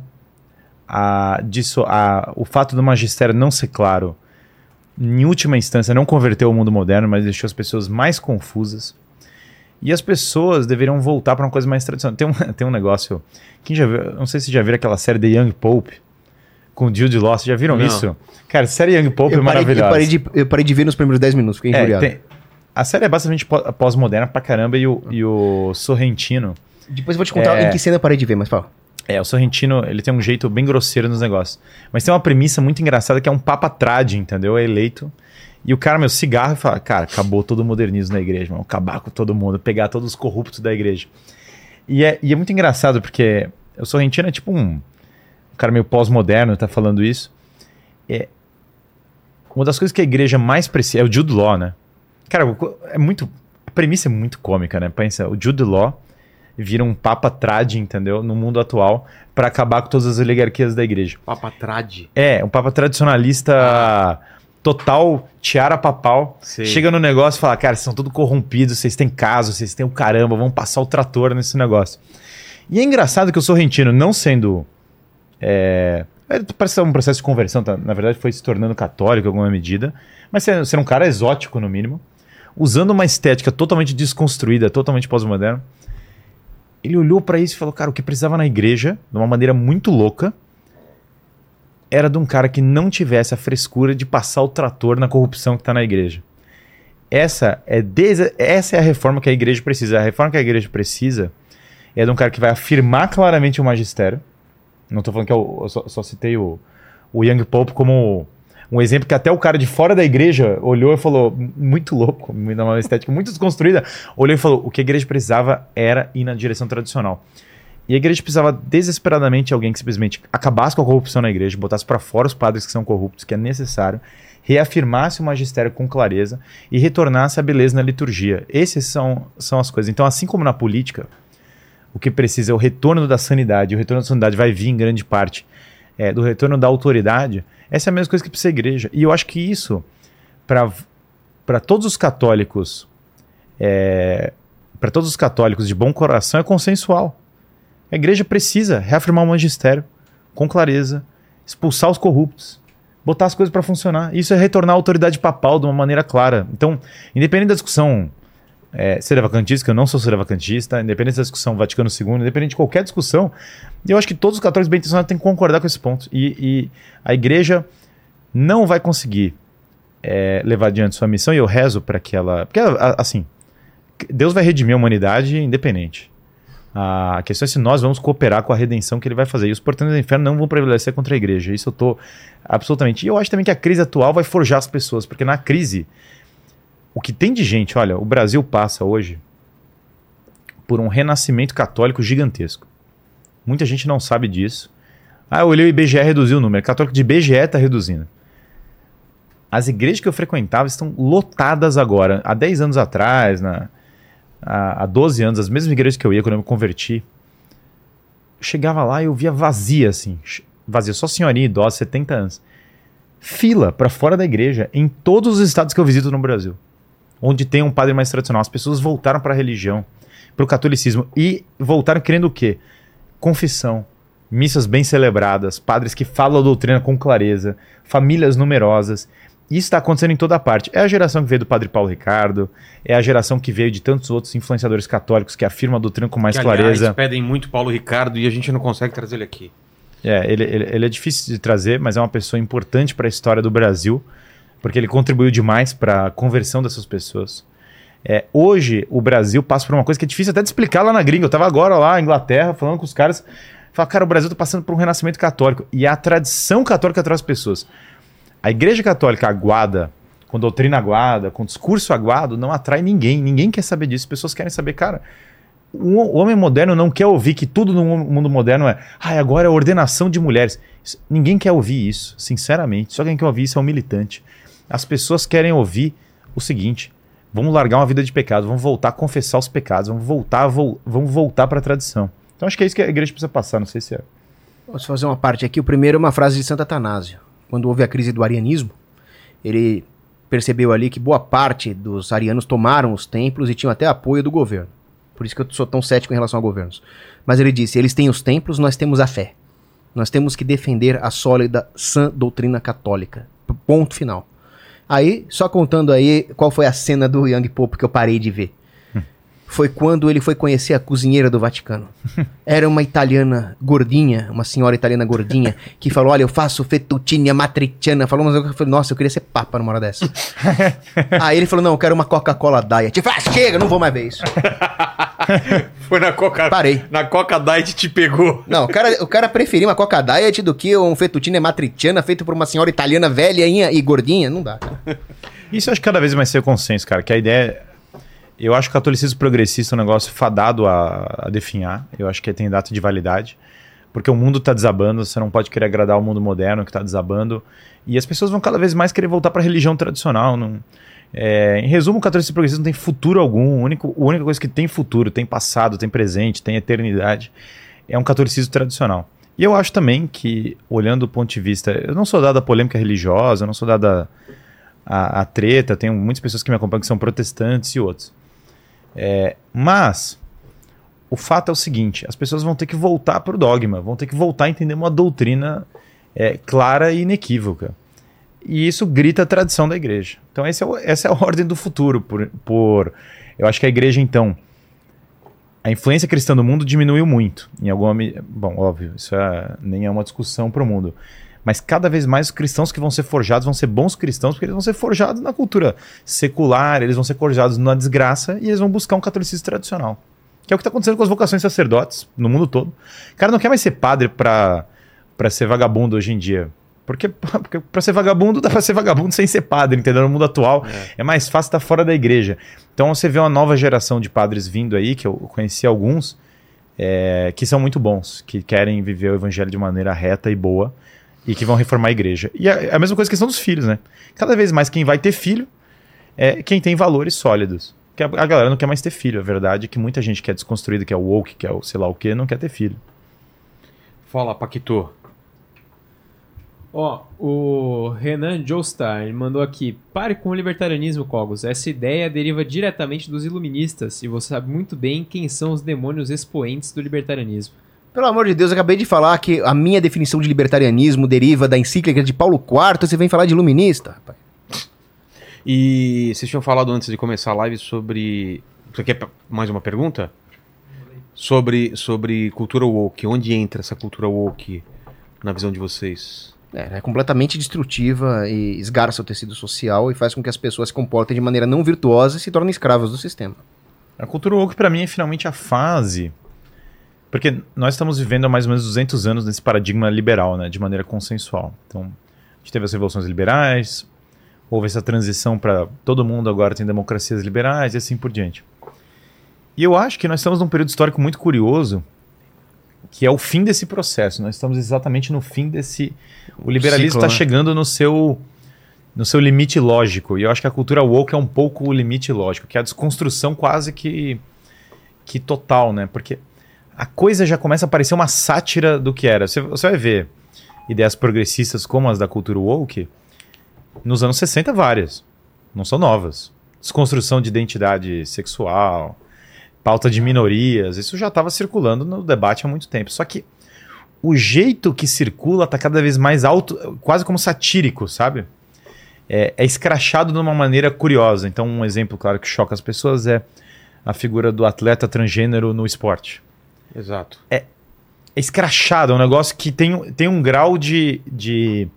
A, disso, a, o fato do magistério não ser claro em última instância, não converteu o mundo moderno, mas deixou as pessoas mais confusas. E as pessoas deveriam voltar para uma coisa mais tradicional. Tem um, tem um negócio. Quem já viu? Não sei se já viram aquela série The Young Pope com o Jude Law. Vocês já viram Não. isso? Cara, série Young Pope é Eu parei, eu, maravilhosa. parei de, eu parei de ver nos primeiros 10 minutos, fiquei É, injuriado. tem- a série é basicamente pó- pós-moderna pra caramba e o, e o Sorrentino. Depois eu vou te contar É. em que cena eu parei de ver, mas fala. É, o Sorrentino, ele tem um jeito bem grosseiro nos negócios. Mas tem uma premissa muito engraçada que é um papa trade, entendeu? É eleito. E o cara, meu, cigarro e fala, cara, acabou todo o modernismo na igreja, mano. Acabar com todo mundo, pegar todos os corruptos da igreja. E é, e é muito engraçado, porque o Sorrentino é tipo um, um cara meio pós-moderno, tá falando isso. É, uma das coisas que a igreja mais precisa é o Jude Law, né? Cara, é muito. A premissa é muito cômica, né? Pensa, o Jude Law vira um papa trade, entendeu? No mundo atual, pra acabar com todas as oligarquias da igreja. Papatrade. É, um papa tradicionalista total, tiara papal. Sei. Chega no negócio e fala, cara, vocês são tudo corrompidos, vocês têm caso, vocês têm o caramba, vamos passar o trator nesse negócio. E é engraçado que o Sorrentino, não sendo. É, é, parece ser um processo de conversão, tá? na verdade foi se tornando católico em alguma medida, mas sendo, sendo um cara exótico no mínimo, usando uma estética totalmente desconstruída, totalmente pós-moderna. Ele olhou pra isso e falou, cara, o que precisava na igreja, de uma maneira muito louca, era de um cara que não tivesse a frescura de passar o trator na corrupção que está na igreja. Essa é, essa é a reforma que a igreja precisa. A reforma que a igreja precisa é de um cara que vai afirmar claramente o magistério. Não estou falando que o, eu só, só citei o, o Young Pope como um exemplo que até o cara de fora da igreja olhou e falou, muito louco, uma estética muito desconstruída, olhou e falou, o que a igreja precisava era ir na direção tradicional. E a igreja precisava desesperadamente de alguém que simplesmente acabasse com a corrupção na igreja, botasse para fora os padres que são corruptos, que é necessário, reafirmasse o magistério com clareza e retornasse a beleza na liturgia. Essas são, são as coisas. Então, assim como na política, o que precisa é o retorno da sanidade, o retorno da sanidade vai vir em grande parte é, do retorno da autoridade, essa é a mesma coisa que precisa a igreja. E eu acho que isso, para todos os católicos, é, para todos os católicos de bom coração, é consensual. A igreja precisa reafirmar o magistério com clareza, expulsar os corruptos, botar as coisas para funcionar. Isso é retornar a autoridade papal de uma maneira clara. Então, independente da discussão é, ser vacantista, que eu não sou ser vacantista, independente da discussão Vaticano II, independente de qualquer discussão, eu acho que todos os católicos bem intencionados têm que concordar com esse ponto. E, e a igreja não vai conseguir é, levar adiante sua missão, e eu rezo para que ela. Porque, assim, Deus vai redimir a humanidade independente. A questão é se nós vamos cooperar com a redenção que ele vai fazer. E os portões do inferno não vão prevalecer contra a igreja. Isso eu tô absolutamente. E eu acho também que a crise atual vai forjar as pessoas, porque na crise, o que tem de gente, olha, o Brasil passa hoje por um renascimento católico gigantesco. Muita gente não sabe disso. Ah, eu olhei o IBGE reduziu o número. Católico de IBGE está reduzindo. As igrejas que eu frequentava estão lotadas agora. Há 10 anos atrás, na, há, há 12 anos, as mesmas igrejas que eu ia quando eu me converti, eu chegava lá e eu via vazia, assim. Vazia, só senhorinha idosa, 70 anos. Fila para fora da igreja em todos os estados que eu visito no Brasil. Onde tem um padre mais tradicional. As pessoas voltaram para a religião, para o catolicismo. E voltaram querendo o quê? Confissão, missas bem celebradas, padres que falam a doutrina com clareza, famílias numerosas. Isso está acontecendo em toda parte. É a geração que veio do Padre Paulo Ricardo, é a geração que veio de tantos outros influenciadores católicos que afirmam a doutrina com mais Que, aliás, clareza. pedem muito Paulo Ricardo e a gente não consegue trazer ele aqui. É, ele, ele, ele é difícil de trazer, mas é uma pessoa importante para a história do Brasil, porque ele contribuiu demais para a conversão dessas pessoas. É, hoje, o Brasil passa por uma coisa que é difícil até de explicar lá na gringa. Eu estava agora lá na Inglaterra falando com os caras. Fala, cara, o Brasil está passando por um renascimento católico. E a tradição católica traz pessoas. A igreja católica aguada, com doutrina aguada, com discurso aguado, não atrai ninguém. Ninguém quer saber disso. As pessoas querem saber, cara, o homem moderno não quer ouvir que tudo no mundo moderno é, ah, agora é ordenação de mulheres. Isso- ninguém quer ouvir isso, sinceramente. Só quem quer ouvir isso é um militante. As pessoas querem ouvir o seguinte: vamos largar uma vida de pecado, vamos voltar a confessar os pecados, vamos voltar, vol- vamos voltar para a tradição. Então acho que é isso que a igreja precisa passar, não sei se é. Posso fazer uma parte aqui? O primeiro é uma frase de Santo Atanásio. Quando houve a crise do arianismo, ele percebeu ali que boa parte dos arianos tomaram os templos e tinham até apoio do governo. Por isso que eu sou tão cético em relação a governos. Mas ele disse: eles têm os templos, nós temos a fé. Nós temos que defender a sólida, sã doutrina católica. Ponto final. Aí, só contando aí qual foi a cena do Young Pope que eu parei de ver. Foi quando ele foi conhecer a cozinheira do Vaticano. Era uma italiana gordinha, uma senhora italiana gordinha, que falou: Olha, eu faço fettuccine matriciana. Falou, mas eu falei, nossa, eu queria ser papa numa hora dessa. Aí ele falou: Não, eu quero uma Coca-Cola Diet. Eu falei, ah, chega, não vou mais ver isso. Foi na Coca... Parei. Na Coca Diet te pegou. Não, o cara, o cara preferia uma Coca Diet do que um fettuccine matriciana feito por uma senhora italiana velha e gordinha. Não dá, cara. Isso eu acho que cada vez mais ser consenso, cara. Que a ideia. Eu acho que o catolicismo progressista é um negócio fadado a, a definhar. Eu acho que tem data de validade. Porque o mundo tá desabando, você não pode querer agradar o mundo moderno que tá desabando. E as pessoas vão cada vez mais querer voltar para a religião tradicional. Não... É, em resumo, o catolicismo progressista não tem futuro algum. O único, a única coisa que tem futuro, tem passado, tem presente, tem eternidade, é um catolicismo tradicional. E eu acho também que, olhando do ponto de vista. Eu não sou dado a polêmica religiosa, eu não sou dado a, a, a treta, tenho muitas pessoas que me acompanham que são protestantes e outros. É, mas o fato é o seguinte: as pessoas vão ter que voltar para o dogma, vão ter que voltar a entender uma doutrina é, clara e inequívoca. E isso grita a tradição da igreja. Então, é o- essa é a ordem do futuro. Por, por, eu acho que a igreja, então, a influência cristã no mundo diminuiu muito. Em alguma, bom, óbvio, isso é, nem é uma discussão para o mundo. Mas cada vez mais os cristãos que vão ser forjados vão ser bons cristãos, porque eles vão ser forjados na cultura secular, eles vão ser forjados na desgraça e eles vão buscar um catolicismo tradicional. Que é o que está acontecendo com as vocações sacerdotes no mundo todo. O cara não quer mais ser padre para ser vagabundo hoje em dia. Porque, porque para ser vagabundo, dá para ser vagabundo sem ser padre, entendeu? No mundo atual é, mais fácil estar fora da igreja. Então você vê uma nova geração de padres vindo aí, que eu conheci alguns, é, que são muito bons, que querem viver o evangelho de maneira reta e boa e que vão reformar a igreja. E a, a mesma coisa que questão dos filhos, né? Cada vez mais quem vai ter filho é quem tem valores sólidos. Que a, a galera não quer mais ter filho. A verdade é que muita gente que é desconstruída, que é o woke, que é o sei lá o que, não quer ter filho. Fala, Paquito. Ó, o Renan Joestar mandou aqui: pare com o libertarianismo, Cogos. Essa ideia deriva diretamente dos iluministas e você sabe muito bem quem são os demônios expoentes do libertarianismo. Pelo amor de Deus, eu acabei de falar que a minha definição de libertarianismo deriva da encíclica de Paulo IV, você vem falar de iluminista, rapaz. E vocês tinham falado antes de começar a live sobre. Você quer mais uma pergunta? Sobre, sobre cultura woke. Onde entra essa cultura woke na visão de vocês? É, é completamente destrutiva e esgarça o tecido social e faz com que as pessoas se comportem de maneira não virtuosa e se tornem escravas do sistema. A cultura woke para mim é finalmente a fase porque nós estamos vivendo há mais ou menos 200 anos nesse paradigma liberal, né, de maneira consensual. Então, a gente teve as revoluções liberais, houve essa transição para todo mundo agora tem democracias liberais e assim por diante. E eu acho que nós estamos num período histórico muito curioso, que é o fim desse processo. Nós estamos exatamente no fim desse. O liberalismo está né? chegando no seu no seu limite lógico. E eu acho que a cultura woke é um pouco o limite lógico, que é a desconstrução quase que que total, né? Porque a coisa já começa a parecer uma sátira do que era. Você, você vai ver ideias progressistas como as da cultura woke nos anos 60 várias, não são novas. Desconstrução de identidade sexual, pauta de minorias, isso já estava circulando no debate há muito tempo. Só que o jeito que circula está cada vez mais alto, quase como satírico, sabe? É, é escrachado de uma maneira curiosa. Então, um exemplo, claro, que choca as pessoas é a figura do atleta transgênero no esporte. Exato. É escrachado, é um negócio que tem, tem um grau de, de.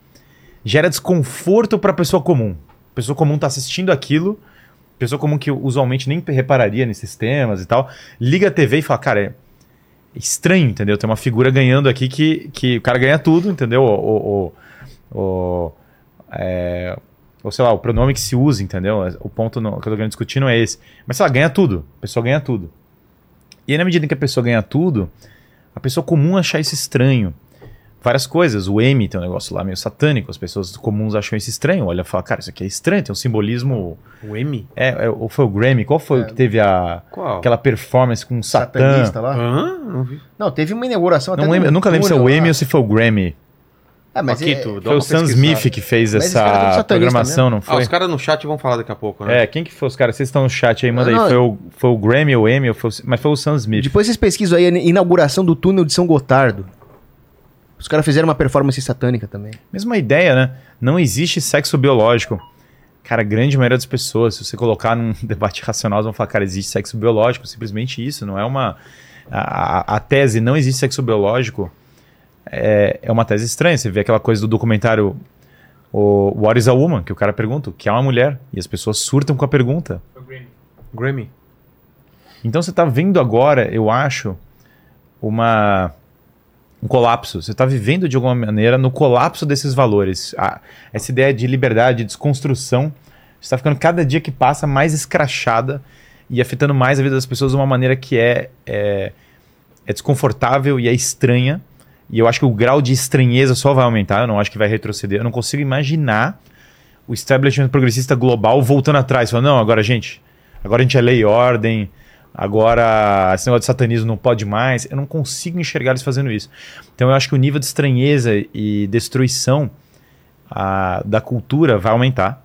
gera desconforto para a pessoa comum. Pessoa comum tá assistindo aquilo, pessoa comum que usualmente nem repararia nesses temas e tal, liga a TV e fala, cara, é estranho, entendeu? Tem uma figura ganhando aqui que, que o cara ganha tudo, entendeu? O, o, o, o, é, ou sei lá, o pronome que se usa, entendeu? O ponto no, que eu tô querendo é esse. Mas sei lá, ganha tudo. A pessoa ganha tudo. E aí, na medida em que a pessoa ganha tudo, a pessoa comum achar isso estranho. Várias coisas. O M tem um negócio lá meio satânico. As pessoas comuns acham isso estranho. Olha e fala, cara, isso aqui é estranho. Tem um simbolismo. O M? É, é, ou foi o Grammy? Qual foi o que teve a, Qual? aquela performance com o Satã? Satanista lá. Hã? Não vi. Não, teve uma inauguração Não até lembro, num eu nunca lembro se é o lá. ou se foi o Grammy. É, mas é- Paquito, Foi o Sam. Smith que fez Mas esse cara é tudo essa satanista programação, não Ah, foi? os caras no chat vão falar daqui a pouco, né? É, quem que foi os caras? Vocês estão no chat aí, manda Não, aí. não. Foi o, foi o Grammy ou o Emmy, ou foi o- mas foi o Sam Smith. Depois vocês pesquisam aí a inauguração do túnel de São Gotardo. Os caras fizeram uma performance satânica também. Mesma ideia, né? Não existe sexo biológico. Cara, a grande maioria das pessoas, se você colocar num debate racional, vão falar, cara, existe sexo biológico, simplesmente isso, não é uma. A, a- a tese não existe sexo biológico é, é uma tese estranha. Você vê aquela coisa do documentário o What is a Woman, que o cara pergunta o que é uma mulher, e as pessoas surtam com a pergunta. Grammy. Então você está vendo agora, eu acho, uma um colapso. Você está vivendo de alguma maneira no colapso desses valores. Essa ideia de liberdade, de desconstrução, está ficando cada dia que passa mais escrachada e afetando mais a vida das pessoas de uma maneira que é, é, é desconfortável e é estranha. E eu acho que o grau de estranheza só vai aumentar, eu não acho que vai retroceder. Eu não consigo imaginar o establishment progressista global voltando atrás, falando, não, agora, gente, agora a gente é lei e ordem, agora esse negócio de satanismo não pode mais. Eu não consigo enxergar eles fazendo isso. Então eu acho que o nível de estranheza e destruição ah, da cultura vai aumentar.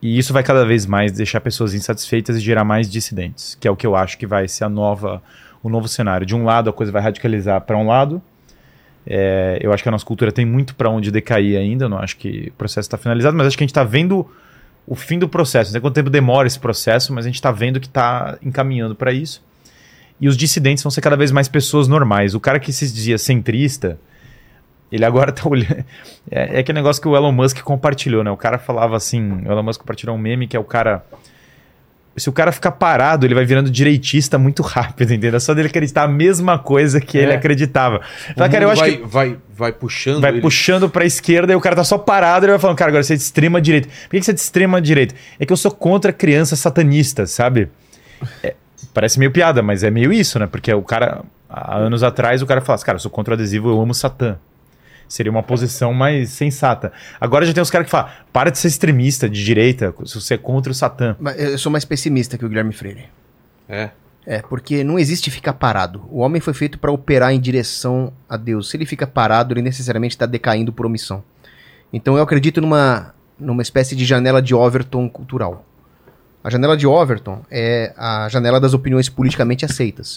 E isso vai cada vez mais deixar pessoas insatisfeitas e gerar mais dissidentes, que é o que eu acho que vai ser a nova, o novo cenário. De um lado, a coisa vai radicalizar para um lado. É, eu acho que a nossa cultura tem muito para onde decair ainda. Não acho que o processo está finalizado, mas acho que a gente está vendo o fim do processo. Não sei quanto tempo demora esse processo, mas a gente está vendo que está encaminhando para isso. E os dissidentes vão ser cada vez mais pessoas normais. O cara que se dizia centrista, ele agora tá olhando. É, é aquele negócio que o Elon Musk compartilhou, né? O cara falava assim: o Elon Musk compartilhou um meme que é o cara. Se o cara ficar parado, ele vai virando direitista muito rápido, entendeu? É Só dele acreditar a mesma coisa que ele É. acreditava. O Fala, cara, eu acho vai, que vai, vai puxando. vai ele. puxando pra esquerda e o cara tá só parado e ele vai falando, cara, agora você é de extrema direita. Por que que você é de extrema direita? É que eu sou contra crianças satanistas, sabe? É, parece meio piada, mas é meio isso, né? Porque o cara, há anos atrás, o cara fala assim, cara, eu sou contra o adesivo, eu amo Satã. Seria uma posição mais sensata. Agora já tem os caras que falam, para de ser extremista de direita, se você é contra o Satã. Mas Eu sou mais pessimista que o Guilherme Freire. É. É, porque não existe ficar parado. O homem foi feito para operar em direção a Deus. Se ele fica parado, ele necessariamente está decaindo por omissão. Então eu acredito numa, numa espécie de janela de Overton cultural. A janela de Overton é a janela das opiniões politicamente aceitas.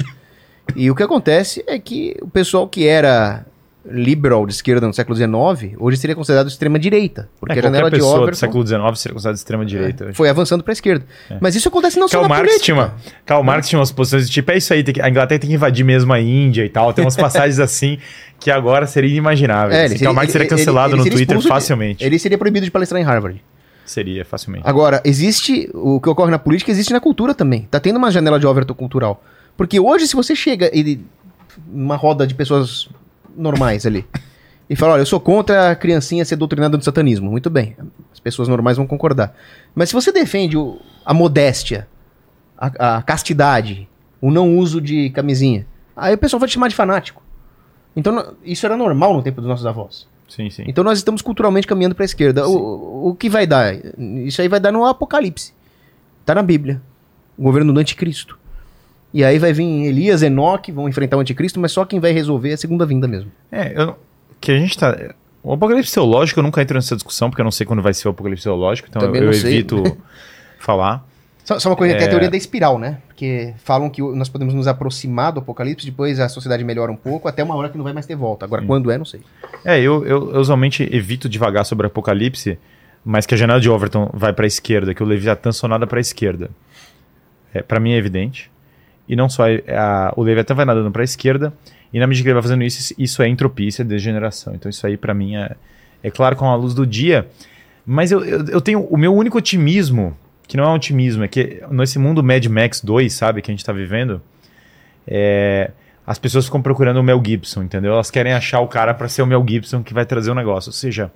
E o que acontece é que o pessoal que era liberal de esquerda no século XIX, hoje seria considerado extrema-direita. Porque É, a janela de pessoa do século XIX seria considerada extrema direita. foi avançando para a esquerda. Mas isso acontece não só Karl na Marx, política. tinha uma, Karl Marx tinha umas posições de tipo, é isso aí, que- a Inglaterra tem que invadir mesmo a Índia e tal. Tem umas passagens assim que agora seria inimaginável. É, assim, ele Karl Marx seria ele- ele- cancelado ele no seria Twitter expulso de- facilmente. ele seria proibido de palestrar em Harvard. Seria, facilmente. Agora, existe. O que ocorre na política existe na cultura também. Tá tendo uma janela de Overton cultural. Porque hoje, se você chega e. numa roda de pessoas normais ali. E fala, olha, eu sou contra a criancinha ser doutrinada no satanismo. Muito bem. As pessoas normais vão concordar. Mas se você defende o- a modéstia, a, a castidade, o não uso de camisinha, aí o pessoal vai te chamar de fanático. Então, isso era normal no tempo dos nossos avós. Sim, sim. Então nós estamos culturalmente caminhando para a esquerda. O, o que vai dar? Isso aí vai dar no Apocalipse. Tá na Bíblia. O governo do anticristo. E aí vai vir Elias, Enoque, vão enfrentar o anticristo, mas só quem vai resolver é a segunda vinda mesmo. É, eu, que a gente tá. O apocalipse teológico eu nunca entro nessa discussão, porque eu não sei quando vai ser o apocalipse teológico, então eu, Também eu sei. evito falar. Só, só uma coisa, tem a É. teoria da espiral, né? Porque falam que nós podemos nos aproximar do apocalipse, depois a sociedade melhora um pouco, até uma hora que não vai mais ter volta. Agora, quando é, não sei. É, eu, eu, eu usualmente evito devagar sobre o apocalipse, mas que a janela de Overton vai para a esquerda, que o Leviatã só nada para a esquerda. É, para mim é evidente. E não só é- a- o Leviatã vai nadando para a esquerda, e na medida que ele vai fazendo isso, isso é entropia, isso é degeneração. Então isso aí para mim é, é claro com a luz do dia. Mas eu, eu, eu tenho o meu único otimismo, que não é um otimismo, é que nesse mundo Mad Max 2, sabe, que a gente tá vivendo, é, as pessoas ficam procurando o Mel Gibson, entendeu? Elas querem achar o cara para ser o Mel Gibson que vai trazer o negócio. Ou seja,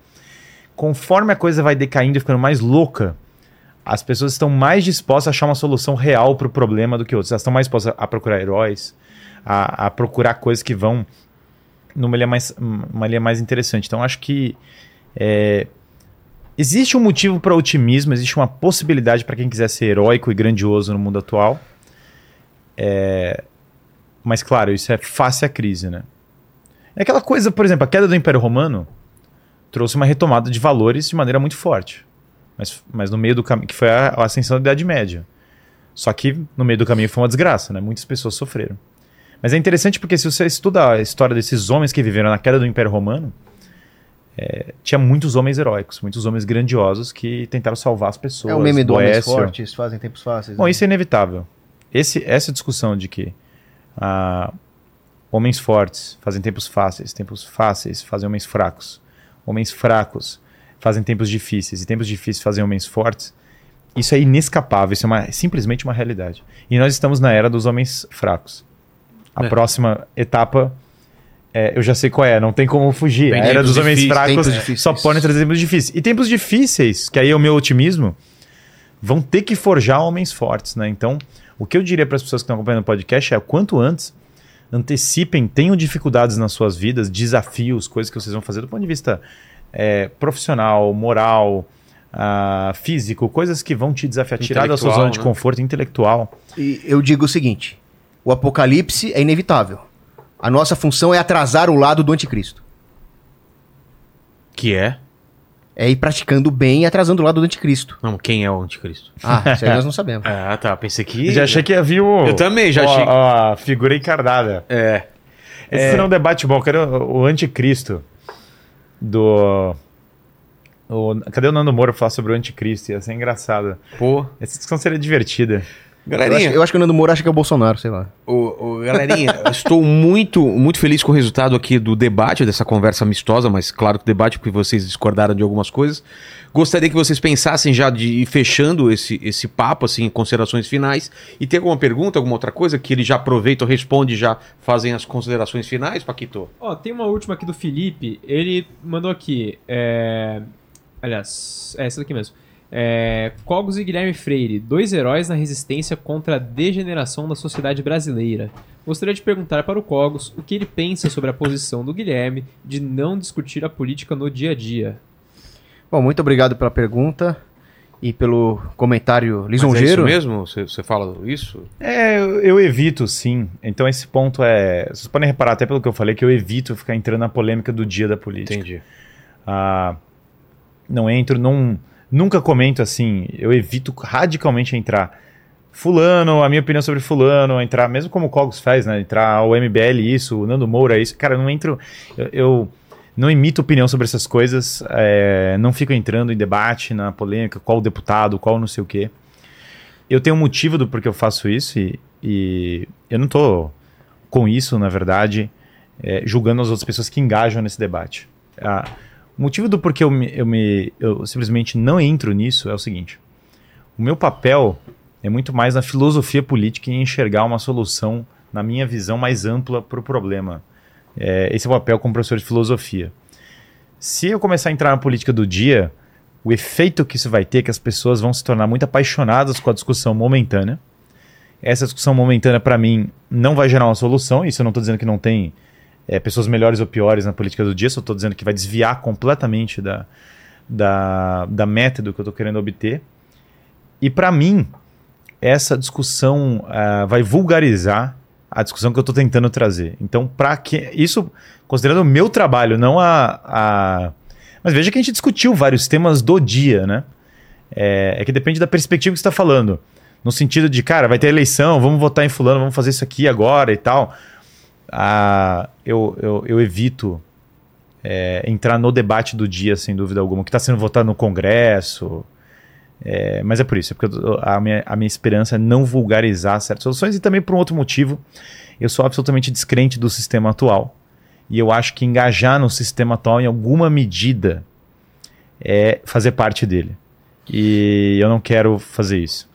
conforme a coisa vai decaindo e ficando mais louca, as pessoas estão mais dispostas a achar uma solução real para o problema do que outras. Elas estão mais dispostas a procurar heróis, a, a procurar coisas que vão numa linha mais, uma linha mais interessante. Então, acho que é, existe um motivo para otimismo, existe uma possibilidade para quem quiser ser heróico e grandioso no mundo atual. É, mas, claro, isso é face à crise, né? É aquela coisa, por exemplo, a queda do Império Romano trouxe uma retomada de valores de maneira muito forte. Mas, mas no meio do caminho, que foi a, a ascensão da Idade Média. Só que no meio do caminho foi uma desgraça, né? Muitas pessoas sofreram. Mas é interessante porque se você estuda a história desses homens que viveram na queda do Império Romano, é, tinha muitos homens heróicos, muitos homens grandiosos que tentaram salvar as pessoas. É o meme do Homens. Fortes, fazem tempos fáceis. Bom, né? isso é inevitável. Esse, essa discussão de que ah, homens fortes fazem tempos fáceis, tempos fáceis fazem homens fracos, homens fracos fazem tempos difíceis e tempos difíceis fazem homens fortes, isso é inescapável, isso é uma- simplesmente uma realidade. E nós estamos na era dos homens fracos. A É. próxima etapa, é, eu já sei qual é, não tem como fugir. Tem a era dos homens difíceis, fracos só podem trazer tempos difíceis. E tempos difíceis, que aí é o meu otimismo, vão ter que forjar homens fortes, né? Então, o que eu diria para as pessoas que estão acompanhando o podcast é quanto antes antecipem, tenham dificuldades nas suas vidas, desafios, coisas que vocês vão fazer do ponto de vista é, profissional, moral, ah, físico, coisas que vão te desafiar, tirar da sua zona de né? conforto intelectual. E eu digo o seguinte: o apocalipse é inevitável. A nossa função é atrasar o lado do anticristo. Que é? É ir praticando o bem e atrasando o lado do anticristo. Não, quem é o anticristo? Ah, isso aí nós não sabemos. Ah, tá. Pensei que. Já achei que havia o. Eu também, já achei. ó, a figura encardada. É. Esse não é um debate bom, eu quero o anticristo do. o- cadê o Nando Moro falar sobre o anticristo? Ia ser engraçado. Pô. Essa discussão seria divertida. Eu acho, Galerinha, eu acho que o Nando Moura acha que é o Bolsonaro, sei lá. Ô, ô, galerinha, estou muito, muito feliz com o resultado aqui do debate, dessa conversa amistosa, mas claro que debate porque vocês discordaram de algumas coisas. Gostaria que vocês pensassem já de ir fechando esse, esse papo, assim, em considerações finais. E tem alguma pergunta, alguma outra coisa que ele já aproveita, responde e já fazem as considerações finais, Paquito? Ó, tem uma última aqui do Felipe. Ele mandou aqui. É... Aliás, é essa daqui mesmo. É... Cogos e Guilherme Freire, dois heróis na resistência contra a degeneração da sociedade brasileira. Gostaria de perguntar para o Cogos o que ele pensa sobre a posição do Guilherme de não discutir a política no dia a dia. Bom, muito obrigado pela pergunta e pelo comentário Mas é lisonjeiro. isso mesmo? Você, fala isso? É, eu, eu evito, sim. Então esse ponto é. Vocês podem reparar, até pelo que eu falei, que eu evito ficar entrando na polêmica do dia da política. Entendi. Ah, não entro, não, nunca comento assim. Eu evito radicalmente entrar. Fulano, a minha opinião sobre Fulano, entrar, mesmo como o Cogos faz, né? Entrar o MBL isso, o Nando Moura isso. Cara, eu não entro. Eu, eu não emito opinião sobre essas coisas, é, não fico entrando em debate, na polêmica, qual deputado, qual não sei o quê. Eu tenho um motivo do porquê eu faço isso e, e eu não tô com isso, na verdade, é, julgando as outras pessoas que engajam nesse debate. Ah, o motivo do porquê eu, me, eu, me, eu simplesmente não entro nisso é o seguinte: o meu papel é muito mais na filosofia política e enxergar uma solução, na minha visão, mais ampla para o problema. É, esse é o papel como professor de filosofia. Se eu começar a entrar na política do dia, o efeito que isso vai ter é que as pessoas vão se tornar muito apaixonadas com a discussão momentânea. Essa discussão momentânea, para mim, não vai gerar uma solução. Isso eu não estou dizendo que não tem é, pessoas melhores ou piores na política do dia, só estou dizendo que vai desviar completamente da, da, da meta do que eu estou querendo obter. E para mim, essa discussão ah, vai vulgarizar a discussão que eu estou tentando trazer. Então, para que isso, considerando o meu trabalho, não a, a, mas veja que a gente discutiu vários temas do dia, né? É, é que depende da perspectiva que está falando. No sentido de, cara, vai ter eleição, vamos votar em fulano, vamos fazer isso aqui agora e tal. Ah, eu, eu, eu evito é, entrar no debate do dia, sem dúvida alguma, que está sendo votado no Congresso. É, mas é por isso, é porque eu- a, minha, a minha esperança é não vulgarizar certas soluções e também por um outro motivo. Eu sou absolutamente descrente do sistema atual. E eu acho que engajar no sistema atual, em alguma medida, é fazer parte dele. E eu não quero fazer isso.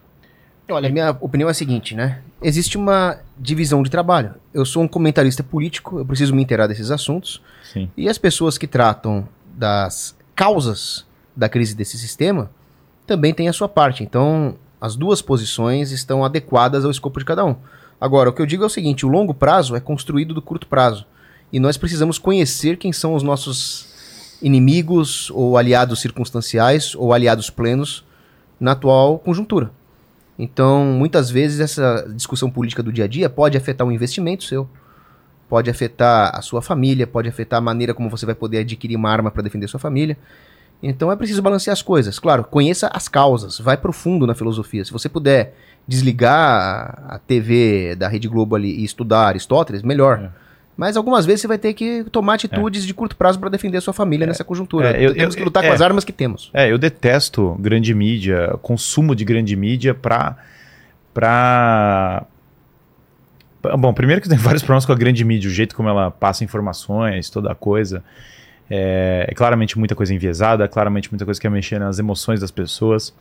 Olha, minha opinião é a seguinte, né? Existe uma divisão de trabalho. Eu sou um comentarista político, eu preciso me inteirar desses assuntos. Sim. E as pessoas que tratam das causas da crise desse sistema também têm a sua parte. Então, as duas posições estão adequadas ao escopo de cada um. Agora, o que eu digo é o seguinte: o longo prazo é construído do curto prazo. E nós precisamos conhecer quem são os nossos inimigos, ou aliados circunstanciais, ou aliados plenos na atual conjuntura. Então, muitas vezes, essa discussão política do dia a dia pode afetar um investimento seu, pode afetar a sua família, pode afetar a maneira como você vai poder adquirir uma arma para defender sua família. Então é preciso balancear as coisas. Claro, conheça as causas, vai profundo na filosofia. Se você puder desligar a- TV da Rede Globo ali e estudar Aristóteles, melhor. Mas algumas vezes você vai ter que tomar atitudes de curto prazo para defender a sua família nessa conjuntura. É, eu- temos eu- que lutar é. com as armas que temos. É, eu detesto grande mídia, consumo de grande mídia pra. pra... Bom, primeiro que tem vários problemas com a grande mídia, o jeito como ela passa informações, toda a coisa. É, é claramente muita coisa enviesada, é claramente muita coisa que é mexer nas emoções das pessoas.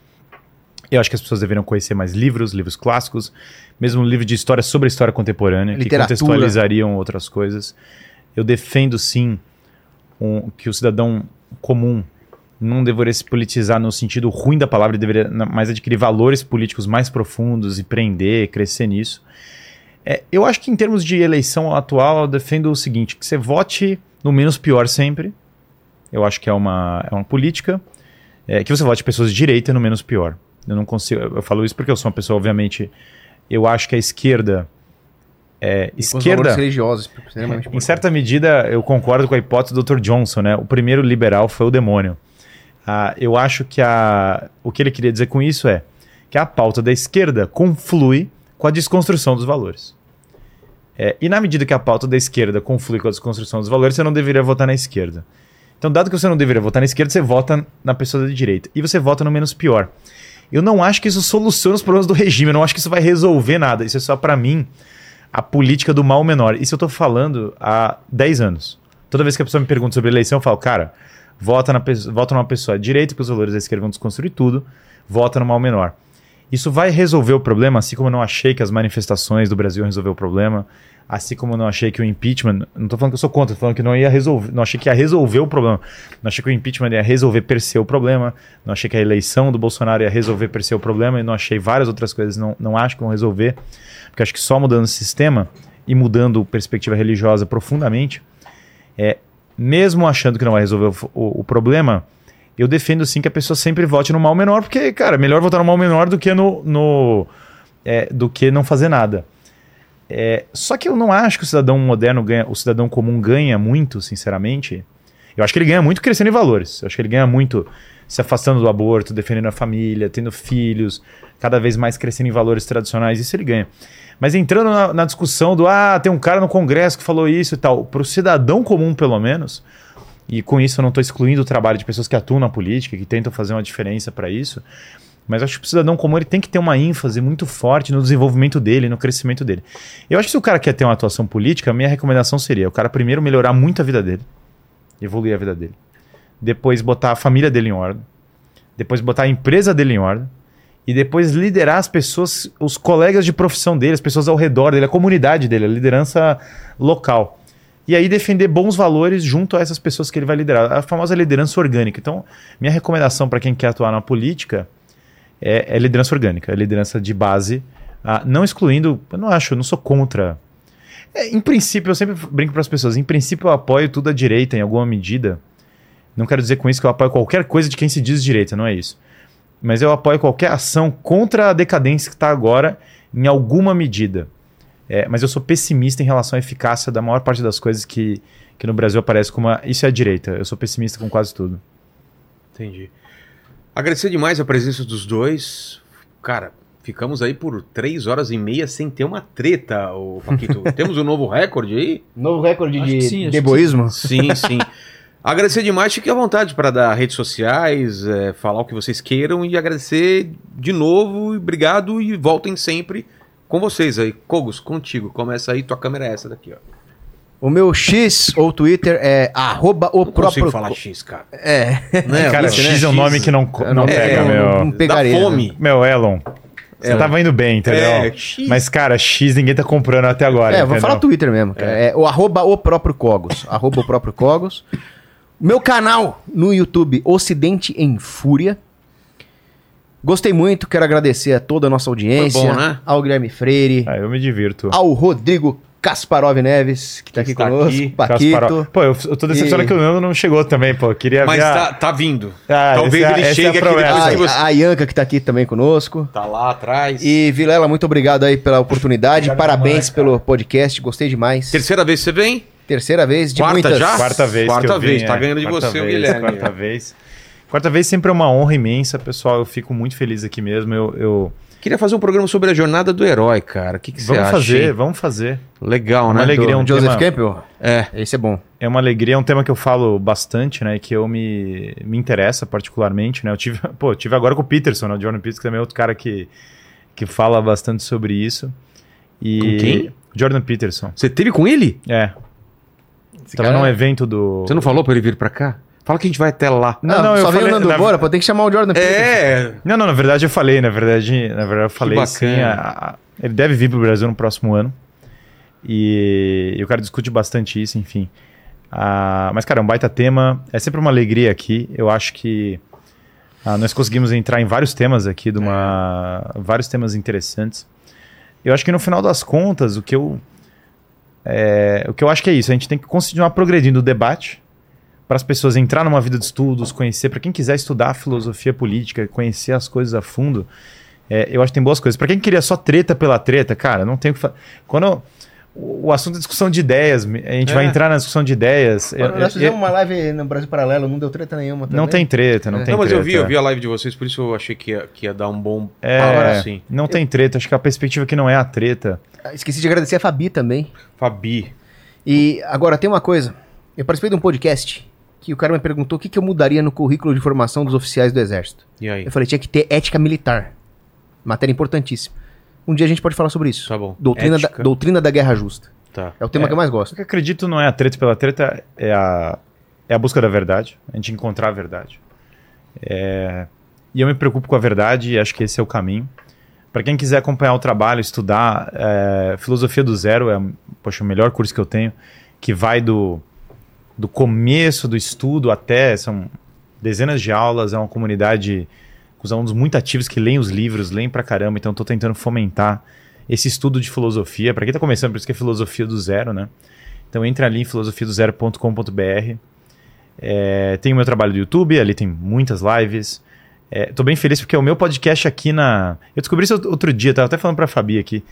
Eu acho que as pessoas deveriam conhecer mais livros, livros clássicos, mesmo um livro de história sobre a história contemporânea, que Literatura. contextualizariam outras coisas. Eu defendo sim um- que o cidadão comum não deveria se politizar no sentido ruim da palavra, deveria mais adquirir valores políticos mais profundos e prender, crescer nisso. É, eu acho que em termos de eleição atual, eu defendo o seguinte, que você vote no menos pior sempre. Eu acho que é uma, é uma política. É, que você vote pessoas de direita no menos pior. Eu não consigo. Eu falo isso porque eu sou uma pessoa, obviamente. Eu acho que a esquerda. É, esquerda. valores religiosos. extremamente Em certa medida, eu concordo com a hipótese do Dr. Johnson, né? O primeiro liberal foi o demônio. Ah, eu acho que a, o que ele queria dizer com isso é que a pauta da esquerda conflui com a desconstrução dos valores. É, e na medida que a pauta da esquerda conflui com a desconstrução dos valores, você não deveria votar na esquerda. Então, dado que você não deveria votar na esquerda, você vota na pessoa da direita. E você vota no menos pior. Eu não acho que isso soluciona os problemas do regime, eu não acho que isso vai resolver nada. Isso é só, pra mim, a política do mal menor. Isso eu tô falando há 10 anos. Toda vez que a pessoa me pergunta sobre eleição, eu falo, cara, vota, na, vota numa pessoa direita, porque os valores da esquerda vão desconstruir tudo, vota no mal menor. Isso vai resolver o problema, assim como eu não achei que as manifestações do Brasil resolveu o problema, assim como eu não achei que o impeachment, não tô falando que eu sou contra, tô falando que não ia resolver, não achei que ia resolver o problema. Não achei que o impeachment ia resolver per se o problema, não achei que a eleição do Bolsonaro ia resolver per se o problema, e não achei várias outras coisas, não, não acho que vão resolver, porque acho que só mudando o sistema e mudando perspectiva religiosa profundamente, é, mesmo achando que não vai resolver o, o- o problema, eu defendo sim que a pessoa sempre vote no mal menor, porque, cara, melhor votar no mal menor do que no, no é, do que não fazer nada. É, só que eu não acho que o cidadão moderno ganha, o cidadão comum ganha muito, sinceramente. Eu acho que ele ganha muito crescendo em valores. Eu acho que ele ganha muito se afastando do aborto, defendendo a família, tendo filhos, cada vez mais crescendo em valores tradicionais. Isso ele ganha. Mas entrando na, na discussão do ah, tem um cara no Congresso que falou isso e tal, para o cidadão comum, pelo menos, e com isso eu não estou excluindo o trabalho de pessoas que atuam na política, que tentam fazer uma diferença para isso, mas acho que o cidadão comum ele tem que ter uma ênfase muito forte no desenvolvimento dele, no crescimento dele. Eu acho que se o cara quer ter uma atuação política, a minha recomendação seria o cara primeiro melhorar muito a vida dele, evoluir a vida dele. Depois botar a família dele em ordem. Depois botar a empresa dele em ordem. E depois liderar as pessoas, os colegas de profissão dele, as pessoas ao redor dele, a comunidade dele, a liderança local. E aí defender bons valores junto a essas pessoas que ele vai liderar. A famosa liderança orgânica. Então, minha recomendação para quem quer atuar na política é, é liderança orgânica, é liderança de base. ah, não excluindo, eu não acho, eu não sou contra. É, em princípio, eu sempre brinco para as pessoas, em princípio eu apoio tudo à direita em alguma medida. Não quero dizer com isso que eu apoio qualquer coisa de quem se diz direita, não é isso. Mas eu apoio qualquer ação contra a decadência que está agora, em alguma medida. É, mas eu sou pessimista em relação à eficácia da maior parte das coisas que, que no Brasil aparece como a, isso é a direita. Eu sou pessimista com quase tudo. Entendi. Agradecer demais a presença dos dois. Cara, ficamos aí por três horas e meia sem ter uma treta, ô Paquito. Temos um novo recorde aí? Novo recorde Acho de, sim, de egoísmo. Sim, sim. Agradecer demais, fique à vontade para dar redes sociais, é, falar o que vocês queiram e agradecer de novo, e obrigado e voltem sempre com vocês aí. Cogos, contigo. Começa aí, tua câmera é essa daqui, ó. O meu X ou Twitter é arroba o Não próprio. falar X, cara. É, Né? Cara, X né? é um nome que não, não, não- pega, é, meu. não pegaria, Dá né? fome. Meu, Elon. Você Elon. tava indo bem, entendeu? É, X. Mas, cara, X ninguém tá comprando até agora. É, vou entendeu? falar Twitter mesmo. cara. É. o arroba o próprio Cogos. arroba o próprio Cogos. Meu canal no YouTube, Ocidente em Fúria. Gostei muito, quero agradecer a toda a nossa audiência. Foi bom, né? Ao Guilherme Freire, Ah, eu me divirto. ao Rodrigo Kasparov Neves, que tá aqui está conosco. aqui. Paquito. Kasparov. Pô, eu, eu tô decepcionado E- que o Nando não chegou também, pô. Queria Mas ver a- tá, tá vindo. Ah, Talvez essa é ele essa é chegue aqui promessa. depois que A, você... a Ianca, que tá aqui também conosco. Tá lá atrás. E Vilela, muito obrigado aí pela oportunidade. Parabéns pelo podcast, gostei demais. Terceira vez que você vem? Terceira vez de Quarta muitas. já? Quarta vez Quarta que eu vim, vez, tá é. ganhando de Quarta você, o vez, Guilherme. Quarta vez. Quarta vez sempre é uma honra imensa, pessoal. Eu fico muito feliz aqui mesmo. Eu, eu, Queria fazer um programa sobre a jornada do herói, cara. O que, que você Vamos acha? fazer, hein? vamos fazer. Legal, Uma né? alegria, é um Joseph tema- Campbell? É. Esse é bom. É uma alegria, é um tema que eu falo bastante, né? Que eu me, me interessa particularmente, né? Eu tive, pô, eu tive agora com o Peterson, né? O Jordan Peterson, que também é outro cara que, que fala bastante sobre isso. E Com quem? Jordan Peterson. Você teve com ele? É. Esse Tava cara- num evento do. Você não falou pra ele vir pra cá? Fala que a gente vai até lá. Não, Ah, não, eu só veio falei- o Nando na- Bora, pô, tem que chamar o Jordan Peterson. É. Não, não, na verdade eu falei, na verdade, na verdade eu falei bacana. sim. a- a- ele deve vir pro Brasil no próximo ano. E, e o cara discute bastante isso, enfim. Ah, mas, cara, é um baita tema. É sempre uma alegria aqui. Eu acho que ah, nós conseguimos entrar em vários temas aqui, de uma, vários temas interessantes. Eu acho que no final das contas, o que eu. é, o que eu acho que é isso, a gente tem que continuar progredindo o debate para as pessoas entrar numa vida de estudos, conhecer, para quem quiser estudar filosofia política, conhecer as coisas a fundo, é, eu acho que tem boas coisas. Para quem queria só treta pela treta, cara, não tem o que fazer. Quando o, o assunto é discussão de ideias, a gente vai É. entrar na discussão de ideias. eu- Nós fizemos uma live no Brasil Paralelo, não deu treta nenhuma também. não tem treta, não É. tem Não, mas treta. eu vi, eu vi a live de vocês, por isso eu achei que ia, que ia dar um bom É, assim. não tem treta. Acho que a perspectiva que não é a treta. Ah, Esqueci de agradecer a Fabi também. Fabi. E agora tem uma coisa. Eu participei de um podcast que o cara me perguntou o que, que eu mudaria no currículo de formação dos oficiais do Exército. E aí? Eu falei, tinha que ter ética militar. Matéria importantíssima. Um dia a gente pode falar sobre isso. Tá bom. Doutrina, da, doutrina da guerra justa. Tá. É o tema É. que eu mais O gosto. que eu acredito não é a treta pela treta, é a, é a busca da verdade, a gente encontrar a verdade. É, e eu me preocupo com a verdade e acho que esse é o caminho. Para quem quiser acompanhar o trabalho, estudar, é, Filosofia do Zero é poxa, o melhor curso que eu tenho, que vai do, do começo do estudo até, são dezenas de aulas, é uma comunidade com os alunos muito ativos que leem os livros, leem pra caramba, então estou tentando fomentar esse estudo de filosofia. Para quem está começando, por isso que é Filosofia do Zero, né? Então entre ali em filosofiadozero.com.br. É, tem o meu trabalho do YouTube, ali tem muitas lives. É, tô bem feliz porque o meu podcast aqui na. Eu descobri isso outro dia, tava até falando pra Fabi aqui.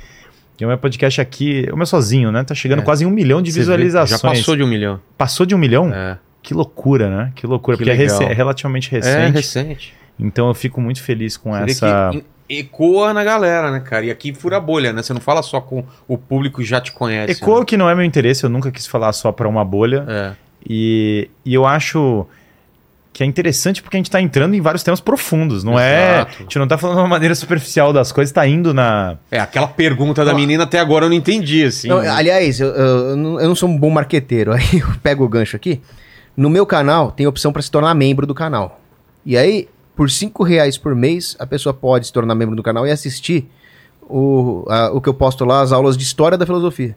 Que o meu podcast aqui, o meu sozinho, né? Tá chegando É. quase em um milhão de Você visualizações. Já passou de um milhão. Passou de um milhão? É. Que loucura, né? Que loucura, Que porque é, legal. é relativamente É recente. recente. Então eu fico muito feliz com Você essa. ecoa na galera, né, cara? E aqui fura bolha, né? Você não fala só com o público que já te conhece. Ecoa que não é meu interesse, eu nunca quis falar só pra uma bolha. né? E, e eu acho que é interessante porque a gente tá entrando em vários temas profundos, não é? Exato. A gente não tá falando de uma maneira superficial das coisas, tá indo na. É. é, aquela pergunta da menina até agora eu não entendi, assim. Não, aliás, eu, eu- eu não eu não sou um bom marqueteiro. Aí eu pego o gancho aqui. No meu canal tem opção para se tornar membro do canal. E aí, por 5 reais por mês, a pessoa pode se tornar membro do canal e assistir o, a- o que eu posto lá, as aulas de história da filosofia.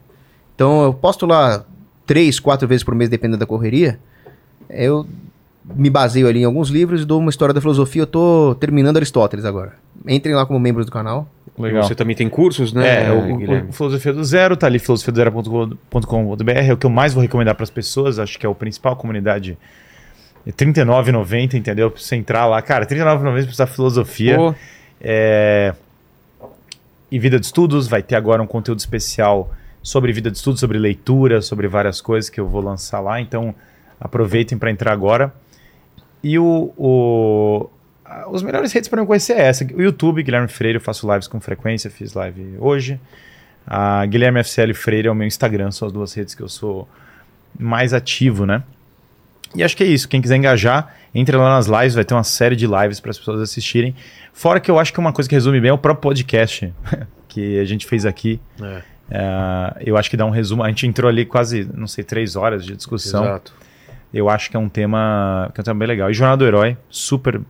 Então eu posto lá três, quatro vezes por mês, dependendo da correria. Eu me baseio ali em alguns livros e dou uma história da filosofia. Eu tô terminando Aristóteles agora. Entrem lá como membros do canal. Legal. Você também tem cursos, né? É, o, o Filosofia do Zero, tá ali filosofiadozero.com.br, é o que eu mais vou recomendar para as pessoas, acho que é o principal comunidade. É R$39,90, entendeu? Pra você entrar lá. Cara, R$39,90 pra estudar filosofia. Pô, É... E vida de estudos, vai ter agora um conteúdo especial sobre vida de estudos, sobre leitura, sobre várias coisas que eu vou lançar lá. Então aproveitem para entrar agora. E o, o- os melhores redes para me conhecer é essa. O YouTube, Guilherme Freire, eu faço lives com frequência, fiz live hoje. A Guilherme FCL Freire é o meu Instagram, são as duas redes que eu sou mais ativo, né? E acho que é isso. Quem quiser engajar, entre lá nas lives, vai ter uma série de lives para as pessoas assistirem. Fora que eu acho que uma coisa que resume bem é o próprio podcast que a gente fez aqui. é, É, eu acho que dá um resumo. A gente entrou ali quase, não sei, três horas de discussão. exato. Eu acho que é um tema que é um tema bem legal. E Jornada do Herói, super,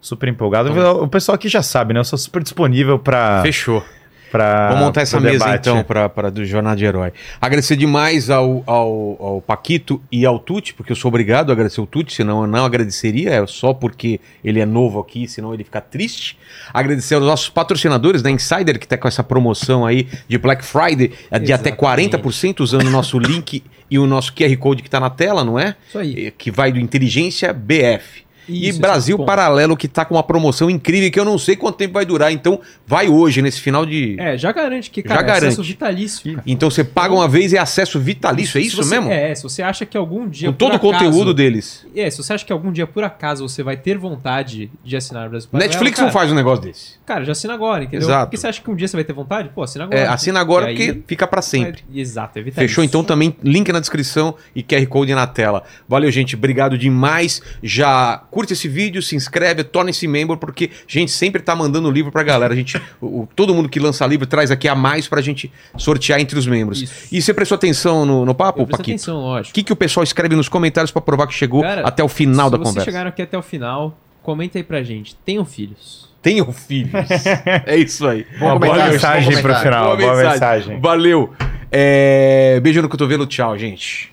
super empolgado. O pessoal aqui já sabe, né? Eu sou super disponível para Fechou. Para Vamos montar essa mesa debate. então pra, pra do Jornada de Herói. Agradecer demais ao, ao, ao Paquito e ao Tuti, porque eu sou obrigado a agradecer o Tuti, senão eu não agradeceria, é só porque ele é novo aqui, senão ele fica triste. Agradecer aos nossos patrocinadores da Insider, que tá com essa promoção aí de Black Friday, é de até Exatamente. 40% usando o nosso link e o nosso QR Code que tá na tela, não é? Isso aí. Que vai do Inteligência BF. E Isso, Brasil bom. Paralelo, que tá com uma promoção incrível que eu não sei quanto tempo vai durar. Então, vai hoje, nesse final de. É, já garante que, Já cara, é garante. acesso vitalício. cara. Então você paga uma vez e é acesso vitalício, é isso você- mesmo? É, se você acha que algum dia. Com todo o acaso- conteúdo deles. É, se você acha que algum dia, por acaso, você vai ter vontade de assinar o Brasil Paralelo. Netflix cara, não faz um negócio desse. Cara, já assina agora, entendeu? Exato. Porque você acha que um dia você vai ter vontade? Pô, assina agora. É, assina agora E aí- porque fica pra sempre. É, exato, é vitalício. Fechou? Então também link na descrição e QR Code na tela. Valeu, gente. Obrigado demais. Já curte esse vídeo, se inscreve, torne-se membro, porque a gente sempre tá mandando livro pra galera. A gente, o, o- todo mundo que lança livro traz aqui a mais pra gente sortear entre os membros. Isso. E você prestou atenção no, no papo, Paquito? atenção, O lógico. que, que o pessoal escreve nos comentários pra provar que chegou Cara, até o final Se da vocês conversa? chegaram aqui até o final, comenta aí pra gente. Tenham filhos. Tenham filhos. é isso aí. Uma boa mensagem pro final. Boa, mensagem. Valeu. É, Beijo no cotovelo, tchau, gente.